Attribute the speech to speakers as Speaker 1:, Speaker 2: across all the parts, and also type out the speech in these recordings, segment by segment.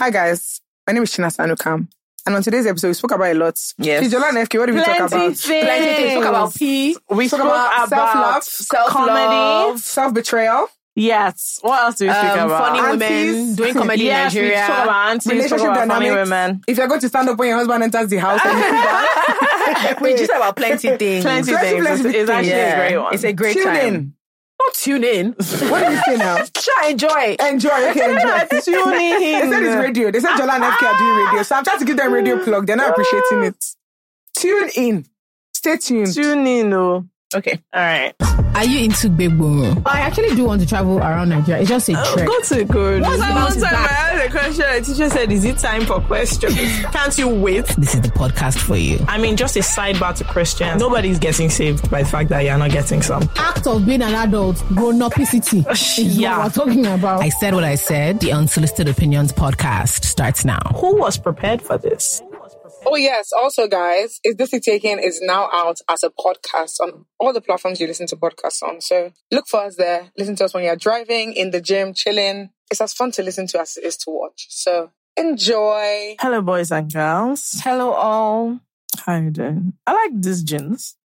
Speaker 1: Hi guys, my name is Chinasa Anukam. And on today's episode, we spoke about a lot.
Speaker 2: Yes.
Speaker 1: Jola and FK, what did we talk about?
Speaker 3: things.
Speaker 2: Plenty things. Talk about pee.
Speaker 3: We
Speaker 1: Talk
Speaker 3: spoke
Speaker 1: about
Speaker 3: about,
Speaker 1: self-love,
Speaker 2: self-love.
Speaker 3: comedy.
Speaker 1: Self betrayal,
Speaker 3: Yes. What else do we speak
Speaker 2: Um,
Speaker 3: about?
Speaker 2: funny
Speaker 1: Aunties.
Speaker 2: women doing comedy
Speaker 3: yes,
Speaker 2: in
Speaker 3: we
Speaker 2: Nigeria.
Speaker 3: talk about aunties,
Speaker 1: relationship
Speaker 3: talk about funny
Speaker 1: dynamics.
Speaker 3: women.
Speaker 1: If you're going to stand up when your husband enters the house, and you
Speaker 2: we just talk about plenty things.
Speaker 3: Plenty,
Speaker 1: Plenty,
Speaker 3: things.
Speaker 1: plenty
Speaker 3: it's, it's actually
Speaker 2: Yeah.
Speaker 3: a great one.
Speaker 2: It's a great
Speaker 1: tune
Speaker 2: time.
Speaker 1: in.
Speaker 2: Don't tune in.
Speaker 1: What do you say now?
Speaker 2: Try enjoy.
Speaker 1: Enjoy, okay, enjoy.
Speaker 3: Tune in.
Speaker 1: They said it's radio. They said Jola and FK are doing radio. So I'm trying to give them radio plug. They're not appreciating it. Tune in. Stay tuned.
Speaker 3: Tune in, oh.
Speaker 2: Okay.
Speaker 3: All right.
Speaker 4: Are you into Big Boro? I actually do want to travel around Nigeria. It's just a oh, trek.
Speaker 3: Go to good.
Speaker 4: What's
Speaker 3: One
Speaker 4: the mountain
Speaker 3: time I
Speaker 4: back?
Speaker 3: asked a question, the teacher said, Is it time for questions? Can't you wait?
Speaker 4: This is the podcast for you.
Speaker 3: I mean, just a sidebar to Christians. Nobody's getting saved by the fact that you're not getting some.
Speaker 4: Act of being an adult, grown upicity is
Speaker 3: Yeah.
Speaker 4: what we're talking about. I said what I said. The Unsolicited Opinions podcast starts now.
Speaker 3: Who was prepared for this?
Speaker 1: Oh yes. Also, guys, is this Seat taken is now out as a podcast on all the platforms you listen to podcasts on. So look for us there. Listen to us when you're driving, in the gym, chilling. It's as fun to listen to as it is to watch. So enjoy.
Speaker 3: Hello, boys and girls.
Speaker 2: Hello all.
Speaker 3: How you doing? I like these jeans.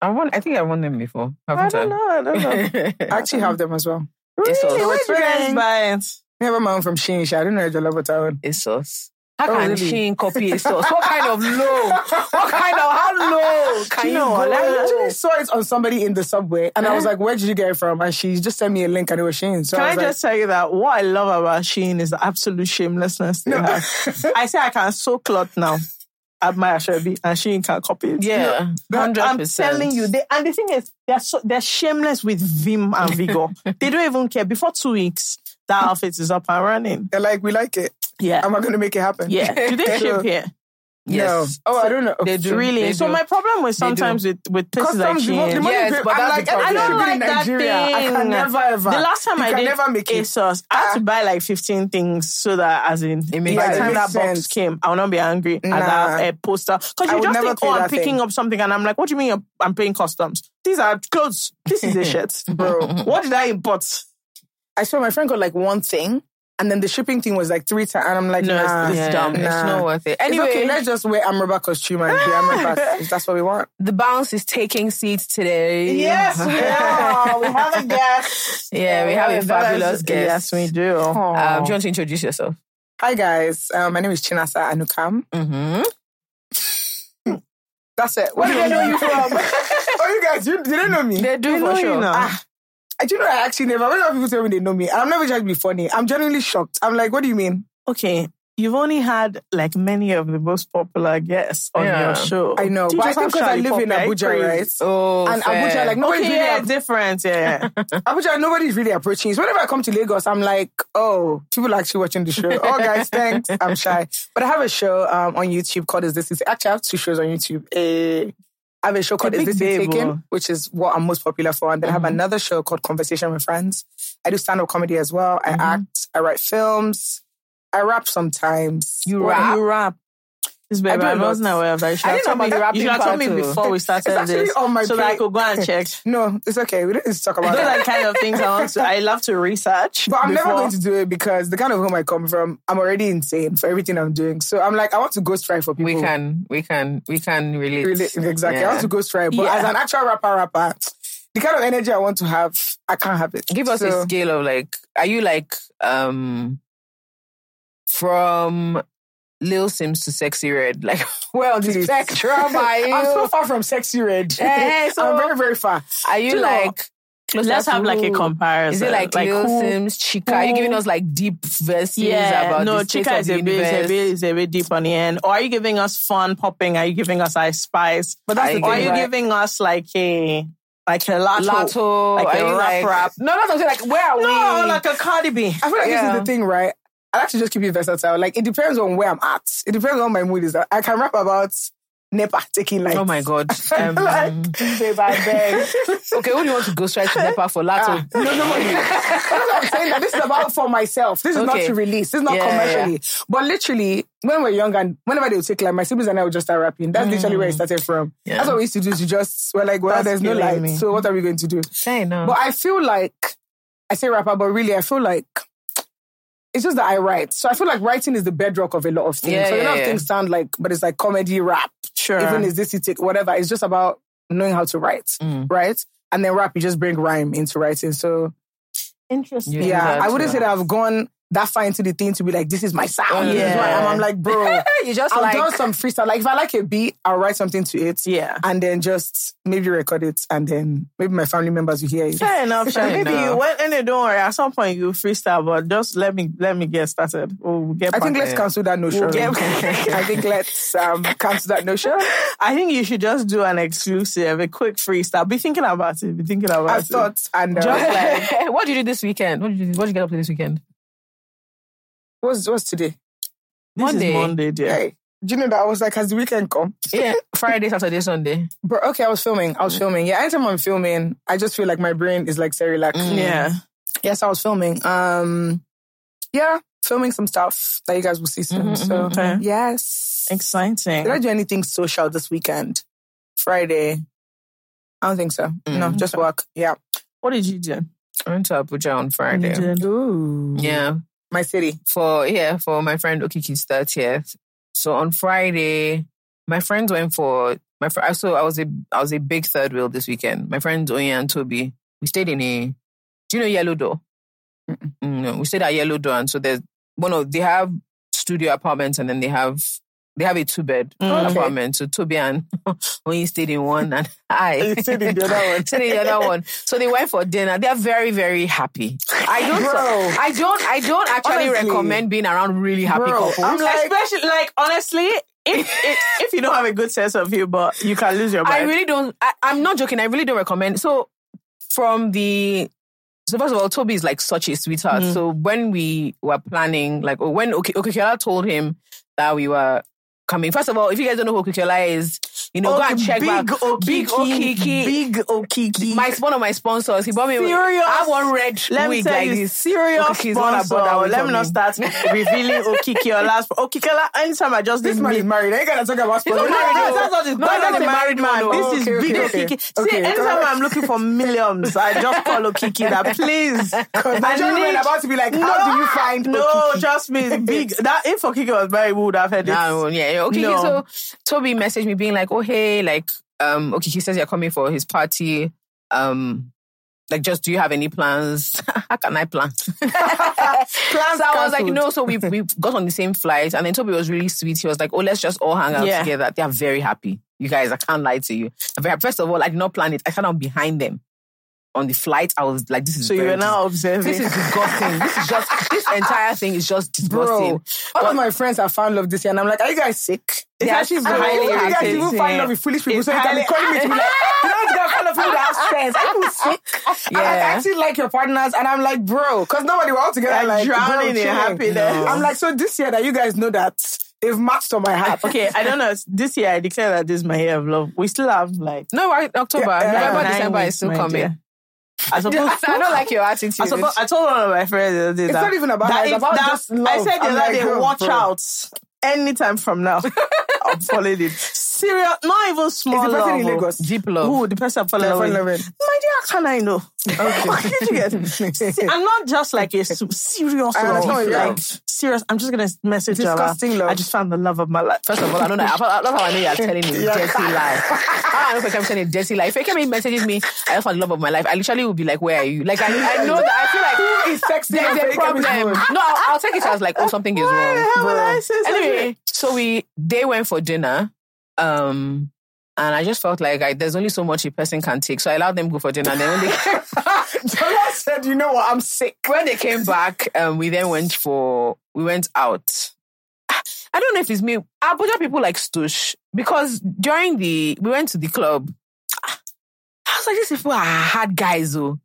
Speaker 2: I want. I think I won them before.
Speaker 3: I
Speaker 2: Haven't
Speaker 3: don't know. I don't know.
Speaker 1: I actually have them as well.
Speaker 2: It's
Speaker 3: Really?
Speaker 2: us.
Speaker 3: Where did you guys buy it?
Speaker 1: I have a man from Shein. I don't know if you love what I own.
Speaker 2: It's us. How
Speaker 1: Oh,
Speaker 2: can
Speaker 1: really?
Speaker 2: Shein copy a sauce? What kind of low? What kind of how low can
Speaker 1: Do
Speaker 2: you
Speaker 1: you know,
Speaker 2: go?
Speaker 1: like, I literally saw it on somebody in the subway, and I was uh-huh. like, "Where did you get it from?" And she just sent me a link, and it was Shein. So
Speaker 3: Can
Speaker 1: I
Speaker 3: I just tell you that what I love about Shein is the absolute shamelessness have. I say I can sew cloth now Admire Shelby and Shein can copy it.
Speaker 2: Yeah, hundred
Speaker 3: I'm telling you, they, and the thing is, they're so they're shameless with vim and vigor. they don't even care. Before two weeks, that outfit is up and running.
Speaker 1: "They're like, we like it.
Speaker 3: Yeah,
Speaker 1: Am I going to make it happen?"
Speaker 3: yeah. Do they ship here?
Speaker 2: Yes.
Speaker 1: No. Oh, I don't know.
Speaker 2: They do.
Speaker 3: Really?
Speaker 2: They
Speaker 3: so
Speaker 2: do.
Speaker 3: my problem
Speaker 2: was
Speaker 3: sometimes with with places like
Speaker 1: Customs, the
Speaker 3: Shein.
Speaker 2: Yes, but
Speaker 1: I'm
Speaker 2: that's
Speaker 1: like,
Speaker 2: the.
Speaker 3: I don't
Speaker 1: shipping in
Speaker 3: like that
Speaker 1: Nigeria. I can
Speaker 3: thing.
Speaker 1: never ever.
Speaker 3: The last time
Speaker 1: you
Speaker 3: I did
Speaker 1: never make it.
Speaker 3: ASOS, I had to
Speaker 1: Ah.
Speaker 3: buy like 15 things so that as in
Speaker 2: It makes
Speaker 3: by the
Speaker 1: sense.
Speaker 3: time
Speaker 1: It
Speaker 3: that
Speaker 1: makes
Speaker 3: box came, I will not be angry at that uh, poster. Because you just think, oh, I'm picking
Speaker 1: thing.
Speaker 3: up something and I'm like, what do you mean you're, I'm paying customs? These are clothes. This is a shirt.
Speaker 1: Bro,
Speaker 3: what did I import?
Speaker 1: I swear my friend got like one thing, and then the shipping thing was like three times, and I'm like,
Speaker 3: No, it's-
Speaker 1: nah,
Speaker 3: it's
Speaker 2: Yeah,
Speaker 3: dumb.
Speaker 2: It's not worth it.
Speaker 1: It's
Speaker 2: Anyway,
Speaker 1: okay, let's just wear Amraba costume and be Amraba if that's what we want.
Speaker 2: the bounce is taking seats today.
Speaker 3: Yes, we are. We have a guest.
Speaker 2: Yeah, we have a fabulous guest.
Speaker 3: Yes, we do.
Speaker 2: Um, do you want to introduce yourself?
Speaker 1: Hi guys, um, my name is Chinasa Anukam.
Speaker 2: Mm-hmm.
Speaker 1: That's it. Where do I know you from? oh, you guys, you didn't know me.
Speaker 2: They do
Speaker 3: We
Speaker 2: for
Speaker 3: know you
Speaker 2: sure.
Speaker 3: now.
Speaker 1: Ah, I do know I actually never. When people tell me they know me, I'm never trying to be funny. I'm genuinely shocked. I'm like, what do you mean?
Speaker 3: Okay, you've only had like many of the most popular guests on
Speaker 2: Yeah.
Speaker 3: your show.
Speaker 1: I know,
Speaker 3: Do
Speaker 1: but I think because I live in
Speaker 3: Poppy? Are you
Speaker 1: Abuja,
Speaker 3: crazy?
Speaker 1: right?
Speaker 2: Oh,
Speaker 1: and
Speaker 2: fair.
Speaker 1: Abuja, like nobody's
Speaker 3: Okay,
Speaker 1: really
Speaker 3: yeah,
Speaker 1: app-
Speaker 3: different. Yeah.
Speaker 1: Abuja, nobody's really approaching. So whenever I come to Lagos, I'm like, oh, people are actually watching the show. oh, guys, thanks. I'm shy, but I have a show um, on YouTube called "Is This Is." Actually, I have two shows on YouTube. Eh, I have a show called
Speaker 3: A
Speaker 1: "Is This Is
Speaker 3: babe,
Speaker 1: Taken," which is what I'm most popular for, and then I have another show called "Conversation with Friends." I do stand-up comedy as well. I act. I write films. I rap sometimes.
Speaker 2: You rap?
Speaker 3: You rap. This baby,
Speaker 1: a
Speaker 3: I,
Speaker 1: lot.
Speaker 3: wasn't aware of that. You should
Speaker 2: I
Speaker 3: have
Speaker 2: didn't
Speaker 3: told me, you should have told me before we started
Speaker 1: actually
Speaker 3: this.
Speaker 1: on my
Speaker 3: so that I could go and check.
Speaker 1: No, it's okay. We don't need to talk about
Speaker 3: Those
Speaker 1: that.
Speaker 3: are kind of things I want to, I love to research.
Speaker 1: But I'm never going to do it because the kind of home I come from, I'm already insane for everything I'm doing. So I'm like, I want to go strike for people.
Speaker 2: We can, we can, we can relate.
Speaker 1: Really, exactly. I want to go strike. But
Speaker 3: Yeah.
Speaker 1: as an actual rapper, rapper, the kind of energy I want to have, I can't have it.
Speaker 2: Give us
Speaker 1: So-
Speaker 2: a scale of like, are you like um from Lil Simz to Sexyy Red? Like, where on the
Speaker 1: Please.
Speaker 2: spectrum are you?
Speaker 1: I'm so far from Sexyy Red.
Speaker 2: Eh, so-
Speaker 1: I'm very, very far.
Speaker 2: are you
Speaker 1: Do you know-
Speaker 2: like?
Speaker 3: Let's have like a comparison.
Speaker 2: Is it like, Lil
Speaker 3: who-
Speaker 2: Simz, Chika? Are you giving us like deep verses
Speaker 3: Yeah,
Speaker 2: about
Speaker 3: no,
Speaker 2: the state
Speaker 3: Chika
Speaker 2: of
Speaker 3: is
Speaker 2: the
Speaker 3: a, bit, is, a bit, is a bit deep on the end. Or are you giving us fun popping? Are you giving us Ice Spice?
Speaker 1: But that's
Speaker 2: Are
Speaker 1: the
Speaker 2: you
Speaker 3: are you
Speaker 1: right?
Speaker 3: giving us like a like a Latto?
Speaker 2: Latto,
Speaker 3: Like a rap
Speaker 2: like,
Speaker 3: rap.
Speaker 2: No, that's what I'm saying. Like, where are we?
Speaker 3: No, like a Cardi B.
Speaker 1: I feel like this is the thing, right? I like to just keep it versatile. Like, it depends on where I'm at. It depends on my mood is. I can rap about NEPA taking lights.
Speaker 2: Oh my god. Um,
Speaker 1: like, babe, I beg.
Speaker 2: okay, who do you want to go straight to Nepal for Latto?
Speaker 1: Ah, no. That's what I'm saying. That this is about for myself. This is not to release. This is not
Speaker 2: Yeah,
Speaker 1: commercially. But literally, when we're young and whenever they would take like my siblings and I would just start rapping. That's literally where it started from.
Speaker 2: Yeah.
Speaker 1: That's what we used to do. To just we're like, well,
Speaker 3: That's
Speaker 1: there's no light.
Speaker 3: me.
Speaker 1: So what are we going to do?
Speaker 2: Fair enough.
Speaker 1: But I feel like I say rapper, but really I feel like it's just that I write. So I feel like writing is the bedrock of a lot of things.
Speaker 2: Yeah,
Speaker 1: so a
Speaker 2: yeah,
Speaker 1: of
Speaker 2: yeah.
Speaker 1: things sound like, but it's like comedy, rap,
Speaker 3: Sure.
Speaker 1: even is this it, take whatever. It's just about knowing how to write,
Speaker 2: Mm.
Speaker 1: right? And then rap, you just bring rhyme into writing. So
Speaker 3: Interesting.
Speaker 2: You
Speaker 1: yeah, I wouldn't say that I've gone that far into the thing to be like, this is my sound. This is
Speaker 3: Yeah.
Speaker 1: what I'm, I'm like, bro.
Speaker 2: you just
Speaker 1: I've
Speaker 2: like
Speaker 1: done some freestyle. Like if I like a beat, I'll write something to it.
Speaker 3: Yeah.
Speaker 1: And then just maybe record it, and then maybe my family members will hear it.
Speaker 3: Fair enough.
Speaker 2: Fair
Speaker 3: Maybe
Speaker 2: enough.
Speaker 3: you when anyway, don't worry. At some point you freestyle, but just let me let me get started. We'll get.
Speaker 1: I think let's
Speaker 3: there.
Speaker 1: cancel that notion.
Speaker 3: We'll get-
Speaker 1: I think let's um, cancel that notion.
Speaker 3: I think you should just do an exclusive, a quick freestyle. Be thinking about it. Be thinking about
Speaker 1: I
Speaker 3: it.
Speaker 1: thought, and uh,
Speaker 3: Just like-
Speaker 2: what did you do this weekend? What did you, what did you get up to this weekend?
Speaker 1: What's what's today?
Speaker 3: This
Speaker 2: Monday.
Speaker 3: is Monday, dear.
Speaker 1: Hey, do you know that I was like, has the weekend come?
Speaker 2: Yeah, Friday, Saturday, Sunday.
Speaker 1: But okay, I was filming. I was filming. Yeah, anytime I'm filming, I just feel like my brain is like Cerelac.
Speaker 2: Mm.
Speaker 3: Yeah.
Speaker 1: Yes, I was filming. Um, yeah, filming some stuff that you guys will see soon.
Speaker 2: Mhm,
Speaker 1: so
Speaker 3: mhm, okay.
Speaker 1: yes.
Speaker 3: Exciting.
Speaker 1: Did I do anything social this weekend? Friday. I don't think so. No,
Speaker 2: Mm.
Speaker 1: just work. Yeah.
Speaker 3: What did you do?
Speaker 2: I went to Abuja on Friday.
Speaker 1: Ooh.
Speaker 2: Yeah,
Speaker 1: My city.
Speaker 2: for yeah for my friend Okiki's thirtieth. So on Friday, my friends went for my fr- so I was a I was a big third wheel this weekend. My friends Oyin and Toby. We stayed in a do you know Yellow Door?
Speaker 1: Mm-mm.
Speaker 2: Mm, no, we stayed at Yellow Door, and so there's one of they have studio apartments, and then they have they have a two bed
Speaker 3: Mm.
Speaker 1: Okay.
Speaker 2: apartment. So Toby and Oyin stayed in one, and I
Speaker 1: stayed in the other one.
Speaker 2: stayed in the other one. So they went for dinner. They're very very happy. I don't
Speaker 1: Bro.
Speaker 2: I don't I don't actually
Speaker 1: Honestly.
Speaker 2: recommend being around really happy
Speaker 1: Bro,
Speaker 2: couples.
Speaker 1: I'm like-
Speaker 3: Especially like honestly, if, if if you don't have a good sense of humor, you can lose your mind.
Speaker 2: I really don't. I, I'm not joking. I really don't recommend. So from the so first of all, Toby is like such a sweetheart.
Speaker 3: Mm.
Speaker 2: So when we were planning, like when Ok- Okikiola told him that we were coming. First of all, if you guys don't know who Okikiola is, you know, go oh, and check
Speaker 3: big
Speaker 2: back.
Speaker 3: Okiki,
Speaker 2: Big Okiki.
Speaker 3: big Okiki.
Speaker 2: My one of my sponsors. He bought me.
Speaker 3: Serious?
Speaker 2: I one red
Speaker 3: Let me tell
Speaker 2: like
Speaker 3: you,
Speaker 2: this.
Speaker 3: serious
Speaker 2: Okiki's
Speaker 3: sponsor.
Speaker 2: that
Speaker 3: Let me not start revealing Okiki or last. Okikiola, anytime I just
Speaker 1: This man is married. I ain't gonna talk about
Speaker 3: He's
Speaker 1: sponsor.
Speaker 3: not married. No, not.
Speaker 2: No,
Speaker 3: not
Speaker 2: a
Speaker 3: a married man. This
Speaker 1: Oh,
Speaker 3: is
Speaker 1: okay,
Speaker 3: big Okiki.
Speaker 1: okay.
Speaker 3: See, anytime. I'm looking for millions, I just call Okiki. That please.
Speaker 1: Because Nigerian men
Speaker 3: need-
Speaker 1: are about to be like, how do you find
Speaker 3: No,
Speaker 1: Okiki?
Speaker 3: trust me. Big. That if Okiki was married, we would have had it.
Speaker 2: No, yeah, yeah. Okay, so Toby messaged me being like, "Oh hey, like, um, okay, he says you're coming for his party. Um, like, just do you have any plans? How can I plan?
Speaker 1: Plans
Speaker 2: so I was like, no. So we we got on the same flight, and then Toby was really sweet. He was like, oh, let's just all hang out
Speaker 3: Yeah.
Speaker 2: together. They are very happy. You guys, I can't lie to you. Very. First of all, I did not plan it. I sat down behind them on the flight. I was like, this is
Speaker 3: So you are now observing.
Speaker 2: This is disgusting. this is just this entire thing is just disgusting.
Speaker 1: Bro, all of my friends have found love this year, and I'm like, are you guys sick?
Speaker 3: It's actually
Speaker 1: like,
Speaker 3: highly
Speaker 1: you guys even find love with foolish people,
Speaker 3: It's
Speaker 1: so you can be calling me to be like, you know, can find love with people that have. Are you sick? Yeah. I actually like your partners, and I'm like, bro, because nobody we're all together,
Speaker 3: Like
Speaker 1: like,
Speaker 3: drowning
Speaker 1: bro,
Speaker 3: in happiness.
Speaker 1: I'm like, so this year that you guys know that they've matched on my heart.
Speaker 3: Okay, I don't know. This year I declare that this is my year of love. We still have like
Speaker 2: No, October,
Speaker 1: Yeah,
Speaker 2: November,
Speaker 3: nine
Speaker 2: December is still coming.
Speaker 3: dear. I suppose.
Speaker 2: I don't like your attitude.
Speaker 3: I, suppose, I told one of my friends the other day
Speaker 1: It's
Speaker 3: that,
Speaker 1: not even about
Speaker 3: that
Speaker 1: it's about
Speaker 3: that-
Speaker 1: just love.
Speaker 3: I said the other
Speaker 1: like,
Speaker 3: day, watch
Speaker 1: bro.
Speaker 3: out. Anytime from now, I'm following it. Serious, not even small
Speaker 1: Is the person
Speaker 3: love.
Speaker 1: in
Speaker 3: oh.
Speaker 1: Lagos?
Speaker 2: deep love.
Speaker 3: Who the person I'm
Speaker 1: Yeah,
Speaker 3: following?
Speaker 1: fell in love with.
Speaker 3: My dear, how can I know? Okay. Did you get? See, I'm not just like a serious
Speaker 1: I
Speaker 3: love.
Speaker 1: understand, yeah.
Speaker 3: Like serious. I'm just gonna message her.
Speaker 1: Disgusting love.
Speaker 3: I just found the love of my life.
Speaker 2: First of all, I don't know. That's how I know you're telling me
Speaker 1: Yeah.
Speaker 2: dirty lie. How I know if I'm telling a dirty lie. If Fekemi messages me, I just found the love of my life. I literally would be like, "Where are you?" Like I, I know that I feel like
Speaker 1: Who is sexy
Speaker 2: there's a problem. No, I'll, I'll take it as like, oh, something is wrong.
Speaker 3: hell would
Speaker 1: bro.
Speaker 3: I say something?
Speaker 2: Anyway, so we they went for dinner. Um. And I just felt like I, there's only so much a person can take, so I allowed them go for dinner. And then when they came
Speaker 1: Jola said, you know what, I'm sick.
Speaker 2: when they came back, um, we then went for we went out. I don't know if it's me. Abuja people like Stush because during the we went to the club. I was like, these people are hard guys, oh.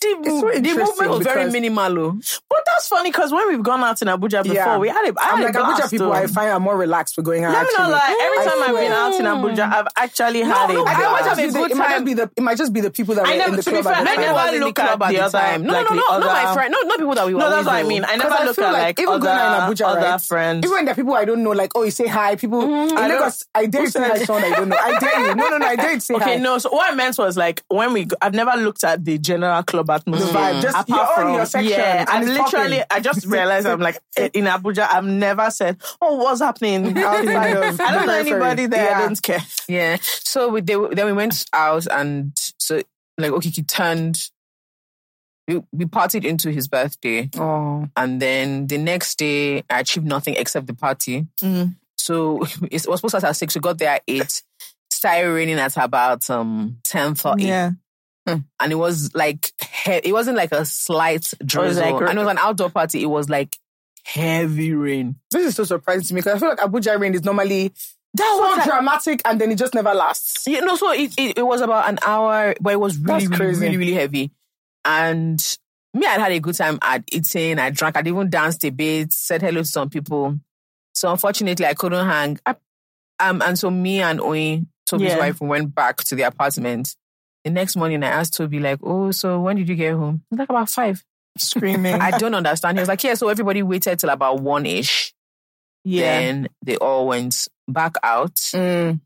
Speaker 2: The,
Speaker 1: so
Speaker 2: the movement was very
Speaker 1: because-
Speaker 2: minimal.
Speaker 3: But that's funny because when we've gone out in Abuja before,
Speaker 1: Yeah.
Speaker 3: we had a, I
Speaker 1: I'm
Speaker 3: had
Speaker 1: like,
Speaker 3: a blast,
Speaker 1: Abuja people,
Speaker 3: though.
Speaker 1: I find are more relaxed for going out.
Speaker 3: Let me not
Speaker 1: actually.
Speaker 3: lie. Every
Speaker 1: I
Speaker 3: time I've been out in Abuja, I've actually had
Speaker 2: no,
Speaker 3: a
Speaker 2: I
Speaker 1: I
Speaker 2: went
Speaker 1: might
Speaker 2: have a
Speaker 1: be the,
Speaker 2: good
Speaker 1: it might
Speaker 2: time.
Speaker 1: just be the it might just be the people that
Speaker 3: I
Speaker 1: were
Speaker 3: never-
Speaker 1: in the
Speaker 3: to be fair,
Speaker 1: at
Speaker 3: I never
Speaker 2: was
Speaker 3: look at the
Speaker 2: the
Speaker 3: other-
Speaker 2: time. No,
Speaker 3: like
Speaker 2: no, no, not my friend. No, not people that we were.
Speaker 3: No, that's what I mean. I
Speaker 1: 'Cause
Speaker 3: never
Speaker 1: I
Speaker 3: look at
Speaker 1: like
Speaker 3: like
Speaker 1: even going out in Abuja,
Speaker 3: other
Speaker 1: right?
Speaker 3: friends.
Speaker 1: Even when there are people I don't know, like, oh, you say hi. People mm-hmm. in
Speaker 3: I don't-
Speaker 1: Lagos, I dare you say hi to someone I don't know. I dare you. No, no, no, I dare you to say
Speaker 3: Okay, no. So what I meant was like when we, I've never looked at the general club club atmosphere.
Speaker 1: vibe, just-
Speaker 3: Apart
Speaker 1: you're on
Speaker 3: from-
Speaker 1: your section
Speaker 3: Yeah,
Speaker 1: and
Speaker 3: I'm literally.
Speaker 1: popping.
Speaker 3: I just realized I'm like in Abuja. I've never said, "Oh, what's happening
Speaker 1: Outside of
Speaker 3: I don't know anybody there.
Speaker 1: Yeah.
Speaker 3: I don't care.
Speaker 2: Yeah. So we, they, then we went out and so like Okiki turned. We, we partied into his birthday,
Speaker 1: Oh,
Speaker 2: and then the next day I achieved nothing except the party.
Speaker 3: Mm.
Speaker 2: So it was supposed to start at six. We got there at eight. Started raining at about um ten thirty,
Speaker 3: Yeah,
Speaker 2: and it was like he- it wasn't like a slight drizzle,
Speaker 3: like-
Speaker 2: and it was an outdoor party. It was like heavy rain.
Speaker 1: this is so surprising to me because I feel like Abuja rain is normally that so dramatic and then it just never lasts.
Speaker 2: You know, so it, it, it was about an hour, but it was really, really, really, really heavy. And me, I had a good time at eating. I drank. I even danced a bit, said hello to some people. So unfortunately, I couldn't hang. I, um, and so me and Oyin, Toby's
Speaker 3: Yeah.
Speaker 2: wife, and went back to the apartment. The next morning, I asked Toby, like, "Oh, so when did you get home?" He was like, "About five.
Speaker 3: screaming.
Speaker 2: I don't understand. He was like, "Yeah." So everybody waited till about one ish.
Speaker 3: yeah,
Speaker 2: Then they all went back out,
Speaker 1: Mm.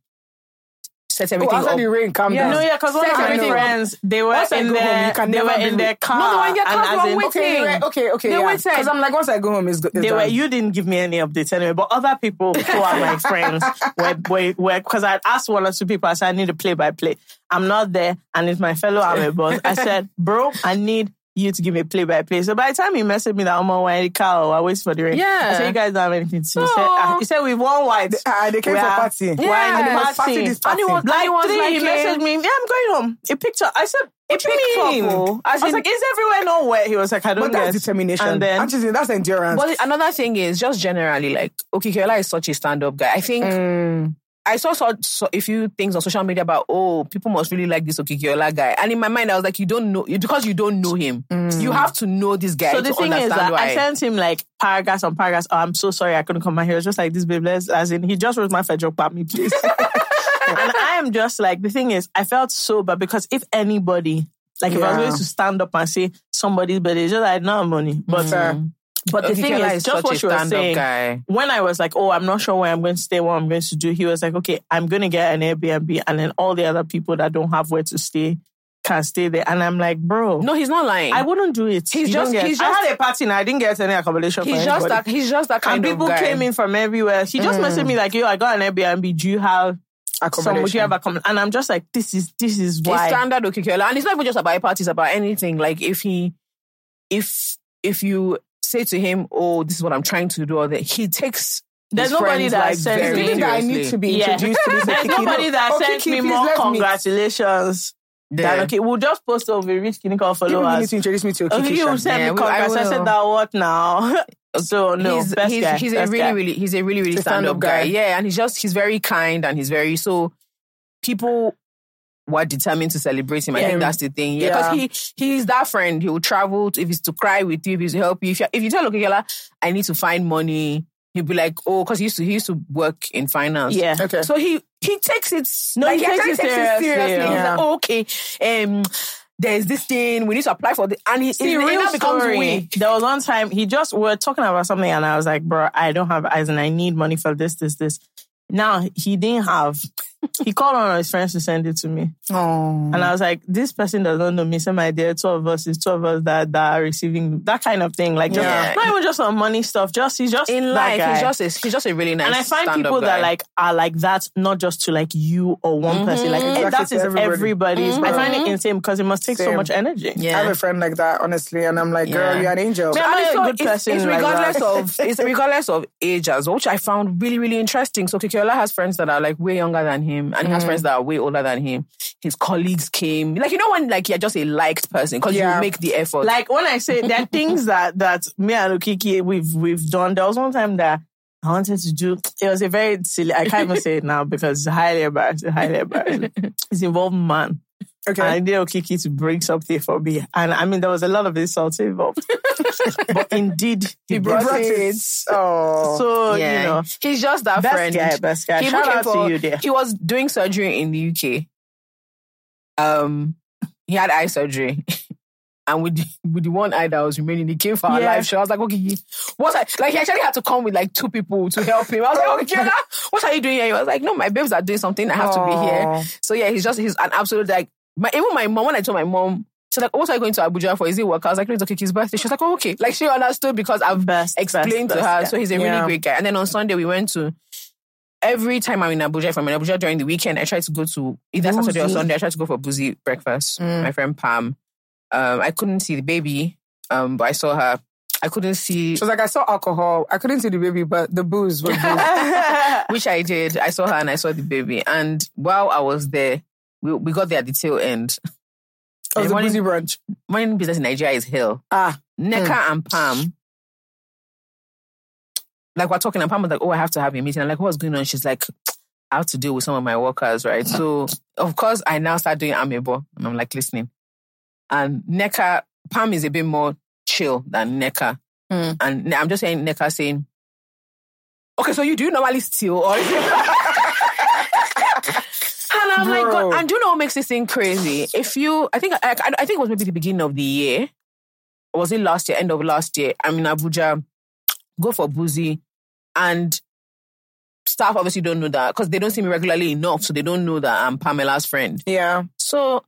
Speaker 2: Set
Speaker 1: Oh,
Speaker 2: everything
Speaker 1: after
Speaker 2: up.
Speaker 1: the rain, calm
Speaker 2: Yeah.
Speaker 1: down.
Speaker 3: No, yeah, because one of my friends, they were
Speaker 1: Once
Speaker 3: in
Speaker 1: go home, you can
Speaker 3: they
Speaker 1: never
Speaker 3: were in their
Speaker 1: with-
Speaker 3: car.
Speaker 2: No, they were in their
Speaker 3: and
Speaker 2: car,
Speaker 3: as
Speaker 2: were
Speaker 3: in-
Speaker 2: waiting.
Speaker 1: Okay, okay, okay,
Speaker 2: They
Speaker 1: yeah.
Speaker 2: waited.
Speaker 1: Because I'm like, once I go home, it's, good. it's
Speaker 3: They were, you didn't give me any updates anyway, but other people who are my friends were, were, were, because I asked one or two people, I said, I need a play by play. I'm not there, and it's my fellow Army boss. I said, bro, I need you to give me a play by play. So by the time he messaged me that I'm on my car, I wait for the rain.
Speaker 2: Yeah.
Speaker 3: I said, you guys don't have anything to say. He
Speaker 2: No.
Speaker 3: ah, he said, we've won white.
Speaker 1: Ah, they came
Speaker 3: We
Speaker 1: for party.
Speaker 3: We're
Speaker 2: Yeah.
Speaker 1: And they must
Speaker 3: party.
Speaker 1: party
Speaker 2: And
Speaker 1: party.
Speaker 2: was-
Speaker 3: Like
Speaker 2: And it was
Speaker 3: three,
Speaker 2: like
Speaker 3: he messaged me, yeah, I'm going home. He picked up. I said, what,
Speaker 1: What you
Speaker 3: you
Speaker 1: mean?
Speaker 3: mean?
Speaker 2: Couple.
Speaker 3: I was
Speaker 2: in-
Speaker 3: like, is everywhere not wet? He was like, I don't
Speaker 1: But that's
Speaker 3: get.
Speaker 1: determination.
Speaker 3: And then,
Speaker 1: Actually, that's endurance.
Speaker 2: But another thing is just generally like okay, Okikiola is such a stand-up guy. I think
Speaker 1: Mm.
Speaker 2: I saw, saw, saw a few things on social media about oh people must really like this Okikiola guy, and in my mind I was like you don't know because you don't know him. Mm. You have to know this guy
Speaker 3: So the thing is that uh,
Speaker 2: why.
Speaker 3: I sent him like paragraphs on paragraphs. Oh, I'm so sorry I couldn't come out here. He was just like this, babe. Let's, as in, he just wrote my federal about me, please. and I am just like, the thing is, I felt so bad because if anybody, like if I was going to stand up and say somebody's birthday, it's just like, no money. But,
Speaker 1: Mm.
Speaker 3: Uh, but the thing
Speaker 2: Okikiola
Speaker 3: is, just what she was saying,
Speaker 2: guy.
Speaker 3: when I was like, oh, I'm not sure where I'm going to stay, what I'm going to do, he was like, okay, I'm going to get an Airbnb and then all the other people that don't have where to stay can stay there. And I'm like, bro.
Speaker 2: No, he's not lying.
Speaker 3: I wouldn't do it.
Speaker 2: He's
Speaker 3: You
Speaker 2: just-
Speaker 3: get-
Speaker 2: he's
Speaker 3: I
Speaker 2: just-
Speaker 3: had a party and I didn't get any accommodation.
Speaker 2: he's
Speaker 3: for
Speaker 2: just
Speaker 3: anybody.
Speaker 2: that. He's just that kind
Speaker 3: and
Speaker 2: of
Speaker 3: people came in from everywhere. He just messaged me mm. like, "Yo, I got an Airbnb. Do you have some? Would you have accommodation?" And I'm just like, "This is this is
Speaker 2: It's standard Okikiola, and it's not even just about parties, about anything. Like if he, if if you say to him, "Oh, this is what I'm trying to do," or that he takes.
Speaker 3: There's
Speaker 2: his
Speaker 3: nobody that
Speaker 2: like,
Speaker 3: sends
Speaker 2: very
Speaker 3: me-
Speaker 1: Thinking that I need to be
Speaker 3: Yeah.
Speaker 1: introduced to this.
Speaker 3: There's
Speaker 1: Okiki.
Speaker 3: nobody that
Speaker 1: Okay,
Speaker 3: sends
Speaker 1: Kiki,
Speaker 3: me more
Speaker 1: let me-
Speaker 3: congratulations.
Speaker 2: Yeah.
Speaker 3: Than, okay, we'll just post over reach clinical
Speaker 1: You really need to introduce me to Okiki.
Speaker 3: Okay, you
Speaker 1: Sha.
Speaker 3: send
Speaker 2: Yeah,
Speaker 3: me
Speaker 2: we- I.
Speaker 3: I, said that what now? so no,
Speaker 2: he's,
Speaker 3: best
Speaker 2: he's,
Speaker 3: guy.
Speaker 2: he's a really,
Speaker 3: guy.
Speaker 2: really, he's a really, really stand-up
Speaker 1: stand-up
Speaker 2: guy.
Speaker 1: guy.
Speaker 2: Yeah, and he's just, he's very kind and he's very so. People were determined to celebrate him. I
Speaker 3: Yeah.
Speaker 2: think that's the thing. Yeah, because
Speaker 1: Yeah.
Speaker 2: he he's that friend. He will travel to, if he's to cry with you, if he's to help you. If you, if you tell Okikiola, I need to find money, he'll be like, oh, because he used to he used to work in finance.
Speaker 3: Yeah.
Speaker 1: Okay.
Speaker 2: So he he takes it.
Speaker 3: No,
Speaker 2: like,
Speaker 3: he takes
Speaker 2: actually
Speaker 3: it seriously,
Speaker 2: He's
Speaker 3: yeah.
Speaker 2: like, oh, okay, um, there's this thing we need to apply for, the, and he
Speaker 3: See,
Speaker 2: it,
Speaker 3: real
Speaker 2: now becomes
Speaker 3: story.
Speaker 2: we.
Speaker 3: There was one time he just we were talking about something, and I was like, "Bro, I don't have eyes, and I need money for this, this, this." Now he didn't have. He called one of his friends to send it to me,
Speaker 1: Oh.
Speaker 3: and I was like, "This person does not know me. Send my idea. Two of us is two of us that that are receiving that kind of thing. Like, just,
Speaker 2: Yeah.
Speaker 3: not even just on money stuff. Just he's just
Speaker 2: In
Speaker 3: that
Speaker 2: life,
Speaker 3: guy.
Speaker 2: he's just a, he's just a really nice.
Speaker 3: and I find
Speaker 2: stand-up
Speaker 3: people that like are like that, not just to like you or one mm-hmm. person. Like
Speaker 1: Exactly,
Speaker 3: that
Speaker 1: to
Speaker 3: is
Speaker 1: everybody.
Speaker 3: everybody's. I find it mm-hmm. insane because it must take so much energy.
Speaker 2: Yeah.
Speaker 1: I have a friend like that, honestly, and I'm like, girl,
Speaker 2: Yeah.
Speaker 1: you're an angel.
Speaker 3: Yeah, I'm
Speaker 2: And
Speaker 3: not
Speaker 2: it's
Speaker 3: a good
Speaker 2: it's-
Speaker 3: person
Speaker 2: It's regardless
Speaker 3: that.
Speaker 2: of it's regardless of age as well, which I found really really interesting. So Kikiola has friends that are like way younger than him, and he has friends mm. that are way older than him. His colleagues came, like you know when like you're just a liked person because
Speaker 1: Yeah.
Speaker 2: you make the effort.
Speaker 3: Like when I say there are things that that me and Okiki we've we've done. There was one time that I wanted to do. It was a very silly. I can't even say it now because it's highly embarrassing. Highly embarrassing. It's involved man.
Speaker 1: Okay.
Speaker 3: And Okiki to bring something for me, and I mean there was a lot of insults involved. but indeed, he, brought,
Speaker 1: brought
Speaker 3: it.
Speaker 1: Oh.
Speaker 3: So
Speaker 2: yeah,
Speaker 3: you know,
Speaker 2: he's just that
Speaker 3: best
Speaker 2: friend.
Speaker 3: guy, best guy.
Speaker 2: He
Speaker 3: Shout out
Speaker 2: for-
Speaker 3: to you.
Speaker 2: He was doing surgery in the UK. Um, he had eye surgery. And with the, with the one eye that was remaining, he came for our
Speaker 3: Yeah.
Speaker 2: live show. I was like, okay, what's I, like? He actually had to come with like two people to help him. I was like, okay, what are you doing here? He was like, no, my babes are doing something. I have to be here. So yeah, he's just he's an absolute like. My, even my mom, when I told my mom She's like, what are you going to Abuja for? Is it work? I was like, no, it's okay, his birthday. She was like, oh, okay. Like she understood because I've
Speaker 3: Best,
Speaker 2: explained
Speaker 3: best,
Speaker 2: to her. So he's a really
Speaker 3: Yeah.
Speaker 2: great guy. And then on Sunday we went to every time I'm in Abuja, if I'm in Abuja during the weekend, I try to go to either Saturday or Sunday. I try to go for boozy breakfast.
Speaker 1: Mm.
Speaker 2: My friend Pam. Um, I couldn't see the baby, um, but I saw her. I couldn't see
Speaker 1: She was like, I saw alcohol. I couldn't see the baby, but the booze was booze.
Speaker 2: which I did. I saw her and I saw the baby. And while I was there, we, we got there at the tail end.
Speaker 1: Was a
Speaker 2: morning,
Speaker 1: brunch.
Speaker 2: morning business in Nigeria is hell.
Speaker 1: Ah,
Speaker 2: Neka and Pam, like we're talking, and Pam was like, "Oh, I have to have a meeting." I'm like, "What's going on?" She's like, "I have to deal with some of my workers, right?" So, of course, I now start doing amebo, and I'm like listening. And Neka, Pam is a bit more chill than Neka,
Speaker 1: Hmm.
Speaker 2: and I'm just saying Neka saying, "Okay, so you do normally steal, or?" And I'm like, God, and do you know what makes this thing crazy? If you, I think, I, I think it was maybe the beginning of the year, or was it last year, end of last year? I'm in Abuja, go for boozy, and staff obviously don't know that because they don't see me regularly enough, so they don't know that I'm Pamela's friend.
Speaker 1: yeah.
Speaker 2: So,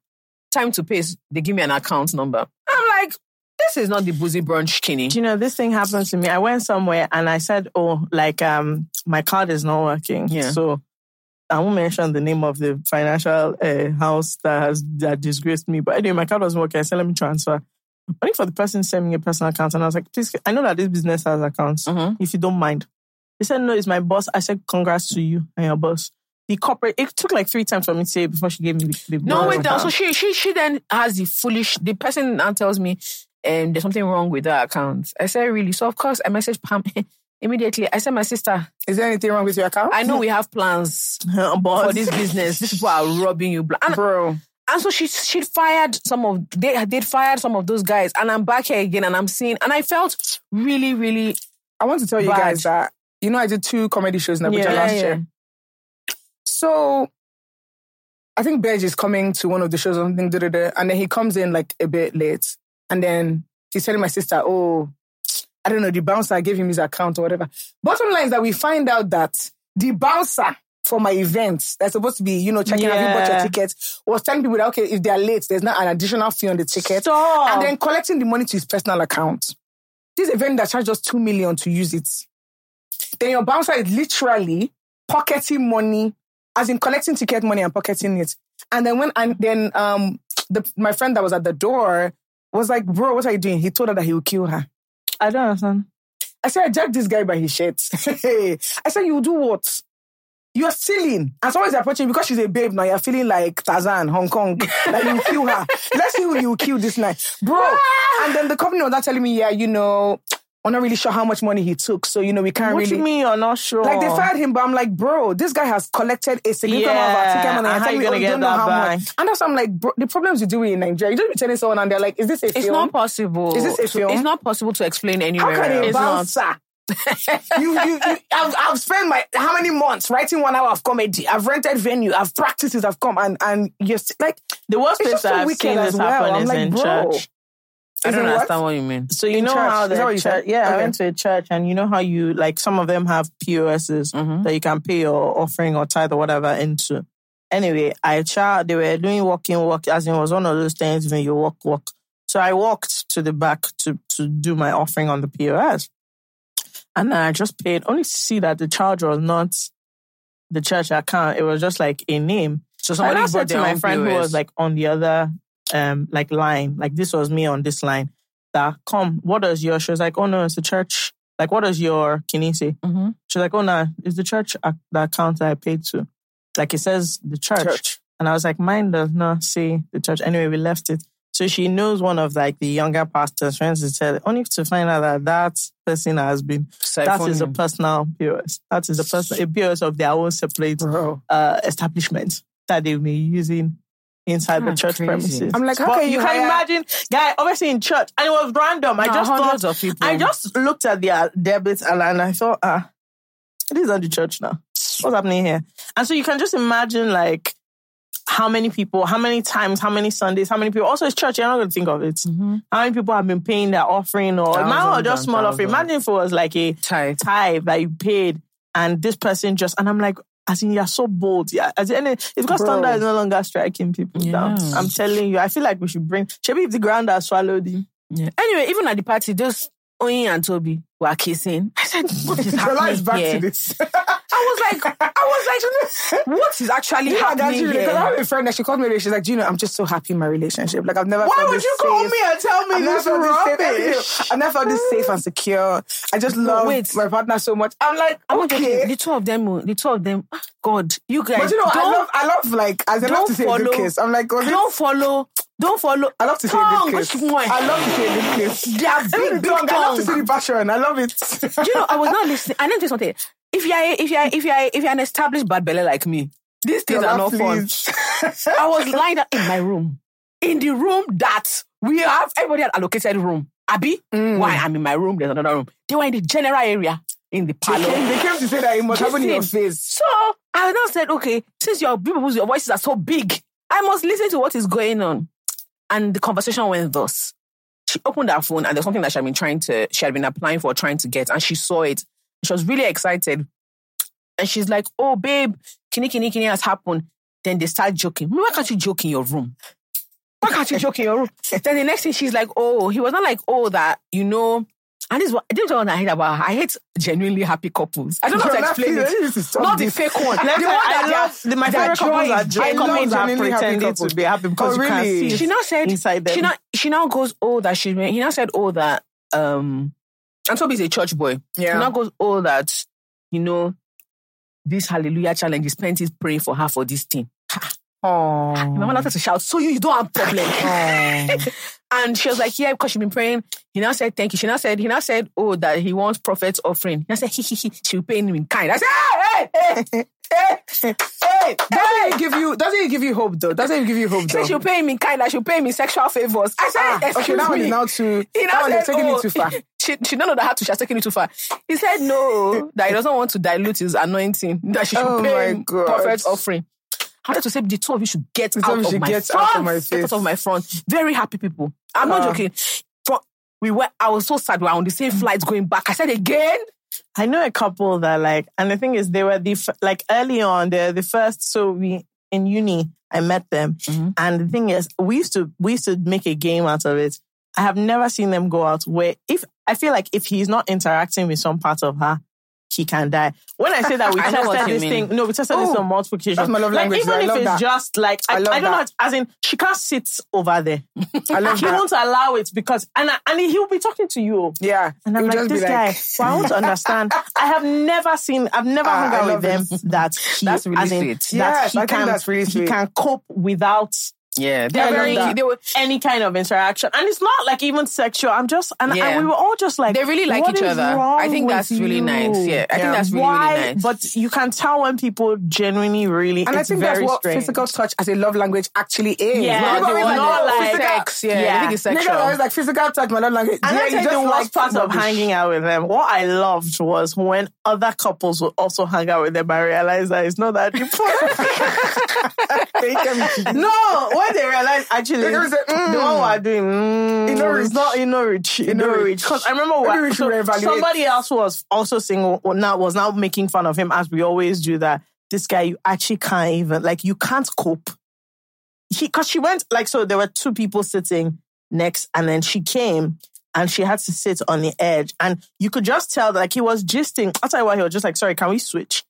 Speaker 2: time to pay, they give me an account number. I'm like, this is not the boozy brunch skinny.
Speaker 3: Do you know this thing happened to me? I went somewhere and I said, "Oh, like um, my card is not working."
Speaker 2: Yeah.
Speaker 3: So I won't mention the name of the financial uh, house that has that disgraced me. But anyway, my card wasn't working. I said, "Let me transfer." I Only for the person sending me a personal account, and I was like, "Please, I know that this business has accounts.
Speaker 2: Mhm.
Speaker 3: If you don't mind." He said, "No, it's my boss." I said, "Congrats to you and your boss." The corporate. It took like three times for me to say before she gave me the. the
Speaker 2: No, wait, down. So she, she, she then has the foolish. The person now tells me, um, there's something wrong with that account. I said, really? So of course, I messaged Pam immediately. I said, my sister,
Speaker 1: Is there anything wrong with your account?
Speaker 2: I know we have plans oh,
Speaker 3: boss.
Speaker 2: for this business. These people are robbing you. bla- And,
Speaker 1: Bro.
Speaker 2: and so she, she fired some of they they'd fired some of those guys, and I'm back here again, and I'm seeing, and I felt really, really
Speaker 1: I want to tell you guys that, you know, I did two comedy shows in Abuja
Speaker 3: Yeah,
Speaker 1: last
Speaker 2: yeah.
Speaker 1: year. So I think Bedge is coming to one of the shows something, and then he comes in like a bit late. And then he's telling my sister, oh, I don't know, the bouncer gave him his account or whatever. Bottom line is that we find out that the bouncer for my events that's supposed to be, you know, checking have you bought your
Speaker 3: Yeah.
Speaker 1: ticket, was telling people that, okay, if they're late, there's not an additional fee on the ticket.
Speaker 3: Stop.
Speaker 1: And then collecting the money to his personal account. This event that charged us two million to use it. Then your bouncer is literally pocketing money, as in collecting ticket money and pocketing it. And then when and then um the my friend that was at the door was like, bro, what are you doing? He told her that he would kill her.
Speaker 3: I don't understand.
Speaker 1: I said, I jacked this guy by his shirt. I said, you do what? You're stealing. And someone's approaching because she's a babe now. You're feeling like Tarzan, Hong Kong. Like you kill her. Let's see who you kill this night. Bro. Ah! and then the company was not telling me, yeah, you know, we're not really sure how much money he took. So, you know, we can't
Speaker 3: What
Speaker 1: really.
Speaker 3: you mean you're not sure?
Speaker 1: Like they fired him, but I'm like, bro, this guy has collected a significant amount of ticket money.
Speaker 3: and how
Speaker 1: tell
Speaker 3: you
Speaker 1: me,
Speaker 3: gonna
Speaker 1: oh,
Speaker 3: get
Speaker 1: don't know
Speaker 3: that
Speaker 1: how
Speaker 3: back?
Speaker 1: much. And that's why I'm like, bro, the problems you do in Nigeria. You just be telling someone and they're like, is this a Film?
Speaker 2: It's not possible.
Speaker 1: Is this a film?
Speaker 2: It's not possible to explain anywhere
Speaker 1: How can a bouncer? you, you, you, I've, I've spent my how many months writing one hour of comedy. I've rented venue. I've practiced it. I've come and and yes, like
Speaker 3: the worst place I've seen this
Speaker 1: well.
Speaker 3: happen
Speaker 1: I'm
Speaker 3: is
Speaker 1: like,
Speaker 3: in
Speaker 1: bro.
Speaker 3: church.
Speaker 2: I don't
Speaker 1: it what?
Speaker 2: understand what you mean.
Speaker 3: So you
Speaker 1: In
Speaker 3: know
Speaker 1: church.
Speaker 3: how
Speaker 1: Is that
Speaker 3: the
Speaker 1: what
Speaker 3: church,
Speaker 1: said?
Speaker 3: yeah, I went to a church and you know how you like some of them have POSs
Speaker 2: Mhm.
Speaker 3: that you can pay your offering or tithe or whatever into. Anyway, I tried, they were doing walking walk as in it was one of those things when you walk walk. So I walked to the back to to do my offering on the POS. And then I just paid only to see that the charge was not the church account. It was just like a name.
Speaker 2: So
Speaker 3: And
Speaker 2: somebody
Speaker 3: I said to my
Speaker 2: own
Speaker 3: friend who was like on the other um like line, like this was me on this line. That come, what does your? She was like, oh no, it's the church. Like, what does your kini say?
Speaker 2: Mhm.
Speaker 3: She's like, oh no, it's the church the account that I paid to. Like it says the church.
Speaker 1: Church.
Speaker 3: and I was like, mine does not say the church. Anyway, we left it. So she knows one of like the younger pastors' friends. Who said only to find out that that person has been that is a personal POS. That is a personal a POS of their own separate uh, establishment that they've been using inside the church
Speaker 2: crazy.
Speaker 3: premises.
Speaker 1: I'm like, how
Speaker 3: But
Speaker 1: can you
Speaker 3: can
Speaker 1: hire-
Speaker 3: imagine, guy, obviously in church, and it was random. I just
Speaker 2: hundreds
Speaker 3: thought,
Speaker 2: of people.
Speaker 3: I just looked at their debits and, I thought, ah, this is not the church now. What's happening here? And so you can just imagine, like, how many people, how many times, how many Sundays, how many people. Also, it's church. You're not going to think of it. How many people have been paying their offering or now or just small offering? Imagine if it was like a
Speaker 2: Tight.
Speaker 3: tithe that you paid and this person just and I'm like, As in, you're so bold. Yeah, as in, it's because
Speaker 1: Bro.
Speaker 3: thunder is no longer striking people down. I'm telling you, I feel like we should bring. Maybe if the ground has swallowed him.
Speaker 2: Yeah. Anyway, even at the party, those Oyin and Toby were kissing. I said, "What is
Speaker 1: Your life
Speaker 2: happening
Speaker 1: back
Speaker 2: here?"
Speaker 1: to this.
Speaker 2: I was like, I was like, what is actually
Speaker 1: Yeah,
Speaker 2: happening
Speaker 1: really because I have a friend that she called me. She's like, do you know, I'm just so happy in my relationship. Like I've never.
Speaker 3: Why
Speaker 1: felt
Speaker 3: would
Speaker 1: this
Speaker 3: you call
Speaker 1: safe.
Speaker 3: me and tell me
Speaker 1: I've
Speaker 3: this rubbish?
Speaker 1: safe. I've never felt this safe and secure. I just love
Speaker 2: wait.
Speaker 1: my partner so much. I'm like,
Speaker 2: I'm
Speaker 1: okay.
Speaker 2: the two of them, oh, the two of them. ah, God, you guys,
Speaker 1: But you know, I love, I love like, as I love to say a good
Speaker 2: follow-
Speaker 1: kiss. I'm like, God,
Speaker 2: don't follow, don't follow.
Speaker 1: I love to say
Speaker 2: Tongue,
Speaker 1: kiss. I love to say a kiss.
Speaker 2: They are big, big
Speaker 1: tongue, I love to see the passion. I love it.
Speaker 2: Do you know, I was not listening. I didn't say something. If you're, if you're, if you're, if you're an established bad belly like me, these things are not fun. I was lying down in my room, in the room that we have. Everybody had allocated room. Abby,
Speaker 1: Mm.
Speaker 2: why I'm in my room? There's another room. They were in the general area in the
Speaker 1: They
Speaker 2: parlor.
Speaker 1: came, they came to say that it must happen in your face.
Speaker 2: So I now said, okay, since your people's your voices are so big, I must listen to what is going on. And the conversation went thus. She opened her phone and there's something that she had been trying to, she had been applying for, trying to get, and she saw it. She was really excited. And she's like, oh, babe, kini, kini, kini has happened. Then they start joking. Why can't you joke in your room? Why can't you joke in your room? then the next thing she's like, oh, he was not like, oh, that, you know, and this is what, this is what I hate about her. I hate genuinely happy couples. I don't know how to explain it.
Speaker 1: This
Speaker 2: Not the fake one. The one
Speaker 3: I
Speaker 2: that
Speaker 3: love, the, my favorite couples are genuinely are
Speaker 1: genuinely happy
Speaker 3: pretending
Speaker 1: couples.
Speaker 3: to be happy because
Speaker 1: Oh,
Speaker 3: you can
Speaker 1: really?
Speaker 3: see
Speaker 2: she now said
Speaker 3: inside them.
Speaker 2: she now she now goes oh that she he now said oh that um and Toby's a church boy.
Speaker 1: Yeah.
Speaker 2: He now goes oh that you know this hallelujah challenge is plenty praying for her for this thing.
Speaker 1: Oh.
Speaker 2: My mama wanted to shout, so you, you don't have problem. and she was like, yeah, because she's been praying. He now said, thank you. She now said, he now said, oh, that he wants prophet's offering. He now said, he, he, he, she will pay him in kind. I said, ah, hey, hey, hey, hey,
Speaker 1: Doesn't it give you? Doesn't it give you hope though? Doesn't it give you hope though?
Speaker 2: she'll pay him in kind, like she'll pay him in sexual favors. I said,
Speaker 1: Ah,
Speaker 2: excuse
Speaker 1: okay, one
Speaker 2: me.
Speaker 1: now too.
Speaker 2: He now said,
Speaker 1: taking
Speaker 2: oh,
Speaker 1: it too far.
Speaker 2: She, she don't know that how to, she has taken it too far. He said no, that he doesn't want to dilute his anointing, that she should
Speaker 1: Oh
Speaker 2: pay him
Speaker 1: God.
Speaker 2: prophet's offering. I had to say the two of you should get out
Speaker 1: of should
Speaker 2: my
Speaker 1: get
Speaker 2: front.
Speaker 1: out of my
Speaker 2: Get out of my front. Very happy people. I'm not
Speaker 1: Ah.
Speaker 2: joking. For, we were, I was so sad. We were on the same flight going back. I said again.
Speaker 3: I know a couple that like, and the thing is, they were the f- like early on, they're the first. So we in uni, I met them,
Speaker 2: Mhm.
Speaker 3: and the thing is, we used to we used to make a game out of it. I have never seen them go out where if I feel like if he's not interacting with some part of her, he can die. When I say that we
Speaker 2: I know what
Speaker 3: tested this
Speaker 2: mean.
Speaker 3: thing, no, we tested this
Speaker 1: Oh,
Speaker 3: on multiple occasions.
Speaker 1: that's my love
Speaker 3: like,
Speaker 1: language,
Speaker 3: Even
Speaker 1: I
Speaker 3: if it's
Speaker 1: that.
Speaker 3: just like I,
Speaker 1: I
Speaker 3: I don't know, as in she can't sit over there.
Speaker 1: I love
Speaker 3: he
Speaker 1: that.
Speaker 3: won't allow it because and I- and he'll be talking to you.
Speaker 1: Yeah,
Speaker 3: And I'm like, this guy, well, I want to understand. I have never seen, I've never
Speaker 1: Ah,
Speaker 3: hung out with them that he,
Speaker 2: That's really
Speaker 3: as in,
Speaker 2: sweet.
Speaker 3: that
Speaker 1: Yes,
Speaker 3: he
Speaker 1: I think that's really sweet.
Speaker 3: he can cope without
Speaker 2: Yeah,
Speaker 3: they're very-
Speaker 2: they were,
Speaker 3: any kind of interaction. And it's not like even sexual. I'm just, and,
Speaker 2: Yeah.
Speaker 3: and we were all just like,
Speaker 2: They really like each other. I think that's really
Speaker 3: you?
Speaker 2: nice. Yeah, I think that's really,
Speaker 3: Why?
Speaker 2: really nice.
Speaker 3: But you can tell when people genuinely really,
Speaker 1: And I
Speaker 3: it's
Speaker 1: think that's what
Speaker 3: strange.
Speaker 1: physical touch as a love language actually is.
Speaker 3: Yeah,
Speaker 1: People
Speaker 3: they
Speaker 1: always
Speaker 3: were not like-
Speaker 1: physical-
Speaker 2: sex. Yeah,
Speaker 3: Yeah.
Speaker 2: I think it's
Speaker 1: Niggas
Speaker 2: sexual.
Speaker 1: are always like physical touch, my love language.
Speaker 3: And
Speaker 1: yeah,
Speaker 3: I
Speaker 1: you
Speaker 3: think
Speaker 1: just
Speaker 3: the
Speaker 1: like
Speaker 3: worst part of hanging out with them, what I loved was when other couples would also hang out with them. I realized that it's not that important. No, when they realized actually
Speaker 1: They can say,
Speaker 3: the
Speaker 1: mm.
Speaker 3: one we're doing, mm,
Speaker 1: know
Speaker 3: it's not you know rich, you
Speaker 1: know
Speaker 3: know
Speaker 1: rich.
Speaker 3: rich. Because I remember what,
Speaker 1: we
Speaker 3: so somebody else was also single now was now making fun of him as we always do that. This guy, you actually can't even like you can't cope. He because she went like so there were two people sitting next, and then she came and she had to sit on the edge, and you could just tell that like he was gisting. I'll tell you what, he was just like, "Sorry, can we switch?"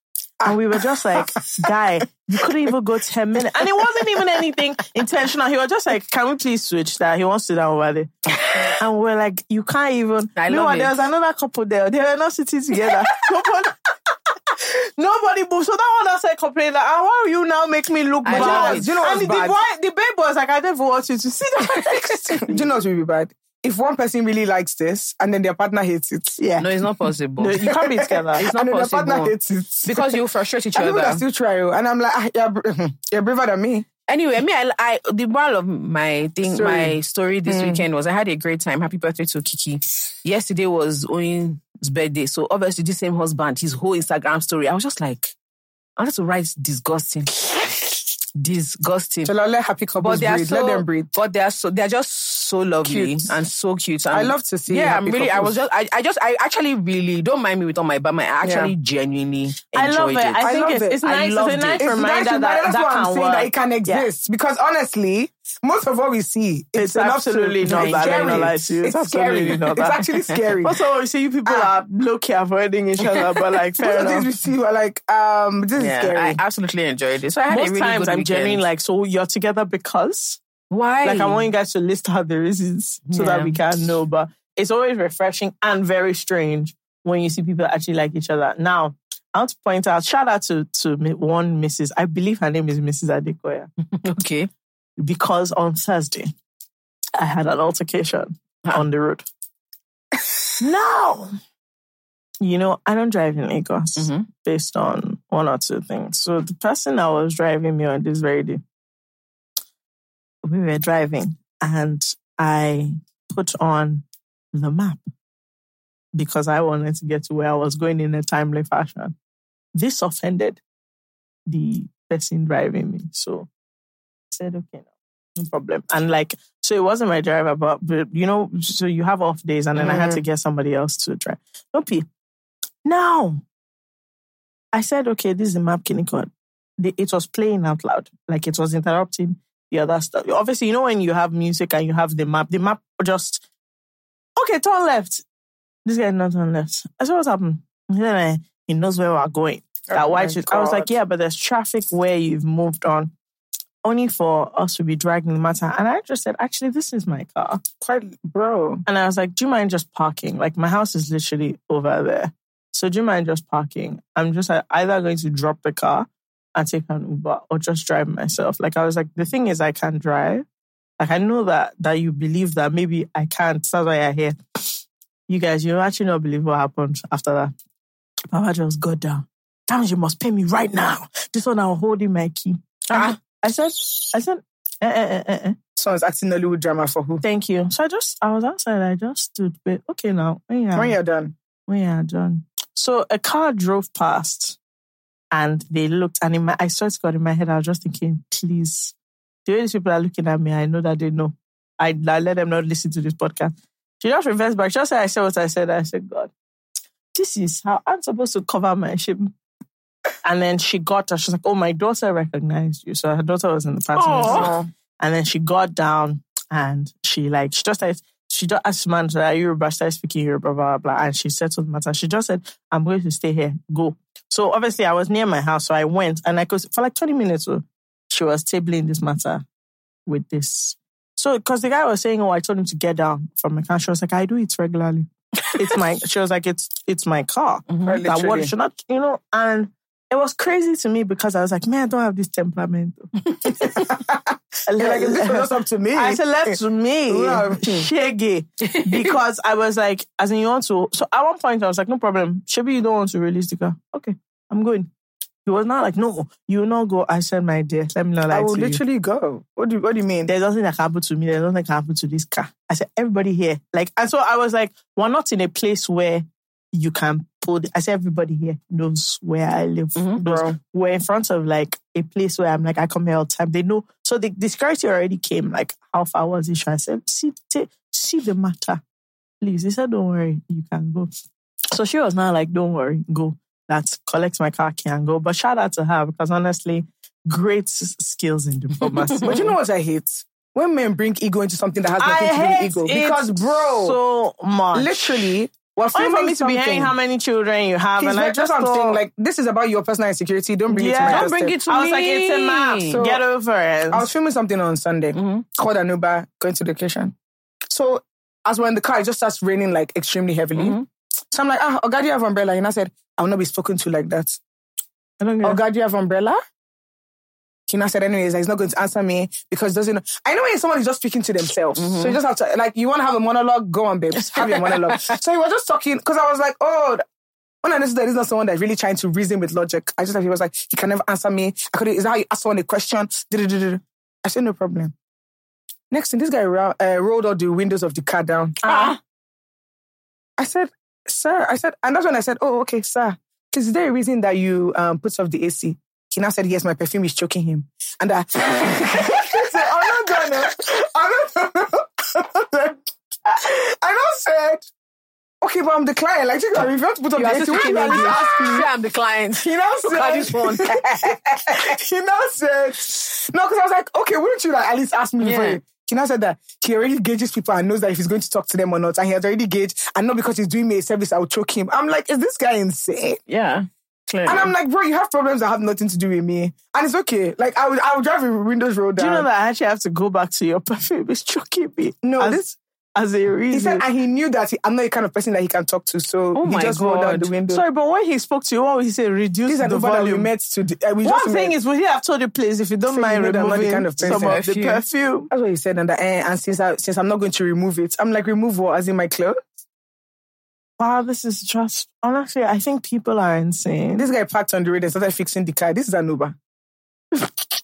Speaker 3: And we were just like, "Guy, you couldn't even go ten minutes," and it wasn't even anything intentional. He was just like, "Can we please switch that?" He wants to sit down over there, and we're like, "You can't even."
Speaker 2: I love
Speaker 3: Meanwhile,
Speaker 2: it.
Speaker 3: there was another couple there. They were not sitting together. Nobody, nobody moved. So that one also complained like, ah, why will you now make me look
Speaker 2: I
Speaker 3: bad?
Speaker 1: Do you know
Speaker 3: and
Speaker 1: what's
Speaker 3: the,
Speaker 1: bad?
Speaker 3: boy, the babe was like, I never want you to sit down next to
Speaker 1: Do you know what would be bad? If one person really likes this and then their partner hates it.
Speaker 3: Yeah.
Speaker 2: no, it's not possible.
Speaker 3: No, you can't be together.
Speaker 2: It's not
Speaker 1: and then their partner
Speaker 2: possible.
Speaker 1: hates it.
Speaker 2: because you frustrate each
Speaker 1: and people that still try. oh, And I'm like, ah, you're, you're braver than me.
Speaker 2: Anyway, me, I, I the moral of my thing,
Speaker 1: Story.
Speaker 2: my story this weekend was I had a great time. Happy birthday to Kiki. Yesterday was Owen's birthday, so obviously this same husband, his whole Instagram story. I was just like, I wanted to write disgusting, disgusting.
Speaker 1: So let happy couples
Speaker 2: But
Speaker 1: breathe.
Speaker 2: so,
Speaker 1: Let them breathe.
Speaker 2: but they are so they are just so lovely
Speaker 1: Cute.
Speaker 2: and so cute. And
Speaker 1: I love to see
Speaker 2: Yeah, I'm
Speaker 1: happy
Speaker 2: really. I was just. I, I just. I actually really don't mind me with all my bum. I actually genuinely
Speaker 3: I love
Speaker 2: enjoyed
Speaker 3: it.
Speaker 2: it.
Speaker 3: I
Speaker 1: I
Speaker 3: think
Speaker 1: love
Speaker 3: it's,
Speaker 1: it.
Speaker 3: it's
Speaker 2: I
Speaker 3: nice. It's
Speaker 2: loved
Speaker 3: a
Speaker 2: it.
Speaker 3: nice
Speaker 1: It's
Speaker 3: reminder
Speaker 1: actually-
Speaker 3: that
Speaker 1: that's
Speaker 3: that
Speaker 1: what I'm saying
Speaker 3: work.
Speaker 1: that it can exist because honestly, most of what we see, it's,
Speaker 3: It's absolutely not that. I'm not lie to you. It's,
Speaker 1: It's scary.
Speaker 3: absolutely not
Speaker 1: It's
Speaker 3: that.
Speaker 1: actually scary.
Speaker 3: Also, you see, you people are low key avoiding each other, but like
Speaker 1: Most
Speaker 3: fair
Speaker 1: of the things
Speaker 3: enough.
Speaker 1: we see were like, um, this
Speaker 2: yeah,
Speaker 1: is scary.
Speaker 2: I absolutely enjoyed it. So I had a
Speaker 3: Most
Speaker 2: really
Speaker 3: times
Speaker 2: good
Speaker 3: I'm
Speaker 2: weekend.
Speaker 3: genuinely like, so you're together because
Speaker 2: why?
Speaker 3: like I want you guys to list out the reasons so that we can know. But it's always refreshing and very strange when you see people actually like each other. Now, I want to point out, shout out to to one Mrs. I believe her name is Mrs. Adekoya
Speaker 2: okay.
Speaker 3: because on Thursday I had an altercation on the road. now, you know, I don't drive in Lagos
Speaker 2: Mhm.
Speaker 3: based on one or two things. So the person that was driving me on this very day, we were driving and I put on the map because I wanted to get to where I was going in a timely fashion. This offended the person driving me. So I said, okay, no, no problem. And like, so it wasn't my driver, but, but you know, so you have off days and then I had to mm-hmm. get somebody else to drive. No P. Now, I said, okay, this is the map Kinikon. It was playing out loud, like it was interrupting the other stuff. Obviously, you know when you have music and you have the map, the map just okay, turn left. This guy not turn left. I said, what's happened? Uh, he knows where we're going. that
Speaker 1: Oh
Speaker 3: white
Speaker 1: my.
Speaker 3: I was like, yeah, but there's traffic where you've moved on. Only for us to be dragging the matter. And I just said, actually, this is my car.
Speaker 1: Quite, bro.
Speaker 3: And I was like, do you mind just parking? Like, my house is literally over there. So do you mind just parking? I'm just like, either going to drop the car and take an Uber or just drive myself. Like, I was like, the thing is, I can drive. Like, I know that that you believe that maybe I can't. That's why you're here. You guys, you actually not believe what happened after that. Papa just got down. Damn, you must pay me right now. This one, I'm holding my key.
Speaker 1: Ah.
Speaker 3: I said, I said, eh, eh, eh, eh, eh.
Speaker 1: Someone's acting Nollywood drama for who?
Speaker 3: Thank you. So I just, I was outside. I just stood. But okay, now when you're,
Speaker 1: When you're done.
Speaker 3: when you're done. So a car drove past, and they looked, and in my, I saw it got in my head. I was just thinking, please, the way these people are looking at me, I know that they know. I, I let them not listen to this podcast. She just reversed back. Just said I said what I said. I said, God, this is how I'm supposed to cover my shame. And then she got her. She's like, "Oh, my daughter recognized you." So her daughter was in the.
Speaker 1: Oh.
Speaker 3: And then she got down and she like she just started she just asked man are you Yoruba, started speaking Yoruba, blah, blah, blah. And she settled the matter. She just said, I'm going to stay here. Go. So obviously I was near my house. So I went and I could for like 20 minutes so she was tabling this matter with this. So because the guy was saying, Oh, I told him to get down from my car. She was like, I do it regularly. It's my she was like, It's it's my car.
Speaker 1: Mm-hmm.
Speaker 3: That
Speaker 1: literally.
Speaker 3: what should not, you know, and it was crazy to me because I was like, man, I don't have this temperament.
Speaker 1: You're like, this was just up to me.
Speaker 3: I said, left to me,
Speaker 1: Wow.
Speaker 3: shaggy, because I was like, as in you want to. So at one point, I was like, no problem. Maybe you don't want to release the car. Okay, I'm going. He was not like, no, you will not go. I said, my dear, let me not lie
Speaker 1: I will
Speaker 3: to you.
Speaker 1: literally go. What do, what do you mean?
Speaker 3: There's nothing that can happen to me. There's nothing that can happen to this car. I said, everybody here. Like, and so I was like, we're not in a place where you can put, I said, everybody here knows where I live.
Speaker 1: Mhm,
Speaker 3: Knows-
Speaker 1: bro.
Speaker 3: We're in front of like a place where I'm like, I come here all the time. They know. So the, the security already came, like, how far was it? I said, see, ta- see the matter. Please. They said, don't worry, you can go. So she was now like, don't worry, go. That collect my car key and go. But shout out to her because honestly, great s- skills in diplomacy.
Speaker 1: But you know what I hate? When men bring ego into something that has nothing
Speaker 3: I
Speaker 1: to do with ego. Because, bro,
Speaker 3: so much.
Speaker 1: literally, we're
Speaker 3: Only for me to be hearing how many children you have, and I just
Speaker 1: what I'm
Speaker 3: thought,
Speaker 1: saying. Like, this is about your personal insecurity. Don't bring it to
Speaker 3: Yeah.
Speaker 1: my
Speaker 3: Don't
Speaker 2: bring it to
Speaker 3: I was like, it's a map.
Speaker 1: So-
Speaker 3: Get over it.
Speaker 1: I was filming something on Sunday.
Speaker 2: Mhm.
Speaker 1: Called an Uber, going to the location. So as we're in the car, it just starts raining like extremely heavily.
Speaker 3: Mm-hmm.
Speaker 2: Mhm.
Speaker 1: So I'm like, ah, Oga, do you have umbrella? And I said, I will not be spoken to like that.
Speaker 3: I don't get.
Speaker 1: Oga, do you have umbrella? Kina said, anyways, he's not going to answer me because doesn't know. I know when someone is just speaking to themselves. So you just have to, like, you want to have a monologue? Go on, babe. Have your monologue. so he was just talking because I was like, oh, when I noticed that he's not someone that's really trying to reason with logic, I just like, he was like, he can never answer me. I could, is that how you ask someone a question? I said, no problem. Next thing, this guy uh, rolled all the windows of the car down.
Speaker 2: Ah.
Speaker 1: I said, sir, I said, and that's when I said, oh, okay, sir. Is there a reason that you um, put off the AC? He now said, yes, my perfume is choking him. And I, said, I'm not gonna, I'm not gonna. I now said, okay, but I'm the client. Like, check out, if you have to put on
Speaker 2: You
Speaker 1: the
Speaker 2: are
Speaker 1: AC,
Speaker 2: still
Speaker 1: why
Speaker 2: speaking
Speaker 1: you at least
Speaker 2: English.
Speaker 1: ask me?
Speaker 2: Say I'm the client.
Speaker 1: He now
Speaker 2: Look at this
Speaker 1: said, he now said, no, because I was like, okay, wouldn't you like at least ask me before
Speaker 2: Yeah.
Speaker 1: you? He now said that he already gauges people and knows that if he's going to talk to them or not, and he has already gauged, and not because he's doing me a service, I will choke him. I'm like, is this guy insane?
Speaker 2: Yeah. Clearly.
Speaker 1: And I'm like, bro, you have problems that have nothing to do with me, and it's okay. Like, I would, I would drive a windows roll down.
Speaker 3: Do you know that I actually have to go back to your perfume? It's choking me.
Speaker 1: No,
Speaker 3: as,
Speaker 1: this-
Speaker 3: as a reason.
Speaker 1: He said, and he knew that he, I'm not the kind of person that he can talk to, so
Speaker 2: Oh
Speaker 1: he just rolled down
Speaker 2: God.
Speaker 1: the window.
Speaker 3: Sorry, but when he spoke to you, what would he say? Reduce the
Speaker 1: that we met to. the- Uh, we
Speaker 3: One
Speaker 1: just
Speaker 3: thing
Speaker 1: met.
Speaker 3: is, would he have told you, please, if you don't
Speaker 1: So you
Speaker 3: mind
Speaker 1: know that the
Speaker 3: removing
Speaker 1: kind of
Speaker 3: some of the
Speaker 2: Perfume.
Speaker 3: perfume?
Speaker 1: That's what he said, and that, eh, and since I since I'm not going to remove it, I'm like, remove what? As in my clothes?
Speaker 3: Wow, this is just honestly, I think people are insane.
Speaker 1: This guy parked on the road and started fixing the car. This is an Uber.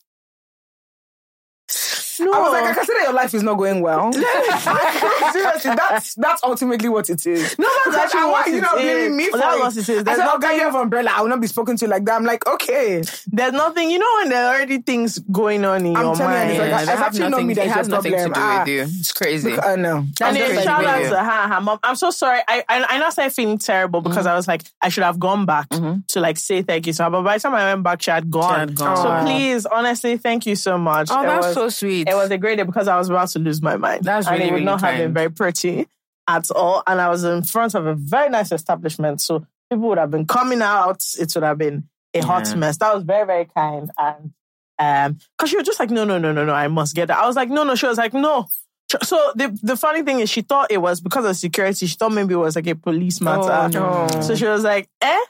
Speaker 3: no,
Speaker 1: I was like, I can see that your life is not going well. Seriously, that's that's ultimately what it is.
Speaker 3: No, that's actually
Speaker 1: I- why
Speaker 3: what
Speaker 1: you
Speaker 3: it
Speaker 1: not
Speaker 3: is.
Speaker 1: blaming me for
Speaker 3: That's
Speaker 1: it?
Speaker 3: what it is.
Speaker 1: I
Speaker 3: There's
Speaker 1: said,
Speaker 3: nothing-
Speaker 1: okay, you have umbrella. I will not be spoken to like that. I'm like, okay.
Speaker 3: there's nothing. You know when there are already things going on in
Speaker 1: I'm
Speaker 3: your
Speaker 1: telling you,
Speaker 3: mind.
Speaker 1: it's like,
Speaker 2: Yeah,
Speaker 1: it's
Speaker 2: they have
Speaker 1: actually not me that
Speaker 2: it
Speaker 1: is
Speaker 2: has
Speaker 1: your
Speaker 2: nothing to do
Speaker 1: problem. Ah,
Speaker 2: with you. It's crazy.
Speaker 1: Look, I know.
Speaker 3: And
Speaker 2: That's
Speaker 3: then
Speaker 2: just
Speaker 3: shout
Speaker 2: like
Speaker 3: out
Speaker 2: you.
Speaker 3: to her, her mom. I'm so sorry. I I, I now started feeling terrible because
Speaker 1: Mm-hmm.
Speaker 3: I was like, I should have gone back to like say thank you to her. But by the time I went back, she had gone.
Speaker 2: had gone.
Speaker 3: So please, honestly, thank you so much.
Speaker 2: Oh, that's so sweet.
Speaker 3: It was a great day because I was about to lose my mind.
Speaker 2: That's
Speaker 3: and it would
Speaker 2: really
Speaker 3: not have been very pretty at all. And I was in front of a very nice establishment, so people would have been coming out. It would have been a hot
Speaker 2: Yeah.
Speaker 3: mess. That was very, very kind. And um, because she was just like, no, no, no, no, no, I must get that. I was like, no, no. She was like, no. So the the funny thing is, she thought it was because of security. She thought maybe it was like a police matter.
Speaker 2: Oh, no.
Speaker 3: So she was like, eh.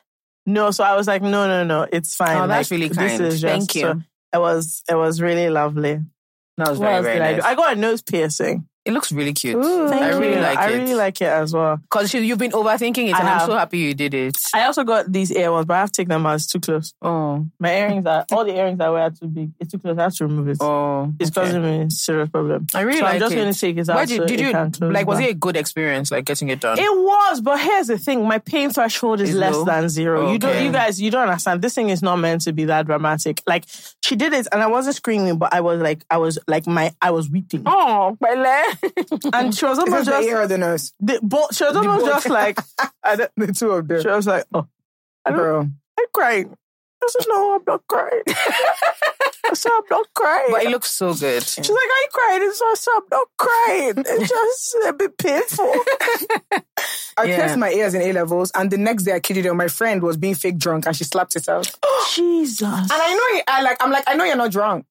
Speaker 3: No, so I was like, no, no, no, it's fine.
Speaker 2: Oh, that's
Speaker 3: Like,
Speaker 2: really
Speaker 3: this
Speaker 2: kind.
Speaker 3: is
Speaker 2: Thank you.
Speaker 3: so it was, it was really lovely.
Speaker 2: That was
Speaker 3: What
Speaker 2: very, very
Speaker 3: I
Speaker 2: nice.
Speaker 3: I got a nose piercing.
Speaker 2: It looks really cute.
Speaker 3: Thank
Speaker 2: I really
Speaker 3: you.
Speaker 2: like
Speaker 3: I
Speaker 2: it.
Speaker 3: I really like it as well.
Speaker 2: Because you've been overthinking it,
Speaker 3: I
Speaker 2: and I'm so happy you did it.
Speaker 3: I also got these ear ones, but I have to take them out. It's too close.
Speaker 2: Oh,
Speaker 3: My earrings are all the earrings I wear are too big. It's too close. I have to remove it.
Speaker 2: oh,
Speaker 3: it's
Speaker 2: okay.
Speaker 3: causing me a serious problem.
Speaker 2: I really
Speaker 3: so
Speaker 2: like
Speaker 3: I'm just going to take it out.
Speaker 2: Why did,
Speaker 3: so
Speaker 2: did you like? Was it a good experience, like getting it done?
Speaker 3: It was, but here's the thing: my pain threshold is
Speaker 2: Is
Speaker 3: less
Speaker 2: low?
Speaker 3: than zero. You don't, you guys, you don't understand. This thing is not meant to be that dramatic. Like she did it, and I wasn't screaming, but I was like, I was like, my, I was weeping,
Speaker 2: oh, Pele.
Speaker 3: and she was almost
Speaker 1: the
Speaker 3: just,
Speaker 1: ear or the nose?
Speaker 3: the, but she was almost
Speaker 1: both.
Speaker 3: just like, I don't,
Speaker 1: The two of them.
Speaker 3: she was like, oh, I don't, I'm crying. I said, no, I'm not crying. I said, I'm not crying.
Speaker 2: but it looks so good.
Speaker 3: She's like, crying? And so I said, I'm not crying. It's just a bit painful.
Speaker 1: I
Speaker 2: Yeah.
Speaker 1: pierced my ears in A levels, and the next day I kid you not, my friend was being fake drunk and she slapped it out.
Speaker 3: Jesus.
Speaker 1: And I know, I like, I'm like, I know you're not drunk.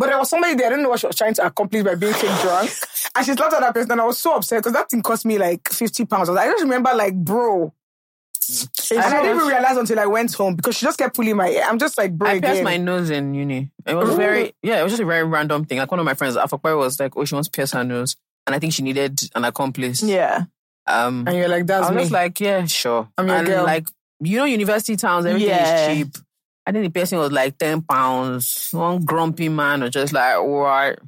Speaker 1: But there was somebody there, I don't know what she was trying to accomplish by being fake drunk. And she slapped at that person, and I was so upset because that thing cost me like 50 pounds. I, was like, I just remember, like, bro. And I didn't even realize until I went home because she just kept pulling my ear. I'm just like, bro,
Speaker 2: I pierced my nose in uni. It was
Speaker 1: Ooh.
Speaker 2: very, yeah, it was just a very random thing. Like one of my friends, Afakwe, was like, oh, she wants to pierce her nose. And I think she needed an accomplice.
Speaker 3: Yeah.
Speaker 2: Um,
Speaker 1: And you're like, that's
Speaker 2: I was
Speaker 1: me.
Speaker 2: just like, yeah, sure.
Speaker 1: I'm your
Speaker 2: and
Speaker 1: girl.
Speaker 2: like, you know, university towns, everything
Speaker 3: Yeah.
Speaker 2: is cheap. I think the person was like 10 pounds. One grumpy man was just like, what?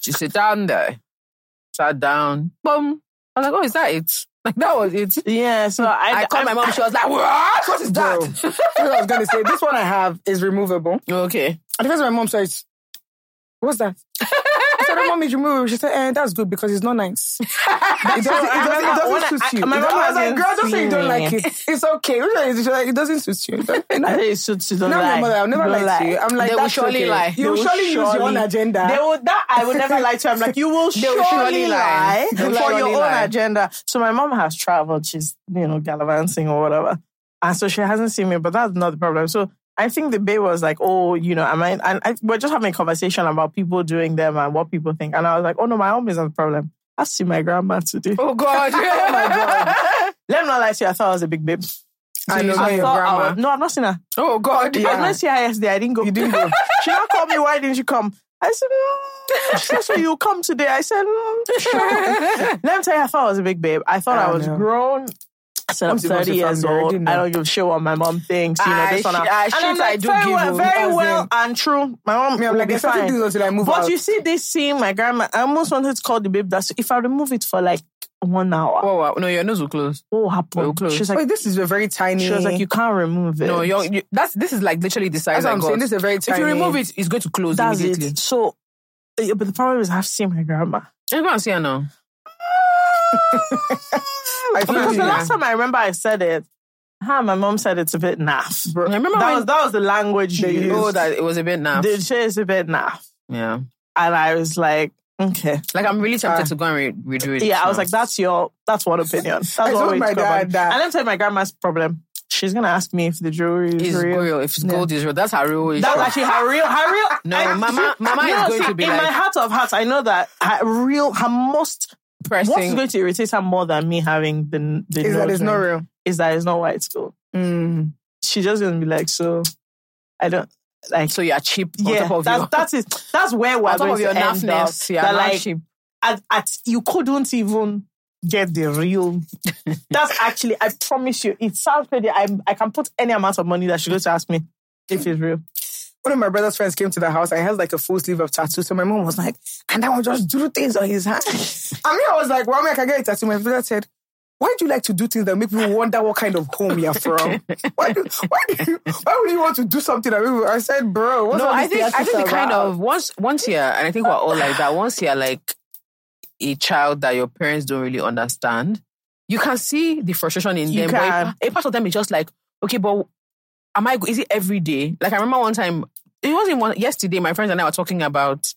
Speaker 2: She sit down there. Sat down. Boom. I was like, oh, is that it? Like, that was it.
Speaker 3: Yeah. So I,
Speaker 2: I called my mom. She was like, what? What is that?
Speaker 1: That's what I was going to say. This one I have is removable.
Speaker 2: okay.
Speaker 1: And the first my mom says, what's that? I said, oh, mom, it's removable. She said, eh, that's good because it's not nice. It doesn't, it doesn't, it doesn't suit
Speaker 3: I-
Speaker 1: you.
Speaker 3: my
Speaker 1: I
Speaker 3: mom
Speaker 1: was like, girl, just say you don't like
Speaker 3: it.
Speaker 1: it. It's okay. Which one is it? She's like, It doesn't suit you.
Speaker 3: I
Speaker 1: no.
Speaker 3: think it's so to don't
Speaker 1: No,
Speaker 3: lie.
Speaker 1: my mother, I'll never
Speaker 3: Don't
Speaker 1: lie to you. I'm like,
Speaker 2: They will surely
Speaker 1: okay.
Speaker 2: lie.
Speaker 1: You will
Speaker 3: will
Speaker 1: surely use your own agenda.
Speaker 3: They would that I would never lie to. you. I'm like, you will surely,
Speaker 2: lie.
Speaker 3: lie for your own
Speaker 2: lie.
Speaker 3: agenda. So my mom has traveled. She's you know gallivanting or whatever, and so she hasn't seen me. But that's not the problem. So I think the babe was like, oh, you know, am I? And I, we're just having a conversation about people doing them and what people think. And I was like, oh no, my home isn't the problem. I see my grandma today.
Speaker 2: Oh, God.
Speaker 1: oh my God.
Speaker 3: Let me not lie to you. I thought I was a big babe.
Speaker 1: I know
Speaker 3: I
Speaker 1: your
Speaker 3: thought I
Speaker 1: grandma.
Speaker 3: was, no, I've not seen her.
Speaker 2: Oh, God.
Speaker 3: I was not to see her yesterday. I didn't go.
Speaker 1: You didn't go.
Speaker 3: she not called me. Why didn't you come? I said, mm. she said, so you come today. I said, mm. Let me tell you, I thought I was a big babe. I thought I,
Speaker 1: I
Speaker 3: was
Speaker 1: know.
Speaker 3: grown. I said, I'm
Speaker 1: Once you
Speaker 3: 30 years old. I
Speaker 1: you?
Speaker 3: don't give a shit what my mom thinks. You know, this one.
Speaker 2: shit,
Speaker 3: and I'm
Speaker 2: shit,
Speaker 3: like,
Speaker 2: I do
Speaker 3: very
Speaker 2: give
Speaker 3: well, very well and true. My mom
Speaker 1: Me, I'm
Speaker 3: will
Speaker 1: like,
Speaker 3: be
Speaker 1: there's certain
Speaker 3: fine.
Speaker 1: things until I move
Speaker 3: But
Speaker 1: out.
Speaker 3: you see this scene, my grandma, I almost wanted to call the babe that if I remove it for like one hour,
Speaker 2: Oh, wow. No, your nose will close.
Speaker 3: what will
Speaker 2: Will close.
Speaker 3: She's like,
Speaker 1: Wait, this is a very tiny.
Speaker 3: she was like, you can't remove it.
Speaker 2: No, you're, you, that's this is like literally the size
Speaker 1: That's what
Speaker 2: I
Speaker 1: I'm
Speaker 2: got.
Speaker 1: saying. This is a very
Speaker 2: if you remove it, it's going to close
Speaker 3: That's
Speaker 2: immediately.
Speaker 3: it. So, but the problem is I've seen my grandma.
Speaker 2: Just go and see her now.
Speaker 1: I
Speaker 3: Because the last time I remember I said it, huh, my mom said it's a bit naff. Bro.
Speaker 2: I remember
Speaker 3: That
Speaker 2: when
Speaker 3: was that was the language
Speaker 2: they
Speaker 3: used.
Speaker 2: know that it was a bit naff.
Speaker 3: They say it's a bit naff.
Speaker 2: yeah.
Speaker 3: And I was like, okay.
Speaker 2: Like I'm really tempted
Speaker 1: Ah.
Speaker 2: to go and re- redo it.
Speaker 3: Yeah, I was like, that's your, that's one opinion. That's
Speaker 1: I
Speaker 3: one way
Speaker 1: my
Speaker 3: to go
Speaker 1: dad that-
Speaker 3: And then tell my grandma's problem. She's gonna ask me if the jewelry is
Speaker 2: It's
Speaker 3: real.
Speaker 2: real. If it's gold, is real. That's her real issue.
Speaker 3: That was actually her real, her real.
Speaker 2: No,
Speaker 3: I-
Speaker 2: Mama- Mama
Speaker 3: You
Speaker 2: is going
Speaker 3: see,
Speaker 2: to be
Speaker 3: in
Speaker 2: like-
Speaker 3: my heart of hearts. I know that her real, her most. What's going to irritate her more than me having the the
Speaker 1: Is that it's not real?
Speaker 3: Is that it's not white gold.
Speaker 1: Mm.
Speaker 3: She just gonna be like, so I don't like.
Speaker 2: So you're cheap on
Speaker 3: yeah,
Speaker 2: top of
Speaker 3: that's
Speaker 2: your,
Speaker 3: that's it. That's where we're
Speaker 2: on top
Speaker 3: going
Speaker 2: of your
Speaker 3: to end up.
Speaker 2: naffness. You're
Speaker 3: That, like,
Speaker 2: cheap.
Speaker 3: at, at you couldn't even get the real. That's actually, I promise you, it sounds pretty. I I can put any amount of money that she goes to ask me if it's real.
Speaker 1: One of my brother's friends came to the house and he has like a full sleeve of tattoos. So my mom was like, and that one just drew things on his hand. I mean, I was like, well, I, mean, I can get a tattoo. My brother said, why do you like to do things that make people wonder what kind of home you're from? why, do, why, do you, why would you want to do something that people, I said, bro, what's
Speaker 2: No, I think I think the kind of once once you're and I think we're all like that. Once you're like a child that your parents don't really understand, you can see the frustration in
Speaker 3: You
Speaker 2: them.
Speaker 3: can.
Speaker 2: But a part of them is just like, okay, but am I? Is it every day? Like I remember one time, it wasn't one yesterday. My friends and I were talking about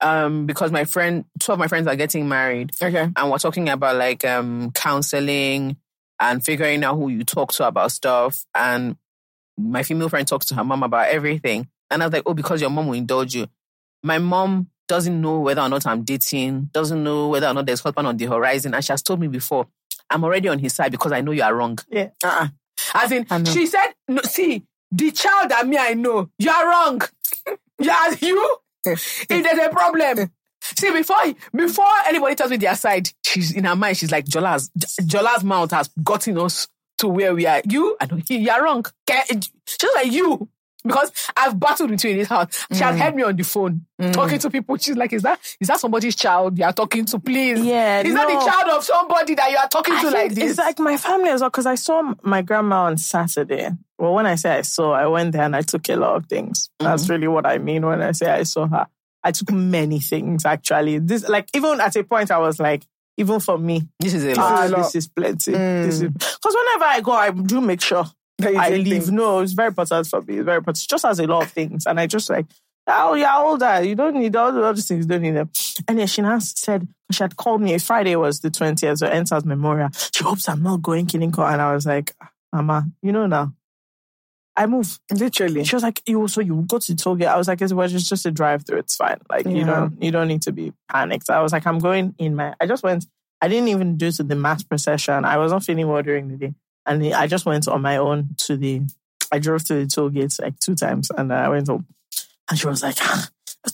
Speaker 2: um because my friend, two of my friends are getting married,
Speaker 1: Okay.
Speaker 2: and we're talking about like um counseling and figuring out who you talk to about stuff. And my female friend talks to her mom about everything. And I was like, oh, because your mom will indulge you. My mom doesn't know whether or not I'm dating, doesn't know whether or not there's husband on the horizon. And she has told me before, I'm already on his side because I know you are wrong.
Speaker 3: Yeah.
Speaker 1: Uh-uh.
Speaker 2: As in, she said, no, see, the child that me I know, you are wrong. Yeah, you. if there's a problem. See, before before anybody tells me their side, she's in her mind, she's like, Jola's Jola's mouth has gotten us to where we are. You, I don't you are wrong. Just like you. Because I've battled with you in this house. She has mm. heard me on the phone mm. talking to people. She's like, Is that is that somebody's child you are talking to? Please.
Speaker 3: Yeah,
Speaker 2: Is that the child of somebody that you are talking
Speaker 3: I
Speaker 2: to like this?
Speaker 3: It's like my family as well because I saw my grandma on Saturday. Well, when I say I saw, I went there and I took a lot of things. Mm-hmm. That's really what I mean when I say I saw her. I took many things actually. This like even at a point I was like, even for me,
Speaker 2: this is a
Speaker 3: ah,
Speaker 2: lot.
Speaker 3: this is plenty. This mm. is because whenever I go, I do make sure I leave. No, it's very important for me. It's very important. She just has a lot of things, and I just like, oh, you're older. You don't need all the other things. You don't need them. And then she now said she had called me. Friday was the twentieth, so enters memorial. She hopes I'm not going killing her, and I was like, Mama, you know now. I move.
Speaker 1: Literally.
Speaker 3: She was like, "You so you go to Toge?" I was like, "It's well, it's just a drive through. It's fine. Like you
Speaker 1: Yeah.
Speaker 3: don't you don't need to be panicked." I was like, "I'm going in my." I just went. I didn't even do to the mass procession. I was not feeling well during the day, and I just went on my own to the. I drove to the toll gates like two times, and I went home. And she was like, ah,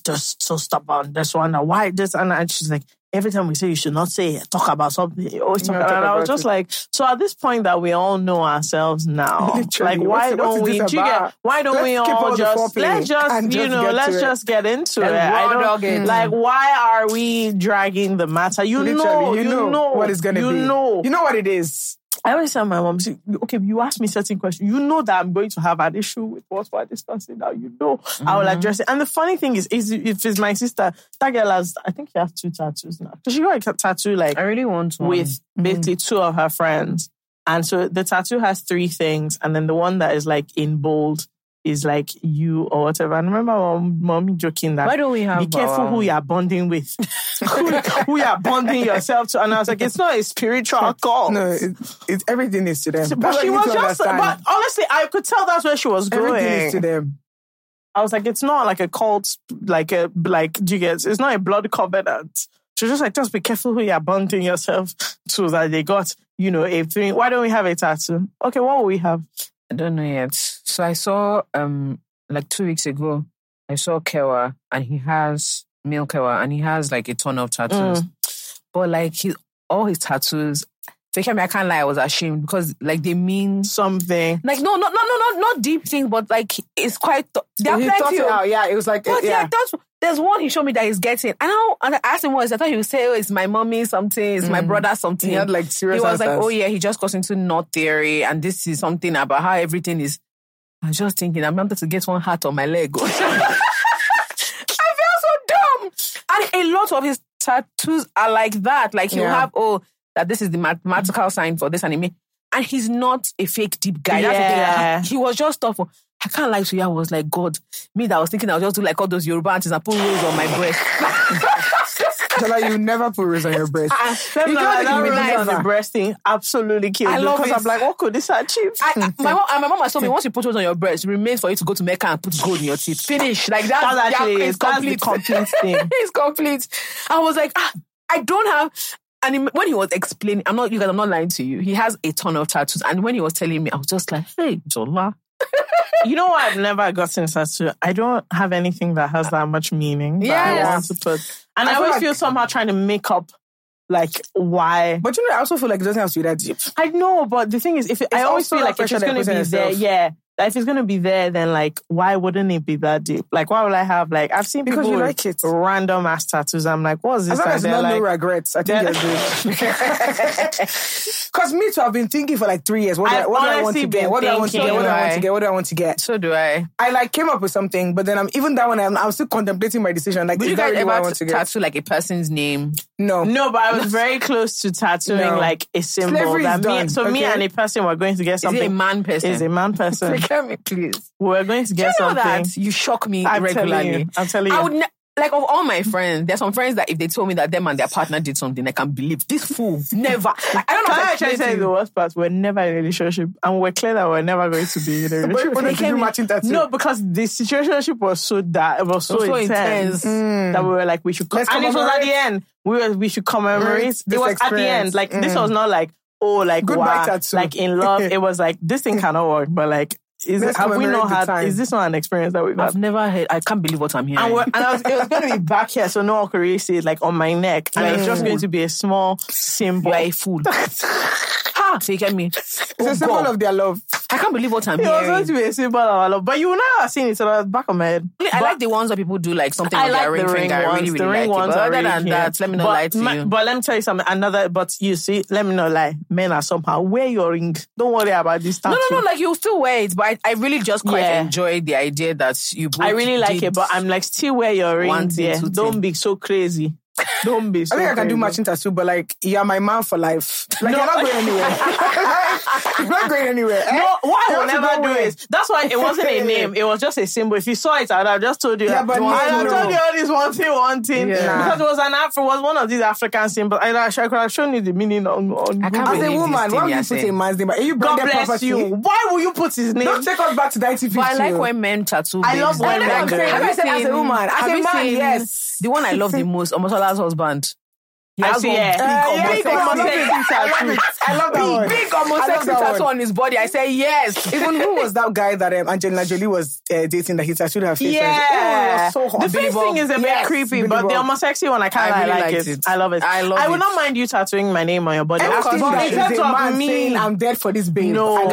Speaker 3: "Just so stubborn. This one. Why this?" And I- she's like, "Every time we say you should not say it, talk about something, you always talk about." And I was just
Speaker 1: it.
Speaker 3: like, "So at this point that we all know ourselves now,
Speaker 1: Literally,
Speaker 3: like why don't we? do get, why don't
Speaker 1: Let's
Speaker 3: we
Speaker 1: all
Speaker 3: all just let's just you
Speaker 1: just
Speaker 3: know let's just get into
Speaker 2: And
Speaker 3: it? I don't
Speaker 2: it.
Speaker 3: like why are we dragging the matter? You
Speaker 1: Literally,
Speaker 3: know,
Speaker 1: you, know, what it's gonna
Speaker 3: you
Speaker 1: be.
Speaker 3: know.
Speaker 1: You know what it is.
Speaker 3: I always tell my mom, okay, you ask me certain questions. You know that I'm going to have an issue with what we're discussing now. You know, I
Speaker 1: Mm-hmm.
Speaker 3: will address it. And the funny thing is, is if it's my sister, that girl has, I think she has two tattoos now. Because she got a tattoo like
Speaker 2: I really want one.
Speaker 3: with
Speaker 1: Mm-hmm.
Speaker 3: basically two of her friends. And so the tattoo has three things. And then the one that is like in bold is like you or whatever. And remember mom, mommy joking that
Speaker 2: Why don't we have
Speaker 3: be careful
Speaker 2: our-
Speaker 3: who you are bonding with, who, who you are bonding yourself to. And I was like, it's not a spiritual call.
Speaker 1: No, it's, it, everything is to them.
Speaker 3: but
Speaker 1: That's what
Speaker 3: she was just,
Speaker 1: understand.
Speaker 3: but honestly, I could tell that's where she was going.
Speaker 1: Everything is to them.
Speaker 3: I was like, it's not like a cult, like a, like, do you get, it's not a blood covenant. She just like, just be careful who you're bonding yourself to that they got, you know, a thing. Why don't we have a tattoo? Okay, what will we have?
Speaker 2: I don't know yet. So I saw um like two weeks ago, I saw Kewa and he has male Kewa and he has like a ton of tattoos. But like he all his tattoos, Fake me, I can't lie, I was ashamed because like they mean
Speaker 3: Something.
Speaker 2: like no, no, no, no, not not deep things, but like it's quite there are
Speaker 1: he
Speaker 2: plenty
Speaker 1: it out. Yeah, it was like,
Speaker 2: But yeah,
Speaker 1: yeah.
Speaker 2: that's there's one he showed me that he's getting. And I, and I asked him what is. I thought he would say, "Oh, it's my mommy something, it's my brother something."
Speaker 1: He had like serious.
Speaker 2: He was like, "Oh yeah, he just got into knot theory, and this is something about how everything is." I was just thinking, I'm wanted to get one hat on my leg. I feel so dumb. And a lot of his tattoos are like that. Like he'll
Speaker 1: Yeah.
Speaker 2: have, oh, that this is the mathematical sign for this anime. And he's not a fake deep guy.
Speaker 3: Yeah.
Speaker 2: He was just tough. I can't lie to you. I was like, God, me that I was thinking I was just do like all those Yoruba aunties and put rose on my breast.
Speaker 1: Jola, you never put rose on your breast. You
Speaker 3: me know that on the breast thing absolutely killed
Speaker 2: I love
Speaker 3: because. I'm like, what could this achieve?
Speaker 2: I, I- my mom, my mom has told me once you put rose on your breast, it remains for you to go to Mecca and put gold in your teeth. Finish like that.
Speaker 3: That's actually
Speaker 2: yeah, it's complete.
Speaker 3: complete thing.
Speaker 2: it's complete. I was like, ah, I don't have. And he- when he was explaining, I'm not you guys. I'm not lying to you. He has a ton of tattoos, and when he was telling me, I was just like, "Hey, Jola,
Speaker 3: You know what? I've never gotten a tattoo. I don't have anything that has that much meaning. that I want to put. And
Speaker 1: I
Speaker 3: I,
Speaker 1: feel
Speaker 3: always
Speaker 1: like-
Speaker 3: feel somehow trying to make up like why.
Speaker 1: But you know, I also feel like it doesn't have to be that deep.
Speaker 3: I know, but the thing is, if it, I always feel like if
Speaker 1: pressure
Speaker 3: it's going to be there, yeah. Like if it's going to be there, then like why wouldn't it be that deep? Like why would I have like I've seen
Speaker 1: Because
Speaker 3: people
Speaker 1: you
Speaker 3: with
Speaker 1: like it.
Speaker 3: random ass tattoos. I'm like, what's this?
Speaker 1: As long as
Speaker 3: they're
Speaker 1: no regrets, I think
Speaker 3: Yeah.
Speaker 1: you're good. Because me too, I've been thinking for like three years. What do I, what do I want to get? What do I want to get? What do I want to get? What do I want to get?
Speaker 2: so do I."
Speaker 1: I like came up with something, but then I'm even that one. I'm, I'm still contemplating my decision. Like,
Speaker 2: Would
Speaker 1: is
Speaker 2: you
Speaker 1: that
Speaker 2: guys
Speaker 1: really what I
Speaker 2: ever
Speaker 1: want to get?
Speaker 2: tattoo like a person's name?
Speaker 1: No,
Speaker 3: No, but I was very close to tattooing
Speaker 1: No.
Speaker 3: like a symbol.
Speaker 1: Slavery is
Speaker 3: that me,
Speaker 1: done,
Speaker 3: so me and a person were going to get something.
Speaker 2: Is it a man person?
Speaker 3: Is a man person.
Speaker 2: Tell me, please.
Speaker 3: we were going to
Speaker 2: Do you
Speaker 3: get
Speaker 2: know
Speaker 3: something.
Speaker 2: that you shock me
Speaker 3: I'm telling
Speaker 2: regularly?
Speaker 3: you. I'm telling you.
Speaker 2: I would ne- like of all my friends. There's some friends that if they told me that them and their partner did something, I can believe this fool never. Like, I don't know.
Speaker 3: Can I actually
Speaker 2: explain
Speaker 3: tell you the worst part? We're never in a relationship, and we're clear that we're never going to be in a relationship.
Speaker 1: but they give you matching tattoo.
Speaker 3: No, because the situationship was so that it was so,
Speaker 2: was so
Speaker 3: intense,
Speaker 2: intense.
Speaker 3: that we were like, we should.
Speaker 1: Let's
Speaker 3: and it was at the end. We were, we should commemorate.
Speaker 1: This
Speaker 3: it was at the end. Like this
Speaker 1: Mm.
Speaker 3: was not like oh like
Speaker 1: Goodbye
Speaker 3: wow,
Speaker 1: tattoo.
Speaker 3: like in love. it was like this thing cannot work. But like, is
Speaker 1: Let's
Speaker 3: have we
Speaker 1: commemorate
Speaker 3: not had?
Speaker 1: time.
Speaker 3: Is this not an experience that we've had?
Speaker 2: I've never heard. I can't believe what I'm hearing.
Speaker 3: And, and I was, it was going to be back here, so no one could really see it, like on my neck. And it's just going to be a small symbol.
Speaker 2: you are a fool. ha! So you get me?
Speaker 1: it's
Speaker 2: Oh,
Speaker 1: a symbol
Speaker 2: God.
Speaker 1: of their love.
Speaker 2: I can't believe what I'm
Speaker 3: It was going
Speaker 2: hearing.
Speaker 3: to be a symbol of our love, but you will never have seen it. So it was back of my head.
Speaker 2: I like the ones that people do like something
Speaker 3: I like
Speaker 2: their ring
Speaker 3: the ring
Speaker 2: finger. I
Speaker 3: ones.
Speaker 2: really, really
Speaker 3: the ring
Speaker 2: like
Speaker 3: ones
Speaker 2: it. But other
Speaker 3: really
Speaker 2: than
Speaker 3: cute.
Speaker 2: that, let me not
Speaker 3: but,
Speaker 2: lie to you.
Speaker 3: But let me tell you something. Another, but you see, let me not lie. Men are somehow wear your ring. Don't worry about this tattoo.
Speaker 2: no, no. no. Like you still wear it, but I, I really just quite
Speaker 3: Yeah.
Speaker 2: enjoy the idea that you.
Speaker 3: I really like it, but I'm like, still wear your ring. Yeah. Don't be so crazy. Don't be so
Speaker 1: I think I can do
Speaker 3: crazy.
Speaker 1: matching tattoo, but like you're my man for life. Like you're not going anywhere. you're not going anywhere. eh?
Speaker 3: No, what I
Speaker 1: You
Speaker 3: will never
Speaker 1: go
Speaker 3: do
Speaker 1: where?
Speaker 3: is that's why it wasn't a name. It was just a symbol. If you saw it, I'd have just told you.
Speaker 1: Yeah, but no,
Speaker 3: I
Speaker 1: no.
Speaker 3: told you all this one thing, one thing.
Speaker 2: Yeah.
Speaker 3: Because it was an Af- it was one of these African symbols. I, I could have shown you the meaning on, on
Speaker 2: I can't
Speaker 1: As a woman, why would
Speaker 2: you're
Speaker 1: you put a man's name? Are you
Speaker 3: God bless
Speaker 1: property?
Speaker 3: you. Why will you put his name?
Speaker 1: Don't take us back to 1950.
Speaker 2: But I like when men tattoo.
Speaker 3: I love when
Speaker 2: Like,
Speaker 3: men
Speaker 2: have you
Speaker 3: it.
Speaker 1: Have I said as a woman? As a man, yes.
Speaker 2: The one I love the most, almost Omosola's husband. He
Speaker 3: I see, yeah.
Speaker 2: big
Speaker 3: Uh, Omosola
Speaker 2: tattoo.
Speaker 1: I love that.
Speaker 2: Big, big
Speaker 1: Omosola
Speaker 2: tattoo on his body. I say yes.
Speaker 1: Even who was that guy that um, Angelina Jolie was uh, dating that he tattooed her face?
Speaker 3: Yeah.
Speaker 1: Oh, so hot.
Speaker 3: The face thing is a bit
Speaker 1: Yes,
Speaker 3: creepy,
Speaker 1: Billy
Speaker 3: but the
Speaker 1: Bob.
Speaker 3: Omosola one, I kind of
Speaker 2: I really
Speaker 3: like it.
Speaker 2: it.
Speaker 3: I love it.
Speaker 2: I love
Speaker 3: I would not mind you tattooing my name on your body.
Speaker 1: Anything
Speaker 3: Because
Speaker 1: that
Speaker 3: in terms of me,
Speaker 1: saying I'm dead for this babe.
Speaker 3: no,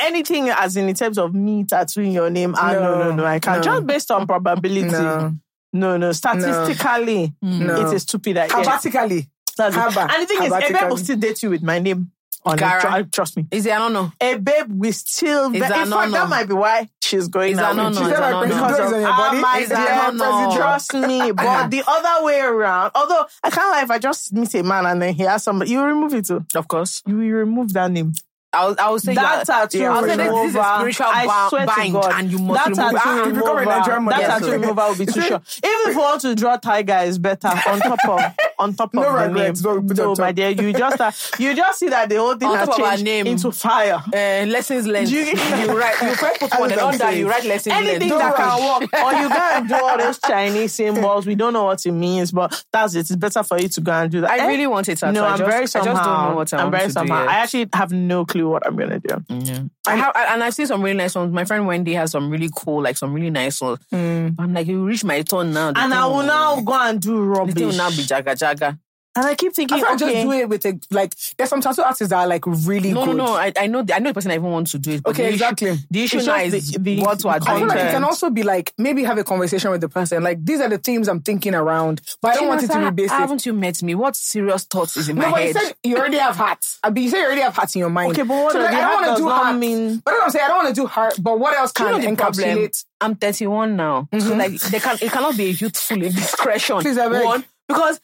Speaker 3: anything as in, in terms of me tattooing your name, ah, No,
Speaker 1: no,
Speaker 3: no, I can't. Just based on probability.
Speaker 1: No.
Speaker 3: No. Statistically, mm.
Speaker 1: No.
Speaker 3: it's a stupid idea.
Speaker 1: Habatically.
Speaker 3: It.
Speaker 1: Haba.
Speaker 3: And the thing is, a babe will still date you with my name on it.
Speaker 2: Gara.
Speaker 3: Trust me.
Speaker 2: Is it? I don't know.
Speaker 3: A babe will still.
Speaker 2: Is
Speaker 3: in
Speaker 2: that
Speaker 3: fact,
Speaker 2: no, no?
Speaker 3: that might be why she's going
Speaker 2: Is
Speaker 3: out
Speaker 2: no, no?
Speaker 1: She
Speaker 2: Is
Speaker 1: said
Speaker 2: that
Speaker 1: my
Speaker 2: no, no?
Speaker 1: president on your body.
Speaker 2: Is that
Speaker 3: dear,
Speaker 2: no, no?
Speaker 3: Trust me, but the other way around. Although I can't lie, if I just meet a man and then he has somebody, you remove it too.
Speaker 2: Of course.
Speaker 3: You will remove that name.
Speaker 2: I was, I was saying
Speaker 3: That tattoo
Speaker 1: yeah,
Speaker 2: I was saying this, this is spiritual
Speaker 3: I swear to
Speaker 2: bind,
Speaker 3: God,
Speaker 2: and you must
Speaker 3: that
Speaker 2: remove
Speaker 3: tattoo
Speaker 1: if you become a
Speaker 3: remover, that tattoo remover will be too short. Even if you want to draw tiger is better on top of on top
Speaker 1: No
Speaker 3: of the name.
Speaker 1: regrets, don't put
Speaker 3: No, my dear, you just uh, you just see that the whole thing
Speaker 2: On
Speaker 3: has
Speaker 2: top of our
Speaker 3: changed
Speaker 2: name.
Speaker 3: into fire.
Speaker 2: Uh, lessons learned. You,
Speaker 3: you-
Speaker 2: write. You first put
Speaker 1: That's
Speaker 2: one, and under you write lessons
Speaker 3: Anything
Speaker 2: learned.
Speaker 3: that
Speaker 1: Don't
Speaker 3: can work, or you go and do all those Chinese symbols. We don't know what it means, but that's it. It's better for you to go and do that.
Speaker 2: I
Speaker 3: Eh?
Speaker 2: really want a tattoo.
Speaker 3: No,
Speaker 2: I
Speaker 3: I'm
Speaker 2: just,
Speaker 3: very
Speaker 2: I
Speaker 3: somehow.
Speaker 2: just don't know what I
Speaker 3: am
Speaker 2: want
Speaker 3: very
Speaker 2: to
Speaker 3: somehow.
Speaker 2: do.
Speaker 3: I actually have no clue what I'm gonna do.
Speaker 2: I have, and I've seen some really nice ones. My friend Wendy has some really cool, like some really nice ones.
Speaker 3: Mm.
Speaker 2: I'm like, you reach my turn now.
Speaker 3: And I will now go and do rubbish.
Speaker 2: thing will now be jaga jaga.
Speaker 3: And I keep thinking,
Speaker 1: I
Speaker 3: okay,
Speaker 1: just do it with a like. There's some tattoo artists that are like really
Speaker 2: No, no,
Speaker 1: good.
Speaker 2: no. I, I know the, I know the person I even want to do it. but
Speaker 1: Okay,
Speaker 2: the issue-
Speaker 1: exactly.
Speaker 2: The issue now is
Speaker 3: the- the
Speaker 2: what to
Speaker 1: I feel like it can also be like maybe have a conversation with the person. Like these are the themes I'm thinking around, but I don't want it to be basic.
Speaker 2: Haven't you met me? What serious thoughts is in
Speaker 1: No,
Speaker 2: my
Speaker 1: but you
Speaker 2: head?
Speaker 1: said you already have hearts. I mean, you said you already have hearts in your mind.
Speaker 3: Okay, but what
Speaker 1: so like, I don't want to do
Speaker 3: not
Speaker 1: heart.
Speaker 3: mean-
Speaker 1: But I'm saying I don't want to do heart. But what else
Speaker 2: Do you
Speaker 1: can
Speaker 2: know the problem?
Speaker 1: encapsulate?
Speaker 2: I'm 31 now. So mm-hmm. like they can it cannot be a youthful indiscretion.
Speaker 1: Please, I beg.
Speaker 2: One, because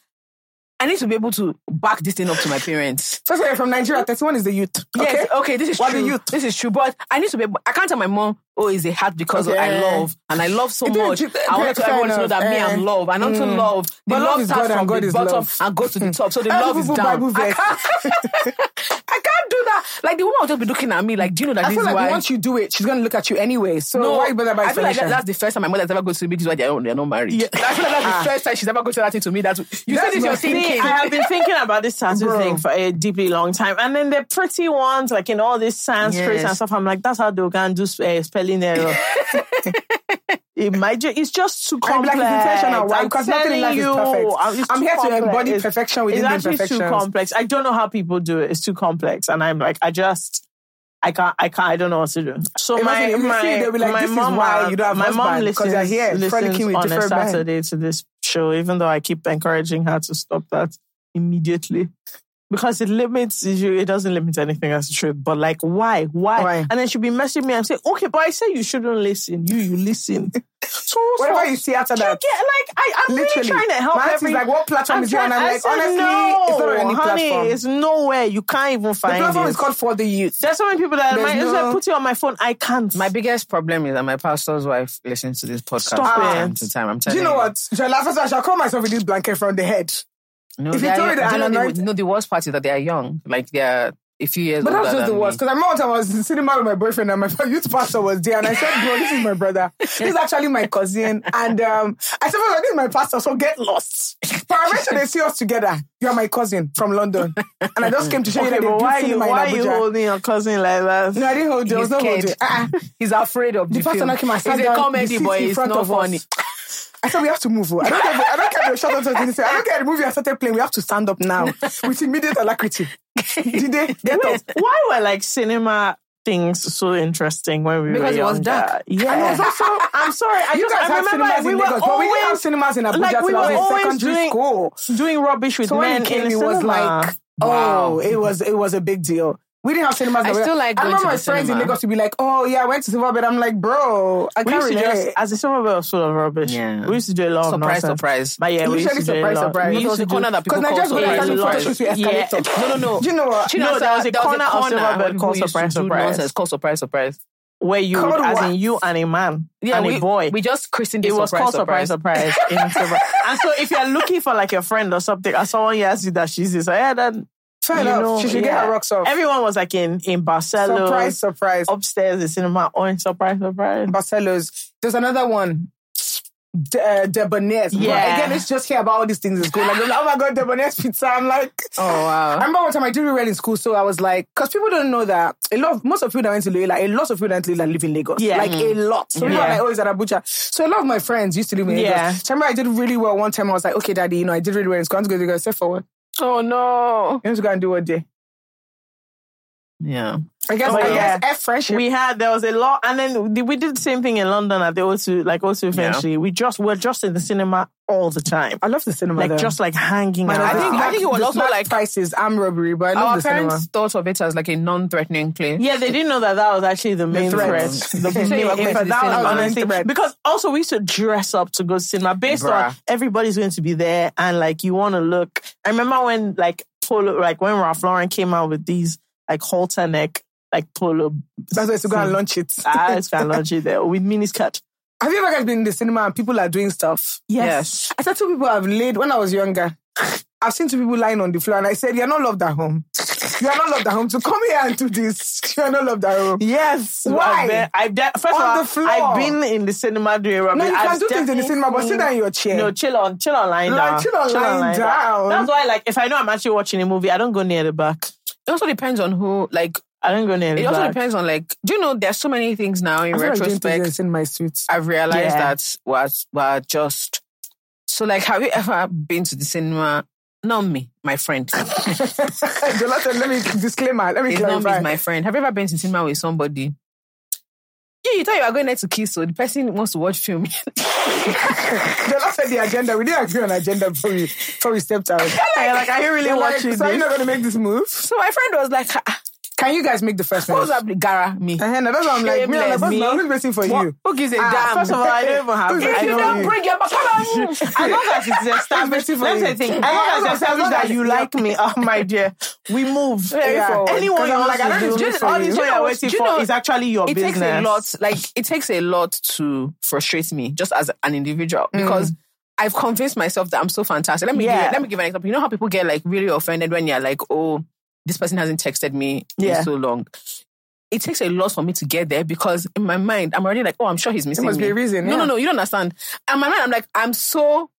Speaker 2: I need to be able to back this thing up to my parents.
Speaker 1: First of all, from Nigeria. 31 is the youth. Okay.
Speaker 2: Yes, okay, this is
Speaker 1: What
Speaker 2: true.
Speaker 1: the youth?
Speaker 2: This is true, but I need to be. able- I can't tell my mom, "Oh, is a heart because
Speaker 1: Okay.
Speaker 2: I love and I love so
Speaker 1: It is-
Speaker 2: much."
Speaker 1: it-
Speaker 2: I want
Speaker 1: fair
Speaker 2: everyone to know
Speaker 1: enough.
Speaker 2: that me
Speaker 1: Eh.
Speaker 2: I'm love, and not to
Speaker 1: Mm.
Speaker 2: love. The
Speaker 1: But love
Speaker 2: love starts
Speaker 1: God
Speaker 2: from
Speaker 1: God
Speaker 2: the bottom
Speaker 1: love.
Speaker 2: and goes to the top. So the
Speaker 1: Eh,
Speaker 2: love is
Speaker 1: Bible,
Speaker 2: down. I can't, I can't do that. Like the woman will just be looking at me like, "Do you know that
Speaker 1: I
Speaker 2: this
Speaker 1: feel
Speaker 2: is
Speaker 1: like
Speaker 2: why?"
Speaker 1: once you do it, she's going to look at you anyway. So why you bother by
Speaker 2: I feel like that, that's the first time my mother's ever goes to me. This is why they're not, they're not married. I feel like that's the first time she's ever going to say that thing to me. That's you
Speaker 1: That's
Speaker 2: said this you're
Speaker 1: not- See,
Speaker 2: thinking.
Speaker 3: I have been thinking about this tattoo
Speaker 1: Bro.
Speaker 3: thing for a deeply long time. And then the pretty ones, like in all this Sanskrit
Speaker 2: Yes.
Speaker 3: and stuff, I'm like, that's how they can do uh, spelling error. it might ju- it's just too
Speaker 1: I'm
Speaker 3: complex.
Speaker 1: like, it's intentional. Why?
Speaker 3: I'm
Speaker 1: Because nothing in life is
Speaker 3: you,
Speaker 1: perfect.
Speaker 3: I'm, it's
Speaker 1: I'm
Speaker 3: too
Speaker 1: here to embody perfection within
Speaker 3: It's actually too complex. I don't know how people do it. It's too complex. And I'm like, I just, I can't, I can't, I don't know what to do. So
Speaker 1: Imagine
Speaker 3: my, my,
Speaker 1: see they'll be like,
Speaker 3: my
Speaker 1: "This is
Speaker 3: mom,
Speaker 1: why you don't have
Speaker 3: my mom listens,
Speaker 1: you're here
Speaker 3: listens
Speaker 1: with
Speaker 3: on a
Speaker 1: different men."
Speaker 3: Saturday to this show, even though I keep encouraging her to stop that immediately. Because it limits you, it doesn't limit anything That's the truth. But like, why? why?
Speaker 1: Why?
Speaker 3: And then she'll be messaging me and say, okay, but I say you shouldn't listen. You, you listen. So,
Speaker 1: Whatever
Speaker 3: so-
Speaker 1: you see after
Speaker 3: do you
Speaker 1: that.
Speaker 3: get like I, I'm
Speaker 1: Literally.
Speaker 3: really trying to help
Speaker 1: My auntie's
Speaker 3: every.
Speaker 1: like, what platform is it on? I'm
Speaker 3: I
Speaker 1: like,
Speaker 3: said,
Speaker 1: honestly,
Speaker 3: no,
Speaker 1: it's not on any
Speaker 3: honey,
Speaker 1: platform.
Speaker 3: It's nowhere. You can't even find it.
Speaker 1: The platform
Speaker 3: it.
Speaker 1: is called For the Youth.
Speaker 3: There's so many people that
Speaker 1: There's
Speaker 3: might as well
Speaker 1: no-
Speaker 3: put it on my phone. I can't.
Speaker 2: My biggest problem is that my pastor's wife listens to this podcast
Speaker 3: Stop
Speaker 2: from
Speaker 3: it.
Speaker 2: time to time. I'm
Speaker 1: Do
Speaker 2: telling
Speaker 1: you know what? Shall I, first, I shall call myself with this blanket from the head.
Speaker 2: No,
Speaker 1: If you
Speaker 2: are-
Speaker 1: told me that
Speaker 2: do you
Speaker 1: I'm
Speaker 2: know
Speaker 1: anointed-
Speaker 2: the, no, the worst part is that they are young. Like they are a few years
Speaker 1: But that's just the worst. Because I remember I was in the cinema with my boyfriend and my youth pastor was there. And I said, bro, this is my brother. This is actually my cousin. And um, I said, well, this is my pastor, so get lost. But I mentioned they see us together. You are my cousin from London. And I just came to show you that they do
Speaker 3: why you why
Speaker 1: in
Speaker 3: you holding your cousin like that?
Speaker 1: No, I didn't hold you. I was
Speaker 2: He's
Speaker 1: not holding. Uh-uh.
Speaker 2: He's afraid of the,
Speaker 1: The pastor
Speaker 2: film.
Speaker 1: came and sat
Speaker 2: It's a
Speaker 1: down the
Speaker 2: comedy, but it's not funny.
Speaker 1: I said we have to move. oh. I don't care. I don't care if they shut us up. I don't care. The movie has started playing. We have to stand up now with immediate alacrity. Did they get up?
Speaker 3: Why were like cinema things so interesting when we were?
Speaker 2: Because
Speaker 3: were
Speaker 2: it was
Speaker 3: younger?
Speaker 2: dark.
Speaker 3: Yeah,
Speaker 1: And it was also-
Speaker 3: I'm sorry. I
Speaker 1: You
Speaker 3: just
Speaker 1: guys
Speaker 3: I
Speaker 1: have
Speaker 3: remember
Speaker 1: cinemas
Speaker 3: we
Speaker 1: in
Speaker 3: were
Speaker 1: Lagos, but we didn't have
Speaker 3: always
Speaker 1: cinemas in Abuja
Speaker 3: like, we
Speaker 1: till I was
Speaker 3: were always
Speaker 1: secondary
Speaker 3: doing-
Speaker 1: school.
Speaker 3: doing rubbish with
Speaker 1: So when
Speaker 3: men
Speaker 1: it came,
Speaker 3: in
Speaker 1: it
Speaker 3: the
Speaker 1: was
Speaker 3: cinema.
Speaker 1: like, oh, it was it was a big deal. We didn't have cinemas.
Speaker 2: I
Speaker 1: that were-
Speaker 2: still like
Speaker 1: I
Speaker 2: going
Speaker 1: remember
Speaker 2: to
Speaker 1: my
Speaker 2: the
Speaker 1: friends in
Speaker 2: cinema.
Speaker 1: Lagos to be like, oh yeah, I went to cinema, but I'm like, bro, I
Speaker 3: we
Speaker 1: can't
Speaker 3: used to
Speaker 1: relate.
Speaker 3: just, as a summer was full of rubbish.
Speaker 2: Yeah.
Speaker 3: We used to do a lot of
Speaker 2: Surprise,
Speaker 3: nonsense.
Speaker 2: surprise.
Speaker 3: But yeah, we used
Speaker 1: Literally
Speaker 3: to do a
Speaker 1: surprise,
Speaker 3: lot.
Speaker 1: surprise.
Speaker 3: We
Speaker 1: Because
Speaker 2: It
Speaker 3: used
Speaker 2: was
Speaker 3: to do
Speaker 2: corner that people
Speaker 1: Because
Speaker 2: call
Speaker 1: Nigerians go
Speaker 2: surprise.
Speaker 1: like
Speaker 3: a
Speaker 1: photo
Speaker 3: lot.
Speaker 1: shoots with
Speaker 3: Yeah.
Speaker 2: No, no, no.
Speaker 1: Do you know what?
Speaker 2: Do you
Speaker 3: No,
Speaker 2: know
Speaker 3: there was a
Speaker 2: there
Speaker 3: corner of
Speaker 2: corner
Speaker 3: Silverbird
Speaker 2: where
Speaker 3: called Surprise, Surprise.
Speaker 2: nonsense called surprise, surprise.
Speaker 3: where you,
Speaker 1: Called
Speaker 3: as
Speaker 1: what?
Speaker 3: in you and a man
Speaker 2: Yeah,
Speaker 3: and
Speaker 2: we,
Speaker 3: a boy.
Speaker 2: we just christened it,
Speaker 3: it was
Speaker 2: surprise,
Speaker 3: called surprise,
Speaker 2: surprise.
Speaker 3: surprise. in Silver. and so, if you're looking for like a friend or something, or someone asks you that she's this, oh, yeah, then
Speaker 1: Fair
Speaker 3: you
Speaker 1: enough.
Speaker 3: know,
Speaker 1: she should get her rocks off.
Speaker 3: Everyone was like in in Barcelona,
Speaker 1: surprise, surprise.
Speaker 3: upstairs the cinema, on surprise, surprise.
Speaker 1: Barcelos. There's another one. De, uh, Debonair's. But
Speaker 3: Yeah.
Speaker 1: again, it's just here about all these things is going. Like, like, oh my god, Debonair's pizza. I'm like,
Speaker 2: Oh
Speaker 1: I
Speaker 2: wow.
Speaker 1: remember one time I did really well in school, so I was like, because people don't know that a lot of most of people that went to Loyola, a lot of people that went to Loyola live in Lagos.
Speaker 3: Yeah.
Speaker 1: Like a lot. So people are
Speaker 3: Yeah.
Speaker 1: like, oh, is that Abuja? So a lot of my friends used to live in Lagos.
Speaker 3: Yeah.
Speaker 1: So I remember I did really well one time. I was like, okay, daddy, you know, I did really well in school. I'm going to go step forward.
Speaker 2: Oh no.
Speaker 1: Going to do what day.
Speaker 2: Yeah.
Speaker 1: I guess,
Speaker 3: Oh,
Speaker 1: I
Speaker 3: yeah.
Speaker 1: guess F friendship.
Speaker 3: We had there was a lot, and then we- we did the same thing in London at the O2, like O2 eventually. We just were just in the cinema all the time,
Speaker 1: I love the cinema.
Speaker 3: like
Speaker 1: though.
Speaker 3: just like hanging
Speaker 1: Man,
Speaker 3: out.
Speaker 2: I
Speaker 1: the
Speaker 2: think- I think it was also like-
Speaker 1: prices, arm robbery, but I love
Speaker 2: Our
Speaker 1: the cinema.
Speaker 2: parents thought of it as like a non-threatening place.
Speaker 3: Yeah, they didn't know that that was actually the main
Speaker 1: threat.
Speaker 3: threat. The
Speaker 2: They say you
Speaker 3: main,
Speaker 2: are
Speaker 3: in
Speaker 2: going
Speaker 3: fact,
Speaker 2: to the
Speaker 3: that was
Speaker 2: cinema.
Speaker 3: honestly
Speaker 1: Threat.
Speaker 3: because also we used to dress up to go to cinema based on everybody's going to be there and like you want to look. I remember when like polo, like when Ralph Lauren came out with these like halter neck like polo.
Speaker 1: That's why to go and launch it.
Speaker 3: Ah, it's fan launching there with mini skirt.
Speaker 1: Have you ever guys been in the cinema and people are doing stuff?
Speaker 3: Yes.
Speaker 1: I said two people I've laid when I was younger. I've seen two people lying on the floor and I said, You're not loved at home. You are not loved at home. To come here and do this, you are not loved at home.
Speaker 3: Yes.
Speaker 1: Why?
Speaker 3: I've been- I've de- first
Speaker 1: On
Speaker 3: of all,
Speaker 1: the floor.
Speaker 3: I've been in the cinema doing rubbish.
Speaker 1: No, you
Speaker 3: I've
Speaker 1: can do things in the cinema, but sit down in your chair.
Speaker 3: No, chill on, chill on lying
Speaker 1: Like,
Speaker 3: down.
Speaker 1: chill on lying down.
Speaker 3: That's why, like, if I know I'm actually watching a movie, I don't go near the back.
Speaker 2: It also depends on who. Like,
Speaker 3: I don't go near
Speaker 2: it also
Speaker 3: back.
Speaker 2: depends on like. Do you know there's so many things now in
Speaker 1: feel like
Speaker 2: retrospect.
Speaker 1: in my suits.
Speaker 2: I've realized
Speaker 3: Yeah.
Speaker 2: that was were just. So like, have you ever been to the cinema? Not me, my friend.
Speaker 1: Jonathan, let me disclaimer. Let me
Speaker 2: It's not me,
Speaker 1: clarify.
Speaker 2: my friend. Have you ever been to cinema with somebody? Yeah, you thought you were going there to kiss, so the person wants to watch film.
Speaker 1: Jonathan said the agenda. We didn't agree on agenda before we before we stepped out.
Speaker 3: I, like, are you really
Speaker 1: They're like,
Speaker 3: watching
Speaker 1: so are you
Speaker 3: this?
Speaker 1: not going to make this move?
Speaker 2: so my friend was like, "Ah,
Speaker 1: Can you guys make the first
Speaker 2: What's
Speaker 1: move?
Speaker 2: up, the Gara? Me.
Speaker 1: Now that's what I'm like. Me, I'm like,
Speaker 3: Me?
Speaker 1: Always waiting for
Speaker 2: What?
Speaker 1: you.
Speaker 2: Who gives a
Speaker 1: Ah,
Speaker 2: damn?
Speaker 3: First of all, I don't even have.
Speaker 1: If
Speaker 3: I
Speaker 2: you
Speaker 3: know
Speaker 2: don't
Speaker 3: you.
Speaker 2: bring your on.
Speaker 3: As long as it's established,
Speaker 1: waiting for
Speaker 3: let's
Speaker 1: you.
Speaker 3: say thing. As long as it's established that you like me, oh my dear, we move.
Speaker 1: Yeah.
Speaker 3: Anyone you
Speaker 1: like, I don't
Speaker 3: to
Speaker 1: need to
Speaker 3: do, all
Speaker 1: Do
Speaker 2: you
Speaker 3: you're
Speaker 2: know-
Speaker 3: waiting for is actually your
Speaker 2: it
Speaker 3: business.
Speaker 2: takes a lot like it takes a lot to frustrate me just as an individual
Speaker 3: Mm.
Speaker 2: because I've convinced myself that I'm so fantastic. Let me
Speaker 3: Yeah.
Speaker 2: give, let me give an example. You know how people get like really offended when you're like, oh, this person hasn't texted me
Speaker 3: Yeah.
Speaker 2: in so long. It takes a lot for me to get there because in my mind I'm already like, oh, I'm sure he's missing
Speaker 1: must
Speaker 2: me.
Speaker 1: be a reason,
Speaker 2: No,
Speaker 1: yeah.
Speaker 2: no, no, you don't understand. And my mind, I'm like, I'm so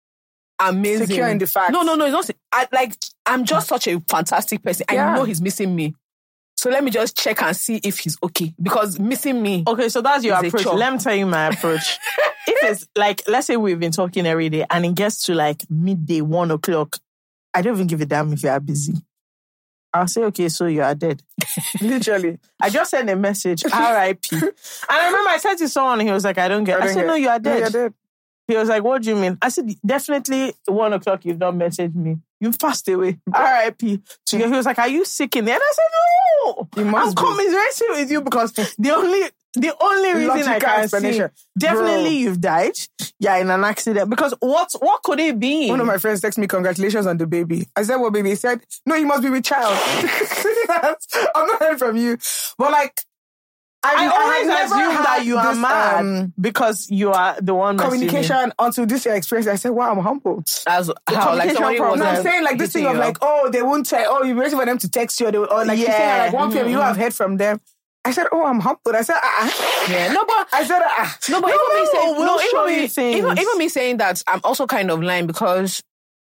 Speaker 2: amazing.
Speaker 1: Secure in the fact.
Speaker 2: No, no, no, it's not. I like. I'm just ah. such a fantastic person.
Speaker 1: Yeah.
Speaker 2: I know he's missing me. So let me just check and see if he's okay because missing me.
Speaker 3: Okay, so that's your approach. Let me tell you my approach. if it's like, let's say we've been talking every day and it gets to like midday, one o'clock, I don't even give a damn if you are busy. I'll say, okay, so you are dead.
Speaker 1: Literally.
Speaker 3: I just sent a message, RIP. and I remember I said to someone, he was like, I don't get I,
Speaker 1: don't
Speaker 3: said,
Speaker 1: get-
Speaker 3: no, you are
Speaker 1: No,
Speaker 3: dead.
Speaker 1: you're dead.
Speaker 3: He was like, what do you mean? I said, definitely one o'clock, you've not messaged me. You fast away. RIP. To you. He was like, are you sick in there? And I said, no.
Speaker 1: You must
Speaker 3: I'm
Speaker 1: be.
Speaker 3: commiserating with you because the only the only reason I
Speaker 1: Logical
Speaker 3: can see definitely
Speaker 1: Bro.
Speaker 3: you've died. Yeah, in an accident. Because what what could it be?
Speaker 1: One of my friends texted me, congratulations on the baby. I said, what baby? He said, no, you must be with child. I'm not hearing from you. But like,
Speaker 3: I
Speaker 1: have
Speaker 3: always assume that you are
Speaker 1: this,
Speaker 3: mad
Speaker 1: um,
Speaker 3: because you are the one
Speaker 1: communication until this year experience. I said, wow, I'm humbled.
Speaker 2: As how like somebody
Speaker 3: problem.
Speaker 1: No, I'm
Speaker 2: uh,
Speaker 1: saying like this thing of like, oh, they won't tell, oh, you're waiting for them to text you, or, they, or like you saying
Speaker 3: Yeah.
Speaker 1: like 1 p.m. You have heard from them. I said, oh, I'm humbled. I said, ah, ah.
Speaker 2: yeah, no, but
Speaker 1: I said, ah.
Speaker 2: no, but even me saying
Speaker 3: we'll
Speaker 2: no,
Speaker 3: show
Speaker 2: even me,
Speaker 3: things.
Speaker 2: even, even me saying that I'm also kind of lying because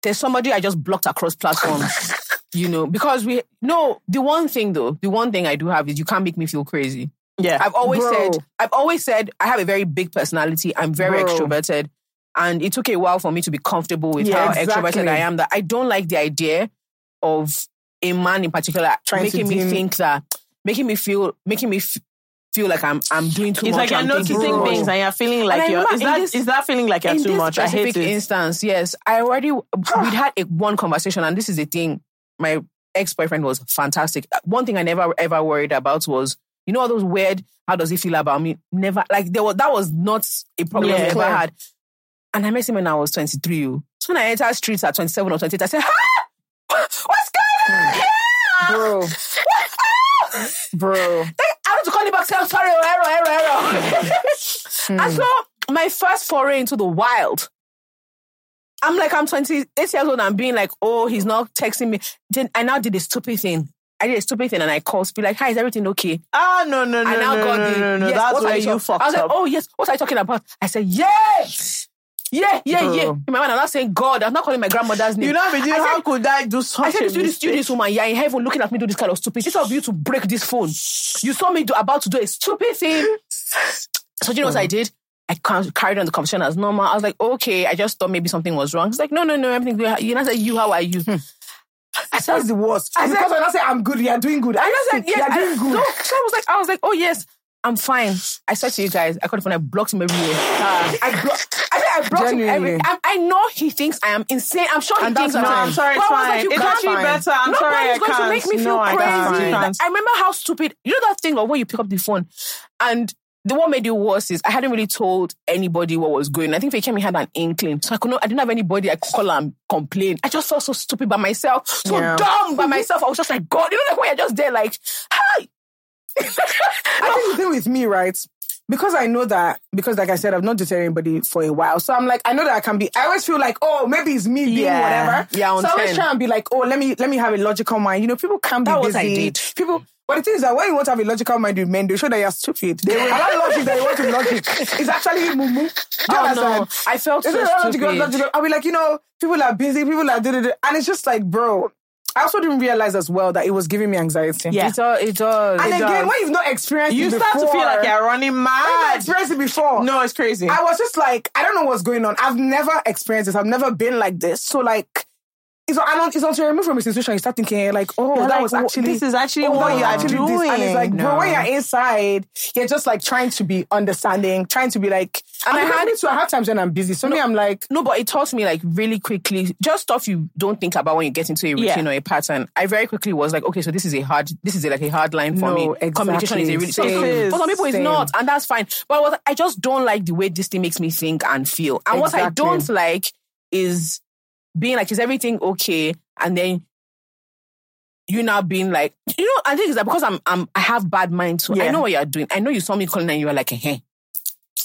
Speaker 2: there's somebody I just blocked across platforms. you know, because we no the one thing though, the one thing I do have is you can't make me feel crazy.
Speaker 3: Yeah.
Speaker 2: I've always
Speaker 1: Bro.
Speaker 2: said, I've always said, I have a very big personality. I'm very
Speaker 1: Bro.
Speaker 2: extroverted. And it took a while for me to be comfortable with
Speaker 1: Yeah,
Speaker 2: how
Speaker 1: exactly.
Speaker 2: extroverted I am. That I don't like the idea of a man in particular
Speaker 1: Trying to
Speaker 2: making me think that, making me feel, making me f- feel like I'm, I'm doing too
Speaker 3: it's
Speaker 2: much.
Speaker 3: It's like you're
Speaker 2: I'm thinking
Speaker 3: noticing
Speaker 2: too
Speaker 3: things and you're feeling like
Speaker 2: I
Speaker 3: you're is that
Speaker 2: this-
Speaker 3: is that feeling like you're too much? I hate it.
Speaker 2: instance, yes, I already we'd had a one conversation, and this is the thing. My ex boyfriend was fantastic. One thing I never ever worried about was, you know, all those weird. How does he feel about me? Never like there was that was not a problem
Speaker 3: Yeah,
Speaker 2: I ever had. And I met him when I was twenty three. oh. So when I entered streets at twenty seven or twenty eight, I said, "Ah, what's going on here?"
Speaker 1: Bro. Bro.
Speaker 2: I had to call him back. Say, I'm sorry, oh, error, error, error.
Speaker 1: Hmm.
Speaker 2: And so my first foray into the wild. I'm like, I'm 28 years old. I'm being like, oh, he's not texting me. Then I now did a stupid thing. I did a stupid thing and I called, be like, hi, is everything okay?
Speaker 3: Ah no no no
Speaker 2: I now
Speaker 3: no
Speaker 2: got
Speaker 3: no
Speaker 2: the,
Speaker 3: no no.
Speaker 2: yes,
Speaker 3: That's
Speaker 2: what
Speaker 3: where
Speaker 2: you
Speaker 3: you
Speaker 2: talking-
Speaker 3: fucked
Speaker 2: I was like, oh, yes, what are you talking about? I said, yes. Yeah, yeah, yeah. In my mind, I'm not saying God. I'm not calling my grandmother's name.
Speaker 3: You know,
Speaker 2: I
Speaker 3: how
Speaker 2: said-
Speaker 3: could I do such
Speaker 2: I said to you, this, you,
Speaker 3: mistake?
Speaker 2: this woman, you're in heaven looking at me do this kind of stupid. This of you to break this phone. You saw me do, about to do a stupid thing. So do you know what I uh-huh. did? I ca- carried on the conversation as normal. I was like, okay, I just thought maybe something was wrong. He's like, no, no, no, everything. You know, I said, you, how are you? Hmm. I said,
Speaker 1: That's the worst.
Speaker 2: I said-
Speaker 1: because when I say I'm good, you're doing good.
Speaker 2: I just said,
Speaker 1: yeah,
Speaker 2: you're
Speaker 1: doing good.
Speaker 2: No, so I was like, I was like, oh yes, I'm fine. I said to you guys, I called the phone, I blocked him everywhere.
Speaker 1: Ah.
Speaker 2: I blocked. I said I blocked him
Speaker 1: Genuinely.
Speaker 2: every. I, I know he thinks I am insane. I'm sure he
Speaker 1: And
Speaker 2: thinks
Speaker 3: No,
Speaker 2: I'm
Speaker 3: I'm sorry, it's
Speaker 2: I like,
Speaker 3: fine.
Speaker 2: you
Speaker 3: It's actually better. I'm
Speaker 2: no,
Speaker 3: sorry, I
Speaker 2: it's going
Speaker 3: can't.
Speaker 2: to make me feel
Speaker 3: no,
Speaker 2: crazy. Like, I remember how stupid. You know that thing of when you pick up the phone, and the one made it worse is I hadn't really told anybody what was going. on. I think Fekemi had an inkling, so I could not. I didn't have anybody I could call and complain. I just felt so stupid by myself, so
Speaker 1: Yeah.
Speaker 2: dumb by myself. I was just like, God, you know, like when you're just there, like, hi.
Speaker 1: I think the thing with me, right? Because I know that, because like I said, I've not dated anybody for a while. So I'm like, I know that I can be, I always feel like, oh, maybe it's me being
Speaker 3: Yeah.
Speaker 1: whatever.
Speaker 2: Yeah, on
Speaker 1: so I always
Speaker 2: 10.
Speaker 1: try and be like, oh, let me, let me have a logical mind. You know, people can be
Speaker 2: That was
Speaker 1: busy.
Speaker 2: what I did.
Speaker 1: People, but the thing is that when you want to have a logical mind with men, they show that you're stupid. They will have logic that you want to be logic. It's actually moo moo.
Speaker 2: Oh no, I felt so
Speaker 1: It's not logical,
Speaker 2: stupid.
Speaker 1: logical. I'll be like, you know, people are busy, people are da da da. And it's just like, bro, I also didn't realize as well that it was giving me anxiety.
Speaker 3: Yeah.
Speaker 2: It does. It does.
Speaker 1: And
Speaker 2: it
Speaker 1: again,
Speaker 2: does.
Speaker 1: when you've not experienced it,
Speaker 3: You
Speaker 1: it
Speaker 3: start to feel like you're running mad.
Speaker 1: I've not
Speaker 3: mad.
Speaker 1: experienced it before.
Speaker 3: No, it's crazy.
Speaker 1: I was just like, I don't know what's going on. I've never experienced this. I've never been like this. So like, it's, and it's until you remove from a situation, you start thinking like, oh,
Speaker 3: You're
Speaker 1: that
Speaker 3: like,
Speaker 1: was actually
Speaker 3: this is actually
Speaker 1: oh,
Speaker 3: what you're
Speaker 1: actually this." And it's like,
Speaker 3: doing.
Speaker 1: bro, when you're inside, you're just like trying to be understanding, trying to be like. And I
Speaker 2: I
Speaker 1: had
Speaker 2: had-
Speaker 1: me too. I have times when I'm busy. So me, I'm like,
Speaker 2: No, but it taught me like really quickly, just stuff you don't think about when you get into a routine
Speaker 3: Yeah.
Speaker 2: or a pattern. I very quickly was like, okay, so this is a hard, this is a, like a hard line for
Speaker 1: No,
Speaker 2: me. Communication is a really, so, so- for some people it's not, and that's fine. But I was, I just don't like the way this thing makes me think and feel. And what I don't like is being like, is everything okay? And then you now being like, you know, I think it's that because I'm, I'm, I have bad mind too. I know what you're doing. I know you saw me calling and you were like, hey,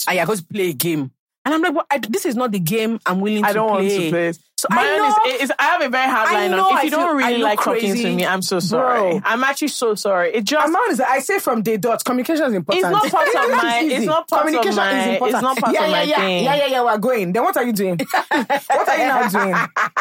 Speaker 2: and you're going to play a game. And I'm like, well, I, this is not the game I'm willing
Speaker 3: I
Speaker 2: to
Speaker 3: don't want to play.
Speaker 2: So
Speaker 3: Mine
Speaker 2: I know,
Speaker 3: is, is, I have a very hard
Speaker 2: I
Speaker 3: line
Speaker 2: know
Speaker 3: on. If
Speaker 2: I
Speaker 3: you don't really like talking to me, I'm so sorry.
Speaker 1: Bro.
Speaker 3: I'm actually so sorry. It just
Speaker 1: amount is. I say from day dot, communication is important.
Speaker 3: It's not part of my- it's not part of
Speaker 1: communication
Speaker 3: my-
Speaker 1: is important.
Speaker 3: it's not part
Speaker 1: yeah,
Speaker 3: of
Speaker 1: yeah,
Speaker 3: my
Speaker 1: yeah,
Speaker 3: thing.
Speaker 1: Yeah, yeah, yeah. We're going. Then what are you doing? what are you now doing?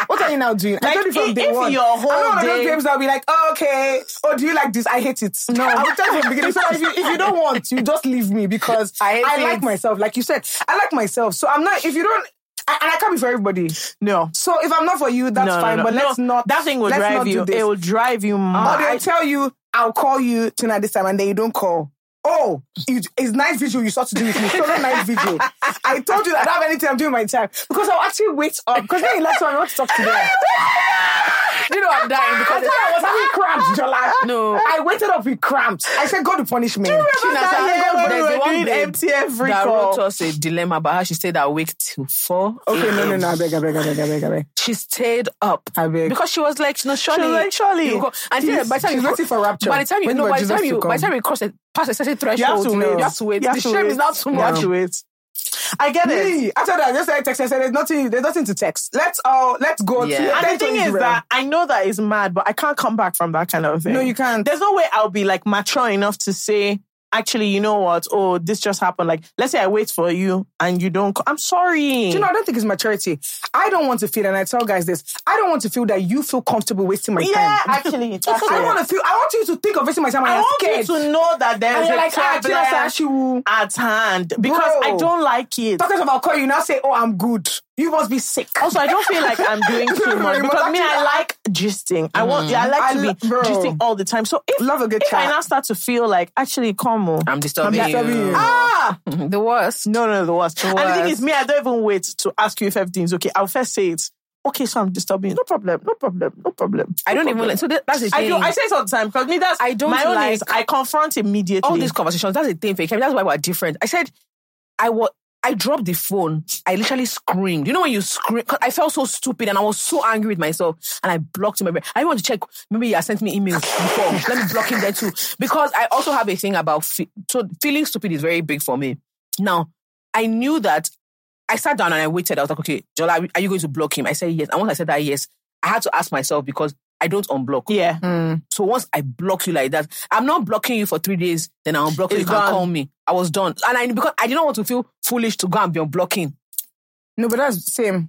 Speaker 1: What are you now doing? I
Speaker 3: Like,
Speaker 1: told you from
Speaker 3: if-
Speaker 1: day
Speaker 3: if
Speaker 1: one.
Speaker 3: your whole
Speaker 1: I'm not one of those games that'll be like, oh, okay. Oh, do you like this? I hate it. No, I'm telling you from the beginning. So if you, if you don't want, you just leave me because
Speaker 2: I
Speaker 1: I like myself. Like you said, I like myself. So I'm not. If you don't. And I can't be for everybody.
Speaker 3: no.
Speaker 1: So if I'm not for you, that's
Speaker 3: no, no,
Speaker 1: fine.
Speaker 3: no.
Speaker 1: But let's not.
Speaker 3: That thing will drive you. It will drive you
Speaker 1: Or
Speaker 3: mad.
Speaker 1: they'll tell you, I'll call you tonight this time, and then you don't call. Oh, it- it's night vigil you start to do with me. Solo night vigil. I told you that I don't have anything I'm doing my time. Because I'll actually wait up. Because then last time I want to talk to them.
Speaker 2: you know, I'm dying
Speaker 1: Because
Speaker 2: because
Speaker 1: I was having cramps, Jola.
Speaker 2: No.
Speaker 1: I waited up with cramps. I said, God to punish me.
Speaker 2: Chinasa,
Speaker 3: that year when we were doing
Speaker 2: babe
Speaker 3: MTF
Speaker 2: that wrote us a dilemma about how she stayed awake till four.
Speaker 1: Okay, no, no, no, I beg, I beg, I beg, I beg, I beg.
Speaker 2: She stayed up
Speaker 1: I beg.
Speaker 2: because she was like, no, surely,
Speaker 3: was like, surely.
Speaker 2: you go- And
Speaker 1: She's-
Speaker 2: then by the time
Speaker 1: she's
Speaker 2: you
Speaker 1: waiting for rapture.
Speaker 2: By the time you
Speaker 1: Waiting
Speaker 2: know,
Speaker 1: for
Speaker 2: by the time you, by the time you cross it, past a certain
Speaker 3: You have
Speaker 2: threshold,
Speaker 3: to
Speaker 2: you, have to wait. The shame is not too
Speaker 3: You have
Speaker 2: much.
Speaker 3: to wait. I get it.
Speaker 1: Me, after that, I just said text. I said, there's nothing, there's nothing to text. Let's all, let's go
Speaker 2: Yeah.
Speaker 1: to
Speaker 2: And
Speaker 3: the thing is that I know that it's mad, but I can't come back from that kind of thing.
Speaker 1: No, you can't.
Speaker 3: There's no way I'll be like mature enough to say, actually, you know what? Oh, this just happened. Like, let's say I wait for you and you don't. Co- I'm sorry.
Speaker 1: Do you know, I don't think it's maturity. I don't want to feel, and I tell guys this, I don't want to feel that you feel comfortable wasting my
Speaker 3: yeah,
Speaker 1: time.
Speaker 3: Yeah, actually, that's
Speaker 1: I want to feel, I want you to think of wasting my time
Speaker 3: I want
Speaker 1: scared.
Speaker 3: you to know that there's a
Speaker 1: like, ah,
Speaker 3: problem
Speaker 1: she
Speaker 3: at hand because
Speaker 1: Bro.
Speaker 3: I don't like it.
Speaker 1: Talking about call you now say, oh, I'm good. You must be sick.
Speaker 3: Also, I don't feel like I'm doing too much because
Speaker 1: must
Speaker 3: me, I like gisting. I want, yeah, I like
Speaker 1: I
Speaker 3: to
Speaker 1: lo-
Speaker 3: be
Speaker 1: bro.
Speaker 3: gisting all the time. So if
Speaker 1: Love a good
Speaker 3: if I now start to feel like actually, come on,
Speaker 2: I'm disturbing,
Speaker 1: I'm disturbing you.
Speaker 3: ah,
Speaker 2: The worst.
Speaker 3: no, no, the worst. And the thing is, me, I don't even wait to ask you if everything's okay. I'll first say it. Okay, so I'm disturbing you. No problem. No problem. No problem.
Speaker 2: I don't even
Speaker 3: problem.
Speaker 2: like. So that, that's the
Speaker 3: I
Speaker 2: thing.
Speaker 3: do. I say it all the time because me. That's
Speaker 2: I don't
Speaker 3: my own
Speaker 2: like-
Speaker 3: is I confront immediately.
Speaker 2: all these conversations. That's the thing, for Fake. That's why we're different. I said, I was. I dropped the phone. I literally screamed. You know when you scream? I felt so stupid and I was so angry with myself. And I blocked him. I want to check. Maybe has sent me emails before. Let me block him there too. Because I also have a thing about fe- so feeling stupid is very big for me. Now I knew that. I sat down and I waited. I was like, okay, Jola, are you going to block him? I said yes. And once I said that yes, I had to ask myself because I don't unblock.
Speaker 3: yeah. Hmm.
Speaker 2: So once I block you like that, I'm not blocking you for three days, then I'll block you. You
Speaker 3: can't
Speaker 2: call me. I was done. And I because I didn't want to feel foolish to go and be unblocking.
Speaker 1: No, but that's same.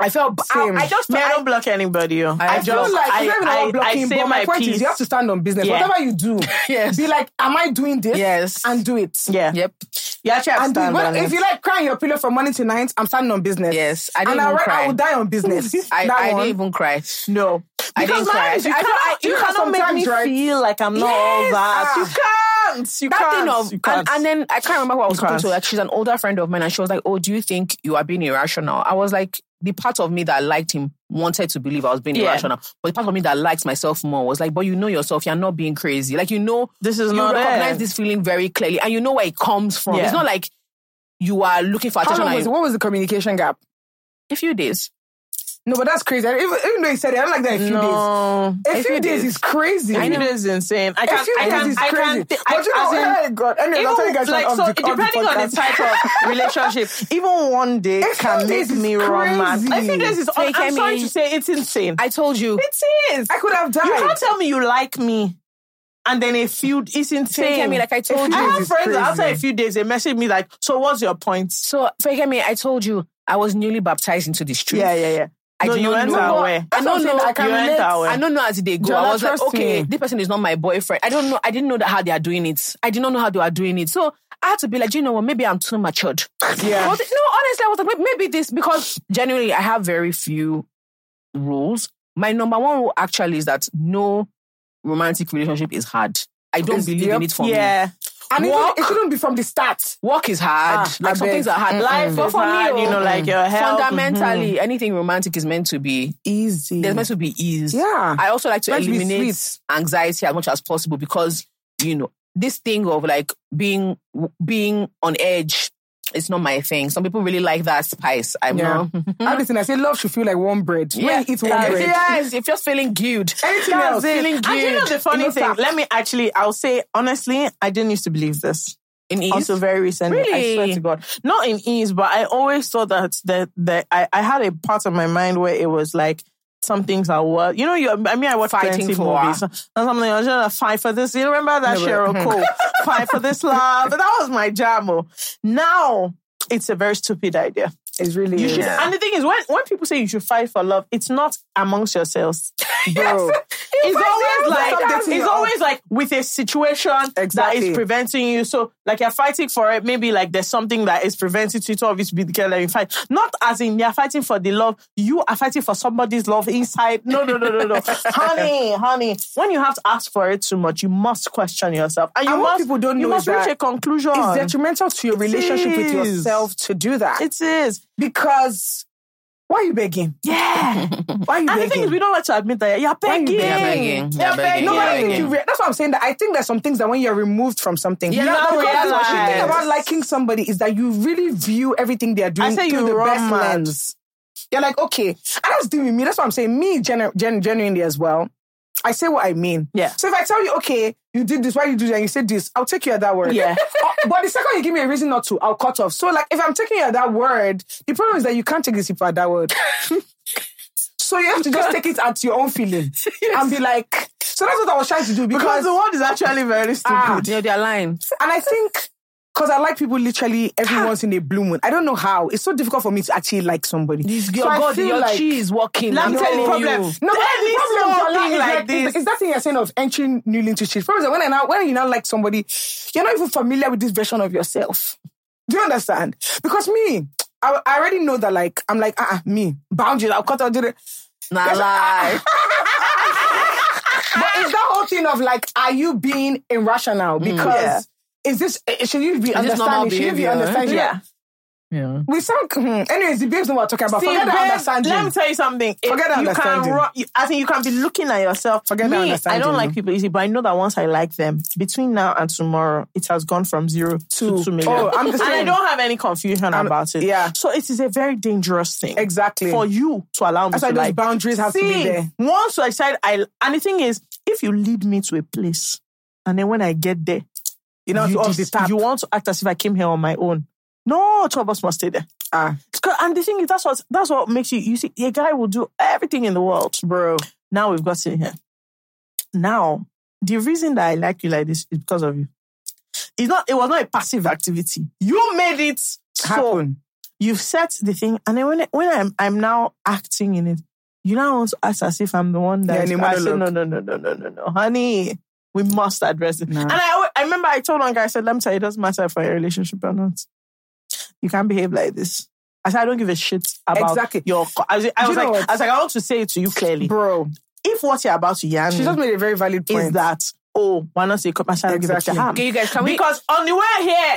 Speaker 2: I felt
Speaker 1: Same.
Speaker 2: I just
Speaker 3: Me, I
Speaker 2: I,
Speaker 3: don't block anybody. yo.
Speaker 2: I
Speaker 1: I,
Speaker 2: just-
Speaker 1: feel like
Speaker 3: I-
Speaker 1: even
Speaker 3: I-
Speaker 1: blocking,
Speaker 3: I say
Speaker 1: but my,
Speaker 3: my
Speaker 1: point is
Speaker 3: piece.
Speaker 1: you have to stand on business.
Speaker 3: Yeah.
Speaker 1: Whatever you do,
Speaker 2: Yes.
Speaker 1: be like, am I doing this?
Speaker 2: Yes.
Speaker 1: And do it.
Speaker 3: Yeah.
Speaker 2: Yep.
Speaker 3: You actually have to
Speaker 1: And
Speaker 3: stand
Speaker 1: Well,
Speaker 3: on
Speaker 1: if
Speaker 3: it.
Speaker 1: you like crying your pillow from morning to night, I'm standing on business.
Speaker 2: Yes. I didn't
Speaker 1: and
Speaker 2: even
Speaker 1: re-
Speaker 2: cry.
Speaker 1: I will die on business.
Speaker 2: I,
Speaker 1: that
Speaker 2: I didn't even cry.
Speaker 3: No.
Speaker 2: I didn't cry.
Speaker 3: lies, you
Speaker 2: I- I-
Speaker 3: cannot,
Speaker 2: I-
Speaker 3: you
Speaker 1: you
Speaker 3: cannot make me
Speaker 1: right?
Speaker 3: feel like I'm not all that. You can't. You
Speaker 2: that
Speaker 3: can't.
Speaker 2: thing of
Speaker 3: you
Speaker 2: and,
Speaker 3: can't.
Speaker 2: and then I can't remember what I was talking to. Like she's an older friend of mine, and she was like, "Oh, do you think you are being irrational?" I was like, the part of me that liked him wanted to believe I was being
Speaker 3: Yeah.
Speaker 2: irrational, but the part of me that likes myself more was like, "But you know yourself, you're not being crazy. Like you know,
Speaker 3: this is
Speaker 2: you
Speaker 3: not
Speaker 2: recognize
Speaker 3: it.
Speaker 2: this feeling very clearly, and you know where it comes from.
Speaker 3: Yeah.
Speaker 2: It's not like you are looking for
Speaker 1: How
Speaker 2: attention.
Speaker 1: long was? What was the communication gap?
Speaker 2: a few days.
Speaker 1: No, but that's crazy. Even, even though he said it, I don't like that a few days.
Speaker 3: No.
Speaker 1: A, few, days, is crazy.
Speaker 3: I know it's insane. I
Speaker 1: A
Speaker 3: can't.
Speaker 1: few
Speaker 3: I
Speaker 1: days
Speaker 3: can't.
Speaker 1: is
Speaker 3: I
Speaker 1: crazy.
Speaker 3: can't.
Speaker 1: but you know,
Speaker 3: as in,
Speaker 1: oh God. Anyway, I'll tell you
Speaker 3: even,
Speaker 1: guys
Speaker 3: like so,
Speaker 1: the, on the
Speaker 3: depending on the type of relationship, even one day
Speaker 1: A
Speaker 3: can make me run mad.
Speaker 1: crazy.
Speaker 3: I think this is.
Speaker 2: Fake
Speaker 3: I'm sorry to say, it's insane.
Speaker 2: I told you.
Speaker 3: It is.
Speaker 1: I could have died.
Speaker 3: You can't tell me you like me, and then a few. It's insane.
Speaker 2: Fakemi, like I told
Speaker 1: few
Speaker 3: I have friends after a few days they message me like, "So what's your point?"
Speaker 2: So, Fakemi, I told you I was newly baptized into this truth.
Speaker 3: Yeah, yeah, yeah.
Speaker 2: I
Speaker 3: no,
Speaker 2: did
Speaker 3: you
Speaker 2: not
Speaker 3: went
Speaker 2: know.
Speaker 3: away.
Speaker 2: I don't know.
Speaker 1: I can
Speaker 3: You
Speaker 1: relate.
Speaker 2: I don't know as they go.
Speaker 1: Jola,
Speaker 2: I was like, okay,
Speaker 1: me.
Speaker 2: this person is not my boyfriend. I don't know. I didn't know that how they are doing it. I did not know how they are doing it. So I had to be like, you know what? Maybe I'm too matured.
Speaker 1: Yeah.
Speaker 2: But no, honestly, I was like, maybe this because genuinely I have very few rules. my number one rule actually is that no romantic relationship is hard. I don't
Speaker 1: It's-
Speaker 2: believe
Speaker 1: yep.
Speaker 2: in it for me.
Speaker 3: Yeah.
Speaker 1: And even,
Speaker 2: Work.
Speaker 1: it shouldn't be from the start.
Speaker 2: Work is hard.
Speaker 1: Ah,
Speaker 2: like
Speaker 1: I
Speaker 2: some
Speaker 1: beg.
Speaker 2: things are hard.
Speaker 3: Life
Speaker 2: but
Speaker 3: is
Speaker 2: for
Speaker 3: hard,
Speaker 2: me,
Speaker 3: you know,
Speaker 2: oh,
Speaker 3: like your health.
Speaker 2: fundamentally, anything romantic is meant to be
Speaker 1: Easy.
Speaker 2: there's meant to be ease.
Speaker 1: Yeah.
Speaker 2: I also like to
Speaker 1: Meant to be
Speaker 2: eliminate anxiety as much as possible because you know this thing of like being being on edge. It's not my thing. Some people really like that spice. I'm
Speaker 1: Yeah.
Speaker 2: not.
Speaker 1: I listen, I say love should feel like warm bread. When you eat warm
Speaker 2: yes, uh,
Speaker 1: bread,
Speaker 2: yes, if you're feeling good.
Speaker 1: anything
Speaker 2: That's
Speaker 1: else,
Speaker 2: it.
Speaker 1: feeling
Speaker 3: And you know the funny thing?
Speaker 1: stop.
Speaker 3: Let me actually, I'll say honestly, I didn't used to believe this.
Speaker 2: In ease.
Speaker 3: Also, very recently, I swear to God, not in ease, but I always thought that that that I, I had a part of my mind where it was like some things are worth. You know, you. I mean, I watch
Speaker 2: Fighting
Speaker 3: plenty
Speaker 2: for-
Speaker 3: movies and something. I was just fight for this. You remember that Cheryl hmm. Cole fight for this love? That was my jam. oh. Now it's a very stupid idea.
Speaker 1: It's really
Speaker 3: You
Speaker 1: is.
Speaker 3: should, and the thing is, when when people say you should fight for love, it's not amongst yourselves.
Speaker 1: bro.
Speaker 3: It's always like it's always like with a situation that
Speaker 1: Exactly.
Speaker 3: is preventing you. So like you're fighting for it. Maybe like there's something that is preventing you to obviously be the girl that you fight. Not as in you're fighting for the love. You are fighting for somebody's love inside. No, no, no, no, no. honey, honey. When you have to ask for it too much, you must question yourself. And you
Speaker 1: And
Speaker 3: must
Speaker 1: people don't
Speaker 3: you
Speaker 1: know
Speaker 3: must reach
Speaker 1: that
Speaker 3: a conclusion.
Speaker 1: It's detrimental to your
Speaker 3: It
Speaker 1: relationship with yourself to do that.
Speaker 3: it is.
Speaker 1: Because why are you begging?
Speaker 3: Yeah.
Speaker 1: Why are you
Speaker 3: and the
Speaker 1: begging?
Speaker 3: thing is, we don't like to admit that you're
Speaker 1: Why you
Speaker 3: begging.
Speaker 1: begging?
Speaker 2: You're begging. You're begging.
Speaker 1: No, but I
Speaker 2: Yeah.
Speaker 1: think you re- that's what I'm saying. That I think there's some things that when you're removed from something,
Speaker 2: Yeah,
Speaker 1: you
Speaker 2: that's
Speaker 1: know,
Speaker 2: what
Speaker 1: because the
Speaker 3: realize.
Speaker 1: thing about liking somebody is that you really view everything they're doing
Speaker 3: I say
Speaker 1: through
Speaker 3: you
Speaker 1: the
Speaker 3: run
Speaker 1: best
Speaker 3: mad.
Speaker 1: lens. You're like, okay, and that's doing with me. That's what I'm saying. Me, genu- gen- genuinely as well. I say what I mean.
Speaker 3: Yeah.
Speaker 1: So if I tell you, okay, you did this, why you do that, and you said this, I'll take you at that word.
Speaker 3: Yeah.
Speaker 1: Uh, but the second you give me a reason not to, I'll cut off. So like, if I'm taking you at that word, the problem is that you can't take these people at that word. so you have to just take it at your own feeling and be like. So that's what I was trying to do
Speaker 3: Because
Speaker 1: because,
Speaker 3: the word is actually very stupid.
Speaker 1: Ah.
Speaker 2: You know, they're lying.
Speaker 1: and I think. Because I like people literally every once in a blue moon. I don't know how. It's so difficult for me to actually like somebody.
Speaker 2: Your
Speaker 1: So I
Speaker 2: God, your
Speaker 1: like-
Speaker 2: chi is working.
Speaker 3: Let
Speaker 2: I'm
Speaker 3: me tell you
Speaker 2: telling
Speaker 3: the problem.
Speaker 2: you.
Speaker 1: No, but the
Speaker 3: is
Speaker 1: problem is
Speaker 3: like
Speaker 1: like
Speaker 3: this.
Speaker 1: It's, it's that thing you're saying of entering newly into shit. For example, when I now when you now like somebody, you're not even familiar with this version of yourself. Do you understand? Because me, I, I already know that like I'm like ah uh me boundaries. I'll cut out. do the-
Speaker 2: Nah, lie.
Speaker 1: But it's that whole thing of like, are you being irrational? Because
Speaker 3: Yeah.
Speaker 1: Is this should you be
Speaker 2: this normal
Speaker 1: understanding? Should you be understanding?
Speaker 3: Yeah.
Speaker 2: Yeah.
Speaker 1: We sound. hmm. Anyways, the babes know what we're talking about.
Speaker 3: See,
Speaker 1: Forget the
Speaker 3: babe,
Speaker 1: understanding.
Speaker 3: Let me tell you something. If
Speaker 1: Forget the
Speaker 3: you can
Speaker 1: understanding.
Speaker 3: run, you, I think you can be looking at yourself.
Speaker 1: Forget the
Speaker 3: Me, I don't like people easy, but I know that once I like them, between now and tomorrow, it has gone from zero to
Speaker 1: Two.
Speaker 3: two million.
Speaker 1: Oh, I'm the
Speaker 3: and I don't have any confusion
Speaker 1: I'm-
Speaker 3: about it.
Speaker 1: yeah.
Speaker 3: So it is a very dangerous thing.
Speaker 1: Exactly.
Speaker 3: For you to allow me
Speaker 1: That's
Speaker 3: to
Speaker 1: why those boundaries have to be
Speaker 3: See,
Speaker 1: there.
Speaker 3: Once I decide, I and the thing is, if you lead me to a place, and then when I get there,
Speaker 1: You know, to off the
Speaker 3: dis-
Speaker 1: tap.
Speaker 3: you want to act as if I came here on my own. No, two of us must stay there.
Speaker 1: Ah,
Speaker 3: And the thing is, that's what that's what makes you. You see, a guy will do everything in the world.
Speaker 1: bro.
Speaker 3: Now we've got in here. Now, the reason that I like you like this is because of you. It's not. It was not a passive activity. You made it so.
Speaker 1: Happen.
Speaker 3: You've set the thing, and then when when I'm I'm now acting in it, you now want to act as if I'm the one that.
Speaker 1: Yeah, a
Speaker 3: I said, no, no, no, no, no, no, no, honey. We must address it.
Speaker 1: Nah.
Speaker 3: And I, I remember I told one guy, I said, let me tell you, it doesn't matter if you're in a relationship or not. You can't behave like this. I said, I don't give a shit about
Speaker 1: Exactly.
Speaker 3: your. I was, I was like,
Speaker 1: what?
Speaker 3: I was like, I want to say it to you clearly.
Speaker 1: Bro,
Speaker 3: If what you're about to yarn
Speaker 1: she just made a very valid point.
Speaker 3: is that, oh, why not say, come, I I give a
Speaker 1: Exactly.
Speaker 3: damn.
Speaker 2: Okay, you guys, can we?
Speaker 3: Because on the way here,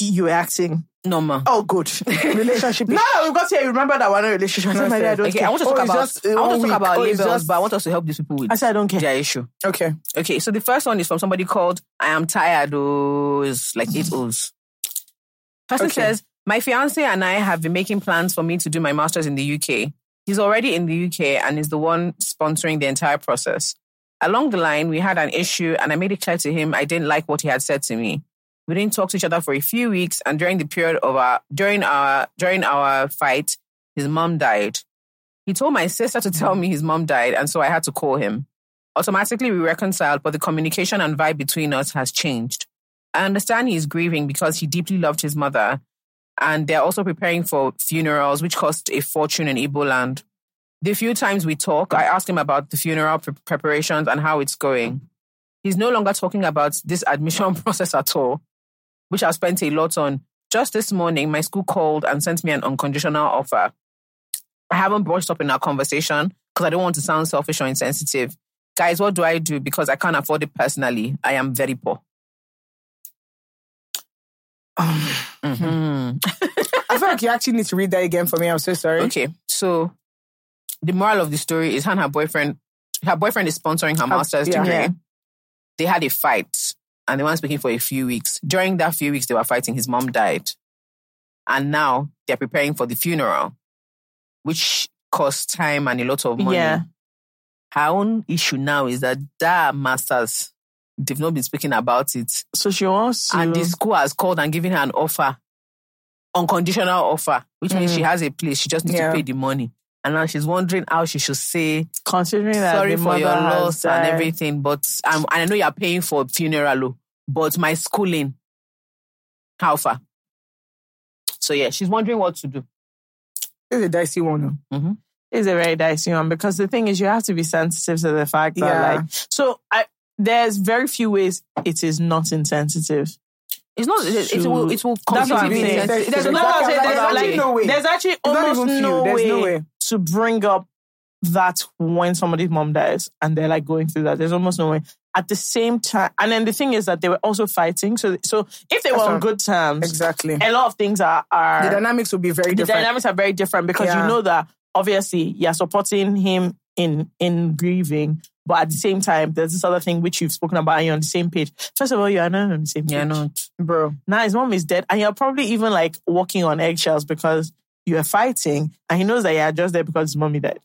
Speaker 3: you were acting.
Speaker 2: No, ma.
Speaker 3: Oh, good.
Speaker 1: relationship?
Speaker 3: we've got here, you remember that we're not relationship. I said, my dear, I don't
Speaker 2: Okay,
Speaker 3: care.
Speaker 2: I want to
Speaker 1: Oh,
Speaker 2: talk
Speaker 1: it's
Speaker 2: about.
Speaker 1: just, uh,
Speaker 2: I want to talk
Speaker 1: week.
Speaker 2: about
Speaker 1: Oh,
Speaker 2: labels,
Speaker 1: just-
Speaker 2: but I want us to help these people with
Speaker 3: I said, I don't care.
Speaker 2: their issue.
Speaker 1: Okay.
Speaker 2: Okay, so the first one is from somebody called I am tired. Oh, it's like eight O's. Person
Speaker 1: Okay.
Speaker 2: says, My fiance and I have been making plans for me to do my master's in the UK. He's already in the UK and is the one sponsoring the entire process. Along the line, we had an issue and I made it clear to him I didn't like what he had said to me. We didn't talk to each other for a few weeks, and during the period of our during our during our fight, his mom died. He told my sister to tell me his mom died, and so I had to call him. Automatically, we reconciled, but the communication and vibe between us has changed. I understand he is grieving because he deeply loved his mother, and they're also preparing for funerals, which cost a fortune in Igbo land. The few times we talk, I ask him about the funeral pre- preparations and how it's going. He's no longer talking about this admission process at all, which I've spent a lot on. Just this morning, my school called and sent me an unconditional offer. I haven't brushed up in our conversation because I don't want to sound selfish or insensitive. Guys, what do I do? Because I can't afford it personally. I am very poor. Mhm.
Speaker 1: I feel like you actually need to read that again for me. I'm so sorry.
Speaker 2: Okay, so the moral of the story is her and her boyfriend, her boyfriend is sponsoring her master's
Speaker 1: yeah.
Speaker 2: degree.
Speaker 1: Yeah.
Speaker 2: They had a fight and they weren't speaking for a few weeks. During that few weeks they were fighting, his mom died. And now they're preparing for the funeral, which costs time and a lot of money.
Speaker 3: Yeah.
Speaker 2: Her own issue now is that their master's, they've not been speaking about it.
Speaker 3: So she wants to.
Speaker 2: And the school has called and given her an offer, unconditional offer, which means mm. she has a place. She just needs
Speaker 1: Yeah.
Speaker 2: to pay the money. And now she's wondering how she should say
Speaker 3: considering that
Speaker 2: sorry for your loss and everything. But um, and I know you're paying for funeral, oh, but my schooling, how far? So yeah, she's wondering what to do.
Speaker 1: It's a dicey one. though.
Speaker 3: is a very dicey one because the thing is you have to be sensitive to the fact that
Speaker 1: Yeah.
Speaker 3: like so I there's very few ways it is not insensitive.
Speaker 2: It's not. It, it will. It will
Speaker 3: That's what I'm saying.
Speaker 2: There's no
Speaker 3: there's, like,
Speaker 1: actually way.
Speaker 3: there's actually almost no,
Speaker 1: There's no way.
Speaker 3: To bring up that when somebody's mom dies and they're like going through that. There's almost no way. At the same time, and then the thing is that they were also fighting. So, so if they were on good terms,
Speaker 1: Exactly.
Speaker 3: a lot of things are are
Speaker 1: The dynamics will be very different.
Speaker 3: the
Speaker 1: different.
Speaker 3: dynamics are very different because
Speaker 1: Yeah.
Speaker 3: you know that obviously you're supporting him in in grieving, but at the same time, there's this other thing which you've spoken about and you're on the same page. First of all, you are not on the same page.
Speaker 2: Yeah, not.
Speaker 1: Bro.
Speaker 3: Now his mom is dead, and you're probably even like walking on eggshells because you are fighting, and he knows that you're just there because his mommy died.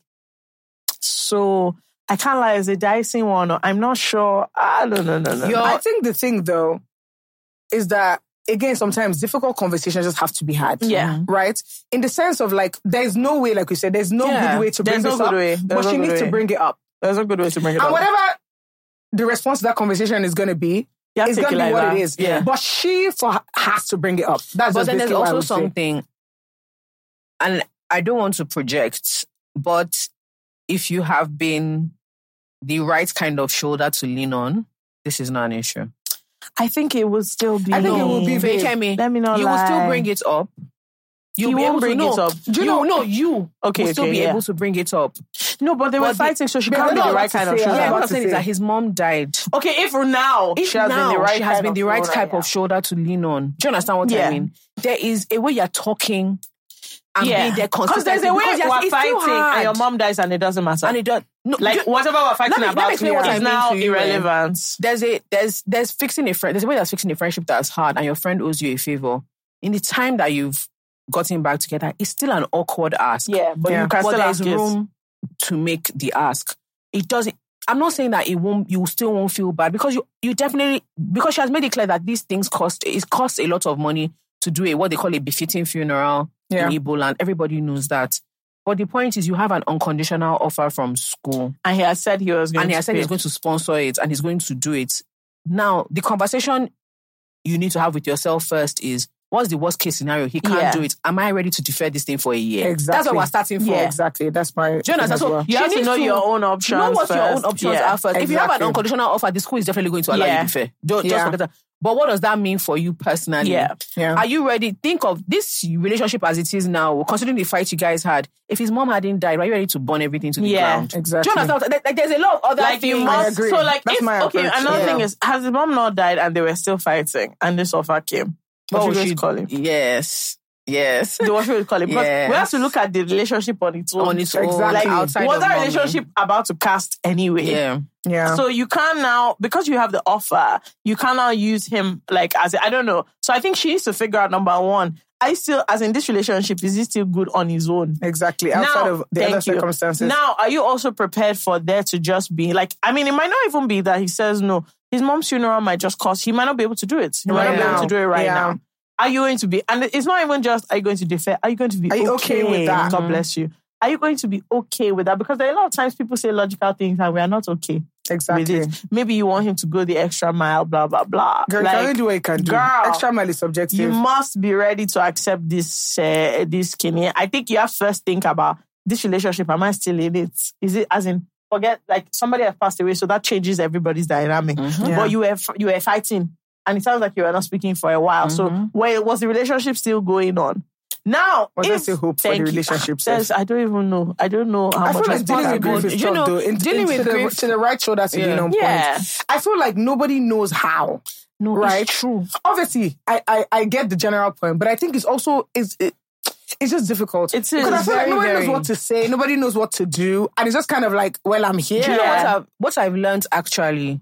Speaker 3: So I can't lie, it's a dicey one. or I'm not sure. I don't know, no, no.
Speaker 2: You're-
Speaker 3: no.
Speaker 1: I think the thing though is that again, sometimes difficult conversations just have to be had.
Speaker 3: Yeah. Mm-hmm.
Speaker 1: Right? In the sense of like, there's no way, like we said, there's no
Speaker 3: Yeah.
Speaker 1: good way to bring
Speaker 3: There's no
Speaker 1: this
Speaker 3: good
Speaker 1: up.
Speaker 3: way.
Speaker 1: But
Speaker 3: no
Speaker 1: she
Speaker 3: good
Speaker 1: needs to bring it up.
Speaker 3: There's a good way to bring it
Speaker 1: And
Speaker 3: up.
Speaker 1: whatever the response to that conversation is gonna be,
Speaker 3: You have
Speaker 1: it's gonna be
Speaker 3: like
Speaker 1: what
Speaker 3: that.
Speaker 1: it is.
Speaker 3: Yeah.
Speaker 1: But she for has to bring it up. That's
Speaker 2: But
Speaker 1: just
Speaker 2: then there's
Speaker 1: what I
Speaker 2: also
Speaker 1: something. say.
Speaker 2: Something, and I don't want to project, but if you have been the right kind of shoulder to lean on, this is not an issue.
Speaker 3: I think it will still be.
Speaker 1: I think it will be
Speaker 2: Faye
Speaker 1: babe.
Speaker 2: Kemi,
Speaker 3: Let me not
Speaker 2: you will still bring it up. You'll
Speaker 3: He
Speaker 2: be
Speaker 3: won't
Speaker 2: able
Speaker 3: bring
Speaker 2: to,
Speaker 3: it
Speaker 2: no,
Speaker 3: up.
Speaker 2: Do you know? No, you
Speaker 3: Okay,
Speaker 2: will still be
Speaker 3: yeah.
Speaker 2: able to bring it up.
Speaker 3: No, but they were
Speaker 2: But the-
Speaker 3: fighting, so she can't be the right kind of shoulder.
Speaker 1: Yeah,
Speaker 2: Yeah, what I'm saying is that his mom died.
Speaker 3: Okay, if now
Speaker 2: If
Speaker 3: she has
Speaker 2: now
Speaker 3: been the right
Speaker 2: she has
Speaker 3: kind
Speaker 2: been the right
Speaker 3: shoulder,
Speaker 2: type
Speaker 3: yeah.
Speaker 2: of shoulder to lean on. Do you understand what
Speaker 3: Yeah.
Speaker 2: I mean? There is a way you're talking and
Speaker 3: yeah,
Speaker 2: being there
Speaker 3: because there's a way
Speaker 2: consistently, because
Speaker 3: we're fighting and your mom dies and it doesn't matter.
Speaker 2: and it does no,
Speaker 3: like
Speaker 2: do-
Speaker 3: whatever we're fighting
Speaker 2: me- me
Speaker 3: about
Speaker 2: explain
Speaker 3: is now
Speaker 2: you,
Speaker 3: irrelevant.
Speaker 2: there's a there's there's fixing a friend. There's a way that's fixing a friendship that's hard, and your friend owes you a favor. In the time that you've gotten back together, it's still an awkward ask.
Speaker 3: Yeah, but
Speaker 1: Yeah.
Speaker 3: you can
Speaker 2: but
Speaker 3: still
Speaker 2: there's room to make the ask. It doesn't. I'm not saying that it won't. You still won't feel bad because you you definitely because she has made it clear that these things cost. It costs a lot of money to do a what they call a befitting funeral
Speaker 1: Yeah.
Speaker 2: in Igbo land. Everybody knows that. But the point is, you have an unconditional offer from school
Speaker 3: And he has said he was going
Speaker 2: and he
Speaker 3: to
Speaker 2: has said
Speaker 3: pay.
Speaker 2: he's going to sponsor it and he's going to do it. Now, the conversation you need to have with yourself first is what's the worst case scenario? He can't
Speaker 3: Yeah.
Speaker 2: do it. Am I ready to defer this thing for a year?
Speaker 1: Exactly.
Speaker 2: That's what we're starting for.
Speaker 3: Yeah.
Speaker 1: Exactly. That's my
Speaker 2: Do you understand?
Speaker 1: as
Speaker 2: So
Speaker 1: well.
Speaker 3: You have to know your own options
Speaker 2: Know what your own options
Speaker 3: Yeah.
Speaker 2: are first. If you have an unconditional offer, the school is definitely going to allow
Speaker 3: Yeah.
Speaker 2: you to defer. Don't, just forget that. But what does that mean for you personally?
Speaker 3: Yeah.
Speaker 1: Yeah.
Speaker 2: Are you ready? Think of this relationship as it is now, considering the fight you guys had. If his mom hadn't died, are you ready to burn everything to the
Speaker 3: Yeah.
Speaker 2: ground?
Speaker 1: Exactly.
Speaker 2: Do you understand? Like, there's a lot of other
Speaker 3: like
Speaker 2: things.
Speaker 3: you
Speaker 1: I
Speaker 3: must.
Speaker 1: agree.
Speaker 3: So like,
Speaker 1: That's
Speaker 3: if,
Speaker 1: my
Speaker 3: okay, another
Speaker 1: yeah.
Speaker 3: thing is, has his mom not died and they were still fighting and this offer came? What we
Speaker 2: she-
Speaker 3: call him?
Speaker 2: Yes. Yes.
Speaker 3: The what should we call him? Because
Speaker 2: Yes.
Speaker 3: we have to look at the relationship on its own.
Speaker 2: On its own,
Speaker 1: Exactly.
Speaker 2: like outside
Speaker 3: was that
Speaker 2: mommy.
Speaker 3: relationship about to cast anyway?
Speaker 2: Yeah.
Speaker 1: Yeah.
Speaker 3: So you can now, because you have the offer, you can now use him like as I don't know. So I think she needs to figure out number one. I still, as in this relationship, is he still good on his own?
Speaker 1: exactly. Outside
Speaker 3: Now-
Speaker 1: of the
Speaker 3: thank
Speaker 1: other
Speaker 3: you.
Speaker 1: circumstances.
Speaker 3: Now, are you also prepared for there to just be like? I mean, it might not even be that he says no. His mom's funeral might just cost. He might not be able to do it. He might
Speaker 1: Right
Speaker 3: not be able to do it right
Speaker 1: Yeah.
Speaker 3: now. Are you going to be? And it's not even just. Are you going to defer? Are you going to be
Speaker 1: you okay with that?
Speaker 3: God bless you. Are you going to be okay with that? Because there are a lot of times people say logical things and we are not okay
Speaker 1: exactly.
Speaker 3: with it. Maybe you want him to go the extra mile, blah blah blah.
Speaker 1: Girl, you can only do what you can do.
Speaker 3: girl,
Speaker 1: Extra mile is subjective.
Speaker 3: you must be ready to accept this uh, this skinny. I think you have to first think about this relationship. Am I still in it? Is it as in forget like somebody has passed away, so that changes everybody's dynamic.
Speaker 1: Yeah.
Speaker 3: But you were you were fighting, and it sounds like you were not speaking for a while. So mm-hmm. where was the relationship still going on? Now,
Speaker 1: Was
Speaker 3: if-
Speaker 1: still hope for the relationship, sis?
Speaker 3: I don't even know. I don't know how
Speaker 1: I
Speaker 3: much
Speaker 1: feel like dealing with grief is
Speaker 2: You know,
Speaker 1: though. In,
Speaker 2: dealing
Speaker 1: in-
Speaker 2: with
Speaker 1: to, the,
Speaker 2: grief-
Speaker 1: to the right shoulder to
Speaker 2: Yeah.
Speaker 1: lean on
Speaker 3: Yeah.
Speaker 1: point. I feel like nobody knows how.
Speaker 3: No,
Speaker 1: right?
Speaker 3: it's true.
Speaker 1: Obviously, I, I I get the general point, but I think it's also it's it, it's just difficult.
Speaker 3: It is.
Speaker 1: because I feel like nobody
Speaker 2: very.
Speaker 1: knows what to say, nobody knows what to do, and it's just kind of like, well, I'm here.
Speaker 2: Do you know what I've, what I've learned actually,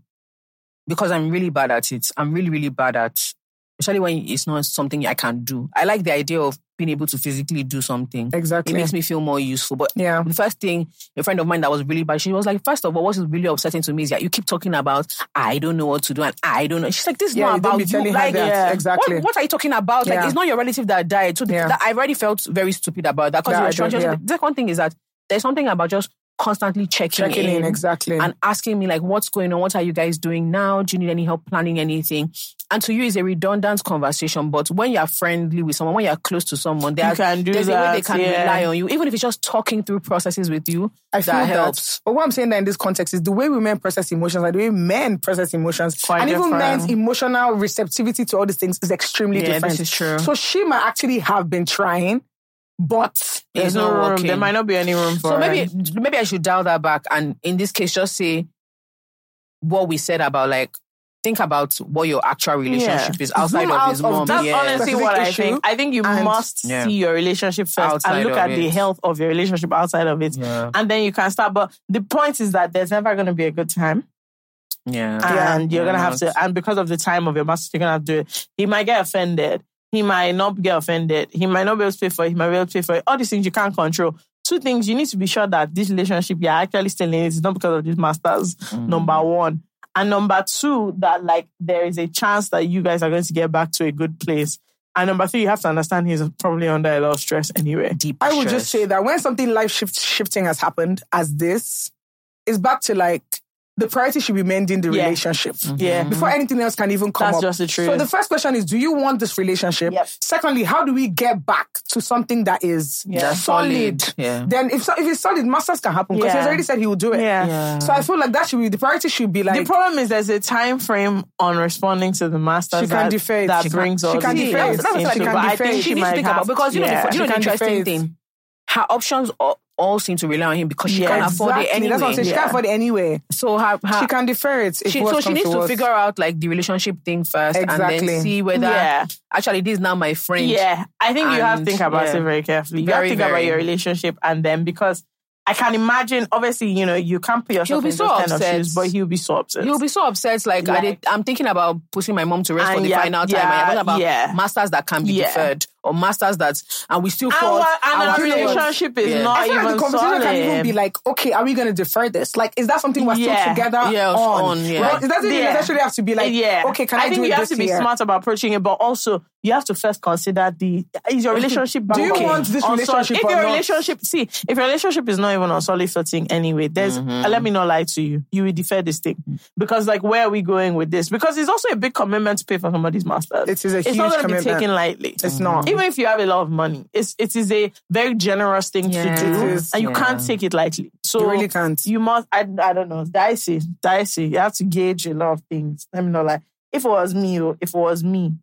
Speaker 2: because I'm really bad at it. I'm really, really bad at, especially when it's not something I can do. I like the idea of being able to physically do something.
Speaker 1: Exactly.
Speaker 2: It makes me feel more useful. But
Speaker 1: Yeah.
Speaker 2: the first thing, a friend of mine that was really bad, she was like, first of all, what is really upsetting to me is that you keep talking about, I don't know what to do and I don't know. She's like, this is
Speaker 1: Yeah,
Speaker 2: not about you. Like,
Speaker 3: yeah.
Speaker 1: Exactly.
Speaker 2: What, what are you talking about? Like, it's not your relative that died. So the, that, I've already felt very stupid about that. Because
Speaker 1: yeah.
Speaker 2: the second thing is that there's something about just constantly checking,
Speaker 1: Checking in, exactly.
Speaker 2: and asking me like, what's going on? What are you guys doing now? Do you need any help planning anything? And to you, it's a redundant conversation. But when you're friendly with someone, when you're close to someone, there
Speaker 3: You
Speaker 2: are-
Speaker 3: can do
Speaker 2: there's a way they can
Speaker 3: yeah.
Speaker 2: rely on you, even if it's just talking through processes with you.
Speaker 1: I feel
Speaker 2: that
Speaker 1: that,
Speaker 2: helps.
Speaker 1: But what I'm saying that in this context is the way women process emotions, like the way men process emotions,
Speaker 3: Quite
Speaker 1: and even men's emotional receptivity to all these things is extremely
Speaker 2: Yeah,
Speaker 1: different.
Speaker 2: this is true.
Speaker 1: So she might actually have been trying, but
Speaker 3: There's
Speaker 2: It's
Speaker 3: no room.
Speaker 2: working.
Speaker 3: There might not be any room for
Speaker 2: So maybe
Speaker 3: it.
Speaker 2: maybe I should dial that back and in this case just say what we said about like think about what your actual relationship is outside
Speaker 1: Zoom
Speaker 2: of
Speaker 1: out
Speaker 2: his
Speaker 1: of
Speaker 2: mom.
Speaker 1: that
Speaker 3: That's
Speaker 2: yeah.
Speaker 3: honestly
Speaker 1: Specific
Speaker 3: what I think. I think you
Speaker 1: and-
Speaker 3: must
Speaker 2: Yeah.
Speaker 3: see your relationship first
Speaker 2: Outside
Speaker 3: and look
Speaker 2: of
Speaker 3: at the health of your relationship outside of it.
Speaker 2: Yeah.
Speaker 3: And then you can start. But the point is that there's never going to be a good time.
Speaker 2: Yeah.
Speaker 3: and you're gonna have to and because of the time of your master you're gonna have to do it he might get offended he might not get offended he might not be able to pay for it he might be able to pay for it. All these things you can't control. Two things you need to be sure that this relationship you're actually still in it is not because of these masters
Speaker 2: Mm.
Speaker 3: number one. And number two that like there is a chance that you guys are going to get back to a good place. And number three you have to understand he's probably under a lot of stress anyway.
Speaker 2: Deep
Speaker 1: I would
Speaker 2: stress.
Speaker 1: just say that when something life shift, shifting has happened as this, it's back to like the priority should be mending the
Speaker 3: Yeah.
Speaker 1: relationship. Mm-hmm.
Speaker 3: yeah
Speaker 1: Before anything else can even come
Speaker 3: That's
Speaker 1: up.
Speaker 3: just the truth.
Speaker 1: So the first question is, do you want this relationship?
Speaker 3: Yep.
Speaker 1: Secondly, how do we get back to something that is
Speaker 3: Yeah.
Speaker 1: Solid?
Speaker 2: solid. Yeah.
Speaker 1: Then if so- if it's solid, masters can happen because he's already said he will do it.
Speaker 3: yeah.
Speaker 1: So I feel like that should be the priority should be like
Speaker 3: the problem is there's a time frame on responding to the masters
Speaker 1: She can
Speaker 3: that,
Speaker 1: defer it.
Speaker 3: that
Speaker 1: She can-
Speaker 3: brings
Speaker 1: she
Speaker 3: all
Speaker 1: can defer it. That's what I she can
Speaker 3: but I
Speaker 1: defer
Speaker 3: think she
Speaker 2: she needs to think about because you know, the, you know
Speaker 1: She
Speaker 2: the
Speaker 1: can
Speaker 2: interesting thing. Her options all, seem to rely on him because she
Speaker 3: Yeah,
Speaker 2: can't afford it
Speaker 1: exactly.
Speaker 2: anyway.
Speaker 1: That's what I'm saying. She
Speaker 3: Yeah.
Speaker 1: can't afford it anyway.
Speaker 2: So her, her
Speaker 1: she can defer it.
Speaker 2: She, so she needs to
Speaker 1: worse.
Speaker 2: figure out like the relationship thing first and then see whether
Speaker 3: Yeah.
Speaker 2: actually this is now my friend.
Speaker 3: Yeah, I think you have to think about
Speaker 2: yeah.
Speaker 3: it very carefully. You have to think about your relationship and then because I can imagine, obviously, you know, you can't put yourself
Speaker 2: He'll be
Speaker 3: in
Speaker 2: so
Speaker 3: those kind of
Speaker 2: upset.
Speaker 3: shoes, but he'll be so upset.
Speaker 2: He'll be so upset. Like, I did, I'm thinking about putting my mom to rest for the final time.
Speaker 3: yeah,
Speaker 2: and about masters that can be deferred or masters that, and we still
Speaker 3: and
Speaker 2: fall.
Speaker 3: and
Speaker 2: our
Speaker 3: our
Speaker 2: feelings-
Speaker 3: relationship is
Speaker 2: Yeah.
Speaker 3: not
Speaker 1: I feel
Speaker 3: even
Speaker 1: like the conversation
Speaker 3: solid.
Speaker 1: can even be like, okay, are we going to defer this? Like, is that something we're
Speaker 3: Yeah.
Speaker 1: still together
Speaker 2: Yeah,
Speaker 1: on?
Speaker 2: on, yeah.
Speaker 1: Right? It doesn't even
Speaker 3: Yeah.
Speaker 1: necessarily have to be like,
Speaker 3: yeah.
Speaker 1: okay, can I,
Speaker 3: think
Speaker 1: do it
Speaker 3: you have to be
Speaker 1: year?
Speaker 3: smart about approaching it, but also you have to first consider the is your relationship
Speaker 1: Do you
Speaker 3: okay
Speaker 1: want this relationship
Speaker 3: If your
Speaker 1: not?
Speaker 3: relationship, see, if your relationship is not even on solid footing anyway, there's
Speaker 1: Mm-hmm.
Speaker 3: uh, let me not lie to you, you will defer this thing because like where are we going with this? Because it's also a big commitment to pay for somebody's masters.
Speaker 1: It is a
Speaker 3: it's
Speaker 1: huge
Speaker 3: not going to be
Speaker 1: commitment.
Speaker 3: taken lightly.
Speaker 1: It's not.
Speaker 3: Even if you have a lot of money, it's it is a very generous thing
Speaker 2: Yeah.
Speaker 3: to do,
Speaker 1: is.
Speaker 3: and you
Speaker 2: Yeah.
Speaker 3: can't take it lightly. So
Speaker 1: You really can't.
Speaker 3: you must I, I don't know dicey dicey you have to gauge a lot of things let me know like if it was me oh, if it was me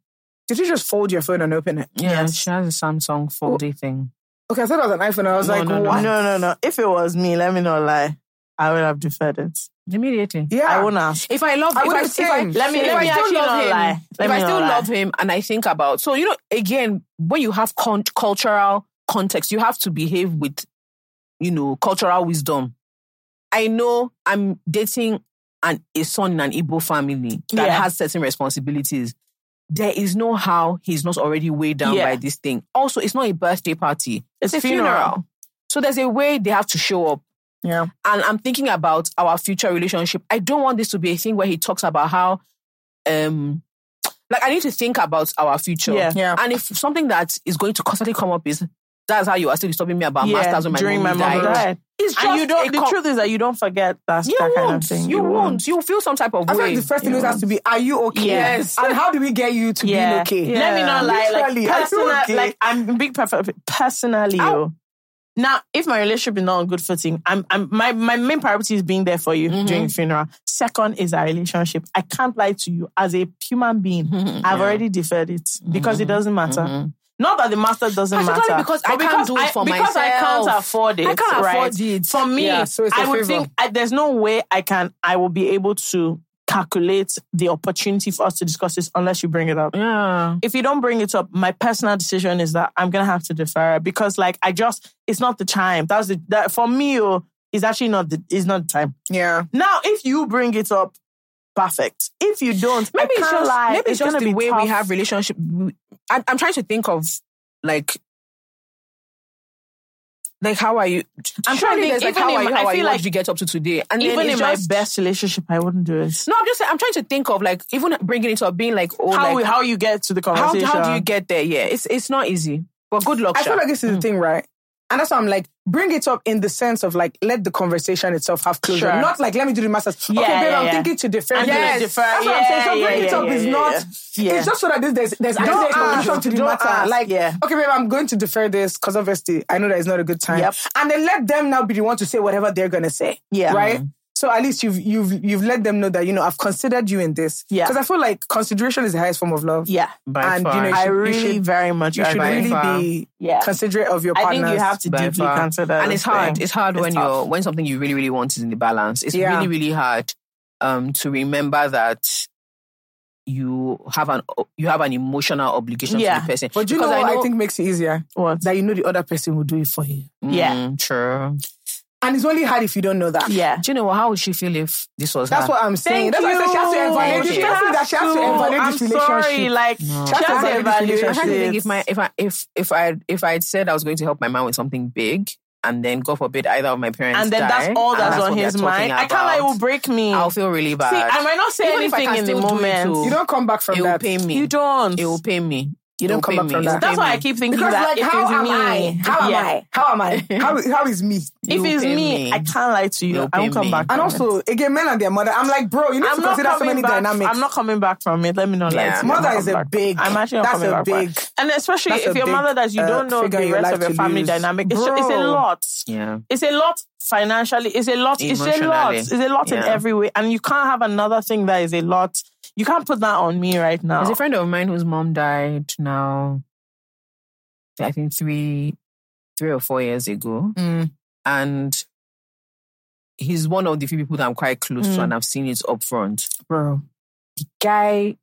Speaker 1: Did you just fold your phone and open it?
Speaker 2: Yeah,
Speaker 3: Yes.
Speaker 2: she has a Samsung foldy oh. thing.
Speaker 1: Okay, I thought it was an iPhone. I was
Speaker 2: No,
Speaker 1: like,
Speaker 2: no, no.
Speaker 1: what?
Speaker 3: no no no if it was me let me not lie I would have deferred it
Speaker 2: Immediately.
Speaker 1: Yeah.
Speaker 3: I won't ask
Speaker 2: If I love,
Speaker 1: I
Speaker 2: if
Speaker 1: would
Speaker 2: I, if I.
Speaker 3: Let me-
Speaker 2: if
Speaker 3: let
Speaker 2: I
Speaker 3: me
Speaker 2: still
Speaker 3: actually
Speaker 2: love
Speaker 3: not
Speaker 2: him,
Speaker 3: lie. Let
Speaker 2: if
Speaker 3: me
Speaker 2: I
Speaker 3: not
Speaker 2: still
Speaker 3: lie.
Speaker 2: love him, and I think about, so you know, again, when you have con- cultural context, you have to behave with, you know, cultural wisdom. I know I'm dating an a son in an Igbo family that
Speaker 3: Yeah.
Speaker 2: has certain responsibilities. There is no how he's not already weighed down
Speaker 3: Yeah.
Speaker 2: by this thing. Also, it's not a birthday party;
Speaker 3: It's
Speaker 2: a
Speaker 3: funeral.
Speaker 2: funeral. So there's a way they have to show up
Speaker 1: Yeah.
Speaker 2: and I'm thinking about our future relationship. I don't want this to be a thing where he talks about how, um, like I need to think about our future.
Speaker 3: Yeah.
Speaker 1: Yeah.
Speaker 2: And if something that is going to constantly come up is that's how you are still disturbing me about
Speaker 3: yeah
Speaker 2: masters when my
Speaker 3: during
Speaker 2: mom
Speaker 3: my mom
Speaker 2: died.
Speaker 3: died
Speaker 2: It's just
Speaker 3: and you don't the
Speaker 2: com-
Speaker 3: truth is that you don't forget that,
Speaker 2: You
Speaker 3: that kind
Speaker 2: won't.
Speaker 3: of thing
Speaker 2: You won't. You'll feel some type of
Speaker 1: I feel
Speaker 2: way.
Speaker 1: like the first thing always has to be, are you okay?
Speaker 3: Yes.
Speaker 1: And how do we get you to
Speaker 3: yeah.
Speaker 1: being okay?
Speaker 3: Let me not lie. Like,
Speaker 1: Literally, are you
Speaker 3: personal,
Speaker 1: okay?
Speaker 3: like I'm big prefer- personally.
Speaker 2: Ow.
Speaker 3: Now, if my relationship is not on good footing, I'm, I'm my my main priority is being there for you
Speaker 2: Mm-hmm.
Speaker 3: during the funeral. Second is our relationship. I can't lie to you. As a human being,
Speaker 2: Mm-hmm.
Speaker 3: I've already deferred it because it doesn't matter. Not that the master doesn't
Speaker 2: Particularly
Speaker 3: matter,
Speaker 2: because I can't do it for
Speaker 3: because I can't afford it.
Speaker 2: I can't
Speaker 3: right?
Speaker 2: afford it.
Speaker 3: For me,
Speaker 1: Yeah, so it's a
Speaker 3: I would
Speaker 1: favor.
Speaker 3: think I, there's no way I can. I will be able to calculate the opportunity for us to discuss this unless you bring it up.
Speaker 2: Yeah.
Speaker 3: If you don't bring it up, my personal decision is that I'm gonna have to defer because, like, I just it's not the time. That's the that for me. Oh, it's actually not the it's not the time.
Speaker 1: Yeah.
Speaker 3: Now, if you bring it up, perfect. If you don't,
Speaker 2: Maybe it's just
Speaker 3: lie.
Speaker 2: maybe it's, just
Speaker 3: gonna
Speaker 2: the way
Speaker 3: tough.
Speaker 2: we have relationship. I, I'm trying to think of like. Like how are you?
Speaker 3: I'm trying to think,
Speaker 2: like
Speaker 3: even
Speaker 2: how are you? How
Speaker 3: I
Speaker 2: are
Speaker 3: feel
Speaker 2: you? What
Speaker 3: like
Speaker 2: did you get up to today? And
Speaker 3: Even in my best relationship, I wouldn't do it.
Speaker 2: No, I'm just. I'm trying to think of like even bringing it up, being like, oh,
Speaker 3: how
Speaker 2: like,
Speaker 3: how you get to the conversation?
Speaker 2: how do you get there? Yeah, it's it's not easy. But good luck.
Speaker 1: I feel like this is the mm. thing, right? And that's why I'm like, bring it up in the sense of like, let the conversation itself have closure.
Speaker 3: Sure.
Speaker 1: Not like, let me do the masters.
Speaker 3: Yeah,
Speaker 1: okay, babe,
Speaker 3: yeah,
Speaker 1: I'm
Speaker 3: yeah.
Speaker 1: thinking to
Speaker 3: I'm
Speaker 1: this.
Speaker 3: defer.
Speaker 1: That's what I'm saying. So bring it up is not, it's just so that this, there's, there's
Speaker 3: Don't ask.
Speaker 1: to the
Speaker 3: Don't
Speaker 1: matter.
Speaker 3: ask.
Speaker 1: Like,
Speaker 3: Yeah.
Speaker 1: okay, babe, I'm going to defer this because obviously I know that it's not a good time.
Speaker 3: Yep.
Speaker 1: And then let them now be the one to say whatever they're going to say.
Speaker 3: Yeah.
Speaker 1: Right? Mm-hmm. So at least you've you've you've let them know that you know I've considered you in this.
Speaker 3: Yeah.
Speaker 1: Because I feel like consideration is the highest form of love.
Speaker 3: Yeah,
Speaker 2: By
Speaker 1: and,
Speaker 2: far.
Speaker 1: you know, you
Speaker 3: I
Speaker 1: should- you
Speaker 3: really
Speaker 1: should-
Speaker 3: very much
Speaker 1: You should really
Speaker 2: far.
Speaker 1: be
Speaker 3: Yeah.
Speaker 1: considerate of your
Speaker 3: partner.
Speaker 1: I
Speaker 3: think you have to
Speaker 2: By
Speaker 3: deeply
Speaker 2: far.
Speaker 3: consider.
Speaker 2: and it's hard.
Speaker 3: thing.
Speaker 2: It's hard when
Speaker 3: tough.
Speaker 2: you're when something you really really want is in the balance. It's
Speaker 1: Yeah.
Speaker 2: really really hard um, to remember that you have an you have an emotional obligation
Speaker 3: Yeah.
Speaker 2: to the person.
Speaker 1: But you know
Speaker 2: Because
Speaker 1: what I, think makes it easier?
Speaker 3: what?
Speaker 1: That you know the other person will do it for you.
Speaker 3: Yeah.
Speaker 2: Mm, true.
Speaker 1: And it's only hard if you don't know that.
Speaker 3: Yeah.
Speaker 2: Do you know what? How would she feel if this was
Speaker 1: That's
Speaker 2: her?
Speaker 1: what I'm saying.
Speaker 3: Thank
Speaker 1: That's why I said she has to
Speaker 3: you.
Speaker 1: evaluate this.
Speaker 2: She
Speaker 1: That's that she has to evaluate
Speaker 3: I'm
Speaker 1: this relationship.
Speaker 3: sorry, like
Speaker 2: No.
Speaker 3: she
Speaker 1: She has
Speaker 3: has
Speaker 1: to
Speaker 3: to
Speaker 1: evaluate this
Speaker 3: evaluate
Speaker 2: I'm trying to think if my if I if if I if I had said I was going to help my mom with something big, and then God forbid either of my parents
Speaker 3: and then
Speaker 2: die,
Speaker 3: that's all
Speaker 2: and
Speaker 3: that's, on his
Speaker 2: they're
Speaker 3: mind. I can't lie, it will break me.
Speaker 2: I'll feel really bad.
Speaker 3: See, I might not say
Speaker 2: Even if I
Speaker 3: anything
Speaker 2: can
Speaker 3: in the
Speaker 2: still do it
Speaker 3: moment.
Speaker 2: too.
Speaker 1: You don't come back from
Speaker 2: it will
Speaker 1: that.
Speaker 2: pay me.
Speaker 3: You don't.
Speaker 2: It will pay me.
Speaker 1: You don't
Speaker 2: It will
Speaker 1: come
Speaker 2: pay
Speaker 1: back
Speaker 2: me.
Speaker 1: from that.
Speaker 3: That's
Speaker 2: pay
Speaker 3: why I keep thinking
Speaker 1: Because
Speaker 3: that
Speaker 1: like,
Speaker 3: if
Speaker 1: how
Speaker 3: it's
Speaker 1: am
Speaker 3: me,
Speaker 1: I? How am. I? How am I? How, how is me?
Speaker 3: If it's me,
Speaker 2: me.
Speaker 3: I can't lie to you.
Speaker 2: It will
Speaker 3: I won't come
Speaker 2: me.
Speaker 3: back.
Speaker 1: And
Speaker 3: from it.
Speaker 1: also, again, men and their mother. I'm like, bro, you need
Speaker 3: I'm
Speaker 1: to
Speaker 3: not
Speaker 1: consider so
Speaker 3: coming
Speaker 1: many
Speaker 3: back.
Speaker 1: dynamics.
Speaker 3: I'm not coming back from it. Let me not lie
Speaker 2: Yeah.
Speaker 3: to
Speaker 1: Mother is a big.
Speaker 3: I'm actually not
Speaker 1: that's
Speaker 3: coming
Speaker 1: a
Speaker 3: back. from
Speaker 1: big.
Speaker 3: it. And especially if your mother does, you
Speaker 1: uh,
Speaker 3: don't know the rest of your family dynamic. It's, a lot.
Speaker 2: Yeah.
Speaker 3: It's a lot financially. It's a lot. It's a lot. It's a lot in every way. And you can't have another thing that is a lot. You can't put that on me right now.
Speaker 2: There's a friend of mine whose mom died now. I think three, three or four years ago,
Speaker 1: Mm.
Speaker 2: and he's one of the few people that I'm quite close to,
Speaker 3: Mm.
Speaker 2: and I've seen it up front.
Speaker 1: Bro.
Speaker 2: The guy,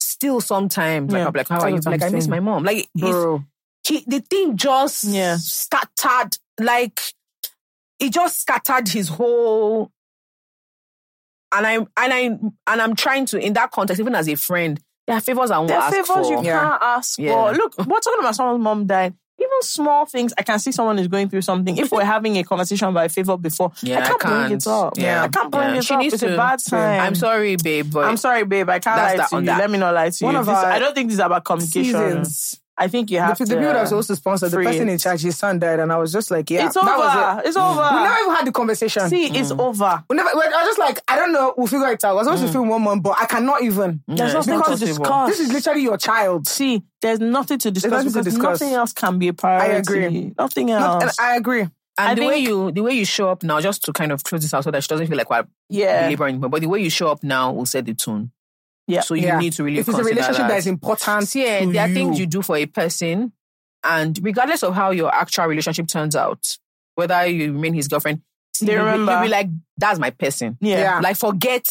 Speaker 2: still sometimes like I'm like, how are you? Like I miss my mom. Like
Speaker 1: Bro.
Speaker 2: he, the thing just
Speaker 3: Yeah.
Speaker 2: scattered. Like it just scattered his whole. And I'm and I and I'm trying to in that context, even as a friend, there are favors I won't
Speaker 3: There are
Speaker 2: ask
Speaker 3: favors you.
Speaker 1: Yeah.
Speaker 3: can't ask
Speaker 2: Yeah.
Speaker 3: for. Look, we're talking about someone's mom died. Even small things, I can see someone is going through something. If we're having a conversation about a favor before,
Speaker 2: Yeah,
Speaker 3: I can't,
Speaker 2: I
Speaker 3: bring
Speaker 2: can't.
Speaker 3: it up.
Speaker 2: Yeah.
Speaker 3: I can't bring
Speaker 2: Yeah.
Speaker 3: it
Speaker 2: She
Speaker 3: up.
Speaker 2: needs
Speaker 3: It's a bad time.
Speaker 2: I'm sorry, babe, but
Speaker 3: I'm sorry, babe. I can't lie to you.
Speaker 2: that.
Speaker 3: Let me not lie to
Speaker 1: One
Speaker 3: you.
Speaker 1: of
Speaker 3: This-
Speaker 1: our
Speaker 3: I don't think this is about communication.
Speaker 1: Seasons.
Speaker 3: I think you have
Speaker 1: the
Speaker 3: to.
Speaker 1: people that was supposed to sponsor, the person
Speaker 3: it.
Speaker 1: in charge, his son died, and I was just like, yeah,
Speaker 3: it's
Speaker 1: that
Speaker 3: over.
Speaker 1: was it.
Speaker 3: It's over.
Speaker 1: We never even had the conversation.
Speaker 3: See, it's mm. over.
Speaker 1: we never, I was just like, I don't know, we'll figure it out. I was supposed to mm. film one month, but I cannot even.
Speaker 3: There's
Speaker 2: Yeah,
Speaker 3: nothing to discuss.
Speaker 1: This is literally your child.
Speaker 3: See, there's nothing to discuss
Speaker 1: nothing to discuss.
Speaker 3: nothing else can be a priority.
Speaker 1: I agree.
Speaker 3: Nothing
Speaker 1: Not-
Speaker 3: else.
Speaker 1: and I agree.
Speaker 2: and
Speaker 3: I
Speaker 2: the way you the way you show up now, just to kind of close this out so that she doesn't feel like we're
Speaker 3: yeah.
Speaker 2: belaboring, but the way you show up now will set the tone.
Speaker 3: Yeah.
Speaker 2: So you
Speaker 1: Yeah.
Speaker 2: need to really
Speaker 1: If it's a relationship
Speaker 2: that.
Speaker 1: that is important,
Speaker 2: yeah, there are things
Speaker 1: you.
Speaker 2: you do for a person, and regardless of how your actual relationship turns out, whether you remain his girlfriend,
Speaker 3: They
Speaker 2: you'll be-
Speaker 3: remember.
Speaker 2: you'll be like, "That's my person."
Speaker 3: yeah.
Speaker 1: Yeah.
Speaker 2: Like forget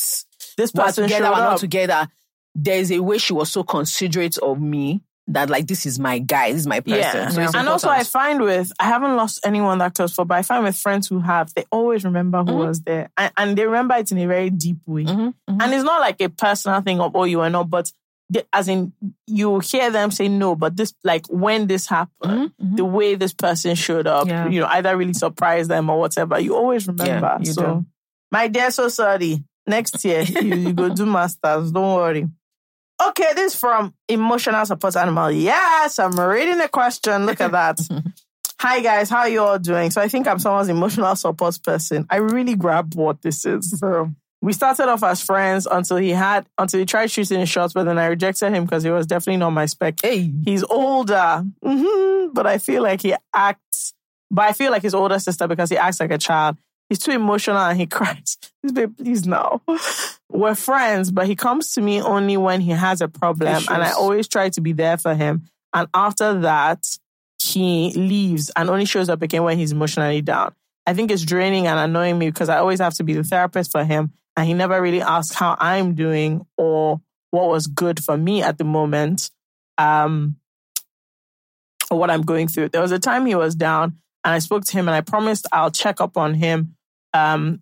Speaker 3: This person
Speaker 2: together, we're not together. There's a way she was so considerate of me that like this is my guy, this is my person.
Speaker 3: Yeah.
Speaker 2: So
Speaker 3: and also I find with I haven't lost anyone that close for, but I find with friends who have, they always remember who
Speaker 2: Mhm.
Speaker 3: was there. And, and they remember it in a very deep way.
Speaker 2: Mhm, mhm.
Speaker 3: And it's not like a personal thing of oh you are not, but they, as in you hear them say no, but this like when this happened,
Speaker 2: Mhm, mhm.
Speaker 3: the way this person showed up,
Speaker 2: Yeah.
Speaker 3: you know, either really surprised them or whatever, you always remember.
Speaker 2: you
Speaker 3: so
Speaker 2: do.
Speaker 3: my dear, so sorry. Next year you, you go do masters. Don't worry. Okay, this is from emotional support animal. Yes, I'm reading a question. Look at that. Hi guys, how are you all doing? So I think I'm someone's emotional support person. I really grabbed what this is. So we started off as friends until he had until he tried shooting his shots, but then I rejected him because he was definitely not my spec.
Speaker 2: Hey.
Speaker 3: He's older, hmm but I feel like he acts. But I feel like his older sister because he acts like a child. He's too emotional and he cries. Babe, please no. We're friends, but he comes to me only when he has a problem, and I always try to be there for him. And after that, he leaves and only shows up again when he's emotionally down. I think it's draining and annoying me because I always have to be the therapist for him. And he never really asks how I'm doing or what was good for me at the moment. Um, or what I'm going through. There was a time he was down and I spoke to him and I promised I'll check up on him um,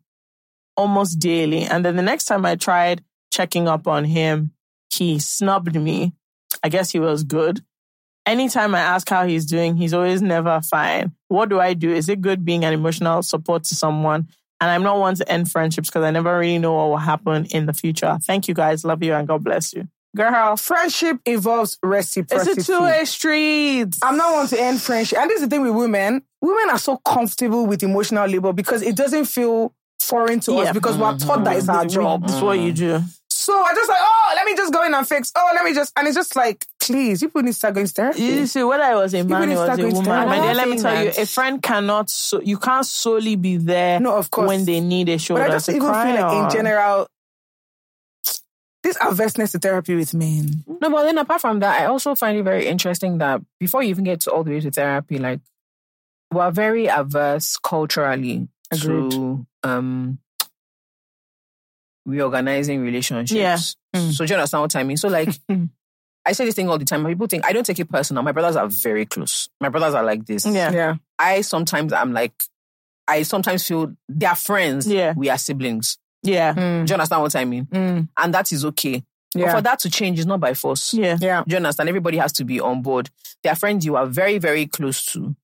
Speaker 3: almost daily. And then the next time I tried checking up on him, he snubbed me. I guess he was good. Anytime I ask how he's doing, he's always never fine. What do I do? Is it good being an emotional support to someone? And I'm not one to end friendships because I never really know what will happen in the future. Thank you guys. Love you and God bless you.
Speaker 1: Girl, friendship involves reciprocity.
Speaker 3: It's a two-way street.
Speaker 1: I'm not one to end friendship. And this is the thing with women. Women are so comfortable with emotional labor because it doesn't feel foreign to
Speaker 3: Yeah.
Speaker 1: us because we're taught that it's mm-hmm. our job.
Speaker 3: That's what you do.
Speaker 1: So I just like, oh, let me just go in and fix. Oh, let me just, and it's just like, please, people need to start going to therapy.
Speaker 3: You see, whether I was a man
Speaker 1: need to
Speaker 3: or
Speaker 1: start
Speaker 3: a
Speaker 1: going to
Speaker 3: woman,
Speaker 1: therapy.
Speaker 3: my dear,
Speaker 2: I'm
Speaker 3: let me
Speaker 2: not
Speaker 3: tell you, a friend cannot, so, you can't solely be there
Speaker 1: No, of course.
Speaker 3: when they need a
Speaker 1: But
Speaker 3: shoulder
Speaker 1: I just
Speaker 3: to
Speaker 1: even
Speaker 3: cry
Speaker 1: feel like
Speaker 3: on.
Speaker 1: in general, this averseness to therapy with men.
Speaker 2: No, but then apart from that, I also find it very interesting that before you even get to all the way to therapy, like we're very averse culturally
Speaker 1: Agreed.
Speaker 2: to um reorganizing relationships.
Speaker 3: Yeah.
Speaker 1: Mm.
Speaker 2: So do you understand what I mean? So like I say this thing all the time. People think I don't take it personal. My brothers are very close. My brothers are like this.
Speaker 3: Yeah.
Speaker 1: Yeah.
Speaker 2: I sometimes I'm like I sometimes feel they're friends.
Speaker 3: Yeah.
Speaker 2: We are siblings.
Speaker 3: Yeah.
Speaker 1: Mm.
Speaker 2: Do you understand what I mean?
Speaker 1: Mm.
Speaker 2: And that is okay. But
Speaker 1: Yeah.
Speaker 2: for that to change is not by force.
Speaker 3: Yeah.
Speaker 1: Yeah.
Speaker 2: Do you understand? Everybody has to be on board. There are friends you are very, very close to,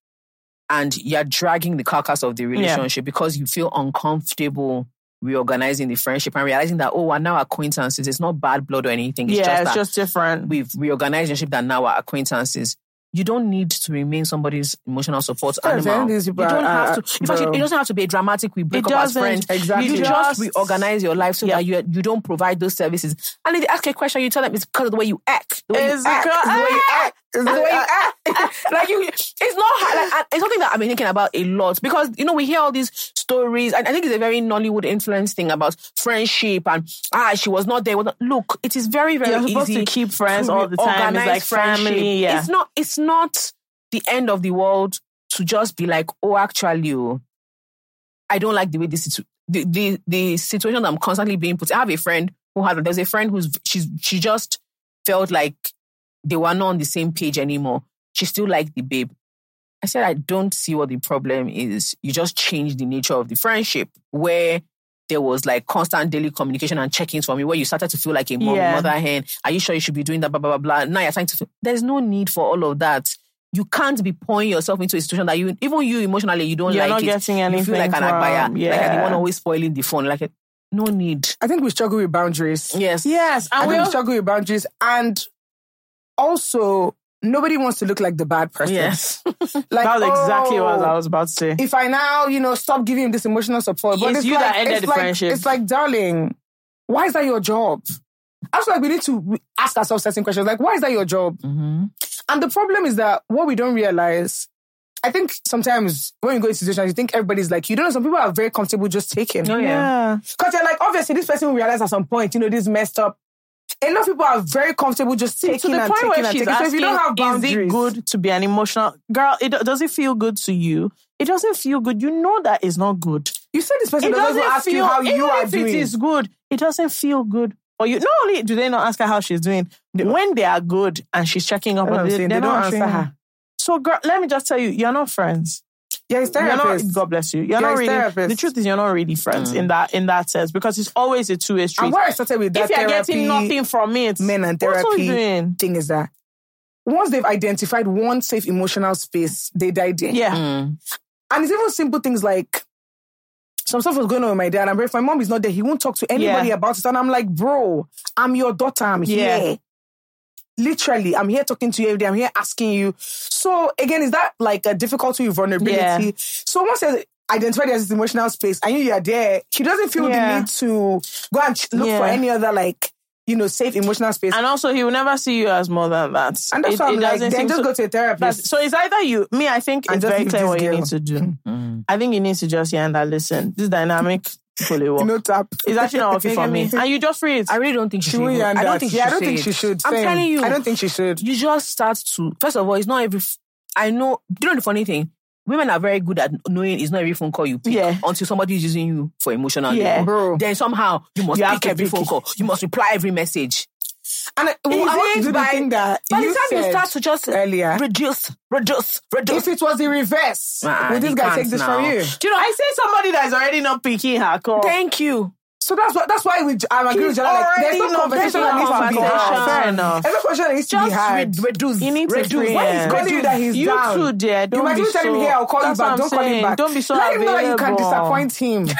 Speaker 2: and you're dragging the carcass of the relationship because you feel uncomfortable reorganizing the friendship and realizing that, oh, we're now acquaintances. It's not bad blood or anything. It's
Speaker 3: yeah,
Speaker 2: just
Speaker 3: it's just different.
Speaker 2: we've reorganized the relationship that now are acquaintances. You don't need to remain somebody's emotional support
Speaker 1: Yes,
Speaker 2: animal. You don't
Speaker 1: are-
Speaker 2: have to. In fact, it doesn't have to be a dramatic. We break
Speaker 3: It
Speaker 2: up as friends.
Speaker 1: Exactly.
Speaker 2: You
Speaker 3: You
Speaker 2: just
Speaker 3: just-
Speaker 2: reorganize your life so
Speaker 3: Yeah.
Speaker 2: that you you don't provide those services. And if they ask a question, you tell them it's because of the way you act. The way
Speaker 3: It's
Speaker 2: you act.
Speaker 3: because-
Speaker 2: the way you act.
Speaker 1: It's
Speaker 2: the way you act. like you, it's not hard. Like, it's something that I've been thinking about a lot because you know we hear all these stories, and I think it's a very Nollywood influence thing about friendship and ah, she was not there. Look, it is very very
Speaker 3: You're
Speaker 2: easy
Speaker 3: to keep friends
Speaker 2: to
Speaker 3: all the time. It's like
Speaker 2: friendship.
Speaker 3: family. Yeah.
Speaker 2: It's not. It's not the end of the world to just be like, oh, actually, oh, I don't like the way this situ- the, the the situation I'm constantly being put. I have a friend who had there's a friend who's she's she just felt like they were not on the same page anymore. She still liked the babe. I said, I don't see what the problem is. You just change the nature of the friendship where there was like constant daily communication and check-ins from you where you started to feel like a mom,
Speaker 3: Yeah.
Speaker 2: mother hen. Are you sure you should be doing that? Blah, blah, blah, blah. Now you're trying to feel, there's no need for all of that. You can't be pouring yourself into a situation that you, even you emotionally, you don't
Speaker 3: You're
Speaker 2: like
Speaker 3: not
Speaker 2: it.
Speaker 3: getting
Speaker 2: you
Speaker 3: anything
Speaker 2: feel like an
Speaker 3: from-
Speaker 2: agbaya. Like you're the one always spoiling the phone. Like, no need.
Speaker 1: I think we struggle with boundaries.
Speaker 2: Yes.
Speaker 3: Yes.
Speaker 1: I
Speaker 3: And
Speaker 1: think we
Speaker 3: we
Speaker 1: struggle with boundaries. And also, nobody wants to look like the bad person.
Speaker 3: Yes.
Speaker 1: Like,
Speaker 3: that was exactly what
Speaker 1: oh,
Speaker 3: I was about to say.
Speaker 1: if I now, you know, stop giving him this emotional support, but
Speaker 3: It's
Speaker 1: it's,
Speaker 3: you
Speaker 1: like,
Speaker 3: that ended
Speaker 1: it's
Speaker 3: the
Speaker 1: like,
Speaker 3: friendship.
Speaker 1: It's like, darling, why is that your job? I feel like we need to ask ourselves certain questions, like, why is that your job?
Speaker 2: Mm-hmm.
Speaker 1: And the problem is that what we don't realize, I think sometimes when you go into situations, you think everybody's like, you don't know, some people are very comfortable just taking.
Speaker 2: Oh, yeah.
Speaker 1: Because you're like, obviously, this person will realize at some point, you know, this messed up. A lot of people are very comfortable just taking
Speaker 3: to the
Speaker 1: and
Speaker 3: point
Speaker 1: taking
Speaker 3: where
Speaker 1: and
Speaker 3: she's
Speaker 1: taking. So if you don't have
Speaker 3: is it good to be an emotional girl? It does it feel good to you? It doesn't feel good. You know that is not good.
Speaker 1: you said this person
Speaker 3: It
Speaker 1: doesn't
Speaker 3: doesn't
Speaker 1: ask
Speaker 3: feel
Speaker 1: you how you are
Speaker 3: if
Speaker 1: doing.
Speaker 3: it is good. It doesn't feel good. Or you not only do they not ask her how she's doing, when they are good and she's checking up, on
Speaker 1: I'm
Speaker 3: they,
Speaker 1: They don't answer her.
Speaker 3: So, girl, let me just tell you, you're not friends.
Speaker 1: Yeah, it's
Speaker 3: You're not,
Speaker 1: therapist.
Speaker 3: God bless you. You're
Speaker 1: Yeah,
Speaker 3: not really.
Speaker 1: therapist.
Speaker 3: The truth is, you're not really friends in that in that sense because it's always a two way street.
Speaker 1: and where I started with that
Speaker 3: If you're
Speaker 1: therapy
Speaker 3: getting nothing from it,
Speaker 1: men and
Speaker 3: what's all
Speaker 1: therapy
Speaker 3: doing?
Speaker 1: thing is that once they've identified one safe emotional space, they dive in.
Speaker 3: Yeah.
Speaker 2: Mm.
Speaker 1: And it's even simple things like some stuff was going on with my dad. And if my mom is not there, he won't talk to anybody
Speaker 3: Yeah.
Speaker 1: about it. And I'm like, bro, I'm your daughter. I'm
Speaker 3: Yeah.
Speaker 1: here. Literally, I'm here talking to you every day. I'm here asking you. So again, is that like a difficulty with vulnerability?
Speaker 3: Yeah.
Speaker 1: So once there's identified as this emotional space i knew you're there, she doesn't feel
Speaker 3: Yeah.
Speaker 1: the need to go and look
Speaker 3: Yeah.
Speaker 1: for any other like, you know, safe emotional space.
Speaker 3: And also, he will never see you as more than that.
Speaker 1: And that's
Speaker 3: It-
Speaker 1: why I'm
Speaker 3: it
Speaker 1: like,
Speaker 3: doesn't
Speaker 1: then just
Speaker 3: so-
Speaker 1: go to a therapist.
Speaker 3: So it's either you, me. I think
Speaker 1: And
Speaker 3: it's
Speaker 1: just
Speaker 3: very clear
Speaker 1: this
Speaker 3: what you need to do.
Speaker 2: Mm.
Speaker 3: I think you need to just hear and that listen. This dynamic fully work.
Speaker 1: No tap.
Speaker 3: It's actually not working for me. And you just it.
Speaker 2: I really don't think she,
Speaker 1: She
Speaker 2: should.
Speaker 1: won't
Speaker 2: even-
Speaker 1: yarn
Speaker 2: I don't
Speaker 1: that.
Speaker 2: think she
Speaker 1: Yeah, I
Speaker 2: should
Speaker 1: don't think she should.
Speaker 2: I'm
Speaker 1: Same.
Speaker 2: telling you.
Speaker 1: I don't think she should.
Speaker 2: you just start to first of all, it's not every. I know. Do you know the funny thing? Women are very good at knowing it's not every phone call you pick
Speaker 3: Yeah.
Speaker 2: until somebody is using you for emotional
Speaker 3: Yeah.
Speaker 2: labor.
Speaker 1: Bro.
Speaker 2: Then somehow you must
Speaker 3: You
Speaker 2: pick every
Speaker 3: pick
Speaker 2: phone
Speaker 3: it.
Speaker 2: call. You must reply every message.
Speaker 1: And I, well, I want to do the thing that
Speaker 2: by
Speaker 1: you
Speaker 2: the time you start to just
Speaker 1: earlier.
Speaker 2: reduce, reduce, reduce.
Speaker 1: If it was the reverse,
Speaker 2: Uh-uh,
Speaker 1: would this guy
Speaker 2: can't
Speaker 1: take this from you?
Speaker 3: Do you know, I say somebody that is already not picking her call.
Speaker 2: Thank you.
Speaker 1: So that's what that's why we I'm agreeing with
Speaker 3: He's.
Speaker 1: Like, there's no conversation that needs to be had.
Speaker 3: Fair enough.
Speaker 1: There's no conversation that needs to be
Speaker 2: Just
Speaker 1: had.
Speaker 2: re- reduce.
Speaker 3: You need to
Speaker 2: reduce.
Speaker 3: free
Speaker 1: Why
Speaker 3: him.
Speaker 1: he's calling you that he's
Speaker 3: you
Speaker 1: down?
Speaker 3: too, dear. Don't
Speaker 1: you might
Speaker 3: be
Speaker 1: even tell him here, I'll call you
Speaker 3: That's
Speaker 1: back.
Speaker 3: what
Speaker 1: Don't
Speaker 3: I'm
Speaker 1: call him back.
Speaker 3: Don't be so
Speaker 1: Let him know that you can disappoint him.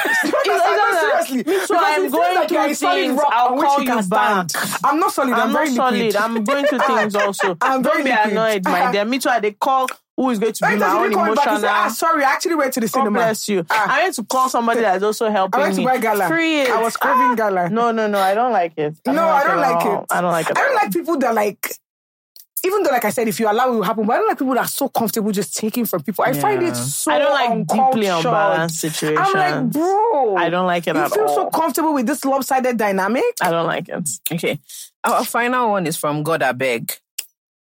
Speaker 3: It's
Speaker 1: Seriously.
Speaker 3: Me too, I'm going
Speaker 1: like you're
Speaker 3: through
Speaker 1: solid
Speaker 3: things.
Speaker 1: rock
Speaker 3: I'll call
Speaker 1: you can
Speaker 3: back.
Speaker 1: I'm not solid. I'm,
Speaker 3: I'm not solid. I'm going through things also.
Speaker 1: I'm
Speaker 3: Don't
Speaker 1: very
Speaker 3: be annoyed, my dear. Me too. I they call who is going to be my own
Speaker 1: me back? Ah,
Speaker 3: emotional.
Speaker 1: sorry, I actually went to the
Speaker 3: God
Speaker 1: cinema.
Speaker 3: bless you.
Speaker 1: Ah.
Speaker 3: I went to call somebody that's also helping
Speaker 1: I went to
Speaker 3: me.
Speaker 1: buy gala.
Speaker 3: Free it.
Speaker 1: I was craving
Speaker 3: Ah.
Speaker 1: gala.
Speaker 3: No, no, no. I don't like it.
Speaker 1: No, I don't like it.
Speaker 3: I don't like it.
Speaker 1: I don't like people that like, even though, like I said, if you allow it will happen, but I don't like people that are so comfortable just taking from people. I find it so
Speaker 3: I don't like deeply unbalanced situations.
Speaker 1: I'm like, bro.
Speaker 3: I don't like it
Speaker 1: You feel so comfortable with this lopsided dynamic?
Speaker 3: I don't like it.
Speaker 2: Okay. Our final one is from God Abeg,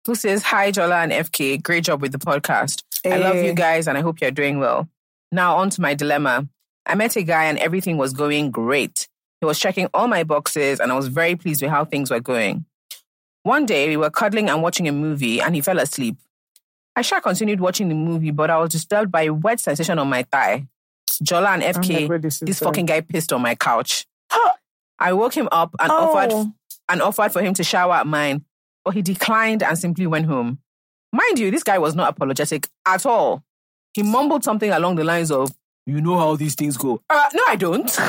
Speaker 2: who says, Hi, Jola and FK. Great job with the podcast. I love you guys and I hope you're doing well. Now, on to my dilemma. I met a guy and everything was going great. He was checking all my boxes and I was very pleased with how things were going. One day, we were cuddling and watching a movie and he fell asleep. I sure continued watching the movie, but I was disturbed by a wet sensation on my thigh. Jola and FK,
Speaker 1: this
Speaker 2: this fucking guy pissed on my couch. I woke him up and offered
Speaker 3: Oh.
Speaker 2: and offered for him to shower at mine, but he declined and simply went home. Mind you, this guy was not apologetic at all. He mumbled something along the lines of, You know how these things go. Uh, no, I don't.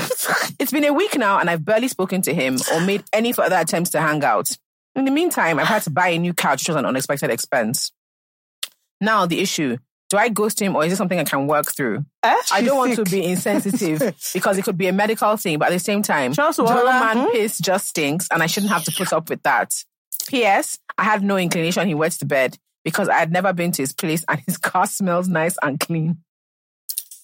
Speaker 2: it's been a week now and I've barely spoken to him or made any further attempts to hang out. In the meantime, I've had to buy a new couch, which was an unexpected expense. Now, the issue do I ghost him or is it something I can work through?
Speaker 3: Eh?
Speaker 2: I don't want to be insensitive because it could be a medical thing, but at the same time, Jola
Speaker 3: what?
Speaker 2: man
Speaker 3: Hmm?
Speaker 2: piss just stinks and I shouldn't have to put up with that. P.S. I had no inclination he wets the bed because I had never been to his place and his car smells nice and clean.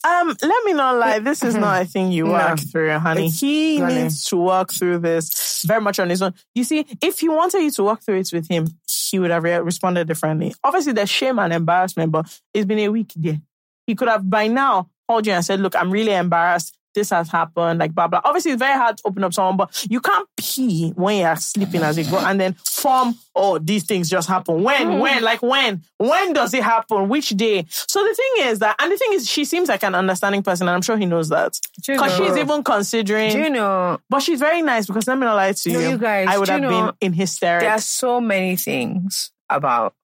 Speaker 3: Um, let me not lie. This is not a thing you
Speaker 1: No.
Speaker 3: work through, honey. He needs to work through this very much on his own. You see, if he wanted you to work through it with him, he would have re- responded differently. Obviously, there's shame and embarrassment, but it's been a week there. He could have by now called you and said, "Look, I'm really embarrassed. This has happened." Like blah blah. Obviously, it's very hard to open up someone, but you can't pee when you're sleeping as you go and then form. Oh, these things just happen. When? Mm. When? Like when? When does it happen? Which day? So the thing is that, and the thing is, she seems like an understanding person, and I'm sure he knows that because she's even considering.
Speaker 2: Do you know,
Speaker 3: but she's very nice because let me not lie to you.
Speaker 2: No,
Speaker 3: you.
Speaker 2: guys,
Speaker 3: I would have
Speaker 2: know,
Speaker 3: been in hysterics.
Speaker 2: there are so many things about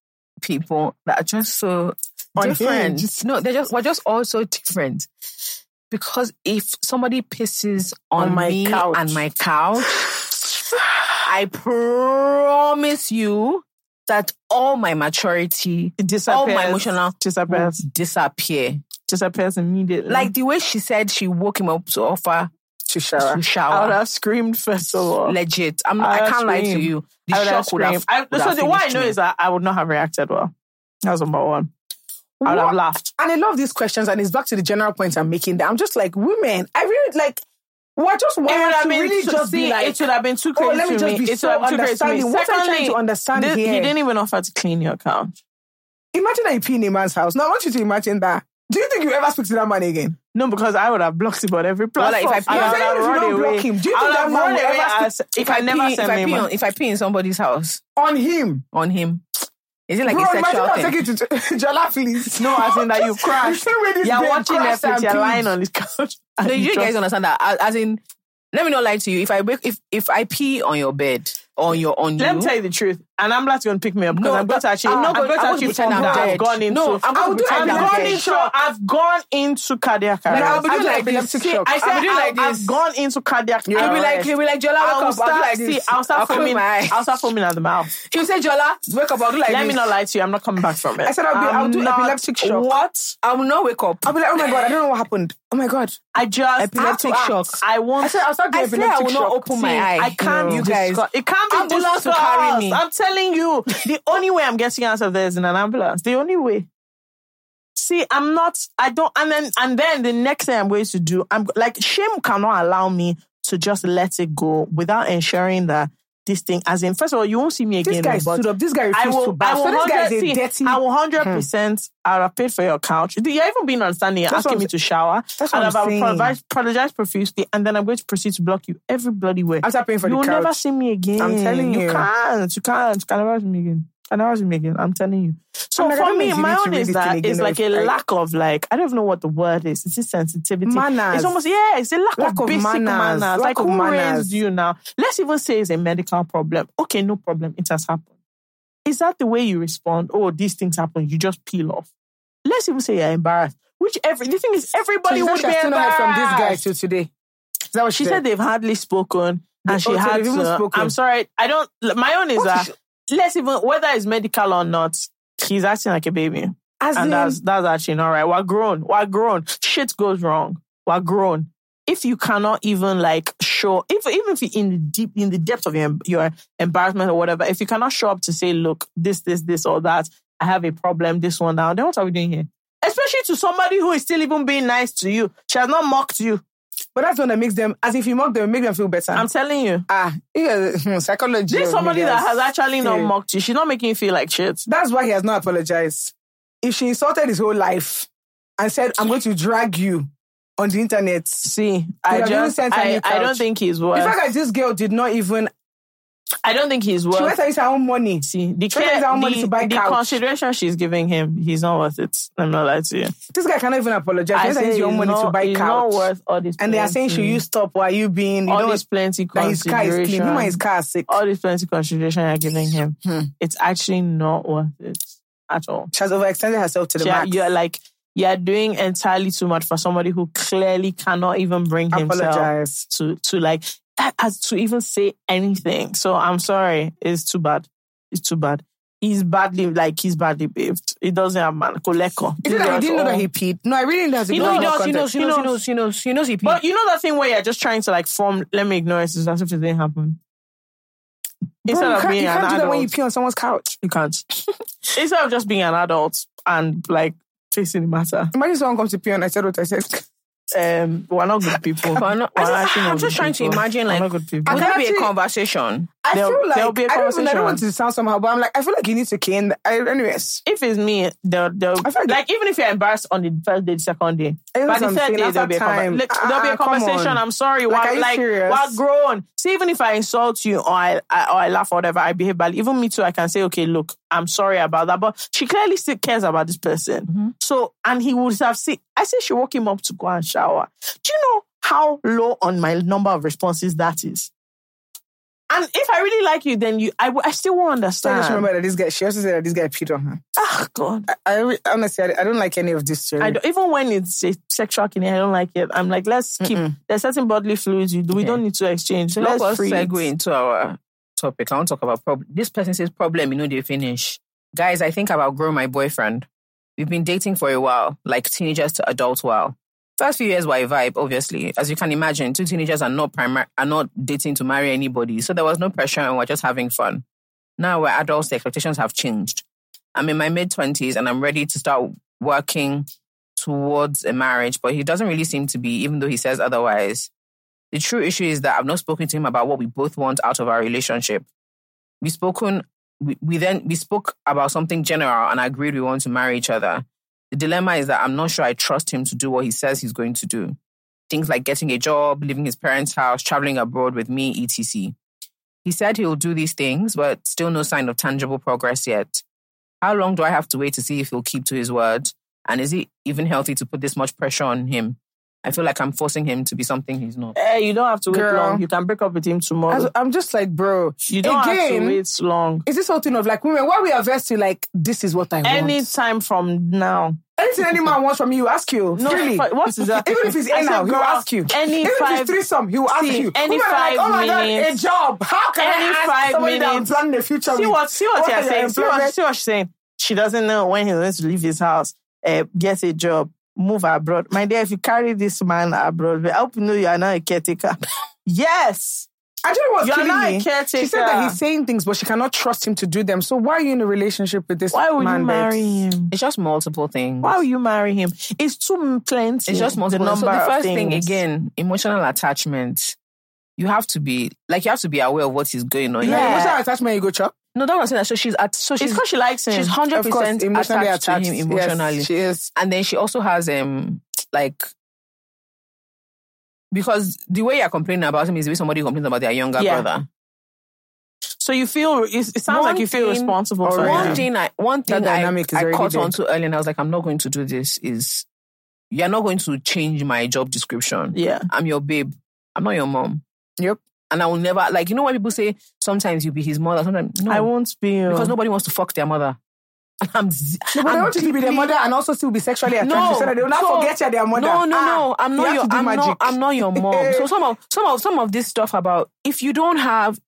Speaker 2: people that are just so different.
Speaker 1: Unhinged.
Speaker 2: No, they're just, we're just all so different. Because if somebody pisses on,
Speaker 1: On my
Speaker 2: me
Speaker 1: couch.
Speaker 2: and my couch, I promise you that all my maturity,
Speaker 3: It
Speaker 2: all my emotional
Speaker 3: disappears.
Speaker 2: disappear.
Speaker 3: Disappears immediately.
Speaker 2: Like the way she said she woke him up to offer
Speaker 1: To shower.
Speaker 2: to shower.
Speaker 3: I would have screamed first of all.
Speaker 2: Legit. I'm
Speaker 3: I
Speaker 2: I, can't lie to you. The
Speaker 3: I would have
Speaker 2: shock would have.
Speaker 3: I,
Speaker 2: would
Speaker 3: so
Speaker 2: have
Speaker 3: the, what I know
Speaker 2: me.
Speaker 3: is that I would not have reacted well. That was number one. I would have laughed.
Speaker 1: And I love these questions, and it's back to the general point I'm making. That I'm just like, women, I really like. I just want
Speaker 3: It would have
Speaker 1: to
Speaker 3: been
Speaker 1: really
Speaker 3: too,
Speaker 1: just
Speaker 3: see,
Speaker 1: be like,
Speaker 3: it should have been too
Speaker 1: oh,
Speaker 3: crazy
Speaker 1: let me
Speaker 3: to
Speaker 1: just
Speaker 3: me.
Speaker 1: be
Speaker 3: It
Speaker 1: so
Speaker 3: would have been too crazy
Speaker 1: understanding. What I'm trying to
Speaker 3: Secondly,
Speaker 1: understand
Speaker 3: this-
Speaker 1: here.
Speaker 3: He didn't even offer to clean your couch.
Speaker 1: Imagine that you pee in a man's house. Now, I want you to imagine that. Do you think you ever speak to that man again?
Speaker 3: No, because I would have blocked him on every
Speaker 2: Well, like,
Speaker 3: platform.
Speaker 2: if I-
Speaker 3: I
Speaker 2: Yeah,
Speaker 3: would have
Speaker 1: if
Speaker 3: run away.
Speaker 1: block him, do you
Speaker 3: I
Speaker 1: think
Speaker 3: would
Speaker 1: that man
Speaker 3: away
Speaker 1: ever
Speaker 3: as if I never
Speaker 2: pee,
Speaker 3: sent
Speaker 2: if I pee on, if I pee in somebody's house
Speaker 1: On him.
Speaker 2: on him, is it like
Speaker 1: Bro,
Speaker 2: a
Speaker 1: imagine
Speaker 2: sexual
Speaker 1: I'll
Speaker 2: thing?
Speaker 1: take it to Jola, please.
Speaker 3: No, as in that you crashed.
Speaker 1: The same
Speaker 3: You're watching
Speaker 1: crashed
Speaker 3: Netflix, you're lying on his couch. and
Speaker 2: No, you
Speaker 3: just-
Speaker 2: guys understand that? As, as in, let me not lie to you. If I wake, if if I pee on your bed, on your on
Speaker 3: Let
Speaker 2: you,
Speaker 3: me tell you the truth. And I'm glad you're going to pick me up because
Speaker 2: No,
Speaker 3: I'm going to actually,
Speaker 2: I'm not
Speaker 3: I'm
Speaker 2: going-
Speaker 3: going to
Speaker 2: I won't
Speaker 3: actually
Speaker 2: pretend I'm
Speaker 3: that I've gone into.
Speaker 2: No, I'm
Speaker 1: I will
Speaker 2: going
Speaker 1: do
Speaker 2: to
Speaker 3: I've
Speaker 2: pretend I'm
Speaker 3: gone
Speaker 1: dead.
Speaker 3: into. I've gone into cardiac arrest.
Speaker 2: I'll be doing
Speaker 1: I'll do
Speaker 2: like this.
Speaker 1: shock.
Speaker 3: I
Speaker 2: I'll
Speaker 3: said
Speaker 2: be doing like
Speaker 3: I-
Speaker 2: this.
Speaker 3: I've gone into cardiac
Speaker 2: He'll be like,
Speaker 3: arrest.
Speaker 2: he'll be like, Jola,
Speaker 3: I'll
Speaker 2: wake up. I'll do
Speaker 3: start,
Speaker 2: like
Speaker 3: see. I'll start
Speaker 2: close
Speaker 3: foaming.
Speaker 2: my.
Speaker 3: I'll start foaming at the mouth.
Speaker 2: He'll say, Jola, wake up. I'll do like
Speaker 3: Let
Speaker 2: this.
Speaker 3: me not lie to you. I'm not coming back from it.
Speaker 1: I said I'll be- I'll do
Speaker 3: not-
Speaker 1: epileptic shock.
Speaker 3: What?
Speaker 2: I will not wake up.
Speaker 1: I'll be like, oh my God, I don't know what happened. Oh my God.
Speaker 3: I just
Speaker 2: Epileptic shock.
Speaker 3: I won't.
Speaker 1: I said I'll start doing
Speaker 2: I swear I will not open my
Speaker 3: See,
Speaker 2: eye.
Speaker 3: I can't.
Speaker 2: You guys.
Speaker 3: It can't be
Speaker 2: Ambulance to carry me.
Speaker 3: I'm telling you, the only way I'm getting out of there is in an ambulance. The only way. See, I'm not. I don't. And then, and then the next thing I'm going to do, I'm like, shame cannot allow me to just let it go without ensuring that this thing, as in, first of all, you won't see me again.
Speaker 1: This guy
Speaker 3: oh,
Speaker 1: stood up. This guy
Speaker 3: I
Speaker 1: refused
Speaker 3: will.
Speaker 1: to
Speaker 3: I will.
Speaker 1: So this guy
Speaker 3: 100,
Speaker 1: is a dirty.
Speaker 3: I will hmm. hundred percent. I'll have paid for your couch. You're even being understanding. You're asking me to shower,
Speaker 1: That's
Speaker 3: and
Speaker 1: what
Speaker 3: I
Speaker 1: I'm
Speaker 3: will
Speaker 1: saying.
Speaker 3: apologize, apologize profusely, and then I'm going to proceed to block you every bloody way.
Speaker 1: After paying for
Speaker 3: you
Speaker 1: the
Speaker 3: will never see me again.
Speaker 1: I'm telling you.
Speaker 3: You can't. You can't. You can never see me again. Can never see. I'm telling you. So
Speaker 1: like,
Speaker 3: for me, my own is that it's like a
Speaker 1: I-
Speaker 3: lack of like I don't even know what the word is. It's this sensitivity.
Speaker 1: Manners.
Speaker 3: It's almost yeah. It's a lack,
Speaker 1: Lack
Speaker 3: of
Speaker 1: of
Speaker 3: basic
Speaker 1: manners.
Speaker 3: manners.
Speaker 1: Lack
Speaker 3: Like
Speaker 1: of
Speaker 3: who
Speaker 1: manners.
Speaker 3: raised you now? Let's even say it's a medical problem. Okay, no problem. It has happened. Is that the way you respond? Oh, these things happen. You just peel off. Let's even say you're embarrassed. Which every the thing is everybody
Speaker 1: know
Speaker 3: would
Speaker 1: she
Speaker 3: be
Speaker 1: not from this guy
Speaker 3: embarrassed.
Speaker 1: till today. Is that what
Speaker 3: She said they've hardly spoken,
Speaker 1: They-
Speaker 3: and she
Speaker 1: oh, so
Speaker 3: had
Speaker 1: they've spoken.
Speaker 3: I'm sorry, I don't. My own is
Speaker 1: What
Speaker 3: that let's even whether it's medical or not, he's acting like a baby,
Speaker 1: As
Speaker 3: and
Speaker 1: in-
Speaker 3: that's that's actually not right. We're grown. We're grown. Shit goes wrong. We're grown. If you cannot even like show, if even if you in the deep in the depth of your your embarrassment or whatever, if you cannot show up to say, look, this, this, this, or that, I have a problem, this one now, then what are we doing here? Especially to somebody who is still even being nice to you. She has not mocked you.
Speaker 1: But that's one that makes them, as if you mock them, make them feel better.
Speaker 3: I'm telling you.
Speaker 1: ah, yeah, psychology.
Speaker 3: This is somebody that has actually not
Speaker 1: Yeah.
Speaker 3: mocked you. She's not making you feel like shit.
Speaker 1: That's why he has not apologized. If she insulted his whole life and said, I'm going to drag you on the internet.
Speaker 3: See, I just, I, I don't think he's
Speaker 1: The
Speaker 3: worth.
Speaker 1: fact that this girl did not even,
Speaker 3: I don't think he's
Speaker 1: she
Speaker 3: worth.
Speaker 1: to use her own money.
Speaker 3: See, the,
Speaker 1: She went to use her
Speaker 3: care,
Speaker 1: own money
Speaker 3: the,
Speaker 1: to buy
Speaker 3: the
Speaker 1: couch.
Speaker 3: consideration she's giving him, he's not worth it. I'm not lying to you.
Speaker 1: This guy cannot even apologize. She to
Speaker 3: say
Speaker 1: your own money
Speaker 3: not,
Speaker 1: to buy
Speaker 3: he's
Speaker 1: couch.
Speaker 3: not worth all this.
Speaker 1: and they are saying, should you stop? Why are you being, you
Speaker 3: all
Speaker 1: know,
Speaker 3: this plenty
Speaker 1: that his car is clean.
Speaker 3: consideration.
Speaker 1: Him and his car are sick.
Speaker 3: all this plenty consideration you're giving him.
Speaker 1: Hmm.
Speaker 3: It's actually not worth it at all.
Speaker 1: She has overextended herself to the
Speaker 3: Yeah,
Speaker 1: max.
Speaker 3: you're like you're doing entirely too much for somebody who clearly cannot even bring himself
Speaker 1: apologize.
Speaker 3: to to like as to even say anything. So I'm sorry, it's too bad. It's too bad. He's badly like he's badly behaved. He doesn't have man koleko.
Speaker 1: Is it that he didn't know that he peed? No, I really didn't have to
Speaker 3: He
Speaker 1: go
Speaker 3: knows, he knows,
Speaker 2: knows, he knows, he knows, he knows, he knows he peed.
Speaker 3: But you know that thing where you're just trying to like form. Let me ignore it as if it didn't happen.
Speaker 1: Bro,
Speaker 3: Instead
Speaker 1: you
Speaker 3: of
Speaker 1: can't,
Speaker 3: being
Speaker 1: you
Speaker 3: an
Speaker 1: can't do that when you pee on someone's couch.
Speaker 3: You can't. Instead of just being an adult and like facing the matter,
Speaker 1: Imagine someone comes to pee and I said what I said.
Speaker 3: um, we're not good people.
Speaker 2: We're not-
Speaker 3: We're
Speaker 2: I just, I'm just
Speaker 3: good
Speaker 2: trying to
Speaker 3: people.
Speaker 2: imagine,
Speaker 3: We're
Speaker 2: like,
Speaker 3: not good people.
Speaker 2: Would
Speaker 1: I
Speaker 2: there be a conversation?
Speaker 1: I
Speaker 3: There'll-
Speaker 1: feel like
Speaker 3: there'll be a
Speaker 1: I don't, I don't want to sound somehow, but I'm like I feel like you need to cane. I, anyways,
Speaker 3: if it's me, they'll, they'll
Speaker 1: I feel like-
Speaker 3: like, even if you're embarrassed on the first day, the second day,
Speaker 1: That's
Speaker 3: by the third day there'll be a
Speaker 1: time.
Speaker 3: conversation. Like, there'll be
Speaker 1: Ah,
Speaker 3: a conversation. I'm sorry,
Speaker 1: Like, are
Speaker 3: we're
Speaker 1: you
Speaker 3: like
Speaker 1: serious?
Speaker 3: we're grown. See, even if I insult you or I, I or I laugh or whatever, I behave badly. Even me too, I can say, okay, look, I'm sorry about that. But she clearly still cares about this person.
Speaker 1: Mm-hmm.
Speaker 3: So, and he would have seen. I said she woke him up to go and shower. Do you know how low on my number of responses that is? And if I really like you, then you—I still won't
Speaker 1: understand. I just remember that this guy. She also said that this guy peed on her.
Speaker 3: Ah, God.
Speaker 1: I, I honestly, I, I don't like any of this story.
Speaker 3: I don't, even when it's a sexual killing, I don't like it. I'm like, let's keep. There's certain bodily fluids you do. We don't need to exchange.
Speaker 2: So
Speaker 3: let's
Speaker 2: let us
Speaker 3: it.
Speaker 2: segue into our topic. I want to talk about problem. This person says problem, you know, they finish. Guys, I think I've outgrown my boyfriend. We've been dating for a while, like teenagers to adult while. First few years were a vibe, obviously. As you can imagine, two teenagers are not primar- are not dating to marry anybody. So there was no pressure and we're just having fun. Now we're adults, the expectations have changed. I'm in my mid twenties and I'm ready to start working towards a marriage, but he doesn't really seem to be, even though he says otherwise. The true issue is that I've not spoken to him about what we both want out of our relationship. We've spoken we, then we spoke about something general and agreed we want to marry each other. The dilemma is that I'm not sure I trust him to do what he says he's going to do. Things like getting a job, leaving his parents' house, traveling abroad with me, etc. He said he'll do these things, but still no sign of tangible progress yet. How long do I have to wait to see if he'll keep to his word? And is it even healthy to put this much pressure on him? I feel like I'm forcing him to be something he's not.
Speaker 3: Eh, you don't have to wait long. You can break up with him tomorrow.
Speaker 1: As- I'm just like, bro.
Speaker 3: you don't have to wait long.
Speaker 1: Is this whole thing of like women? Why we averse to like this is what I want?
Speaker 3: Any time from now.
Speaker 1: Anything any man wants from you, ask you.
Speaker 3: No,
Speaker 1: really.
Speaker 3: what is that?
Speaker 1: Even if it's
Speaker 3: I
Speaker 1: in
Speaker 3: said,
Speaker 1: now, he'll ask you.
Speaker 3: Any
Speaker 1: Even if it's threesome, he'll ask
Speaker 3: See,
Speaker 1: you.
Speaker 3: any
Speaker 1: Women
Speaker 3: five
Speaker 1: like, oh my
Speaker 3: minutes-
Speaker 1: god, a job. How can
Speaker 3: any
Speaker 1: I ask
Speaker 3: five
Speaker 1: somebody that I'm planning the future
Speaker 3: see
Speaker 1: with?
Speaker 3: what see what,
Speaker 1: What
Speaker 3: you're saying. See what,
Speaker 1: employment-
Speaker 3: see what she's saying. She doesn't know when he's going to leave his house, uh, get a job, move abroad. My dear, if you carry this man abroad, I hope you know you are not a caretaker. yes.
Speaker 1: I don't know what's
Speaker 3: You're
Speaker 1: killing
Speaker 3: not a caretaker.
Speaker 1: She said that he's saying things, but she cannot trust him to do them. So why are you in a relationship with this
Speaker 3: Why would
Speaker 1: man?
Speaker 3: you
Speaker 1: babes?
Speaker 3: marry him?
Speaker 2: It's just multiple things.
Speaker 3: Why would you marry him? It's too plenty.
Speaker 2: It's just multiple.
Speaker 3: The
Speaker 2: so
Speaker 3: number
Speaker 2: the
Speaker 3: of
Speaker 2: first thing again, emotional attachment. You have to be like you have to be aware of what is going on.
Speaker 1: Yeah. Emotional attachment, you go chop.
Speaker 2: No, what I'm saying. So she's at so she's
Speaker 3: because she likes him.
Speaker 2: she's hundred percent
Speaker 1: emotionally
Speaker 2: attached,
Speaker 1: attached.
Speaker 2: to him emotionally,
Speaker 1: Yes, she is.
Speaker 2: and then she also has um like because the way you're complaining about him is the way somebody complains about their younger
Speaker 3: Yeah.
Speaker 2: brother.
Speaker 3: so you feel it, it sounds
Speaker 2: One
Speaker 3: like you feel
Speaker 2: thing-
Speaker 3: responsible for
Speaker 2: One
Speaker 3: him.
Speaker 2: thing I one thing I, I caught on to early and I was like, I'm not going to do this is you're not going to change my job description.
Speaker 3: Yeah.
Speaker 2: I'm your babe. I'm not your mom.
Speaker 1: Yep.
Speaker 2: And I will never like you know why people say sometimes you'll be his mother, sometimes no
Speaker 3: I won't be. uh,
Speaker 2: because nobody wants to fuck their mother. I'm
Speaker 1: No, but
Speaker 2: I'm
Speaker 1: want you to be their mother and also still be sexually attracted
Speaker 2: No,
Speaker 1: so that they will not
Speaker 2: so-
Speaker 1: forget you're their mother.
Speaker 2: No, no,
Speaker 1: Ah,
Speaker 2: no. I'm not
Speaker 1: have
Speaker 2: your I'm
Speaker 1: magic.
Speaker 2: not I'm not your mom. so some of some of some of this stuff about if you don't have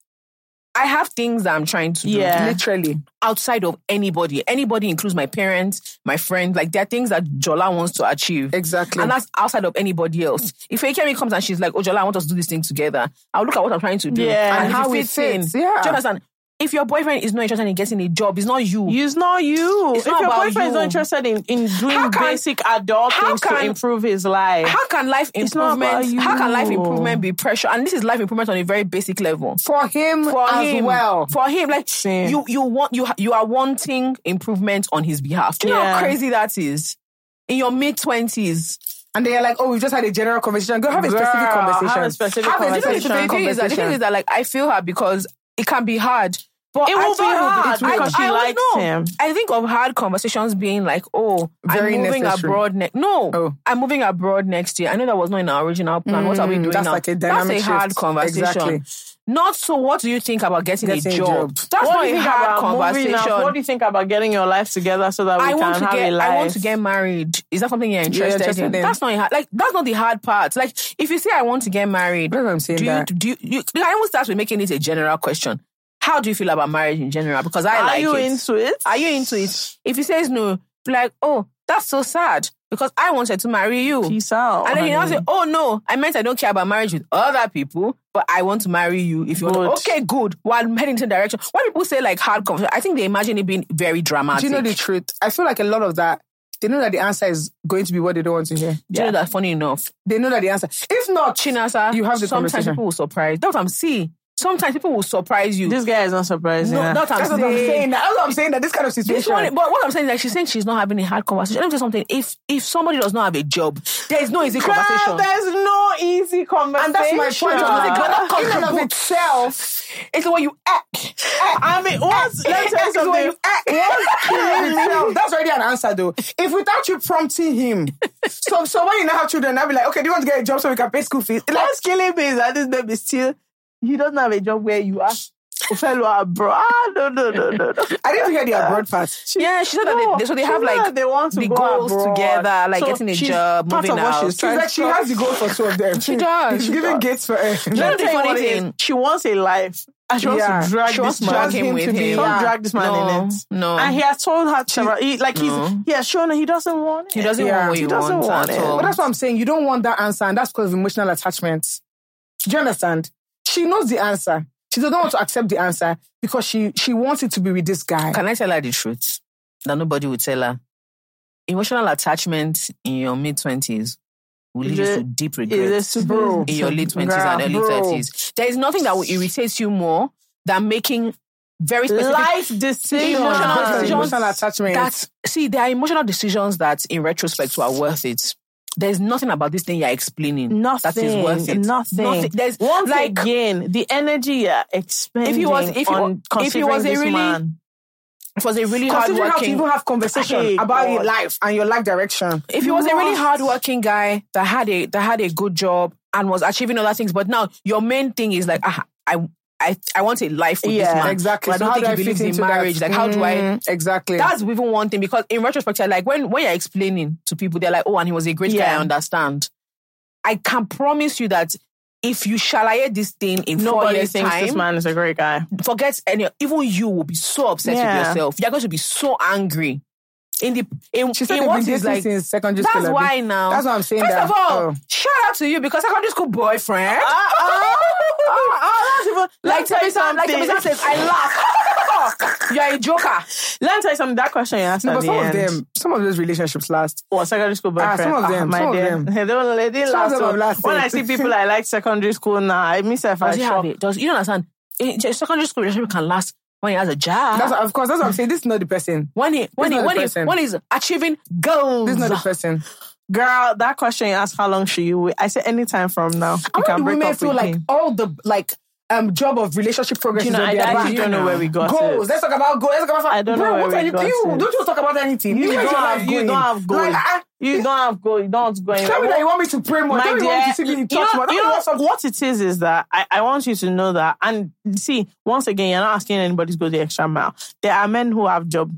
Speaker 2: I have things that I'm trying to do.
Speaker 3: Yeah.
Speaker 1: Literally.
Speaker 2: outside of anybody. Anybody includes my parents, my friends. Like there are things that Jola wants to achieve.
Speaker 1: Exactly.
Speaker 2: And that's outside of anybody else. If Akemi comes and she's like, Oh Jola, I want us to do this thing together, I'll look at what I'm trying to do.
Speaker 3: Yeah.
Speaker 2: And,
Speaker 1: And
Speaker 2: how it
Speaker 1: it
Speaker 2: fits in. Do
Speaker 1: yeah.
Speaker 2: you understand? If your boyfriend is not interested in getting a job, it's not you.
Speaker 3: It's not you.
Speaker 2: It's
Speaker 3: if
Speaker 2: not
Speaker 3: your boyfriend is not interested in, in doing
Speaker 2: can-
Speaker 3: basic adult things to improve his life,
Speaker 2: how can life
Speaker 3: It's not about
Speaker 2: improvement how can life improvement be pressure? And this is life improvement on a very basic level.
Speaker 1: for him
Speaker 2: For
Speaker 1: as
Speaker 2: him,
Speaker 1: well.
Speaker 2: For him, like
Speaker 3: Same.
Speaker 2: you you want you you are wanting improvement on his behalf. Do you know
Speaker 3: Yeah.
Speaker 2: how crazy that is? In your mid twenties.
Speaker 1: And they're like, oh, we've just had a general conversation. Go have a specific
Speaker 3: Girl,
Speaker 1: conversation.
Speaker 3: have a specific
Speaker 1: Have a
Speaker 3: conversation.
Speaker 1: specific
Speaker 2: the thing is that the thing is that like I feel her because it can be hard. But
Speaker 3: It
Speaker 2: I
Speaker 3: will be hard
Speaker 2: I-
Speaker 3: because
Speaker 2: I,
Speaker 3: she
Speaker 2: don't
Speaker 3: likes
Speaker 2: know.
Speaker 3: him.
Speaker 2: I think of hard conversations being like, oh,
Speaker 1: Very
Speaker 2: I'm moving
Speaker 1: necessary.
Speaker 2: abroad next. No,
Speaker 1: Oh.
Speaker 2: I'm moving abroad next year. I know that was not in our original plan. what are we
Speaker 1: Mm,
Speaker 2: doing
Speaker 1: that's
Speaker 2: now?
Speaker 1: like a dynamic
Speaker 2: That's a hard conversation.
Speaker 1: Exactly.
Speaker 2: Not so. What do you think about getting,
Speaker 1: Getting
Speaker 2: a
Speaker 1: a
Speaker 2: job?
Speaker 1: job.
Speaker 2: That's
Speaker 3: what
Speaker 2: not
Speaker 3: do you
Speaker 2: a
Speaker 3: think
Speaker 2: hard
Speaker 3: about
Speaker 2: conversation.
Speaker 3: up? What do you think about getting your life together so that we
Speaker 2: I
Speaker 3: can
Speaker 2: to
Speaker 3: have
Speaker 2: get
Speaker 3: a life?
Speaker 2: I want to get married. Is that something you're interested,
Speaker 1: interested
Speaker 2: in?
Speaker 1: in.
Speaker 2: That's not a hard, like that's not the hard part. Like if you say I want to get married,
Speaker 1: what I'm saying
Speaker 2: do you,
Speaker 1: that.
Speaker 2: do you, you I almost start with making it a general question. How do you feel about marriage in general? Because I like.
Speaker 3: Are
Speaker 2: like
Speaker 3: you
Speaker 2: it.
Speaker 3: into it?
Speaker 2: Are you into it? If he says no, be like, oh, that's so sad because I wanted to marry you.
Speaker 3: Peace out.
Speaker 2: and then you now say, oh no, I meant I don't care about marriage with other people, but I want to marry you if you want
Speaker 3: Good.
Speaker 2: to. Okay, good. While I'm heading to the direction. When people say like hard conversation, I think they imagine it being very dramatic.
Speaker 1: Do you know the truth? I feel like a lot of that, they know that the answer is going to be what they don't want to hear.
Speaker 2: Do you know that funny enough?
Speaker 1: They know that the answer. If not,
Speaker 2: Chinasa,
Speaker 1: You have the
Speaker 2: sometimes
Speaker 1: conversation.
Speaker 2: people will surprise. That's what I'm seeing. Sometimes people will surprise you.
Speaker 3: this guy is not surprising.
Speaker 2: no,
Speaker 3: huh?
Speaker 2: that's what
Speaker 1: that's what I'm
Speaker 2: saying.
Speaker 1: saying. That's what I'm saying. That this kind of situation.
Speaker 2: one, but what I'm saying is like she's saying she's not having a hard conversation. Let me tell you something. If if somebody does not have a job, there is no easy
Speaker 3: Girl,
Speaker 2: conversation.
Speaker 3: there's no easy conversation.
Speaker 1: and that's my point.
Speaker 2: Girl.
Speaker 1: Because in and of
Speaker 2: Contribute.
Speaker 1: itself,
Speaker 2: It's when you act.
Speaker 3: I mean, what's, let me tell you
Speaker 1: It's you
Speaker 3: something.
Speaker 1: act. What's killing itself? That's already an answer, though. If without you prompting him, so so when you now have children, I'll be like, okay, do you want to get a job so we can pay school fees? Like,
Speaker 3: What's killing me is that this baby still, he doesn't have a job where you are. A fellow abroad. Ah, no, no, no, no, no.
Speaker 1: I didn't hear the abroad part.
Speaker 2: Yeah, she said that they, so they have like
Speaker 3: they want to
Speaker 2: the
Speaker 3: go
Speaker 2: goals
Speaker 3: abroad.
Speaker 2: together, like
Speaker 3: So
Speaker 2: getting a job, moving
Speaker 3: of
Speaker 2: out.
Speaker 3: she's
Speaker 1: She's like, she has the goal for two of them.
Speaker 2: She does.
Speaker 1: She's giving gates for her.
Speaker 3: Let me
Speaker 2: the funny
Speaker 3: what
Speaker 2: thing.
Speaker 3: She wants a life. And she wants
Speaker 1: Yeah.
Speaker 3: to drag
Speaker 2: She wants
Speaker 3: this
Speaker 2: to
Speaker 3: man.
Speaker 2: drag him
Speaker 1: him
Speaker 2: with him.
Speaker 3: Don't
Speaker 1: Yeah.
Speaker 3: drag this man
Speaker 2: no,
Speaker 3: in it.
Speaker 2: no.
Speaker 3: And he has told her to, he, like he's,
Speaker 2: No.
Speaker 3: he has shown her he doesn't want it.
Speaker 2: he doesn't
Speaker 1: Yeah.
Speaker 2: want what
Speaker 1: He
Speaker 2: you
Speaker 3: doesn't
Speaker 2: want,
Speaker 3: want it.
Speaker 1: But that's what I'm saying. You don't want that answer, and that's because of emotional attachment. Do you understand? She knows the answer. She doesn't want to accept the answer because she she wants it to be with this guy.
Speaker 2: Can I tell her the truth? That nobody will tell her. Emotional attachment in your mid twenties will lead you to deep
Speaker 3: Is
Speaker 2: regrets in your late twenties and early thirties. There is nothing that will irritate you more than making very specific
Speaker 3: life decisions?
Speaker 2: Emotional decisions
Speaker 1: emotional attachment.
Speaker 2: that see there are emotional decisions that in retrospect are worth it. There's nothing about this thing you're explaining
Speaker 3: Nothing.
Speaker 2: that is worth it.
Speaker 3: Nothing.
Speaker 2: There's
Speaker 3: Once
Speaker 2: like
Speaker 3: again, the energy you're expending
Speaker 2: If he was- if he
Speaker 3: on
Speaker 2: if he was a
Speaker 3: this
Speaker 2: really
Speaker 3: man.
Speaker 2: it was a really hard
Speaker 1: Considering how to
Speaker 2: working
Speaker 1: even have conversation
Speaker 3: Hey,
Speaker 1: about your life and your life direction.
Speaker 2: if he was a really
Speaker 3: Lost.
Speaker 2: hardworking guy that had a that had a good job and was achieving other things, but now your main thing is like ah, I I I want a life with this
Speaker 3: Yeah,
Speaker 2: man.
Speaker 1: Exactly.
Speaker 2: But I don't
Speaker 1: how
Speaker 2: think
Speaker 1: do
Speaker 2: he believes in
Speaker 1: into that?
Speaker 2: marriage. Like how do I?
Speaker 1: Mm, Exactly.
Speaker 2: That's even one thing because in retrospect, like when when you're explaining to people, they're like, oh, and he was a great guy. I understand. I can promise you that if you shalaye this thing in four
Speaker 3: Nobody
Speaker 2: years
Speaker 3: thinks
Speaker 2: time,
Speaker 3: this man is a great guy.
Speaker 2: forget any. Even you will be so upset
Speaker 3: Yeah.
Speaker 2: with yourself. You're going to be so angry. In the in,
Speaker 1: she said
Speaker 2: in what is like
Speaker 1: since secondary
Speaker 2: that's
Speaker 1: school.
Speaker 2: why now.
Speaker 1: That's what I'm saying.
Speaker 2: First
Speaker 1: that,
Speaker 2: of all,
Speaker 1: oh.
Speaker 2: shout out to you because secondary school boyfriend.
Speaker 3: Ah, oh, that's even,
Speaker 2: Like
Speaker 3: me tell you
Speaker 2: Temisa, like
Speaker 3: something.
Speaker 2: Temisa says, I laugh. You're a joker.
Speaker 3: Let me tell you something. That question you asked
Speaker 1: No,
Speaker 3: at
Speaker 1: but
Speaker 3: the
Speaker 1: some of
Speaker 3: end.
Speaker 1: them, some of those relationships last.
Speaker 3: What secondary school
Speaker 1: Ah,
Speaker 3: boyfriend?
Speaker 1: some of them,
Speaker 3: my
Speaker 1: some of
Speaker 3: dear.
Speaker 1: them.
Speaker 3: They don't. They didn't
Speaker 1: Some of
Speaker 3: last.
Speaker 1: them
Speaker 3: so
Speaker 1: have lasted.
Speaker 3: when I see people I like secondary school now, I miss if I
Speaker 2: he have it? Does you don't understand? In secondary school relationship can last when he has a job.
Speaker 1: That's of course. That's what I'm saying. This is not the person.
Speaker 2: when he when he when he when he's achieving goals.
Speaker 1: This is not the person.
Speaker 3: Girl, that question you asked, how long should you wait? I said anytime from now. You
Speaker 1: I
Speaker 3: can
Speaker 1: want
Speaker 3: break
Speaker 1: women
Speaker 3: up
Speaker 1: feel like
Speaker 3: me.
Speaker 1: all the like um job of relationship progress
Speaker 3: You
Speaker 1: is
Speaker 3: know,
Speaker 1: on
Speaker 3: I actually don't know where we got
Speaker 1: goals.
Speaker 3: it.
Speaker 1: Let's talk about goals. Let's talk about.
Speaker 3: I don't know where
Speaker 1: what
Speaker 3: we
Speaker 1: are you,
Speaker 3: got
Speaker 1: you
Speaker 3: it.
Speaker 1: don't you talk about anything.
Speaker 3: You
Speaker 1: guys
Speaker 3: don't have,
Speaker 1: like
Speaker 3: you don't have goals.
Speaker 1: Like, ah,
Speaker 3: you don't have goals. You don't go
Speaker 1: Tell me that you want me to pray more. Tell me you want me to see me in
Speaker 3: you
Speaker 1: church
Speaker 3: know,
Speaker 1: more.
Speaker 3: You know
Speaker 1: what some-
Speaker 3: what it is is that I, I want you to know that and see once again you're not asking anybody to go the extra mile. There are men who have job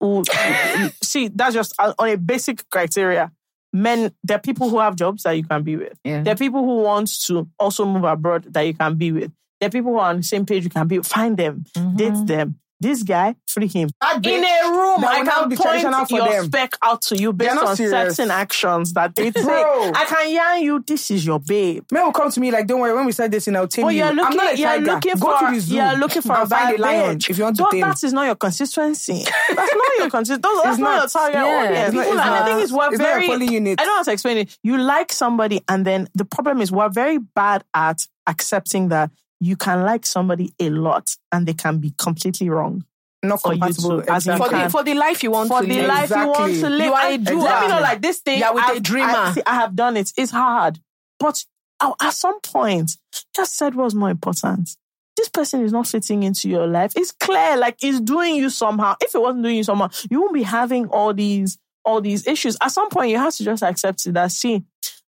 Speaker 3: who see that's just on on a basic criteria. Men, there are people who have jobs that you can be with.
Speaker 2: Yeah.
Speaker 3: There are people who want to also move abroad that you can be with. There are people who are on the same page you can be. Find them, mm-hmm. date them. This guy, free him.
Speaker 1: That
Speaker 3: In a room, I can point your
Speaker 1: them.
Speaker 3: spec out to you based on
Speaker 1: serious.
Speaker 3: certain actions that they take.
Speaker 1: Bro.
Speaker 3: I can yarn you, this is your babe.
Speaker 1: Men will come to me like, don't worry, when we start dating, I'll tame
Speaker 3: But
Speaker 1: you.
Speaker 3: you're looking,
Speaker 1: I'm not a
Speaker 3: you're looking
Speaker 1: Go
Speaker 3: for,
Speaker 1: to the zoo
Speaker 3: you're looking for a bad
Speaker 1: lion if you want to
Speaker 3: Though that is not your consistency. That's not your consistency. That's not, your
Speaker 1: not.
Speaker 3: target
Speaker 2: Yeah.
Speaker 3: audience.
Speaker 1: It's not-
Speaker 3: People,
Speaker 1: it's
Speaker 3: and the
Speaker 1: not-
Speaker 3: thing is, we're
Speaker 1: it's not a
Speaker 3: very. I don't know how to explain it. You like somebody, and then the problem is we're very bad at accepting that you can like somebody a lot, and they can be completely wrong.
Speaker 1: not
Speaker 3: for you
Speaker 1: compatible.
Speaker 3: to- as
Speaker 2: for
Speaker 1: exactly.
Speaker 2: the for the life you want
Speaker 3: for
Speaker 2: to
Speaker 3: the
Speaker 2: live.
Speaker 3: life you want to live.
Speaker 2: You are a
Speaker 3: And
Speaker 2: doer.
Speaker 3: Let me know, like this thing.
Speaker 2: You're with a
Speaker 3: I've-
Speaker 2: dreamer.
Speaker 3: I, see, I have done it. It's hard, but at some point, just said what's more important. This person is not fitting into your life. It's clear, like it's doing you somehow. If it wasn't doing you somehow, you won't be having all these all these issues. At some point, you have to just accept it. That see,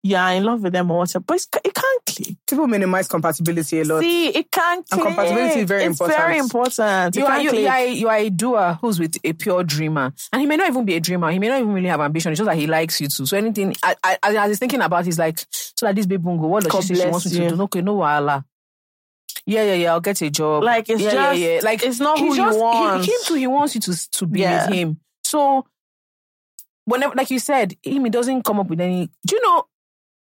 Speaker 3: you're in love with them or whatever, but it's, it can't click.
Speaker 1: People minimize compatibility a lot.
Speaker 3: See, it can't
Speaker 1: And compatibility is very
Speaker 3: it's
Speaker 1: important.
Speaker 3: very important.
Speaker 2: You are, you, you, are, a- you are a doer who's with a pure dreamer. And he may not even be a dreamer. He may not even really have ambition. It's just that he likes you too. So anything, I, I, as he's thinking about, he's like, so that this baby won't go, what does
Speaker 3: God
Speaker 2: she say she wants me
Speaker 3: you.
Speaker 2: to do? Okay, no wahala. Yeah, yeah, yeah, I'll get a job.
Speaker 3: Like, it's
Speaker 2: yeah,
Speaker 3: just-
Speaker 2: yeah, yeah. Like,
Speaker 3: it's not
Speaker 2: he
Speaker 3: who you
Speaker 2: just, he-
Speaker 3: want.
Speaker 2: Him too, he wants you to, to be
Speaker 3: Yeah.
Speaker 2: with him. So, whenever, like you said, him, he doesn't come up with any, do you know,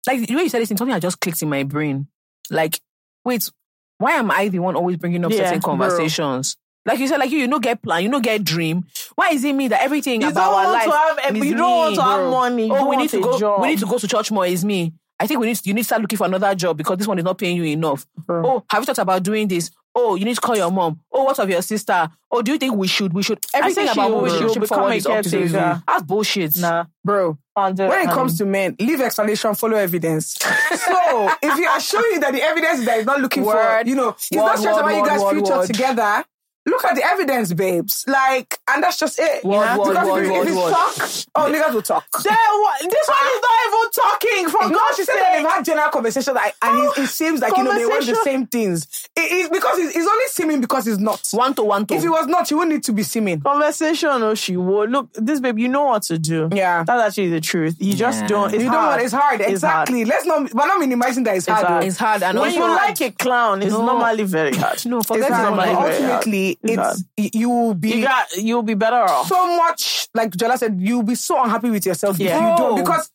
Speaker 2: like the way you said this, thing, something I just clicked in my brain. Like, wait, why am I the one always bringing up
Speaker 3: Yeah,
Speaker 2: certain
Speaker 3: bro.
Speaker 2: conversations? Like you said, like you, you no get plan, you no get dream. Why is it me that everything
Speaker 3: You
Speaker 2: about our life
Speaker 3: to have,
Speaker 2: is
Speaker 3: you don't want to have money.
Speaker 2: Oh, we
Speaker 3: want
Speaker 2: need to go.
Speaker 3: Job.
Speaker 2: We need to go to church more. Is me. I think we need you need to start looking for another job because this one is not paying you enough.
Speaker 3: Bro.
Speaker 2: Oh, have you thought about doing this? Oh, you need to call your mom. Oh, what of your sister? Oh, do you think we should? We should. Everything
Speaker 3: she
Speaker 2: about
Speaker 3: will-
Speaker 2: women
Speaker 3: she will
Speaker 2: relationship
Speaker 3: become
Speaker 2: is up to the
Speaker 3: caretaker.
Speaker 2: That's bullshit.
Speaker 3: Nah.
Speaker 1: Bro,
Speaker 3: On the-
Speaker 1: when it
Speaker 3: um,
Speaker 1: comes to men, leave explanation, follow evidence. so if you are showing that the evidence that is not looking
Speaker 2: Word,
Speaker 1: for, you know, it's
Speaker 2: word,
Speaker 1: not just
Speaker 2: word,
Speaker 1: about you guys'
Speaker 2: word,
Speaker 1: future
Speaker 2: word.
Speaker 1: together. Look at the evidence, babes. Like, and that's just it.
Speaker 2: Word,
Speaker 1: Yeah?
Speaker 2: word,
Speaker 1: because
Speaker 2: word,
Speaker 1: if, it- if
Speaker 2: word,
Speaker 1: talk, oh, niggas will talk.
Speaker 3: There, what, this one is not even talking. For
Speaker 1: No,
Speaker 3: God's
Speaker 1: she said that they've had general conversation, like, and it, it seems like you know they want the same things. It is because it's, it's only seeming because it's not.
Speaker 2: One to one to.
Speaker 1: If it was not, you wouldn't need to be seeming.
Speaker 3: Conversation, oh, she would Look, this babe, you know what to do.
Speaker 1: Yeah.
Speaker 3: That's actually the truth. You just
Speaker 2: Yeah.
Speaker 3: don't. It's
Speaker 1: you know
Speaker 3: hard.
Speaker 1: what? It's hard.
Speaker 3: It's hard.
Speaker 1: exactly. Let's not. We're not minimizing that it's, hard.
Speaker 3: hard.
Speaker 2: it's hard. And
Speaker 3: When
Speaker 2: also,
Speaker 3: you like a clown, it's
Speaker 2: No.
Speaker 3: normally very hard.
Speaker 2: no,
Speaker 1: It's
Speaker 2: forget
Speaker 1: hard.
Speaker 2: it.
Speaker 3: normally very hard.
Speaker 1: ultimately,
Speaker 3: It's
Speaker 1: you will be
Speaker 3: You got, you'll be better off.
Speaker 1: so much like Jola said. You'll be so unhappy with yourself
Speaker 3: Yeah.
Speaker 1: if you don't because.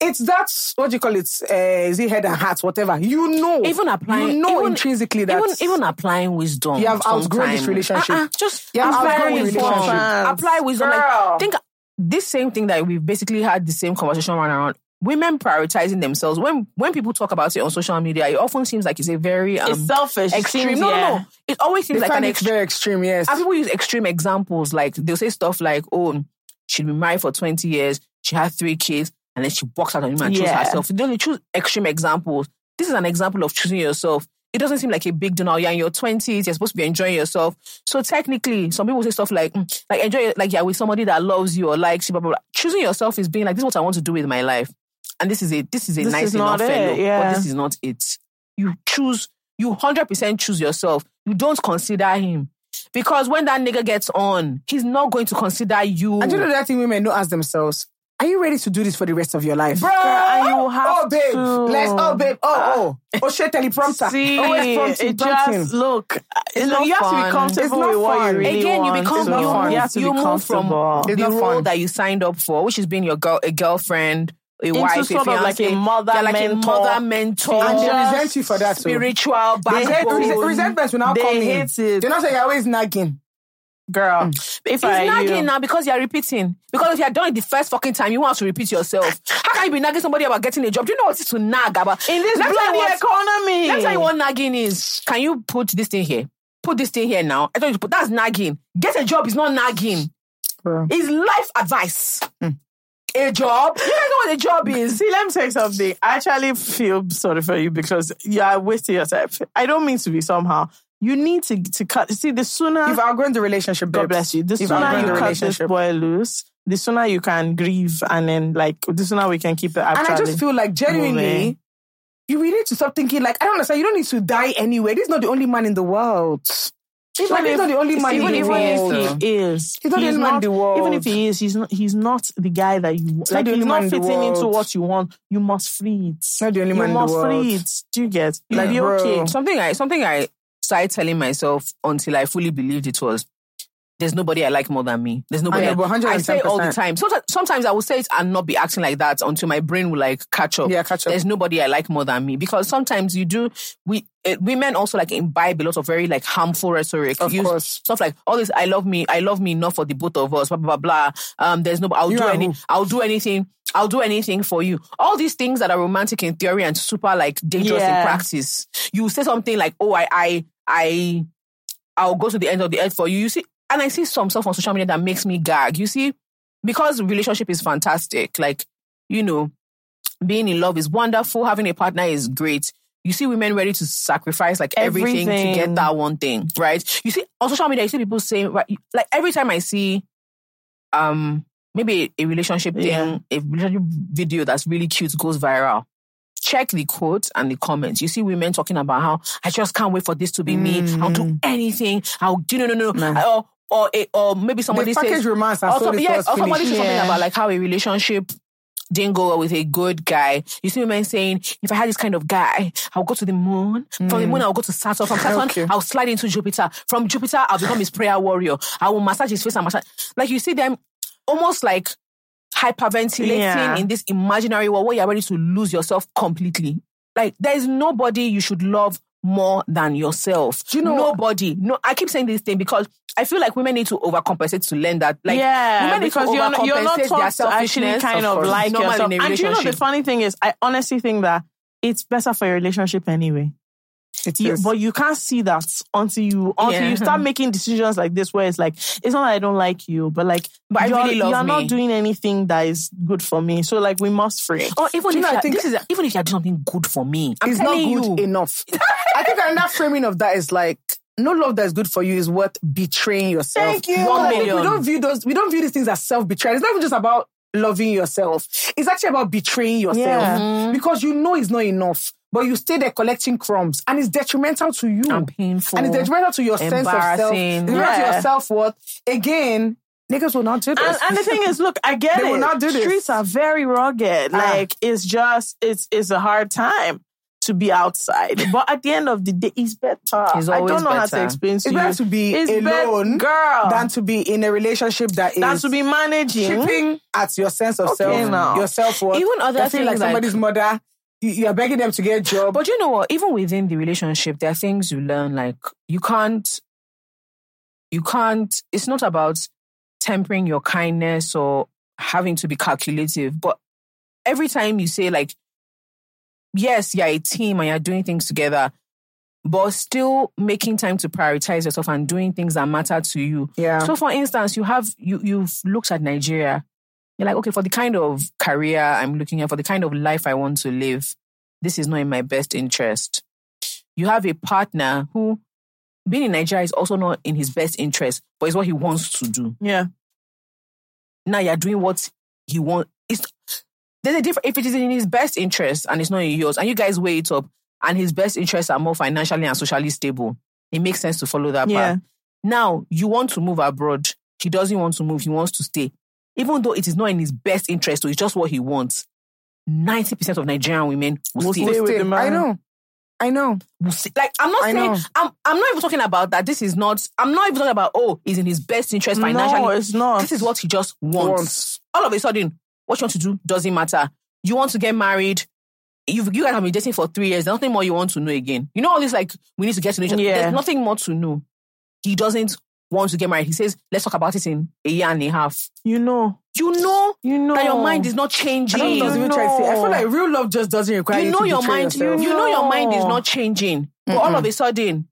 Speaker 1: It's that what do you call it? Uh, is it head and heart, whatever? You know,
Speaker 2: Even applying,
Speaker 1: you know
Speaker 2: even,
Speaker 1: intrinsically that
Speaker 2: even even applying wisdom.
Speaker 1: You have outgrown this relationship.
Speaker 2: Uh-uh, just
Speaker 1: You have
Speaker 2: apply
Speaker 1: outgrown
Speaker 2: wisdom.
Speaker 1: relationship.
Speaker 2: Apply wisdom. Like, think this same thing that we've basically had the same conversation around. Women prioritizing themselves. When when people talk about it on social media, it often seems like it's a very um,
Speaker 3: it's selfish.
Speaker 2: Extreme.
Speaker 3: seems,
Speaker 2: no,
Speaker 3: yeah.
Speaker 2: no, no. It always seems
Speaker 1: they
Speaker 2: like
Speaker 1: find
Speaker 2: an
Speaker 1: it
Speaker 2: extreme.
Speaker 1: very extreme. Yes,
Speaker 2: And people use extreme examples. Like they'll say stuff like, "Oh, she'd been married for twenty years. She had three kids, and then she walks out on him and chose
Speaker 3: Yeah.
Speaker 2: herself." They only choose extreme examples. This is an example of choosing yourself. It doesn't seem like a big deal now. You're in your twenties. You're supposed to be enjoying yourself. So technically, some people say stuff like, mm, "Like enjoy, it, like you're with somebody that loves you or likes you." Blah blah blah. Choosing yourself is being like, "This is what I want to do with my life," and this is a this is a
Speaker 3: This
Speaker 2: nice
Speaker 3: is
Speaker 2: enough fellow,
Speaker 3: yeah.
Speaker 2: but this is not it. You choose. You hundred percent choose yourself. You don't consider him. Because when that nigga gets on, he's not going to consider you.
Speaker 1: And you know that thing women don't ask themselves? Are you ready to do this for the rest of your life?
Speaker 2: Bro,
Speaker 3: and you oh, have
Speaker 1: oh, babe.
Speaker 3: to.
Speaker 1: Let's, oh, babe. Oh, ah. oh. Oh, shit, teleprompter.
Speaker 3: See,
Speaker 1: oh, prompting,
Speaker 3: it
Speaker 1: prompting.
Speaker 3: just look. You, know,
Speaker 2: not
Speaker 3: you have to
Speaker 2: fun.
Speaker 3: be comfortable
Speaker 1: It's not
Speaker 3: with what
Speaker 1: fun.
Speaker 3: you really
Speaker 2: Again, you become
Speaker 1: It's
Speaker 2: you,
Speaker 1: fun.
Speaker 3: You have to
Speaker 2: you
Speaker 3: be
Speaker 2: move from.
Speaker 1: It's
Speaker 2: the role
Speaker 1: fun.
Speaker 2: that you signed up for, which is being your girl, a girlfriend a wife, a
Speaker 3: sort of like a mother
Speaker 2: they're like a
Speaker 3: mentor
Speaker 2: mother mentor,
Speaker 1: And they
Speaker 3: Just
Speaker 1: resent you for that. too.
Speaker 2: spiritual
Speaker 1: They hate,
Speaker 2: backbone.
Speaker 1: resent, resentment will now
Speaker 3: They
Speaker 1: come in.
Speaker 3: hate it.
Speaker 1: They're not saying you're always nagging.
Speaker 3: girl. Hmm.
Speaker 2: It's
Speaker 3: If I you're
Speaker 2: nagging
Speaker 3: you,
Speaker 2: now because you're repeating. Because if you're done it the first fucking time, you want to repeat yourself. How can you be nagging somebody about getting a job? Do you know what it is to nag about?
Speaker 3: in this
Speaker 2: Let me
Speaker 3: bloody
Speaker 2: what-
Speaker 3: economy,
Speaker 2: Let me tell you what nagging is. Can you put this thing here? Put this thing here now. I told you to put that's nagging. Get a job is not nagging.
Speaker 1: Bro.
Speaker 2: It's life advice. Hmm. A job. You guys know what a job is.
Speaker 3: See, let me you something. I actually feel sorry for you because you are wasting yourself. I don't mean to be somehow. You need to to cut. See, the sooner
Speaker 1: You've outgrown the relationship,
Speaker 3: God bless you. The
Speaker 1: You've
Speaker 3: sooner you
Speaker 1: the
Speaker 3: cut this boy loose, the sooner you can grieve, and then like the sooner we can keep it.
Speaker 1: And I just feel like genuinely,
Speaker 3: moving.
Speaker 1: you really need to stop thinking like I don't understand. You don't need to die anyway. This is not the only man in the world. Like, he's not the only man
Speaker 3: even
Speaker 1: in
Speaker 3: if
Speaker 1: the world.
Speaker 3: he is,
Speaker 1: He's not the only man in the world.
Speaker 3: Even if he is, he's not. He's not the guy that you like. He's not
Speaker 1: man in the
Speaker 3: fitting into what you want. You must free it.
Speaker 1: Not the only
Speaker 3: you
Speaker 1: man in the
Speaker 3: must
Speaker 1: world.
Speaker 3: free it. Do you get?
Speaker 1: Like,
Speaker 3: be okay.
Speaker 2: something I something I started telling myself until I fully believed it was there's nobody I like more than me. There's nobody
Speaker 1: I know,
Speaker 2: I, I say all the time. Sometimes, sometimes I will say it and not be acting like that until my brain will like catch up.
Speaker 1: Yeah, catch up.
Speaker 2: There's nobody I like more than me because sometimes you do. We uh, women also like imbibe a lot of very like harmful rhetoric.
Speaker 1: Of
Speaker 2: Use
Speaker 1: course.
Speaker 2: stuff like all this. I love me. I love me enough for the both of us. Blah blah blah. blah. Um, there's no. I'll
Speaker 1: You
Speaker 2: do any.
Speaker 1: who?
Speaker 2: I'll do anything. I'll do anything for you. All these things that are romantic in theory and super like dangerous
Speaker 3: Yeah.
Speaker 2: in practice. You say something like, "Oh, I, I, I, I'll go to the end of the earth for you." You see, and I see some stuff on social media that makes me gag. You see, because relationship is fantastic. Like, you know, being in love is wonderful. Having a partner is great. You see women ready to sacrifice like everything, to get that one thing, right? You see on social media, you see people saying, right, like every time I see, um, maybe a, a relationship
Speaker 3: Yeah.
Speaker 2: thing, a relationship video that's really cute goes viral. Check the quotes and the comments. You see women talking about how I just can't wait for this to be me. I'll do anything. I'll do no no no.
Speaker 1: Nah.
Speaker 2: Or or a, or maybe somebody
Speaker 1: They package
Speaker 2: says
Speaker 1: romance
Speaker 2: or, some, yeah, or somebody
Speaker 1: finished.
Speaker 2: said something about like how a relationship didn't go well with a good guy. You see women saying, if I had this kind of guy, I'll go to the moon. From the mm. moon, I'll go to Saturn. From Saturn,
Speaker 1: Okay.
Speaker 2: I'll slide into Jupiter. From Jupiter, I'll become his prayer warrior. I will massage his face and massage. Like you see them almost like hyperventilating
Speaker 3: Yeah.
Speaker 2: in this imaginary world where you're ready to lose yourself completely. Like there is nobody you should love more than yourself.
Speaker 1: Do you know-
Speaker 2: nobody? No, I keep saying this thing because I feel like women need to overcompensate to learn that. Like
Speaker 3: yeah,
Speaker 2: women need to
Speaker 3: because you're not, you're not taught to actually kind of,
Speaker 2: course.
Speaker 3: like yourself. And you know the funny thing is, I honestly think that it's better for your relationship anyway.
Speaker 1: It
Speaker 3: You-
Speaker 1: is.
Speaker 3: but you can't see that until you until
Speaker 2: Yeah.
Speaker 3: you start making decisions like this, where it's like it's not that I don't like you, but like
Speaker 2: But
Speaker 3: you're,
Speaker 2: really
Speaker 3: you're not doing anything that is good for me. So like we must free.
Speaker 2: Or even
Speaker 1: Do you
Speaker 2: if
Speaker 1: know, I
Speaker 2: you're-
Speaker 1: think-
Speaker 2: this is even if you're doing something good for me, I'm
Speaker 1: it's not good
Speaker 2: you.
Speaker 1: enough. I think another framing of that is like no love that is good for you is worth betraying yourself.
Speaker 3: Thank you.
Speaker 1: One
Speaker 2: One
Speaker 1: million.
Speaker 2: million.
Speaker 1: We don't view those. We don't view these things as self betrayal. It's not even just about loving yourself. It's actually about betraying yourself
Speaker 3: Yeah.
Speaker 2: Mm-hmm.
Speaker 1: because you know it's not enough, but you stay there collecting crumbs, and it's detrimental to you.
Speaker 2: And painful.
Speaker 1: and it's detrimental to your sense of self.
Speaker 2: Embarrassing.
Speaker 1: It's detrimental to
Speaker 3: Yeah.
Speaker 1: your self worth. Again, niggas will not do this.
Speaker 3: And, and the thing is, look, I get
Speaker 1: They
Speaker 3: it.
Speaker 1: will not do this.
Speaker 3: Streets are very rugged.
Speaker 1: Ah.
Speaker 3: Like it's just it's it's a hard time to be outside. but at the end of the day, it's better.
Speaker 2: It's
Speaker 3: I don't know how to explain to
Speaker 1: it's
Speaker 3: you.
Speaker 1: better to be
Speaker 3: It's bet-
Speaker 1: alone
Speaker 3: girl,
Speaker 1: than to be in a relationship that is
Speaker 3: than to be managing.
Speaker 1: chipping at your sense of
Speaker 3: Okay,
Speaker 1: self,
Speaker 3: now.
Speaker 1: your self worth.
Speaker 2: Even other
Speaker 1: You're like
Speaker 2: things like-
Speaker 1: somebody's mother. You, you are begging them to get a job.
Speaker 2: But you know what? Even within the relationship, there are things you learn. Like you can't, you can't. It's not about tempering your kindness or having to be calculative. But every time you say like, yes, you're a team and you're doing things together, but still making time to prioritize yourself and doing things that matter to you.
Speaker 1: yeah.
Speaker 2: So, for instance, you have you you've looked at Nigeria. You're like, okay, for the kind of career I'm looking at, for the kind of life I want to live, this is not in my best interest. You have a partner who, being in Nigeria, is also not in his best interest, but it's what he wants to do.
Speaker 3: Yeah.
Speaker 2: Now you're doing what he wants. It's there's a difference. If it is in his best interest and it's not in yours, and you guys weigh it up, and his best interests are more financially and socially stable, it makes sense to follow that
Speaker 3: Yeah.
Speaker 2: path. Now you want to move abroad. He doesn't want to move. He wants to stay, even though it is not in his best interest. So it's just what he wants. Ninety percent of Nigerian women will,
Speaker 3: Will
Speaker 2: stay.
Speaker 3: stay with
Speaker 1: Stay.
Speaker 3: the man.
Speaker 1: I know. I know.
Speaker 2: Like I'm not
Speaker 1: I
Speaker 2: saying
Speaker 1: know.
Speaker 2: I'm. I'm not even talking about that. This is not. I'm not even talking about. Oh, he's in his best interest financially.
Speaker 3: No, it's not.
Speaker 2: This is what he just wants.
Speaker 1: Wants.
Speaker 2: All of a sudden, what you want to do doesn't matter. you want to get married. You've, you guys have been dating for three years. There's nothing more you want to know again. You know all this like we need to get to know each other.
Speaker 3: Yeah.
Speaker 2: There's nothing more to know. He doesn't want to get married. He says, let's talk about it in a year and a half.
Speaker 3: You know.
Speaker 2: You know
Speaker 3: You know.
Speaker 2: that your mind is not changing.
Speaker 1: I don't know I even trying to say. I feel like real love just doesn't require
Speaker 2: you
Speaker 1: you,
Speaker 2: know
Speaker 1: to
Speaker 2: your
Speaker 1: betray
Speaker 2: mind.
Speaker 1: yourself.
Speaker 2: You know your mind is not changing. But all of a sudden,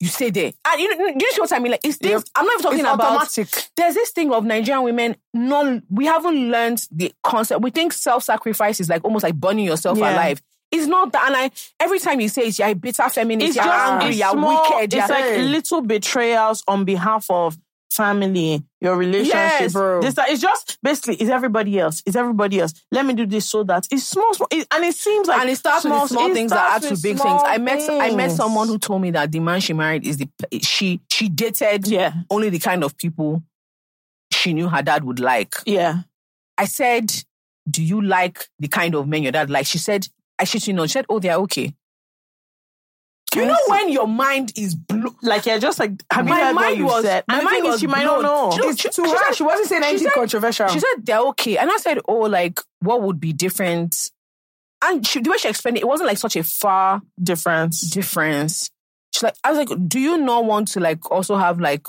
Speaker 2: you stay there. And you know, do you see what I mean? Like it's things.
Speaker 1: Yep.
Speaker 2: I'm not even talking
Speaker 1: It's
Speaker 2: about.
Speaker 1: automatic.
Speaker 2: There's this thing of Nigerian women. No, we haven't learned the concept. We think self-sacrifice is like almost like burning yourself
Speaker 3: Yeah.
Speaker 2: alive. It's not that. And I every time you say it, you're a bitter feminist.
Speaker 3: It's
Speaker 2: you're
Speaker 3: just
Speaker 2: angry. You're
Speaker 3: small-
Speaker 2: wicked.
Speaker 3: It's
Speaker 2: you're-
Speaker 3: like little betrayals on behalf of family, your relationship.
Speaker 2: Yes,
Speaker 1: bro.
Speaker 3: This, it's just basically it's everybody else. It's everybody else. Let me do this so that it's small, small it- and it seems like
Speaker 2: and it starts with small things that add to big
Speaker 3: small
Speaker 2: things. I met I met someone who told me that the man she married is the she she dated
Speaker 3: yeah,
Speaker 2: only the kind of people she knew her dad would like.
Speaker 3: yeah.
Speaker 2: I said, "Do you like the kind of men your dad likes?" She said, "I should you know." She said, "Oh, they're okay." You know when your mind is blue.
Speaker 3: Like you're just like have you
Speaker 2: My
Speaker 3: heard what
Speaker 2: mind
Speaker 3: you
Speaker 2: was-
Speaker 3: said?
Speaker 2: my mind
Speaker 3: is, she might not know.
Speaker 2: She she-
Speaker 1: to
Speaker 2: she
Speaker 1: her,
Speaker 2: said-
Speaker 1: she wasn't saying
Speaker 2: she
Speaker 1: anything
Speaker 2: said-
Speaker 1: controversial.
Speaker 2: She said they're okay, and I said, "Oh, like what would be different?" And she, the way she explained it, it wasn't like such a far
Speaker 3: difference.
Speaker 2: difference. She's like, I was like, do you not want to like also have like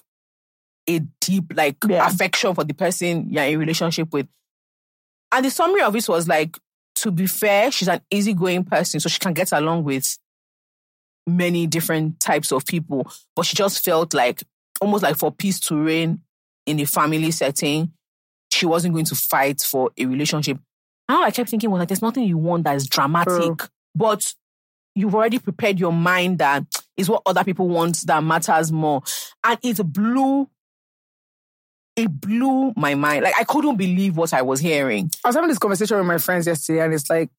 Speaker 2: a deep like
Speaker 3: Yeah.
Speaker 2: affection for the person you're in a relationship with? And the summary of it was like, to be fair, she's an easygoing person, so she can get along with many different types of people. But she just felt like almost like for peace to reign in a family setting, she wasn't going to fight for a relationship. And all I kept thinking was like, there's nothing you want that is dramatic, but you've already prepared your mind that is what other people want that matters more. And it blew, it blew my mind. Like I couldn't believe what I was hearing.
Speaker 1: I was having this conversation with my friends yesterday, and it's like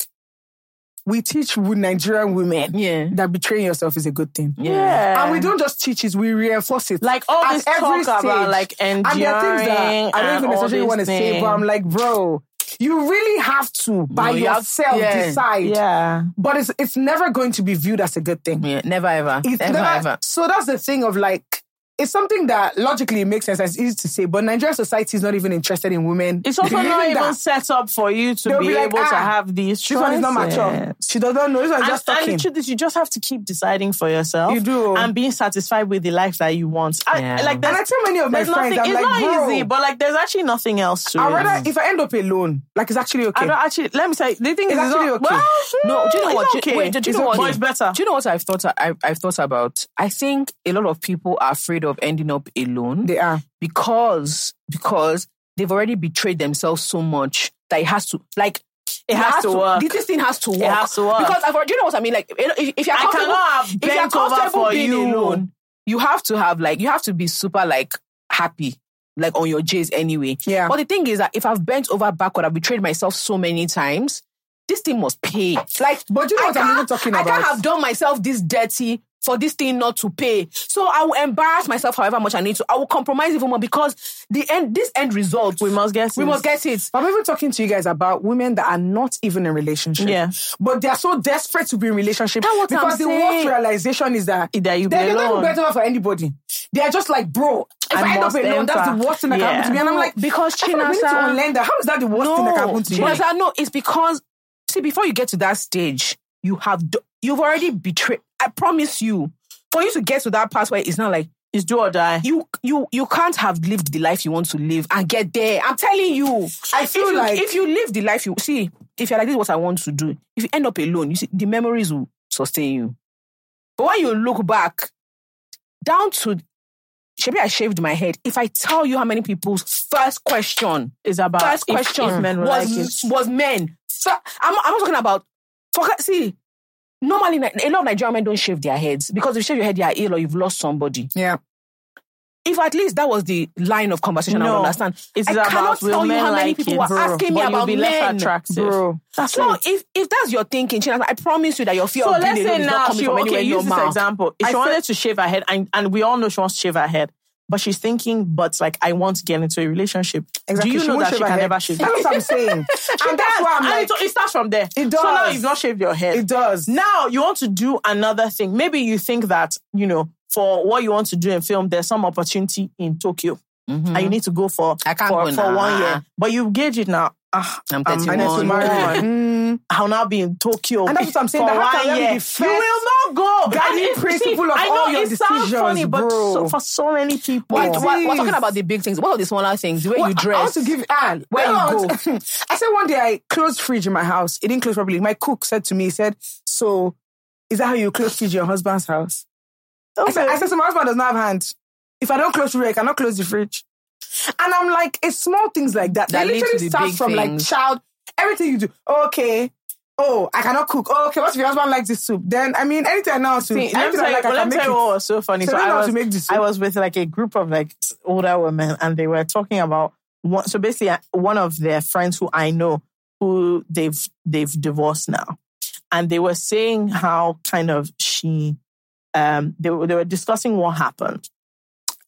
Speaker 1: we teach Nigerian women
Speaker 2: Yeah.
Speaker 1: that betraying yourself is a good thing.
Speaker 3: Yeah,
Speaker 1: And we don't just teach it, we reinforce it.
Speaker 3: like all
Speaker 1: At
Speaker 3: this
Speaker 1: every
Speaker 3: talk about like enduring.
Speaker 1: and there are things that I don't even necessarily want to say, but I'm like, bro, you really have to by
Speaker 2: No, you have-
Speaker 1: yourself
Speaker 2: yeah.
Speaker 1: decide.
Speaker 3: yeah.
Speaker 1: But it's it's never going to be viewed as a good thing.
Speaker 2: Yeah. Never ever.
Speaker 1: It's
Speaker 2: never
Speaker 1: never-
Speaker 2: ever.
Speaker 1: So that's the thing of like, it's something that logically makes sense. It's easy to say, but Nigerian society is not even interested in women.
Speaker 3: It's also not even
Speaker 1: that
Speaker 3: set up for you to be,
Speaker 1: be like,
Speaker 3: able to
Speaker 1: "Ah,
Speaker 3: have these
Speaker 1: This one is not mature.
Speaker 3: choices.
Speaker 1: She doesn't know. This one is
Speaker 3: And,
Speaker 1: just
Speaker 3: and the truth is, you just have to keep deciding for yourself.
Speaker 1: You do.
Speaker 3: and being satisfied with the life that you want. I- like
Speaker 1: and
Speaker 3: there's,
Speaker 1: I tell many of my
Speaker 3: there's
Speaker 1: friends,
Speaker 3: nothing.
Speaker 1: I'm
Speaker 3: It's
Speaker 1: like,
Speaker 3: not
Speaker 1: bro,
Speaker 3: easy, but like there's actually nothing else to
Speaker 1: I'd
Speaker 3: it.
Speaker 1: rather if I end up alone, like it's actually okay.
Speaker 3: I don't actually. Let me say the thing
Speaker 1: It's
Speaker 3: is, it's
Speaker 1: actually
Speaker 3: not,
Speaker 1: okay.
Speaker 3: Well,
Speaker 2: No, do you know what?
Speaker 3: Okay.
Speaker 2: wait, do you
Speaker 3: It's
Speaker 2: know what?
Speaker 3: okay. But it's better.
Speaker 2: Do you know what I've thought? I, I've thought about. I think a lot of people are afraid of ending up alone
Speaker 1: they are.
Speaker 2: because because they've already betrayed themselves so much that it has to like
Speaker 3: It has to work.
Speaker 2: This thing has to work.
Speaker 3: has to work.
Speaker 2: because I've, you know what I mean? Like if, if you're
Speaker 3: I
Speaker 2: comfortable,
Speaker 3: cannot have
Speaker 2: if you're comfortable
Speaker 3: for
Speaker 2: being
Speaker 3: you.
Speaker 2: alone, you have to have like you have to be super like happy. Like on your J's anyway.
Speaker 1: Yeah.
Speaker 2: But the thing is that if I've bent over backward, I've betrayed myself so many times, this thing must pay. Like,
Speaker 1: But you know
Speaker 2: I
Speaker 1: what I'm even talking about.
Speaker 2: I can't have done myself this dirty for this thing not to pay. So I will embarrass myself however much I need to. I will compromise even more because the end, this end result,
Speaker 3: We must get.
Speaker 2: we
Speaker 3: it.
Speaker 2: must get it.
Speaker 1: I'm even talking to you guys about women that are not even in relationship.
Speaker 3: Yeah.
Speaker 1: But they are so desperate to be in relationship
Speaker 2: That's what
Speaker 1: because
Speaker 2: I'm
Speaker 1: the
Speaker 2: saying.
Speaker 1: worst realization is that
Speaker 3: That you be
Speaker 1: they, they don't
Speaker 3: alone.
Speaker 1: better for anybody. They are just like, bro, if
Speaker 3: I
Speaker 1: I, end up alone, that's the worst thing that can happen to me. And I'm like,
Speaker 2: because
Speaker 1: thought we need to unlearn that. How is that the worst thing that can happen to you?
Speaker 2: Chinasa, no, it's because see, before you get to that stage, you have do- you've already betrayed. I promise you, for you to get to that part where it's not like
Speaker 3: It's do or die.
Speaker 2: you you you can't have lived the life you want to live and get there. I'm telling you.
Speaker 1: I feel
Speaker 2: if you,
Speaker 1: like-
Speaker 2: if you live the life you see, if you're like this, is what I want to do. If you end up alone, you see the memories will sustain you. But when you look back, down to Maybe I shaved my head. If I tell you how many people's first question,
Speaker 3: is about
Speaker 2: first question
Speaker 3: men
Speaker 2: was
Speaker 3: like
Speaker 2: was men. Fir- I'm, I'm not talking about. Forget, see, normally a lot of Nigerian men don't shave their heads because if you shave your head, you are ill or you've lost somebody.
Speaker 1: Yeah.
Speaker 2: If at least that was the line of conversation, I would understand.
Speaker 3: It's
Speaker 2: I cannot tell you how many
Speaker 3: like
Speaker 2: people
Speaker 3: it,
Speaker 2: were
Speaker 3: bro.
Speaker 2: asking me
Speaker 3: but
Speaker 2: about
Speaker 3: be less
Speaker 2: men.
Speaker 3: attractive.
Speaker 1: Bro.
Speaker 3: That's
Speaker 2: So
Speaker 3: it.
Speaker 2: if if that's your thinking, I promise you that your fear
Speaker 3: So
Speaker 2: of being
Speaker 3: let's
Speaker 2: alone
Speaker 3: say
Speaker 2: is not coming
Speaker 3: she
Speaker 2: from anywhere
Speaker 3: okay.
Speaker 2: your
Speaker 3: Use this
Speaker 2: mouth.
Speaker 3: example. If
Speaker 1: I
Speaker 3: she
Speaker 1: said-
Speaker 3: wanted to shave her head, and and we all know she wants to shave her head, but she's thinking, but like I want to get into a relationship.
Speaker 1: Exactly.
Speaker 3: Do you
Speaker 1: She
Speaker 3: know that she can
Speaker 1: head.
Speaker 3: never shave?
Speaker 1: That's what I'm saying. and that's why I'm like,
Speaker 3: it, it starts from there.
Speaker 1: It does.
Speaker 3: So now you've not shaved your head.
Speaker 1: it does.
Speaker 3: Now you want to do another thing. Maybe you think that, you know, for what you want to do in film, there's some opportunity in Tokyo. And you need to go for,
Speaker 2: I can't
Speaker 3: for,
Speaker 2: go
Speaker 3: for one year. But you gauge it now. ah,
Speaker 2: I'm
Speaker 3: I'm
Speaker 2: 31.
Speaker 1: I need to marry.
Speaker 3: on.
Speaker 1: Mm.
Speaker 3: I'll now be in Tokyo.
Speaker 1: And that's what I'm saying,
Speaker 3: for
Speaker 1: that how can
Speaker 3: one
Speaker 1: be
Speaker 3: year.
Speaker 1: the first
Speaker 3: You will not go.
Speaker 1: guiding
Speaker 3: And it-
Speaker 1: principle of
Speaker 3: I know
Speaker 1: all your
Speaker 3: it sounds
Speaker 1: decisions,
Speaker 3: funny, but
Speaker 1: bro.
Speaker 3: so, for so many people,
Speaker 2: Wait,
Speaker 1: It
Speaker 2: we're, we're talking about the big things. What are the smaller things? The way
Speaker 1: Well,
Speaker 2: you
Speaker 1: I
Speaker 2: dress.
Speaker 1: want to give Anne
Speaker 2: Where you
Speaker 1: go.
Speaker 2: go.
Speaker 1: I said one day I closed fridge in my house. It didn't close properly. My cook said to me, he said, "So, is that how you close fridge in your husband's house?" I said, I said, "So my husband does not have hands. If I don't close the fridge, I cannot close the fridge." And I'm like, it's small things like that
Speaker 2: That
Speaker 1: that
Speaker 2: lead to
Speaker 1: literally
Speaker 2: the
Speaker 1: starts
Speaker 2: big
Speaker 1: from like child. Everything you do, okay. Oh, I cannot cook. Oh, okay. What if your husband likes this soup? Then I mean, anything I know to,
Speaker 3: See, let me
Speaker 1: anything
Speaker 3: tell
Speaker 1: I
Speaker 3: you,
Speaker 1: like,
Speaker 3: well,
Speaker 1: I can
Speaker 3: me
Speaker 1: make
Speaker 3: tell you
Speaker 1: it.
Speaker 3: what was so funny.
Speaker 1: So
Speaker 3: So
Speaker 1: I
Speaker 3: I
Speaker 1: know how
Speaker 3: was,
Speaker 1: to make the soup.
Speaker 3: I was with like a group of like older women, and they were talking about one. So basically, uh, one of their friends who I know, who they've they've divorced now, and they were saying how kind of she, um, they were they were discussing what happened,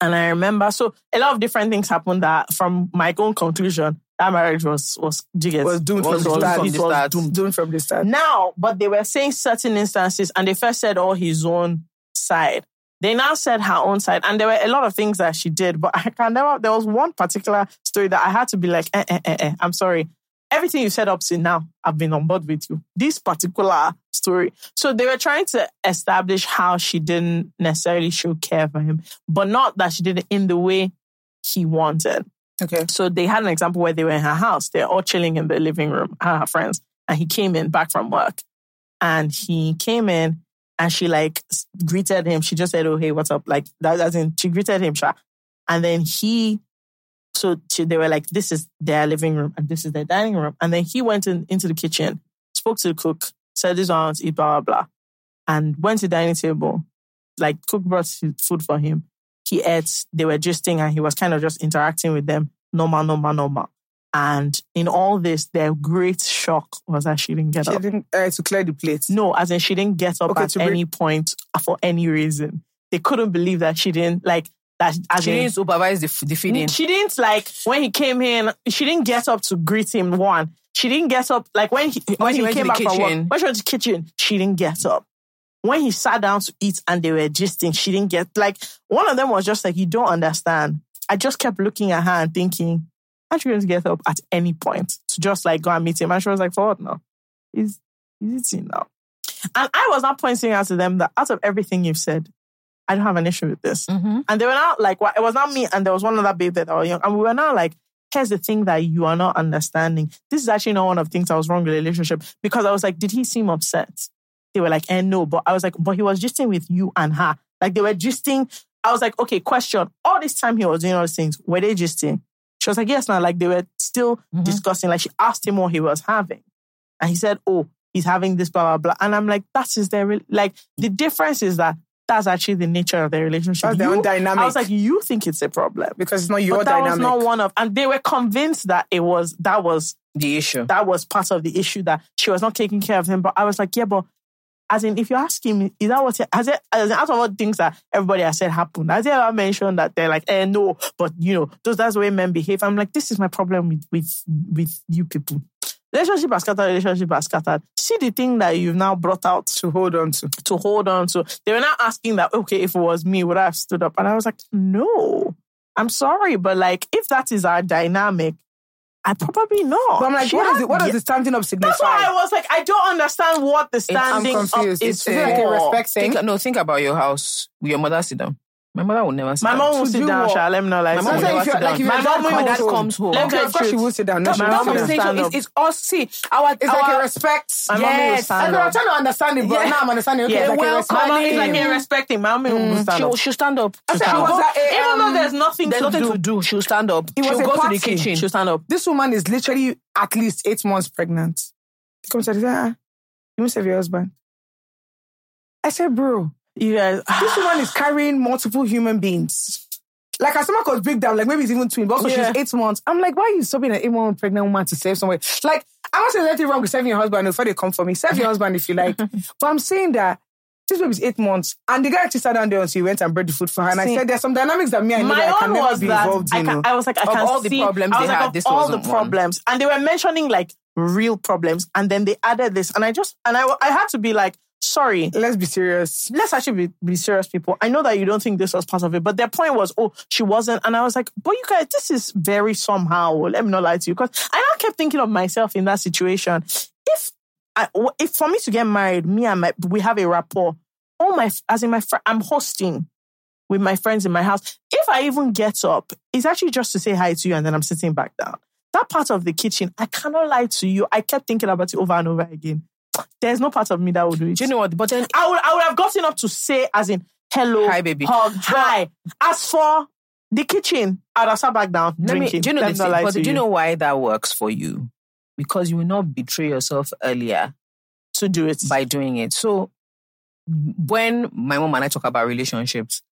Speaker 3: and I remember so a lot of different things happened that from my own conclusion that marriage was was you
Speaker 1: was doomed from
Speaker 3: was,
Speaker 1: the start.
Speaker 2: From the start.
Speaker 3: doomed.
Speaker 1: Doomed from the start.
Speaker 3: Now, but they were saying certain instances, and they first said all his own side. They now said her own side, and there were a lot of things that she did. But I can never. There was one particular story that I had to be like, eh, eh, eh, eh. I'm sorry. Everything you said up to now, I've been on board with you. This particular story. So they were trying to establish how she didn't necessarily show care for him, but not that she did it in the way he wanted.
Speaker 1: Okay.
Speaker 3: So they had an example where they were in her house. They're all chilling in the living room, her, her friends. And he came in back from work. And he came in and she like greeted him. She just said, Oh, hey, what's up? Like that in she greeted him, sha. And then he so she, they were like, This is their living room and this is their dining room. And then he went in, into the kitchen, spoke to the cook, said this one to eat, blah, blah, blah. And went to the dining table. Like cook brought food for him he ate, they were gisting and he was kind of just interacting with them, normal, normal, normal. And in all this, their great shock was that she didn't get up.
Speaker 1: She
Speaker 3: up.
Speaker 1: didn't uh, to clear the plates.
Speaker 3: No, as in she didn't get up
Speaker 1: Okay,
Speaker 3: at
Speaker 1: to bring-
Speaker 3: any point for any reason. They couldn't believe that she didn't like that. As
Speaker 2: she
Speaker 3: in,
Speaker 2: didn't supervise the, the feeding.
Speaker 3: she didn't like when he came in. She didn't get up to greet him. One, she didn't get up like when he when,
Speaker 2: she
Speaker 3: he
Speaker 2: went to
Speaker 3: came
Speaker 2: the
Speaker 3: back from work. When she went to the kitchen, she didn't get up. When he sat down to eat and they were gisting, she didn't get like one of them was just like you don't understand. I just kept looking at her and thinking, you going to get up at any point to just like go and meet him? And she was like, for what now? He's he's eating now. And I was not pointing out to them that out of everything you've said, I don't have an issue with this.
Speaker 2: Mm-hmm.
Speaker 3: And they were not like, well, it was not me, and there was one other babe that was young. And we were not like, here's the thing that you are not understanding. This is actually not one of the things I was wrong with the relationship because I was like, did he seem upset? They were like, eh, no. But I was like, but he was gisting with you and her. Like they were gisting. I was like, okay, question. All this time he was doing all these things, were they gisting? She was like, yes, now. Like they were still
Speaker 2: Mhm.
Speaker 3: discussing. Like she asked him what he was having. And he said, oh, he's having this, blah, blah, blah. And I'm like, that is their, re-. like, the difference is that that's actually the nature of their relationship.
Speaker 1: That's their
Speaker 3: You-
Speaker 1: own dynamic.
Speaker 3: I was like, you think it's a problem.
Speaker 1: because it's not your
Speaker 3: but that
Speaker 1: dynamic.
Speaker 3: was not one of, and they were convinced that it was, that was,
Speaker 2: The issue.
Speaker 3: that was part of the issue that she was not taking care of him. But I was like, yeah, but as in, if you ask him, is that what, has it, as in, out of all things that everybody has said happened, has he ever mentioned that they're like, eh, no, but you know, those, that's the way men behave. I'm like, this is my problem with, with, with you people. Relationship has scattered, relationship has scattered. See the thing that you've now brought out
Speaker 1: to hold on to.
Speaker 3: to hold on to. They were not asking that, okay, if it was me, would I have stood up? And I was like, no, I'm sorry. But like, if that is our dynamic, I probably not.
Speaker 1: But I'm like,
Speaker 3: She
Speaker 1: what
Speaker 3: had-
Speaker 1: is it? What does the standing up signify?
Speaker 3: That's why I was like, I don't understand what the
Speaker 1: I'm
Speaker 3: standing up is
Speaker 1: it's, it like a
Speaker 3: for.
Speaker 1: respect thing?
Speaker 2: Think, no, think about your house. Will your mother sit down? My mother will never sit
Speaker 3: My
Speaker 2: down.
Speaker 3: mom will
Speaker 1: To
Speaker 3: sit
Speaker 1: do
Speaker 3: down,
Speaker 1: what?
Speaker 3: Sha. Let me know. Like,
Speaker 2: My mom
Speaker 1: I'm
Speaker 2: will
Speaker 1: saying
Speaker 2: never
Speaker 1: if you're
Speaker 2: sit down.
Speaker 1: if
Speaker 3: My
Speaker 1: dad
Speaker 3: mom
Speaker 1: comes
Speaker 3: will
Speaker 2: My dad
Speaker 1: home,
Speaker 2: comes home.
Speaker 3: Let me tell
Speaker 1: of course
Speaker 3: you
Speaker 1: she will sit down. No,
Speaker 2: That's
Speaker 1: she
Speaker 3: my
Speaker 2: my
Speaker 1: won't
Speaker 3: mom
Speaker 1: sit
Speaker 3: will
Speaker 1: down.
Speaker 3: stand up.
Speaker 2: It's, it's us. See, our,
Speaker 1: It's like a respect.
Speaker 3: My mom will stand
Speaker 1: I know, I'm
Speaker 3: up.
Speaker 1: trying to understand it, but
Speaker 2: Yeah.
Speaker 1: now I'm understanding. Okay,
Speaker 3: Yeah,
Speaker 1: it's like a
Speaker 2: welcome.
Speaker 1: respect.
Speaker 3: My mom is like
Speaker 2: Mm.
Speaker 3: a respecting. My mom will stand
Speaker 2: she'll,
Speaker 3: up.
Speaker 2: she'll stand up.
Speaker 1: I
Speaker 2: She'll
Speaker 1: said,
Speaker 2: stand up.
Speaker 1: that a,
Speaker 3: Even though
Speaker 1: um,
Speaker 3: there's nothing
Speaker 2: There's
Speaker 3: to
Speaker 2: nothing
Speaker 3: do.
Speaker 2: to do. She'll stand up.
Speaker 1: It was
Speaker 2: she'll
Speaker 1: a
Speaker 2: go to
Speaker 1: party.
Speaker 2: the kitchen.
Speaker 3: She'll stand up.
Speaker 1: this woman is literally at least eight months pregnant. He comes and says, ah, you must have your husband. I said, bro,
Speaker 3: You guys,
Speaker 1: this woman is carrying multiple human beings. Like her stomach was big down, like maybe it's even twin, but also
Speaker 3: Yeah.
Speaker 1: she's eight months. I'm like, why are you stopping an eight month pregnant woman to save someone? Like, I'm not saying anything wrong with saving your husband before they come for me. Save your husband if you like. but I'm saying that this baby's eight months, and the guy actually sat down there until he went and brought the food for her. And I
Speaker 3: See,
Speaker 1: said, there's some dynamics that me I know
Speaker 3: my
Speaker 1: that I can never
Speaker 3: was
Speaker 1: be involved
Speaker 3: I,
Speaker 1: in.
Speaker 3: can,
Speaker 1: oh.
Speaker 3: I was like, I can
Speaker 2: all the
Speaker 3: see,
Speaker 2: problems
Speaker 3: I was
Speaker 2: they
Speaker 3: like,
Speaker 2: had,
Speaker 3: of
Speaker 2: this
Speaker 3: all the
Speaker 2: wasn't one.
Speaker 3: problems, and they were mentioning like real problems, and then they added this, and I just and I I had to be like, sorry.
Speaker 1: Let's be serious.
Speaker 3: Let's actually be, be serious, people. I know that you don't think this was part of it, but their point was, oh, she wasn't. And I was like, but you guys, this is very somehow. Let me not lie to you. Because I now kept thinking of myself in that situation. If I, if for me to get married, me and my, we have a rapport. All my, as in my, I'm hosting with my friends in my house. If I even get up, it's actually just to say hi to you and then I'm sitting back down. That part of the kitchen, I cannot lie to you. I kept thinking about it over and over again. There's no part of me that would do it.
Speaker 2: Do you know what? But then
Speaker 3: I would, I would have gotten up to say, as in, hello,
Speaker 2: Hi, baby.
Speaker 3: hug, hi. As for the kitchen, I'd have sat back down
Speaker 2: Let me, do you know the thing, but do you know why that works for you? Because you will not betray yourself earlier
Speaker 3: to do it?
Speaker 2: by doing it. So when my mom and I talk about relationships,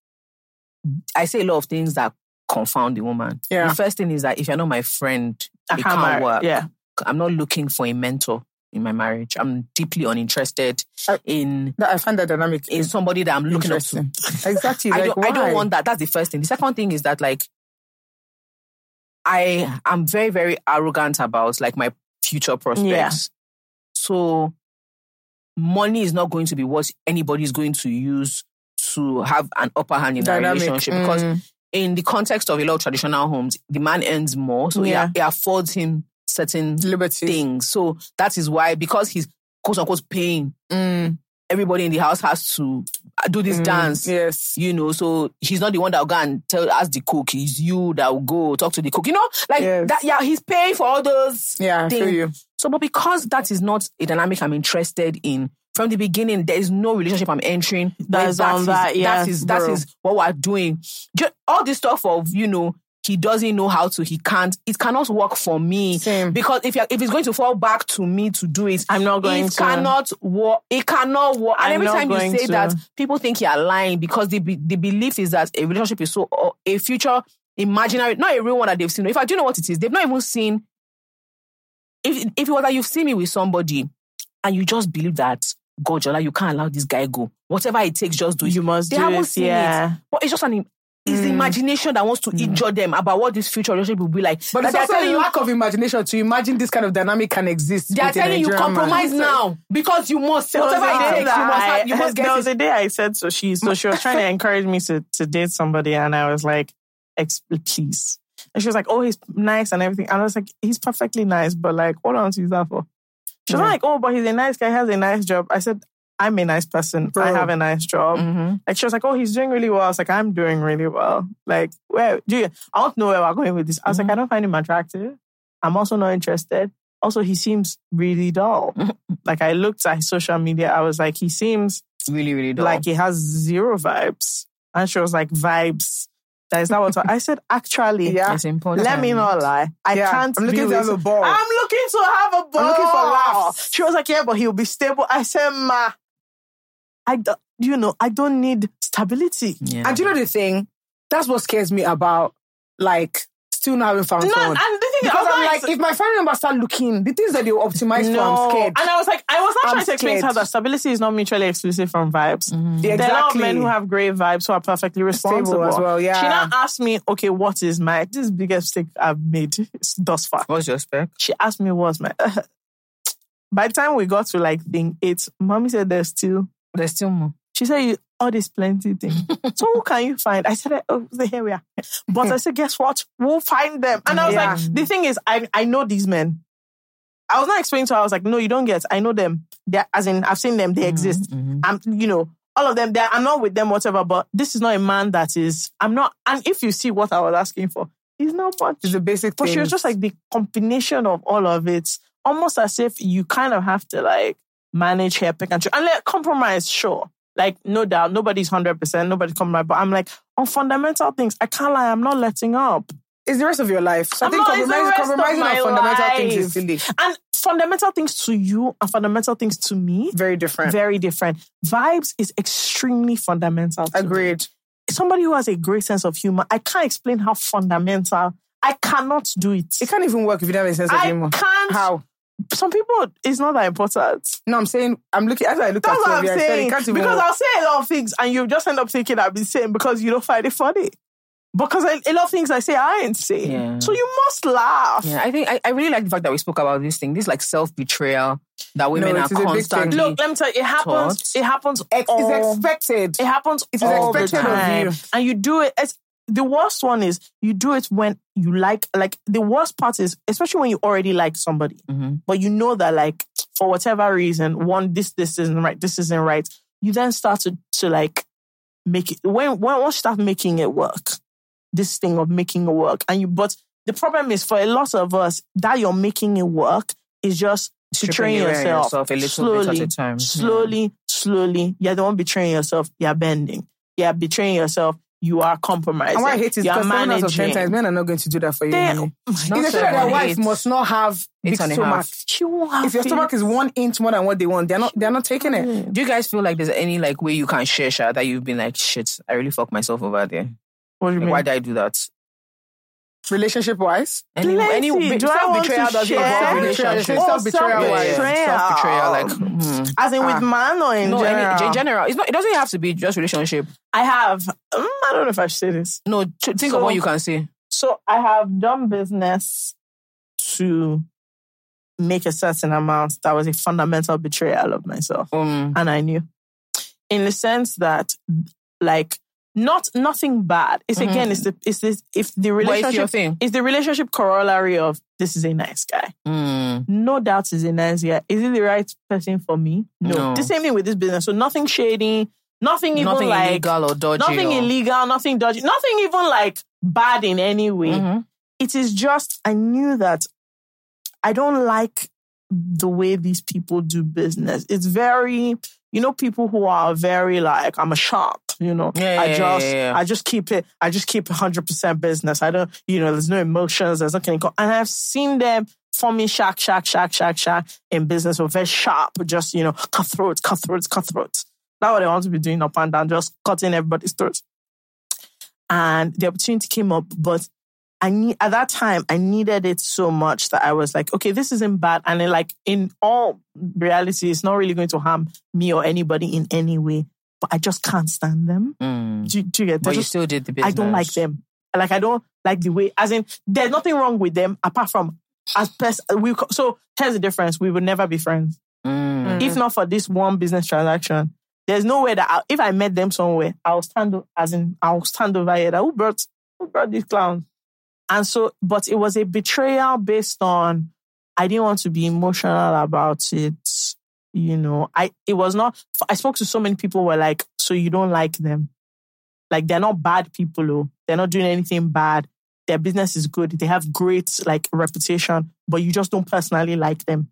Speaker 2: I say a lot of things that confound the woman.
Speaker 1: Yeah.
Speaker 2: The first thing is that if you're not my friend,
Speaker 3: I
Speaker 2: it
Speaker 3: can't
Speaker 2: can't work.
Speaker 3: Yeah.
Speaker 2: I'm not looking for a mentor in my marriage. I'm deeply uninterested
Speaker 1: I-
Speaker 2: in
Speaker 1: That, I find that dynamic
Speaker 2: in somebody that I'm looking up to.
Speaker 1: Exactly.
Speaker 2: I
Speaker 1: like,
Speaker 2: don't, I don't want that. That's the first thing. The second thing is that like I am very, very arrogant about like my future prospects.
Speaker 3: Yeah.
Speaker 2: So money is not going to be what anybody is going to use to have an upper hand in that
Speaker 1: Dynamic.
Speaker 2: relationship because
Speaker 1: Mm.
Speaker 2: in the context of a lot of traditional homes, the man earns more, so
Speaker 3: Yeah.
Speaker 2: it, it affords him certain
Speaker 1: liberty.
Speaker 2: things. So that is why because he's quote unquote paying,
Speaker 1: Mm.
Speaker 2: everybody in the house has to do this
Speaker 1: Mm.
Speaker 2: dance
Speaker 1: Yes.
Speaker 2: you know, so he's not the one that will go and tell ask the cook. He's you that will go talk to the cook. You know, like
Speaker 1: Yes.
Speaker 2: that. Yeah, he's paying for all those.
Speaker 1: Yeah, you.
Speaker 2: So, but because that is not a dynamic I'm interested in from the beginning, there is no relationship I'm entering.
Speaker 3: That's on
Speaker 2: is-
Speaker 3: that, yeah,
Speaker 2: that is that
Speaker 1: bro.
Speaker 2: is what we're doing. Just all this stuff of you know. He doesn't know how to. He can't. It cannot work for me
Speaker 1: Same.
Speaker 2: because if if it's going to fall back to me to do it,
Speaker 3: I'm not going
Speaker 2: it
Speaker 3: to.
Speaker 2: cannot work. It cannot work. And
Speaker 3: I'm
Speaker 2: every time you say
Speaker 3: to.
Speaker 2: that, people think you're lying because the the belief is that a relationship is so a future imaginary, not a real one that they've seen. If I do know what it is, they've not even seen. If if it was that you've seen me with somebody and you just believe that God, Jola, you can't allow this guy go. Whatever it takes, just do it.
Speaker 3: You must
Speaker 2: They
Speaker 3: do
Speaker 2: haven't
Speaker 3: it.
Speaker 2: seen it.
Speaker 3: Yeah.
Speaker 2: But it's just an. It's the
Speaker 1: Mm.
Speaker 2: imagination that wants to injure them about what this future relationship will be like.
Speaker 1: But
Speaker 2: That
Speaker 1: it's
Speaker 2: they're
Speaker 1: also
Speaker 2: telling
Speaker 1: a
Speaker 2: you
Speaker 1: lack of imagination to imagine this kind of dynamic can exist.
Speaker 2: they are
Speaker 1: with
Speaker 2: telling you
Speaker 1: Nigerian man.
Speaker 2: compromise now because you must
Speaker 3: There was,
Speaker 2: whatever
Speaker 3: a
Speaker 2: it
Speaker 3: day
Speaker 2: takes,
Speaker 3: that
Speaker 2: you must
Speaker 3: I-
Speaker 2: have, you must get
Speaker 3: there
Speaker 2: it.
Speaker 3: was a day I said so she so she was trying to encourage me to to date somebody and I was like, Ex- please. And she was like, Oh, he's nice and everything. And I was like, he's perfectly nice, but like, what else is that for? She was
Speaker 1: Yeah.
Speaker 3: like, Oh, but he's a nice guy, he has a nice job. I said, I'm a nice person.
Speaker 1: Bro.
Speaker 3: I have a nice job.
Speaker 2: Mhm.
Speaker 3: Like she was like, "Oh, he's doing really well." I was like, "I'm doing really well." Like, where do you? I don't know where we're going with this. I was like, "I don't find him attractive. I'm also not interested. Also, he seems really dull." like I looked at his social media, I was like, "He seems
Speaker 2: Really, really dull.
Speaker 3: like he has zero vibes." And she was like, "Vibes." That is not what I said. Actually,
Speaker 1: Yeah.
Speaker 2: it's important.
Speaker 3: Let me not lie. I
Speaker 1: Yeah,
Speaker 3: can't.
Speaker 1: I'm looking
Speaker 3: be
Speaker 1: to have a ball.
Speaker 3: I'm looking to have a ball.
Speaker 1: looking for laughs.
Speaker 3: She was like, "Yeah, but he'll be stable." I said, "Ma, I don't. You know, I don't need stability."
Speaker 2: Yeah.
Speaker 1: And you know the thing? That's what scares me about like still not having found
Speaker 3: No, and
Speaker 1: someone.
Speaker 3: the thing I
Speaker 1: Because
Speaker 3: was
Speaker 1: I'm
Speaker 3: like,
Speaker 1: like, if my family members start looking, the things that they will optimize for, I'm scared.
Speaker 3: And I was like, I was not
Speaker 1: I'm
Speaker 3: trying to explain to her that stability is not mutually exclusive from vibes.
Speaker 1: Yeah,
Speaker 3: There are a lot of
Speaker 1: exactly.
Speaker 3: men who have great vibes who are perfectly responsible
Speaker 1: as well, yeah.
Speaker 3: She now asked me, okay, what is my this is the biggest mistake I've made thus far?
Speaker 2: What's your spec?
Speaker 3: She asked me what's my by the time we got to like thing eight, mommy said there's still
Speaker 2: There's still more.
Speaker 3: she said you all this plenty thing. so who can you find? I said, oh, here we are. But I said, guess what? We'll find them. And I was
Speaker 1: Yeah.
Speaker 3: like, the thing is, I I know these men. I was not explaining to her. I was like, no, you don't get. I know them. They're, as in, I've seen them. They mm-hmm, exist. Mm-hmm. I'm, you know, all of them. I'm not with them, whatever. But this is not a man that is. I'm not. And if you see what I was asking for, he's not much.
Speaker 1: It's the basic
Speaker 3: But she was just like the combination of all of it, almost as if you kind of have to like manage hair pick and choose. And like compromise, sure. Like, no doubt, nobody's 100%, nobody's compromise. But I'm like, on fundamental things, I can't lie, I'm not letting up.
Speaker 1: it's the rest of your life. So I
Speaker 3: I'm
Speaker 1: think
Speaker 3: not- the
Speaker 1: compromising,
Speaker 3: rest of
Speaker 1: compromising
Speaker 3: my
Speaker 1: on fundamental things is silly.
Speaker 3: And fundamental things to you and fundamental things to me,
Speaker 1: Very different.
Speaker 3: very different. Vibes is extremely fundamental. to me.
Speaker 1: Agreed.
Speaker 3: Somebody who has a great sense of humor, I can't explain how fundamental. I cannot do it.
Speaker 1: It can't even work if you don't have a sense of humor.
Speaker 3: I can't.
Speaker 1: How?
Speaker 3: Some people, it's not that important.
Speaker 1: No, I'm saying I'm looking as I look
Speaker 3: That's
Speaker 1: at
Speaker 3: what
Speaker 1: you,
Speaker 3: I'm
Speaker 1: said
Speaker 3: saying.
Speaker 1: even
Speaker 3: Because. I'll say a lot of things and you just end up thinking I've been saying because you don't find it funny. because I, a lot of things I say I ain't say.
Speaker 2: Yeah.
Speaker 3: So you must laugh.
Speaker 2: Yeah, I think I, I really like the fact that we spoke about this thing. This like self betrayal that women
Speaker 1: No,
Speaker 2: are
Speaker 1: it is a big thing.
Speaker 2: constantly.
Speaker 3: Look, let me tell you, it happens.
Speaker 2: Taught.
Speaker 3: It happens.
Speaker 1: Ex-
Speaker 3: all,
Speaker 1: it's expected.
Speaker 3: It happens
Speaker 1: It is expected of you.
Speaker 3: and you do it. It's, the worst one is you do it when you like. Like the worst part is, especially when you already like somebody,
Speaker 2: Mhm.
Speaker 3: but you know that like for whatever reason, one this this isn't right, this isn't right. You then start to to like make it when when once you start making it work, this thing of making it work, and you but the problem is for a lot of us that you're making it work is just to
Speaker 2: train
Speaker 3: yourself,
Speaker 2: yourself a little
Speaker 3: slowly,
Speaker 2: bit at a time.
Speaker 3: slowly, slowly. You're the one betraying yourself. You're bending. You're betraying yourself. You are compromised.
Speaker 1: And why I hate is
Speaker 3: You're
Speaker 1: because seven out of ten times men are not going to do that for you.
Speaker 3: They-. Oh
Speaker 1: It's that their wife must not have big stomach.
Speaker 3: She won't have
Speaker 1: If your stomach is one inch more than what they want, they're not they're not taking it.
Speaker 2: Do you guys feel like there's any like way you can share Sha, that you've been like shit? I really fucked myself over there.
Speaker 3: what do you
Speaker 2: Like,
Speaker 3: mean?
Speaker 2: why did I do that?
Speaker 1: Relationship wise.
Speaker 2: Any,
Speaker 3: Plenty.
Speaker 2: any
Speaker 3: Do I want
Speaker 2: self betrayal
Speaker 3: to
Speaker 2: doesn't
Speaker 3: share?
Speaker 2: involve
Speaker 1: Self-betrayal.
Speaker 2: relationship.
Speaker 1: Oh, self-betrayal wise.
Speaker 2: Self betrayal, like hmm.
Speaker 3: As in with
Speaker 1: Ah.
Speaker 3: man or in
Speaker 2: no,
Speaker 3: general?
Speaker 2: any, in general. It's not. It doesn't have to be just relationship.
Speaker 3: I have. um, I don't know if I should say this.
Speaker 2: No, th- think
Speaker 3: So-
Speaker 2: of what you can say.
Speaker 3: So I have done business to make a certain amount that was a fundamental betrayal of myself.
Speaker 2: Um,
Speaker 3: And I knew. In the sense that like not nothing bad. It's again, it's the it's this if the relationship
Speaker 2: thing.
Speaker 3: is the relationship corollary of this is a nice guy.
Speaker 2: Mm.
Speaker 3: No doubt he's a nice guy. Is he the right person for me? No.
Speaker 2: No.
Speaker 3: The same thing with this business. So nothing shady, nothing even
Speaker 2: Nothing
Speaker 3: like
Speaker 2: illegal or dodgy.
Speaker 3: nothing
Speaker 2: or,
Speaker 3: illegal, nothing dodgy, nothing even like bad in any way.
Speaker 2: Mhm.
Speaker 3: It is just I knew that I don't like the way these people do business. It's very, you know, people who are very like, I'm a shark, you know.
Speaker 2: Yeah,
Speaker 3: I just
Speaker 2: yeah, yeah.
Speaker 3: I just keep it, I just keep hundred percent business. I don't, you know, there's no emotions, there's nothing. And I've seen them forming shark, shark, shark, shark, shark in business or very sharp, just, you know, cutthroats, cutthroats, cutthroats. That's what they want to be doing up and down, just cutting everybody's throats. And the opportunity came up, but I need at that time I needed it so much that I was like, okay, this isn't bad. And then, like in all reality, it's not really going to harm me or anybody in any way. But I just can't stand them.
Speaker 2: Mm.
Speaker 3: Do, do you get?
Speaker 2: But you
Speaker 3: just-
Speaker 2: still did the business.
Speaker 3: I don't like them. Like I don't like the way. As in, there's nothing wrong with them apart from as best we. So here's the difference: we would never be friends
Speaker 2: Mm.
Speaker 3: if not for this one business transaction. There's no way that I, if I met them somewhere, I'll stand as in I'll stand over here. That who brought who brought these clowns? And so, but it was a betrayal based on I didn't want to be emotional about it. You know, I it was not. I spoke to so many people who were like, so you don't like them? Like they're not bad people. Oh, they're not doing anything bad. Their business is good. They have great like reputation, but you just don't personally like them.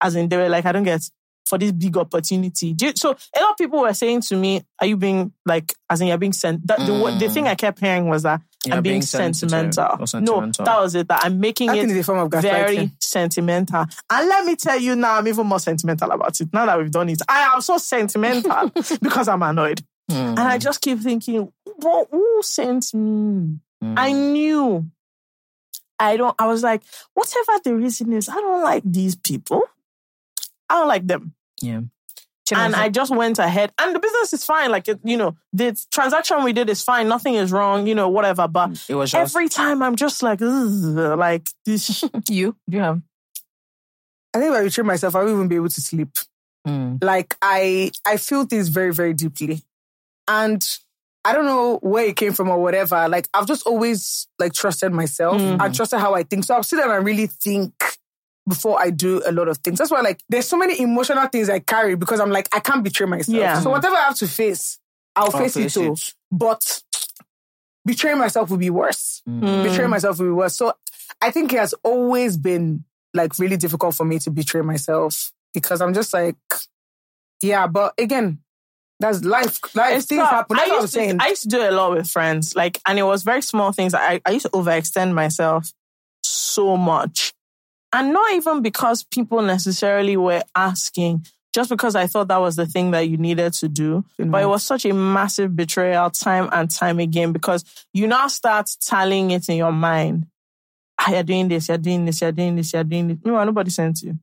Speaker 3: As in, they were like, I don't get for this big opportunity. Do you- so a lot of people were saying to me, "Are you being like, as in you're being sent?" That, the, the
Speaker 2: Mm.
Speaker 3: thing I kept hearing was that
Speaker 2: You're
Speaker 3: I'm being,
Speaker 2: being sensitive
Speaker 3: sentimental. No, that was it. That I'm making
Speaker 1: I
Speaker 3: it
Speaker 1: form of
Speaker 3: very sentimental. And let me tell you now, I'm even more sentimental about it. Now that we've done it, I am so sentimental because I'm annoyed.
Speaker 2: Mm.
Speaker 3: And I just keep thinking, what, who sent me?
Speaker 2: Mm.
Speaker 3: I knew. I don't, I was like, whatever the reason is, I don't like these people. I don't like them.
Speaker 2: yeah.
Speaker 3: And I just went ahead, and the business is fine. Like, it, you know, the transaction we did is fine. Nothing is wrong, you know, whatever. But
Speaker 2: it was just
Speaker 3: every time I'm just like, "Ugh," like this.
Speaker 2: you. Do you have?
Speaker 1: I think if I betray myself, I won't even be able to sleep.
Speaker 2: Mm.
Speaker 1: Like I I feel things very, very deeply. And I don't know where it came from or whatever. Like I've just always like trusted myself
Speaker 3: Mhm.
Speaker 1: and trusted how I think. So I'll sit there and really think before I do a lot of things. That's why like there's so many emotional things I carry because I'm like, I can't betray myself.
Speaker 3: Yeah.
Speaker 1: So whatever I have to face, I'll,
Speaker 2: I'll
Speaker 1: face,
Speaker 2: face
Speaker 1: it too.
Speaker 2: it.
Speaker 1: But betraying myself would be worse.
Speaker 2: Mm.
Speaker 1: Betraying myself would be worse. So I think it has always been like really difficult for me to betray myself because I'm just like, yeah, but again, that's life. Life
Speaker 3: It's
Speaker 1: things
Speaker 3: tough.
Speaker 1: happen. That's
Speaker 3: I
Speaker 1: what I'm
Speaker 3: used, to,
Speaker 1: saying.
Speaker 3: I used to do a lot with friends, like, and it was very small things. I, I used to overextend myself so much. And not even because people necessarily were asking, just because I thought that was the thing that you needed to do. But it was such a massive betrayal time and time again because you now start tallying it in your mind. Ah, you're doing this, you're doing this, you're doing this, you're doing this. No, nobody sent you.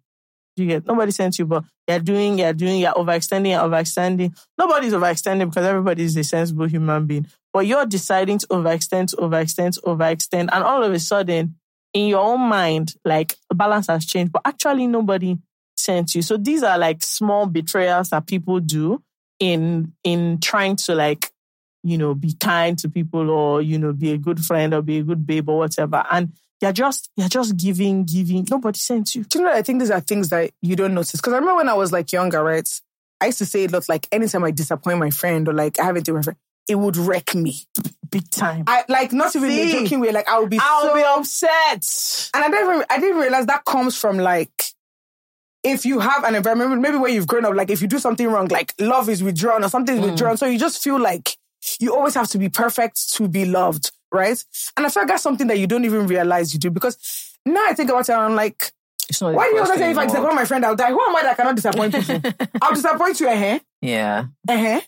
Speaker 3: You get nobody sent you, but you're doing, you're doing, you're overextending, you're overextending. Nobody's overextending because everybody is a sensible human being. but you're deciding to overextend, to overextend, to overextend, and all of a sudden, in your own mind, like balance has changed, but actually nobody sent you. So these are like small betrayals that people do in in trying to like you know be kind to people or you know be a good friend or be a good babe or whatever and you're just you're just giving giving nobody sent you
Speaker 1: Do you know? I think these are things that you don't notice. Because I remember when I was like younger, right? I used to say a lot like anytime I disappoint my friend or like I haven't taken my friend, it would wreck me.
Speaker 3: Big time
Speaker 1: I like not even in a joking way. Like I would be
Speaker 3: i'll
Speaker 1: so
Speaker 3: be upset
Speaker 1: And I didn't even, I didn't realize that comes from like if you have an environment, maybe where you've grown up, like if you do something wrong, like love is withdrawn or something is withdrawn. So you just feel like you always have to be perfect to be loved, right? And I feel like that's something that you don't even realize you do because now I think about it and I'm like,
Speaker 2: It's not
Speaker 1: why do you always say if I disappoint my friend, I'll die? Who am I that I cannot disappoint people? I'll disappoint you, eh?
Speaker 2: Yeah.
Speaker 1: uh-huh.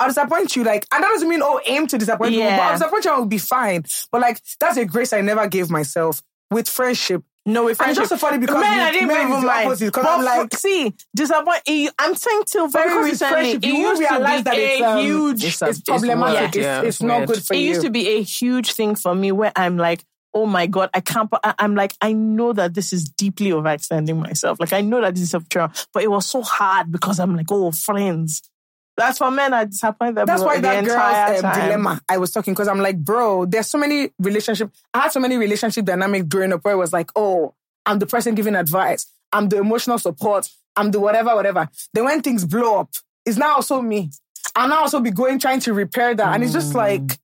Speaker 1: I'll disappoint you. Like, and that doesn't mean, oh, aim to disappoint people, but I'll disappoint you and will be fine. But like, that's a grace I never gave myself with friendship.
Speaker 3: no with
Speaker 1: And it's just so funny because
Speaker 3: Men, I didn't
Speaker 1: men,
Speaker 3: even
Speaker 1: it's the
Speaker 3: mind.
Speaker 1: opposite, Because
Speaker 3: But
Speaker 1: I'm like,
Speaker 3: see, disappoint. I'm saying till very
Speaker 1: because it's
Speaker 3: recently, it
Speaker 1: you won't
Speaker 3: used to be
Speaker 1: that it's,
Speaker 3: a
Speaker 1: um,
Speaker 3: huge.
Speaker 2: It's, a,
Speaker 1: it's problematic.
Speaker 2: weird,
Speaker 1: It's,
Speaker 2: yeah,
Speaker 1: it's not good for
Speaker 3: it
Speaker 1: you.
Speaker 3: used to be a huge thing for me where I'm like, oh my God, I can't, I- I'm like, I know that this is deeply overextending myself. Like, I know that this is a betrayal, but it was so hard because I'm like, oh, friends. That's for men, I disappoint them.
Speaker 1: That's why that girl's um, dilemma I was talking because I'm like, bro, there's so many relationship. I had so many relationship dynamics growing up where it was like, oh, I'm the person giving advice. I'm the emotional support. I'm the whatever, whatever. Then when things blow up, it's now also me. I'll now also be going trying to repair that. And it's just like,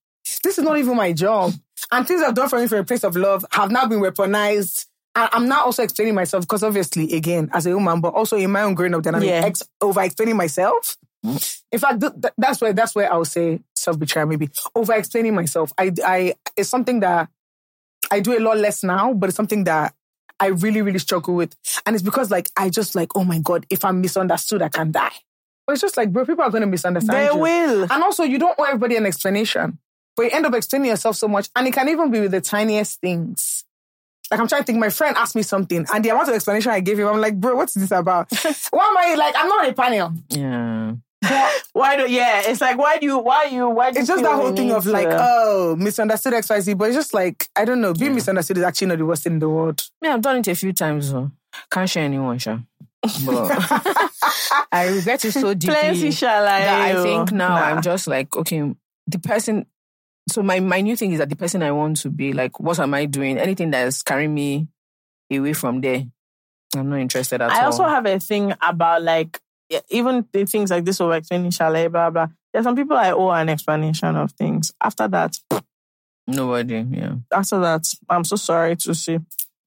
Speaker 1: this is not even my job. And things I've done for me from a place of love have now been weaponized. And I'm now also explaining myself because obviously, again, as a woman, but also in my own growing up dynamic,
Speaker 3: Yeah.
Speaker 1: ex- over explaining myself. In fact, th- th- that's where that's where I would say self betrayal. Maybe over explaining myself. I I it's something that I do a lot less now, but it's something that I really really struggle with, and it's because like I just like oh my god, if I'm misunderstood, I can die. But it's just like bro, people are going to misunderstand
Speaker 3: They
Speaker 1: you.
Speaker 3: will.
Speaker 1: and also you don't owe everybody an explanation, but you end up explaining yourself so much, and it can even be with the tiniest things. Like I'm trying to think, my friend asked me something, and the amount of explanation I gave him, I'm like, bro, what's this about? Why am I like? I'm not a panel.
Speaker 2: Yeah.
Speaker 3: Why do, yeah, it's like, why do you, why you, why do
Speaker 1: It's just that whole thing of like, oh, misunderstood XYZ, but it's just like, I don't know, being misunderstood is actually not the worst thing in the world.
Speaker 2: Yeah, I've done it a few times. So. Can't share anyone, sure. I regret it so deeply
Speaker 3: Plenty shall I
Speaker 2: that I think now
Speaker 3: Nah.
Speaker 2: I'm just like, okay, the person. So my, my new thing is that the person I want to be, like, what am I doing? Anything that is carrying me away from there, I'm not interested at all.
Speaker 3: I also have a thing about like yeah, even the things like this over explaining chalet, blah blah. There's some people I owe an explanation of things. After that,
Speaker 2: nobody. Yeah,
Speaker 3: after that, I'm so sorry to see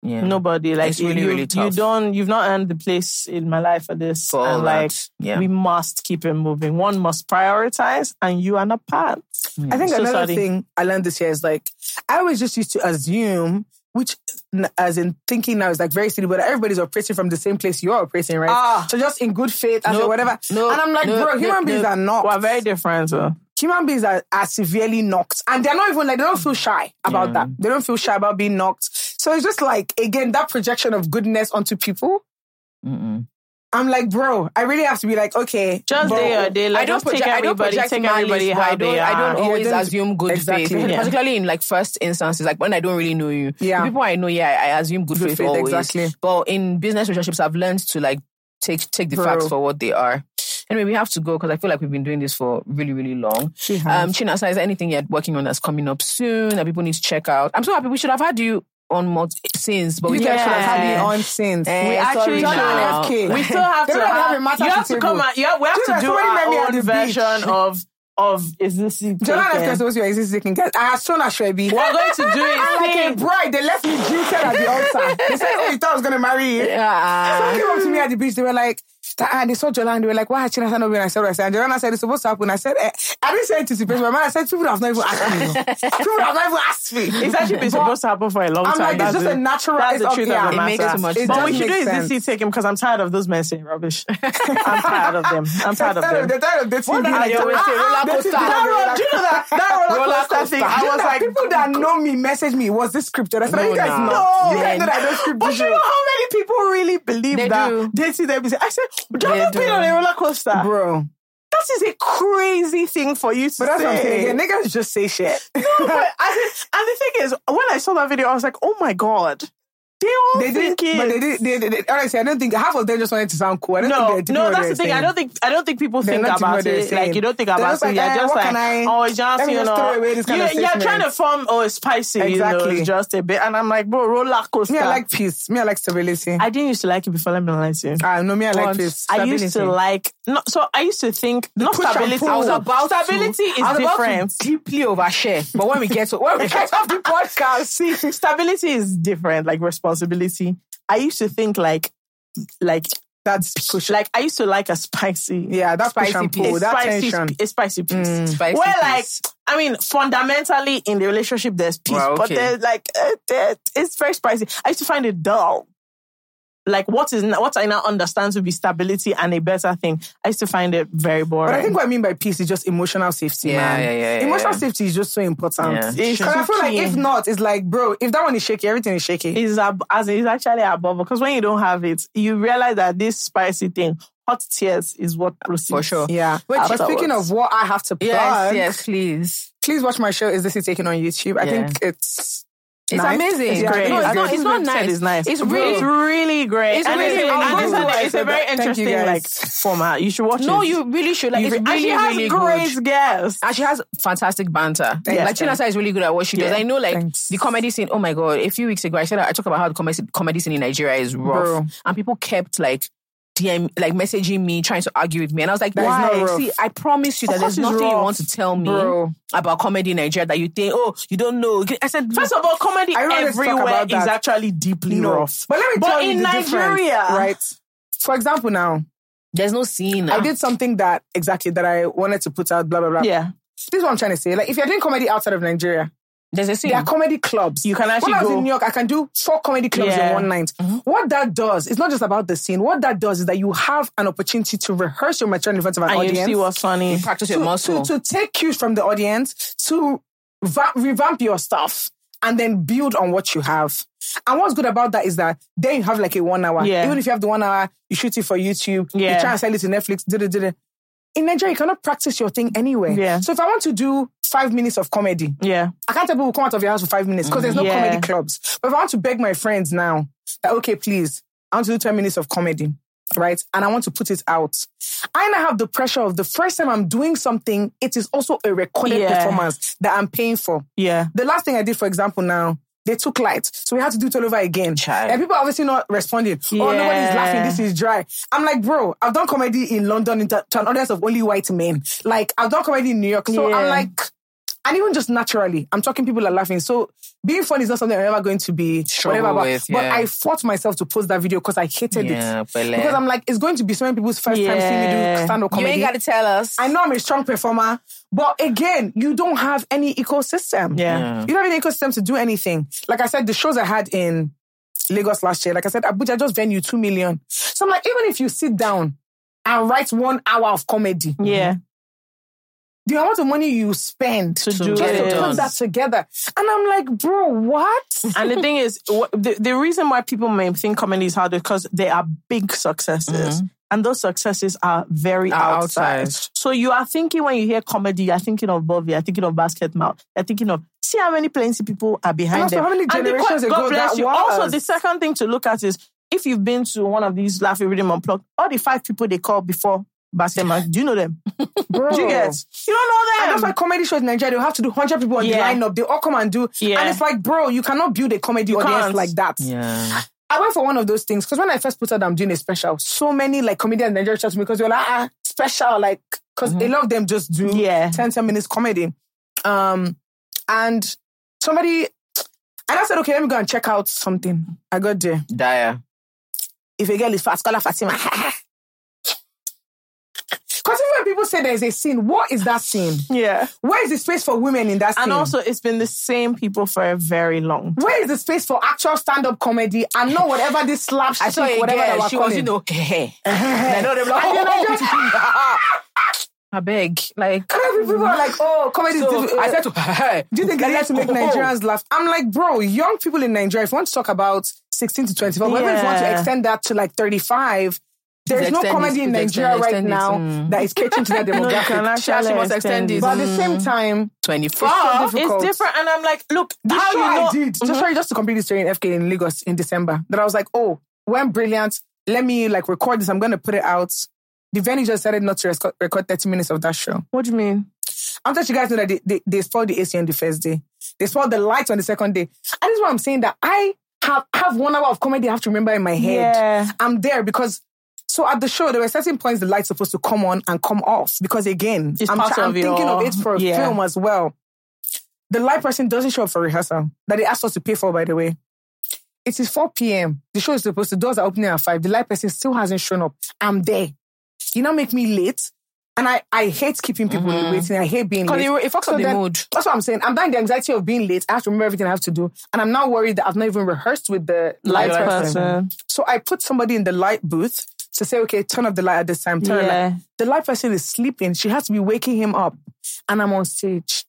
Speaker 2: yeah.
Speaker 3: nobody. Like
Speaker 2: It's really,
Speaker 3: you,
Speaker 2: really
Speaker 3: you don't, you've not earned the place in my life for this.
Speaker 2: for all
Speaker 3: and like
Speaker 2: that. Yeah,
Speaker 3: we must keep it moving. One must prioritize, and you are not part.
Speaker 1: I think
Speaker 3: So
Speaker 1: another
Speaker 3: sorry.
Speaker 1: thing I learned this year is like, I always just used to assume, which as in thinking now is like very silly, but everybody's operating from the same place you're operating, right?
Speaker 3: Ah.
Speaker 1: so just in good faith, as
Speaker 2: Nope.
Speaker 1: whatever.
Speaker 2: Nope.
Speaker 1: and I'm like,
Speaker 2: Nope.
Speaker 1: bro, human beings are not.
Speaker 3: We're very different. So.
Speaker 1: human beings are, are severely knocked and they're not even like they don't feel shy about
Speaker 2: Yeah.
Speaker 1: that they don't feel shy about being knocked so it's just like again that projection of goodness onto people
Speaker 2: Mm-mm.
Speaker 1: I'm like bro i really have to be like okay
Speaker 3: Just
Speaker 1: bro,
Speaker 3: day or day. Like,
Speaker 2: I don't
Speaker 3: just take
Speaker 2: project. I don't project
Speaker 3: take
Speaker 2: malice,
Speaker 3: everybody how
Speaker 2: I don't.
Speaker 3: they
Speaker 2: I don't
Speaker 1: Yeah,
Speaker 2: always
Speaker 1: don't-
Speaker 2: assume good
Speaker 1: Exactly.
Speaker 2: faith,
Speaker 3: Yeah.
Speaker 2: particularly in like first instances, like when I don't really know you.
Speaker 1: Yeah.
Speaker 2: The people I know, yeah, I, I assume good,
Speaker 1: Good
Speaker 2: faith,
Speaker 1: faith,
Speaker 2: always.
Speaker 1: exactly.
Speaker 2: But in business relationships, I've learned to like take take the
Speaker 1: Bro.
Speaker 2: facts for what they are. Anyway, we have to go because I feel like we've been doing this for really, really long.
Speaker 1: She has.
Speaker 2: Um, Chinasa, is there anything you're working on that's coming up soon that people need to check out? I'm so happy. We should have had you on multi- since, but we
Speaker 1: you
Speaker 2: kept
Speaker 1: guys should have had me on since
Speaker 2: Eh,
Speaker 3: We actually
Speaker 1: John
Speaker 2: now.
Speaker 1: FK.
Speaker 3: We still have to
Speaker 1: have
Speaker 3: have,
Speaker 1: a matter
Speaker 3: you have to come out. Yeah, we have
Speaker 1: Dude,
Speaker 3: to do our own
Speaker 1: beach.
Speaker 3: version of of is this it
Speaker 1: Jonah and FK
Speaker 3: taken?
Speaker 1: was supposed existing. Guys, I had shown a Shrebi.
Speaker 3: We're going to do it.
Speaker 1: like a bride, they left me jilted at the altar. They said, "Oh, you thought I was gonna marry you." Someone
Speaker 2: Yeah.
Speaker 1: came up to me at the beach. They were like, and they saw Jola and they were like, why had China not been? I said, what I said. And Jola said, it's supposed to happen. I said, eh. I didn't say anticipation. My man, I said, people have not even asked me. people have not even asked me.
Speaker 3: It's actually been supposed to happen for a long
Speaker 1: I'm
Speaker 3: time.
Speaker 1: like, it's
Speaker 3: That's
Speaker 1: just
Speaker 3: the-
Speaker 1: a natural.
Speaker 3: That's the
Speaker 1: it's
Speaker 3: truth
Speaker 1: yeah.
Speaker 3: of the
Speaker 2: It makes too much
Speaker 1: It
Speaker 3: But
Speaker 1: what
Speaker 3: we should do is this take him because I'm tired of those men saying rubbish. I'm tired of them. I'm tired of them.
Speaker 1: they're tired of dating
Speaker 3: What I
Speaker 1: Like,
Speaker 3: always say?
Speaker 1: ah,
Speaker 3: Roller
Speaker 1: ah,
Speaker 3: coaster. Roller- do you know that? That roller coaster
Speaker 2: coaster.
Speaker 3: thing. I was like,
Speaker 1: people that know me message me, was this scripture? I said, you guys know. You guys know that I don't script
Speaker 3: But you know how many people really believe
Speaker 2: They
Speaker 3: that
Speaker 2: do.
Speaker 3: dating them I said, ever been on a roller coaster?
Speaker 1: Bro.
Speaker 3: that is a crazy thing for you to say.
Speaker 1: But that's
Speaker 3: say.
Speaker 1: what I'm saying. Yeah, niggas just say shit.
Speaker 3: No, but and the thing is, when I saw that video, I was like, oh my god, they all
Speaker 1: They
Speaker 3: think
Speaker 1: did,
Speaker 3: it.
Speaker 1: but they did. They, they, they, honestly, I don't think half of them just wanted to sound cool. I don't
Speaker 3: no,
Speaker 1: think they're
Speaker 3: no, that's the thing. I don't think I don't think people
Speaker 1: They're
Speaker 3: think about it.
Speaker 1: saying.
Speaker 3: Like you don't think about it.
Speaker 1: like,
Speaker 3: You're
Speaker 1: eh,
Speaker 3: just like,
Speaker 1: I-
Speaker 3: oh, it's just you
Speaker 1: just
Speaker 3: know,
Speaker 1: throw away this kind
Speaker 3: you, you're trying to form oh it's spicy. You know,
Speaker 1: Exactly.
Speaker 3: just a bit. And I'm like, bro, roller coaster.
Speaker 1: Me, I like peace. Me, I like stability.
Speaker 3: I didn't used to like it before. Let me lie to you.
Speaker 1: Ah, no, me, I like peace.
Speaker 3: I used to like no, so I used to think not stability.
Speaker 2: I was about
Speaker 3: stability is
Speaker 2: I was about
Speaker 3: different.
Speaker 2: to deeply overshare, but when we get to when we get off the podcast,
Speaker 3: See, stability is different, like responsibility. I used to think like, like,
Speaker 1: That's push.
Speaker 3: like I used to like a spicy,
Speaker 1: yeah, that's push
Speaker 2: Spicy
Speaker 1: and pull.
Speaker 2: peace.
Speaker 3: a
Speaker 1: That
Speaker 3: spicy,
Speaker 1: tension.
Speaker 3: a spicy piece.
Speaker 2: Spicy
Speaker 3: Where like. I mean, fundamentally in the relationship there's peace,
Speaker 2: Well,
Speaker 3: but there's like, uh, there- it's very spicy. I used to find it dull. Like what is what I now understand to be stability and a better thing. I used to find it very boring.
Speaker 1: But I think what I mean by peace is just emotional safety,
Speaker 2: Yeah,
Speaker 1: man.
Speaker 2: yeah, yeah, yeah,
Speaker 1: Emotional
Speaker 2: yeah.
Speaker 1: safety is just so important.
Speaker 2: Yeah.
Speaker 1: I feel like if not, it's like, bro, if that one is shaky, everything is shaky.
Speaker 3: is ab- as it's actually above because when you don't have it, you realize that this spicy thing, hot tears, is what proceeds.
Speaker 2: for sure.
Speaker 1: yeah. But speaking of what I have to plug,
Speaker 2: Yes, yes, please.
Speaker 1: please watch my show. Is This Is Taken on YouTube? I think it's
Speaker 2: It's
Speaker 1: nice.
Speaker 2: amazing.
Speaker 1: It's
Speaker 3: It's great.
Speaker 2: No,
Speaker 1: It's
Speaker 2: it's not. It's not nice.
Speaker 3: is nice.
Speaker 2: It's
Speaker 3: It's
Speaker 2: really.
Speaker 3: really great.
Speaker 2: It's
Speaker 3: and
Speaker 2: really-
Speaker 3: it's,
Speaker 2: I'll
Speaker 3: it's,
Speaker 2: to
Speaker 3: an-
Speaker 2: it.
Speaker 3: it's a very interesting like format. You should watch
Speaker 2: No,
Speaker 3: it.
Speaker 2: No, you really should. Like,
Speaker 3: You
Speaker 2: it's
Speaker 3: and
Speaker 2: really,
Speaker 3: she has
Speaker 2: really
Speaker 3: great
Speaker 2: good.
Speaker 3: guests.
Speaker 2: And she has fantastic banter.
Speaker 1: Thanks,
Speaker 2: like Chinasa is really good at what she does. I know, like
Speaker 1: thanks.
Speaker 2: the comedy scene. Oh my god! A few weeks ago, I said I talked about how the comedy comedy scene in Nigeria is rough,
Speaker 1: Bro.
Speaker 2: and people kept like. DM, like messaging me, trying to argue with me, and I was like,
Speaker 1: That
Speaker 2: "Why?
Speaker 1: not rough.
Speaker 2: See, I promise you that there's nothing you want to tell me
Speaker 1: Bro.
Speaker 2: about comedy in Nigeria that you think, oh, you don't know." I said,
Speaker 3: First of all, comedy
Speaker 1: I don't want to talk
Speaker 3: everywhere is
Speaker 1: that.
Speaker 3: actually deeply
Speaker 1: no.
Speaker 3: rough.
Speaker 1: But let me
Speaker 3: But
Speaker 1: tell you
Speaker 3: in
Speaker 1: the difference,
Speaker 3: Nigeria-
Speaker 1: right? For example, now
Speaker 2: "There's no scene."
Speaker 1: I did something that exactly that I wanted to put out. Blah blah blah.
Speaker 3: Yeah.
Speaker 1: This is what I'm trying to say. Like, if you're doing comedy outside of Nigeria,
Speaker 2: There's a scene.
Speaker 1: there are comedy clubs.
Speaker 3: You can actually
Speaker 1: when I was
Speaker 3: go-
Speaker 1: in New York, I can do four comedy clubs
Speaker 3: Yeah.
Speaker 1: in one night. Mm-hmm. What that does, it's not just about the scene. What that does is that you have an opportunity to rehearse your material in front of an
Speaker 3: And
Speaker 1: audience.
Speaker 3: you see what's funny.
Speaker 2: You practice
Speaker 1: to,
Speaker 2: your muscle.
Speaker 1: to, to take cues from the audience, to va- revamp your stuff, and then build on what you have. And what's good about that is that then you have like a one hour.
Speaker 3: Yeah.
Speaker 1: Even if you have the one hour, you shoot it for YouTube,
Speaker 3: Yeah.
Speaker 1: you try and sell it to Netflix, da da da da. In Nigeria, you cannot practice your thing anywhere.
Speaker 3: Yeah.
Speaker 1: So if I want to do five minutes of comedy,
Speaker 3: Yeah.
Speaker 1: I can't tell people come out of your house for five minutes because there's no
Speaker 3: Yeah.
Speaker 1: comedy clubs. But if I want to beg my friends now that, okay, please, I want to do 10 minutes of comedy, right? And I want to put it out. I now have the pressure of the first time I'm doing something, it is also a recorded
Speaker 3: Yeah.
Speaker 1: performance that I'm paying for.
Speaker 3: Yeah.
Speaker 1: The last thing I did, for example, now, they took light. So we had to do it all over again.
Speaker 2: Child.
Speaker 1: And people are obviously not responding. Oh, nobody's laughing. This is dry. I'm like, bro, I've done comedy in London into, to an audience of only white men. Like, I've done comedy in New York. So
Speaker 3: Yeah.
Speaker 1: I'm like, and even just naturally, I'm talking, people are laughing. So being funny is not something I'm ever going to be
Speaker 2: Struggle
Speaker 1: whatever about.
Speaker 2: with,
Speaker 1: But
Speaker 2: yeah.
Speaker 1: I fought myself to post that video because I hated
Speaker 2: Yeah,
Speaker 1: it.
Speaker 2: pele.
Speaker 1: Because I'm like, it's going to be so many people's first time seeing me do stand-up comedy.
Speaker 2: you
Speaker 1: comedy.
Speaker 2: ain't got to tell us.
Speaker 1: I know I'm a strong performer, but again, you don't have any ecosystem.
Speaker 3: Yeah.
Speaker 1: You don't have any ecosystem to do anything. Like I said, the shows I had in Lagos last year, like I said, Abuja just venue two million. So I'm like, even if you sit down and write one hour of comedy,
Speaker 3: Yeah.
Speaker 1: The amount of money you spend
Speaker 3: To
Speaker 1: just
Speaker 3: do
Speaker 1: to
Speaker 3: it.
Speaker 1: put that together. And I'm like, bro, what?
Speaker 3: And the thing is, the, the reason why people may think comedy is hard is because they are big successes. Mm-hmm. And those successes are very
Speaker 2: Are
Speaker 3: outside.
Speaker 2: outside.
Speaker 3: So you are thinking when you hear comedy, you're thinking of Bovi, you're thinking of Basket Mouth, you're thinking of see how many plenty people are behind
Speaker 1: And also
Speaker 3: them.
Speaker 1: how many
Speaker 3: And the
Speaker 1: generations ago
Speaker 3: bless
Speaker 1: that
Speaker 3: you.
Speaker 1: was.
Speaker 3: Also, the second thing to look at is if you've been to one of these Laughing Rhythm Unplugged, all the five people they call before Mouth, do you know them?
Speaker 1: Bro.
Speaker 3: Do you get? You don't know
Speaker 1: And
Speaker 3: them.
Speaker 1: that's why comedy shows in Nigeria, they'll have to do 100 people on
Speaker 3: Yeah.
Speaker 1: the lineup. They all come and do.
Speaker 3: Yeah.
Speaker 1: And it's like, bro, you cannot build a comedy audience
Speaker 3: can't.
Speaker 1: like that.
Speaker 2: yeah.
Speaker 1: I went for one of those things because when I first put out I'm doing a special, so many like comedians in Nigeria out to me because they're like, ah, special, like, because a lot of them just do
Speaker 3: Yeah.
Speaker 1: 10, 10 minutes comedy. Um, and somebody, and I said, okay, let me go and check out something. I got there.
Speaker 2: Dire.
Speaker 1: If a girl is fast, call her Fatima. Because even when people say there's a scene, what is that scene?
Speaker 3: yeah.
Speaker 1: Where is the space for women in that scene?
Speaker 3: And also, it's been the same people for a very long time.
Speaker 1: where is the space for actual stand-up comedy and not whatever this slapstick,
Speaker 2: I saw
Speaker 1: whatever
Speaker 2: girl. She was, you know, hey, I know them like,
Speaker 1: And I
Speaker 2: oh, I beg, like.
Speaker 1: People are like, oh, comedy
Speaker 2: So. I said to her,
Speaker 1: Do you think it's
Speaker 2: let's
Speaker 1: to make.
Speaker 2: Oh.
Speaker 1: Nigerians laugh? I'm like, bro, young people in Nigeria, if you want to talk about 16 to 25, but even if you want to extend that to like 35, there's no comedy in Nigeria right now
Speaker 2: Mm.
Speaker 1: that is catering to that
Speaker 3: No, you can.
Speaker 2: She actually must extend it.
Speaker 1: but at the
Speaker 2: Mm.
Speaker 1: same time,
Speaker 2: 24.
Speaker 1: so
Speaker 3: It's different, and I'm like, look,
Speaker 1: The
Speaker 3: how
Speaker 1: show
Speaker 3: you know?
Speaker 1: I did, just sorry, just to complete the story in FK in Lagos in December, that I was like, oh, when brilliant, let me like record this. I'm going to put it out. The venue just decided not to record, record 30 minutes of that show.
Speaker 3: What do you mean?
Speaker 1: I'm telling you guys know that they, they, they spoiled the AC on the first day. They spoiled the lights on the second day. And this is what I'm saying that I have, have one hour of comedy I have to remember in my head.
Speaker 3: Yeah.
Speaker 1: I'm there because so at the show there were certain points the light's supposed to come on and come off because again
Speaker 3: It's
Speaker 1: I'm,
Speaker 3: part
Speaker 1: I'm
Speaker 3: of
Speaker 1: thinking of it for a
Speaker 3: yeah.
Speaker 1: film as well. The light person doesn't show up for rehearsal that they asked us to pay for by the way. It is 4 p.m. The show is supposed to doors are opening at 5. The light person still hasn't shown up. I'm there. You now make me late. And I, I hate keeping people mm-hmm. waiting. I hate being late.
Speaker 2: it, it fucks up the
Speaker 1: then-
Speaker 2: mood.
Speaker 1: That's what I'm saying. I'm dying the anxiety of being late. I have to remember everything I have to do. And I'm now worried that I've not even rehearsed with the light
Speaker 3: Light
Speaker 1: person.
Speaker 3: person.
Speaker 1: So I put somebody in the light booth to say, okay, turn off the light at this time. Turn
Speaker 3: Yeah.
Speaker 1: light. The light person is sleeping. She has to be waking him up. And I'm on stage.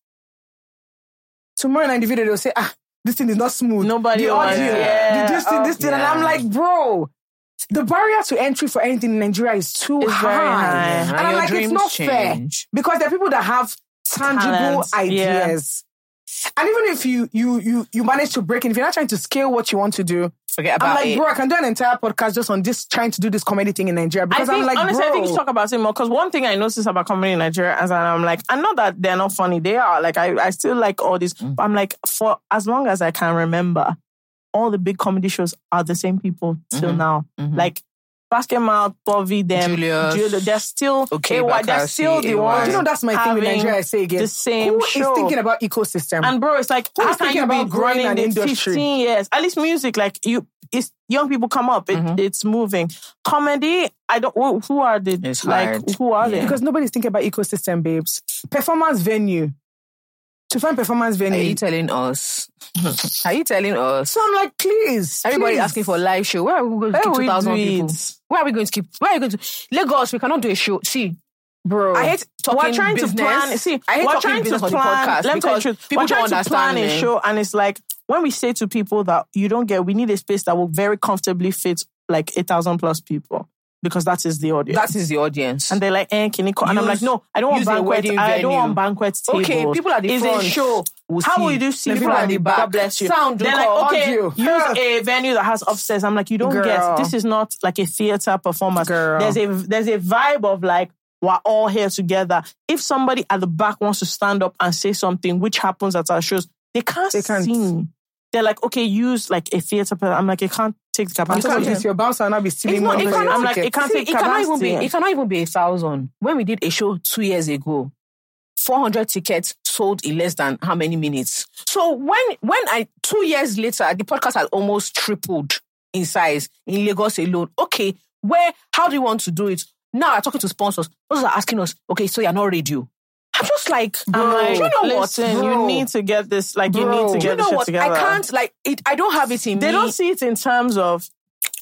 Speaker 1: Tomorrow night the video, they'll say, ah, this thing is not smooth.
Speaker 3: Nobody
Speaker 1: the audio,
Speaker 3: yeah.
Speaker 1: the this thing, this thing. And I'm like, bro, the barrier to entry for anything in Nigeria is too
Speaker 3: It's
Speaker 1: high.
Speaker 3: high.
Speaker 1: And,
Speaker 2: And
Speaker 1: I'm like, it's
Speaker 2: dreams
Speaker 1: not fair. Because there are people that have tangible
Speaker 3: Talents, yeah.
Speaker 1: ideas. And even if you you you you manage to break in, if you're not trying to scale what you want to do,
Speaker 2: Forget about it.
Speaker 1: I'm like,
Speaker 2: it.
Speaker 1: bro, I can do an entire podcast just on this trying to do this comedy thing in Nigeria
Speaker 3: I
Speaker 1: because
Speaker 3: think,
Speaker 1: I'm like,
Speaker 3: honestly,
Speaker 1: bro,
Speaker 3: I think you talk about it more because one thing I noticed about comedy in Nigeria, as and I'm like, I know that they're not funny. They are. Like, I, I still like all this.
Speaker 1: Mm.
Speaker 3: But I'm like, for as long as I can remember, all the big comedy shows are the same people till
Speaker 1: Mm-hmm.
Speaker 3: now.
Speaker 2: Mhm.
Speaker 3: Like, Basket Mouth, Bovi, them,
Speaker 2: Julius.
Speaker 3: Julius, they're still,
Speaker 2: Okay,
Speaker 3: AY, they're
Speaker 2: Bakassi,
Speaker 3: still the
Speaker 2: AY.
Speaker 3: ones.
Speaker 1: you know that's my thing with
Speaker 3: having
Speaker 1: Nigeria. I say again,
Speaker 3: the same
Speaker 1: who is
Speaker 3: show.
Speaker 1: thinking about ecosystem?
Speaker 3: And bro, it's like
Speaker 1: Who
Speaker 3: how
Speaker 1: is
Speaker 3: can
Speaker 1: thinking
Speaker 3: you
Speaker 1: about growing an
Speaker 3: the
Speaker 1: industry?
Speaker 3: 15 years? At least music, like you, it's young people come up. It,
Speaker 2: Mhm.
Speaker 3: It's moving. Comedy, I don't. Who, who are they?
Speaker 2: It's
Speaker 3: like
Speaker 2: hard.
Speaker 3: who are they?
Speaker 1: Because nobody's thinking about ecosystem, babes. Performance venue. To find performance venue.
Speaker 2: Are you telling us? Are you telling us?
Speaker 1: so I'm like, please.
Speaker 2: Everybody
Speaker 1: please.
Speaker 2: asking for a live show. Where are we going to
Speaker 3: Where
Speaker 2: keep 2,000
Speaker 3: do
Speaker 2: people? Where are we going to keep? Where are we going to? Lagos, we cannot do a show. See,
Speaker 1: bro.
Speaker 2: I hate talking
Speaker 3: we're trying
Speaker 2: business.
Speaker 3: to plan. See,
Speaker 2: I hate
Speaker 3: we're
Speaker 2: talking
Speaker 3: trying to
Speaker 2: business on the
Speaker 3: plan.
Speaker 2: podcast
Speaker 3: Let me tell you the truth.
Speaker 2: people
Speaker 3: We're trying
Speaker 2: don't
Speaker 3: to plan
Speaker 2: understand
Speaker 3: a show, and it's like when we say to people that you don't get, we need a space that will very comfortably fit like eight thousand plus people because that is the audience.
Speaker 2: That is the audience.
Speaker 3: and they're like, eh, can you call? And I'm like, no, I don't want
Speaker 2: use
Speaker 3: banquet. I don't want banquet tables.
Speaker 2: Okay, people at the
Speaker 3: it's
Speaker 2: front
Speaker 3: a show.
Speaker 2: will
Speaker 3: How
Speaker 2: see.
Speaker 3: will you do? see
Speaker 2: The
Speaker 3: people at the back? God bless you.
Speaker 2: Sound,
Speaker 3: They're like, okay,
Speaker 1: audio.
Speaker 3: use a venue that has upstairs. I'm like, you don't
Speaker 1: Girl.
Speaker 3: get. This is not like a theater performance.
Speaker 1: Girl.
Speaker 3: There's a there's a vibe of like we're all here together. If somebody at the back wants to stand up and say something, which happens at our shows, they can't,
Speaker 1: They can't.
Speaker 3: sing. They're like, okay, use like a theater. per- I'm like, it can't take the
Speaker 1: Because
Speaker 3: capacity.
Speaker 1: of this, your bouncer i'll be stealing
Speaker 2: It's not-
Speaker 1: money.
Speaker 2: it
Speaker 1: for your
Speaker 2: cannot-
Speaker 3: I'm like, it can't eh,
Speaker 2: See,
Speaker 3: take
Speaker 2: it cannot even be. It cannot even be a thousand. When we did a show two years ago, four hundred tickets sold in less than how many minutes? So when when I two years later, the podcast had almost tripled in size in Lagos alone. Okay, where? How do you want to do it? Now I'm talking to sponsors. Those are asking us. Okay, so you're not radio. I'm just like,
Speaker 3: I'm like,
Speaker 2: do you know
Speaker 3: listen,
Speaker 2: what?
Speaker 3: you need to get this. Like, you need to get
Speaker 2: you know
Speaker 3: this shit
Speaker 2: what?
Speaker 3: together.
Speaker 2: I can't like it. I don't have it in
Speaker 3: They
Speaker 2: me.
Speaker 3: don't see it in terms of.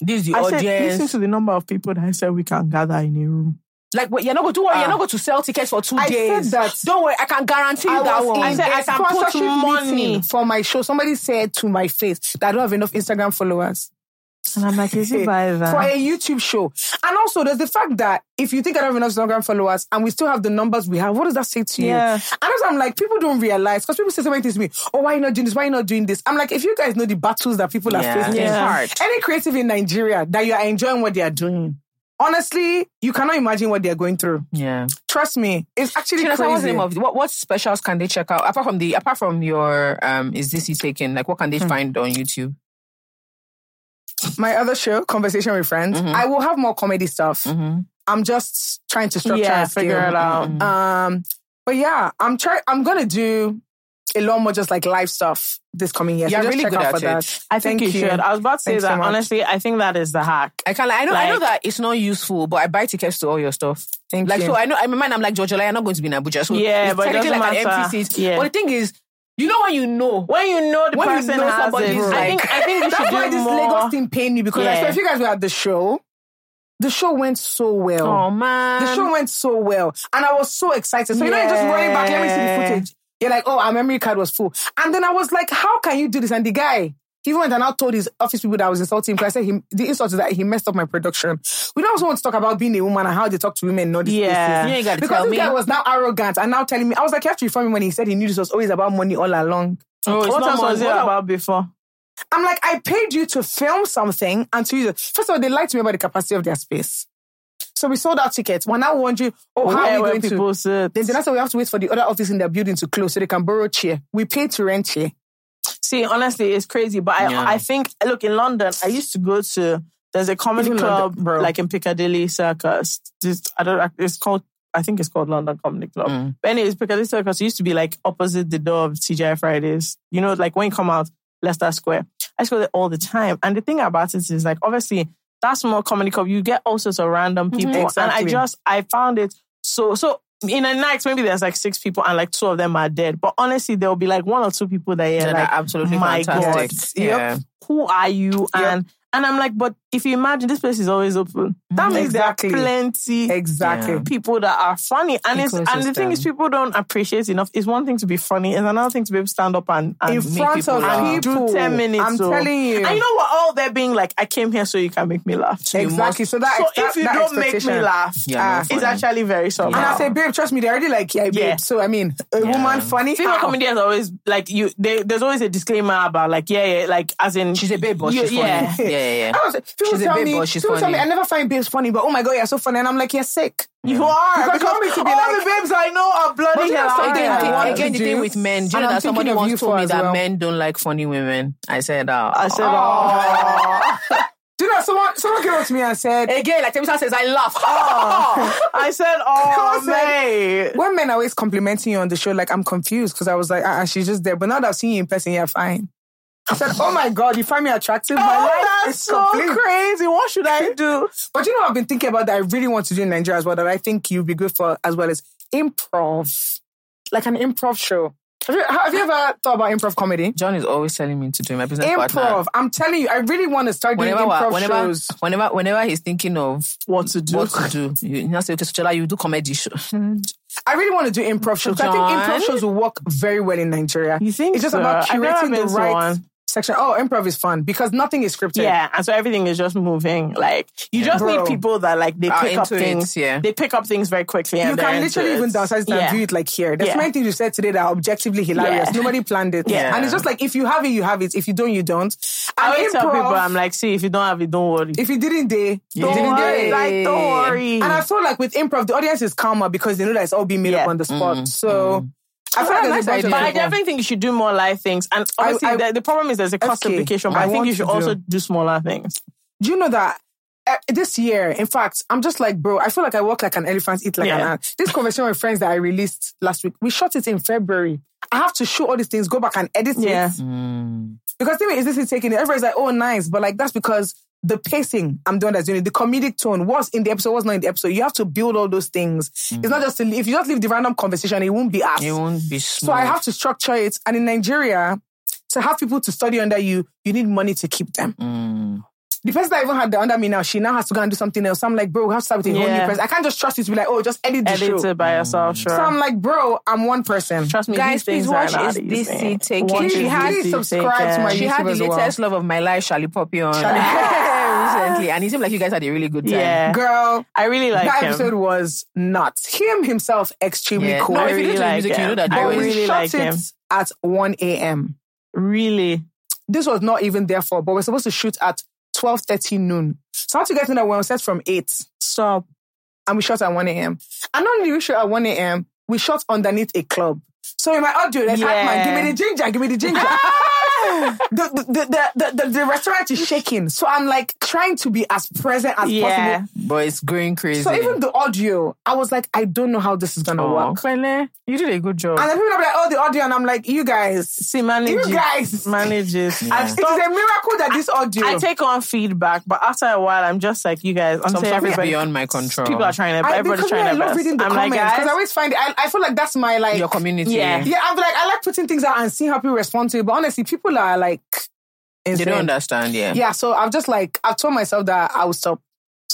Speaker 2: this is the
Speaker 3: I said,
Speaker 2: audience.
Speaker 3: listen to the number of people that I said we can gather in a room.
Speaker 2: Like what, you're not going to worry.
Speaker 1: Ah.
Speaker 2: You're not going to sell tickets for two
Speaker 1: I
Speaker 2: days.
Speaker 1: said that.
Speaker 2: Don't worry. I can guarantee you
Speaker 1: I
Speaker 2: that
Speaker 1: was
Speaker 2: one.
Speaker 1: in
Speaker 3: I said,
Speaker 1: a
Speaker 3: I can put money.
Speaker 1: for my show. Somebody said to my face that I don't have enough Instagram followers
Speaker 3: And I'm like, is it by
Speaker 1: for a YouTube show. And also, there's the fact that if you think I don't have enough Instagram followers and we still have the numbers we have, what does that say to
Speaker 3: Yeah.
Speaker 1: you? And also, I'm like, people don't realize because people say so many things to me. Oh, why are you not doing this? Why are you not doing this? I'm like, if you guys know the battles that people are
Speaker 2: Yeah,
Speaker 1: facing,
Speaker 3: it's
Speaker 2: hard.
Speaker 1: any creative in Nigeria that you are enjoying what they are doing. Honestly, you cannot imagine what they are going through.
Speaker 2: Yeah.
Speaker 1: Trust me, it's actually
Speaker 2: Tina,
Speaker 1: crazy.
Speaker 2: what's the name of what? What specials can they check out apart from the apart from your um? Is this you taking? Like, what can they find on YouTube?
Speaker 1: my other show, Conversation with Friends,
Speaker 2: Mhm.
Speaker 1: I will have more comedy stuff.
Speaker 2: Mm-hmm.
Speaker 1: I'm just trying to structure
Speaker 3: Yeah, figure it out.
Speaker 2: Mhm.
Speaker 1: Um, but yeah, I'm trying. I'm gonna do a lot more just like live stuff this coming year.
Speaker 2: You're really good at
Speaker 1: for
Speaker 2: it.
Speaker 1: that.
Speaker 3: I think you,
Speaker 1: you.
Speaker 3: should. I was about to say
Speaker 1: Thanks so
Speaker 3: that.
Speaker 1: much.
Speaker 3: honestly, I think that is the hack.
Speaker 2: I can. I know. I know that it's not useful, but I buy tickets to all your stuff.
Speaker 1: Thank
Speaker 2: Like,
Speaker 1: you.
Speaker 2: Like so I know. My mind, I'm like Georgia. Like, I'm not going to be in Abuja. So
Speaker 3: Yeah, but
Speaker 2: technically like an
Speaker 3: matter.
Speaker 2: empty seat.
Speaker 3: Yeah.
Speaker 2: But the thing is, you know when you know.
Speaker 3: When you know the
Speaker 2: When you
Speaker 3: person
Speaker 2: know
Speaker 3: has
Speaker 2: somebody
Speaker 3: it, I think I think you
Speaker 1: That's
Speaker 3: should
Speaker 1: why
Speaker 3: do
Speaker 1: this
Speaker 3: more.
Speaker 1: Lagos thing pained me because I
Speaker 3: Yeah.
Speaker 1: swear if you guys were at the show, the show went so well.
Speaker 2: Oh man,
Speaker 1: The show went so well. And I was so excited. So, you know, you're just running back, let me see the footage. You're like, oh, our memory card was full. And then I was like, how can you do this? And the guy, He even went and out told his office people that I was insulting him. Because I said he, the insult is that he messed up my production. We don't also want to talk about being a woman and how they talk to women in all these
Speaker 3: Yeah.
Speaker 1: places.
Speaker 2: You ain't
Speaker 1: Because
Speaker 2: tell
Speaker 1: this
Speaker 2: me.
Speaker 1: guy was now arrogant and now telling me, I was like, you have to reform him when he said he knew this was always about money all along.
Speaker 2: Oh, it's
Speaker 3: what
Speaker 2: not
Speaker 3: else was it
Speaker 2: money.
Speaker 3: about before?
Speaker 1: I'm like, I paid you to film something and to use it. First of all, they lied to me about the capacity of their space. So we sold out tickets. We're now wondering, oh, how
Speaker 3: Where
Speaker 1: are we going to?
Speaker 3: people sit?
Speaker 1: Then that's why we have to wait for the other office in their building to close so they can borrow chair. We paid to rent chair.
Speaker 3: See, honestly, it's crazy. But I,
Speaker 2: Yeah.
Speaker 3: I think, look, in London, I used to go to, there's a comedy
Speaker 1: Even
Speaker 3: club,
Speaker 1: London, bro.
Speaker 3: like in Piccadilly Circus. This, I don't, it's called, I think it's called London Comedy Club.
Speaker 2: Mm.
Speaker 3: But anyways, Piccadilly Circus used to be like opposite the door of TGI Fridays. You know, like when you come out, Leicester Square. I used to go there all the time. And the thing about it is like, obviously, that's more comedy club, you get all sorts of random people. And I just, I found it so, so in a night, maybe there's like six people and like two of them are dead. But honestly, there'll be like one or two people that
Speaker 2: That
Speaker 3: like,
Speaker 2: absolutely
Speaker 3: my
Speaker 2: fantastic.
Speaker 3: God.
Speaker 2: Yeah.
Speaker 3: who are you? And and I'm like, but if you imagine this place is always open, that means
Speaker 1: Exactly.
Speaker 3: there are plenty
Speaker 1: Exactly.
Speaker 2: Yeah.
Speaker 3: people that are funny. And it's and the thing is people don't appreciate enough. It's one thing to be funny, and another thing to be able to stand up and, and
Speaker 1: In
Speaker 3: make
Speaker 1: front
Speaker 2: people
Speaker 1: of
Speaker 2: laugh.
Speaker 1: people.
Speaker 3: do 10 minutes.
Speaker 1: I'm
Speaker 3: so-
Speaker 1: telling you.
Speaker 3: And you know what? All they're being like, I came here so you can make me laugh.
Speaker 1: Exactly. So that,
Speaker 3: So
Speaker 1: that-
Speaker 3: if you don't make me laugh,
Speaker 2: Yeah,
Speaker 1: Ah,
Speaker 2: no
Speaker 3: it's actually very somehow.
Speaker 1: And I say, babe, trust me, they're already like, yeah, babe.
Speaker 3: Yeah.
Speaker 1: So I mean, a woman funny.
Speaker 3: Female
Speaker 1: how?
Speaker 3: comedians always like you. They, there's always a disclaimer about like yeah, yeah, like as in
Speaker 2: She's a babe, but she's funny.
Speaker 3: yeah.
Speaker 2: Yeah, yeah, yeah.
Speaker 1: I was, people
Speaker 2: She's
Speaker 1: tell me,
Speaker 2: but she's
Speaker 1: people tell me,
Speaker 2: funny.
Speaker 1: I never find babes funny, but oh my god, you're so funny, and I'm like, you're sick.
Speaker 3: You are
Speaker 1: Because
Speaker 3: because,
Speaker 1: you want me to be
Speaker 3: all
Speaker 1: like-
Speaker 3: the babes I know are bloody
Speaker 1: But you know
Speaker 3: hell.
Speaker 1: something
Speaker 2: Again,
Speaker 1: I
Speaker 2: again,
Speaker 1: want
Speaker 2: again
Speaker 1: to
Speaker 2: the thing with men, do you know that somebody once told me that
Speaker 1: well.
Speaker 2: men don't like funny women. I said, oh.
Speaker 3: I said,
Speaker 1: Oh.
Speaker 3: oh.
Speaker 1: Do you know someone? Someone came up to me and said,
Speaker 2: Again, like Temisa says, I laugh.
Speaker 3: I said, oh, mate.
Speaker 1: when men are always complimenting you on the show, like I'm confused because I was like, ah, she's just there. But now that I've seen you in person, you're fine. I said, oh my god, you find me attractive. My oh, life
Speaker 3: Oh, that's
Speaker 1: is
Speaker 3: so
Speaker 1: complete.
Speaker 3: crazy. What should I do?
Speaker 1: But you know, I've been thinking about that I really want to do in Nigeria as well. That I think you'd be good for as well as improv, like an improv show. Have you, have you ever thought about improv comedy?
Speaker 2: John is always telling me to do my business partner.
Speaker 1: Improv. I'm telling you, I really want to start doing
Speaker 2: Whenever,
Speaker 1: improv
Speaker 2: whenever,
Speaker 1: shows.
Speaker 2: whenever, whenever he's thinking of
Speaker 3: What to do?
Speaker 2: what to do, you now say, okay, Sochola, you do comedy show.
Speaker 1: I really want to do improv shows. I think improv shows will work very well in Nigeria.
Speaker 3: You think
Speaker 1: it's just
Speaker 3: so?
Speaker 1: about curating the right
Speaker 3: one.
Speaker 1: Section. Oh, improv is fun because nothing is scripted.
Speaker 3: Yeah, and so everything is just moving. Like you just
Speaker 1: Bro.
Speaker 3: need people that like they pick up
Speaker 2: into it,
Speaker 3: things.
Speaker 2: yeah.
Speaker 3: They pick up things very quickly.
Speaker 1: You
Speaker 3: and
Speaker 1: can literally even downsize it and
Speaker 3: Yeah.
Speaker 1: view it like here. There's
Speaker 3: Yeah.
Speaker 1: many things you said today that are objectively hilarious.
Speaker 3: Yeah.
Speaker 1: Nobody planned it.
Speaker 3: Yeah.
Speaker 1: And it's just like if you have it, you have it. If you don't, you don't.
Speaker 3: I
Speaker 1: And
Speaker 3: always tell
Speaker 1: improv,
Speaker 3: people, I'm like, see, if you don't have it, don't worry.
Speaker 1: if you didn't day, you
Speaker 3: don't
Speaker 1: didn't
Speaker 3: worry,
Speaker 1: day.
Speaker 3: like, don't worry.
Speaker 1: And I feel like with improv, the audience is calmer because they know that it's all being made
Speaker 3: Yeah.
Speaker 1: up on the spot.
Speaker 2: Mm,
Speaker 1: So I feel like
Speaker 2: nice
Speaker 1: a
Speaker 2: idea.
Speaker 3: But I definitely think you should do more live things. And obviously,
Speaker 1: I-
Speaker 3: the, the problem is there's a cost
Speaker 1: Okay,
Speaker 3: implication, but
Speaker 1: I
Speaker 3: I, think you should
Speaker 1: do-
Speaker 3: also do smaller things.
Speaker 1: Do you know that uh, this year, in fact, I'm just like, bro, I feel like I walk like an elephant, eat like an ant. This conversation with friends that I released last week, we shot it in February. I have to shoot all these things, go back and edit
Speaker 3: Yeah.
Speaker 1: it. Because the thing is, this is taking it. Everybody's like, oh, nice. But like, that's because the pacing, I'm the one that's doing it. The comedic tone, what's in the episode, what's not in the episode. You have to build all those things. It's not just, to, if you just leave the random conversation, it won't be asked.
Speaker 2: It won't be
Speaker 1: So I have to structure it. And in Nigeria, to have people to study under you, you need money to keep them.
Speaker 2: Mm.
Speaker 1: The person that I even had the under me now, she now has to go and do something else. So I'm like, bro, we have to start with a whole new person. I can't just trust you to be like, oh, just edit the
Speaker 3: Edit
Speaker 1: show.
Speaker 3: it by yourself, sure.
Speaker 1: So I'm like, bro, I'm one person.
Speaker 3: Trust me,
Speaker 2: Guys,
Speaker 3: these things
Speaker 2: please watch
Speaker 3: are not
Speaker 2: Is This
Speaker 3: easy.
Speaker 2: Seat She
Speaker 3: Is
Speaker 2: had-
Speaker 3: This
Speaker 1: Please subscribe to my
Speaker 3: Taken.
Speaker 2: She had the
Speaker 1: YouTube as well.
Speaker 2: latest love of my life, Shallipopi, on
Speaker 1: Charlie- Ah.
Speaker 2: recently, and it seemed like you guys had a really good time.
Speaker 3: Yeah.
Speaker 1: Girl,
Speaker 3: I really like
Speaker 1: that
Speaker 3: him.
Speaker 1: episode was nuts. Him himself, extremely
Speaker 2: Yeah.
Speaker 1: cool.
Speaker 2: No,
Speaker 3: I
Speaker 2: if you
Speaker 3: really
Speaker 2: listen to
Speaker 3: like
Speaker 2: music, you know that
Speaker 3: I
Speaker 2: they
Speaker 1: But
Speaker 2: always-
Speaker 1: we
Speaker 3: really
Speaker 1: shot
Speaker 3: like
Speaker 1: it
Speaker 3: him.
Speaker 1: at 1 a.m.
Speaker 3: Really?
Speaker 1: This was not even there for, but we're supposed to shoot at 12.30 noon. So I had to get in there when we set from 8.
Speaker 3: Stop.
Speaker 1: and we shot at 1 a.m. And not only we shot at 1 a.m., we shot underneath a club. So in my audio, there's
Speaker 3: Yeah.
Speaker 1: Hackman, give me the ginger, give me the ginger. the, the, the, the, the, the restaurant is shaking. So I'm like trying to be as present as
Speaker 3: Yeah.
Speaker 1: possible.
Speaker 2: But it's going crazy.
Speaker 1: So even the audio, I was like, I don't know how this is going to
Speaker 2: Oh.
Speaker 1: work.
Speaker 3: Kwele, you did a good job.
Speaker 1: And then people are like, oh, the audio. And I'm like, you guys,
Speaker 3: See, manage
Speaker 1: you guys.
Speaker 3: Manage it. I
Speaker 1: it is
Speaker 3: stop-
Speaker 1: a miracle that this audio.
Speaker 3: I take on feedback, but after a while, I'm just like, you guys, I'm
Speaker 2: some
Speaker 3: saying
Speaker 2: stuff
Speaker 3: everybody.
Speaker 2: beyond my control.
Speaker 3: People are trying to,
Speaker 1: I,
Speaker 3: everybody's
Speaker 1: because
Speaker 3: trying
Speaker 1: I
Speaker 3: their
Speaker 1: love
Speaker 3: best.
Speaker 1: reading the
Speaker 3: I'm like,
Speaker 1: comments because
Speaker 3: guys,
Speaker 1: I always find it. I, I feel like that's my like
Speaker 2: your community.
Speaker 3: Yeah.
Speaker 1: Yeah, I'm like, I like putting things out and seeing how people respond to it. But honestly, people are like,
Speaker 2: They don't understand, yeah.
Speaker 1: Yeah, so I've just like, I've told myself that I will stop.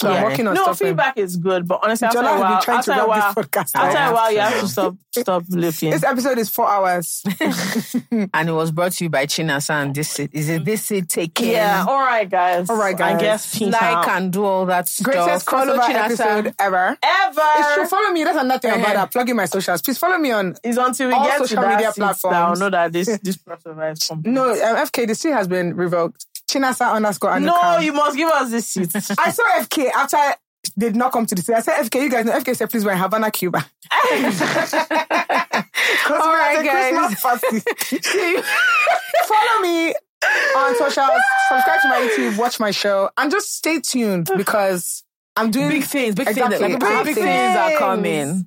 Speaker 1: So I'm working on
Speaker 3: no,
Speaker 1: stopping.
Speaker 3: feedback is good, but honestly, after
Speaker 1: Jola
Speaker 3: a while,
Speaker 1: trying
Speaker 3: after
Speaker 1: to
Speaker 3: a while,
Speaker 1: wrap this podcast
Speaker 3: after
Speaker 1: up.
Speaker 3: a while, you have to stop, stop looking.
Speaker 1: This episode is four hours.
Speaker 2: And it was brought to you by Chinasa. This is is it this it taking?
Speaker 3: Yeah, all right, guys.
Speaker 1: All right, guys.
Speaker 3: I
Speaker 1: guys.
Speaker 3: guess peace
Speaker 2: Like
Speaker 3: out.
Speaker 2: and do all that stuff.
Speaker 1: Greatest
Speaker 2: Follow
Speaker 1: crossover
Speaker 2: China
Speaker 1: episode ever.
Speaker 3: ever.
Speaker 1: It's true. Follow me. That's another thing about
Speaker 2: Uh-huh.
Speaker 1: that. Plug in my socials. Please follow me on.
Speaker 3: It's until we
Speaker 1: All
Speaker 3: get to
Speaker 1: social
Speaker 3: that
Speaker 1: media
Speaker 3: seat that
Speaker 1: platforms.
Speaker 3: I'll know that this this crossover is complete.
Speaker 1: No, um, FK, the C has been revoked. Chinasa underscore
Speaker 3: No, you must give us this seat.
Speaker 1: I saw FK after they did not come to the city. I said, FK, you guys know. FK said, please, in Havana, Cuba.
Speaker 2: All right, guys.
Speaker 1: Follow me on socials, subscribe to my YouTube, watch my show, and just stay tuned because I'm doing
Speaker 2: Big things, big
Speaker 1: Exactly.
Speaker 2: things. Like,
Speaker 1: Big
Speaker 2: big, things are coming.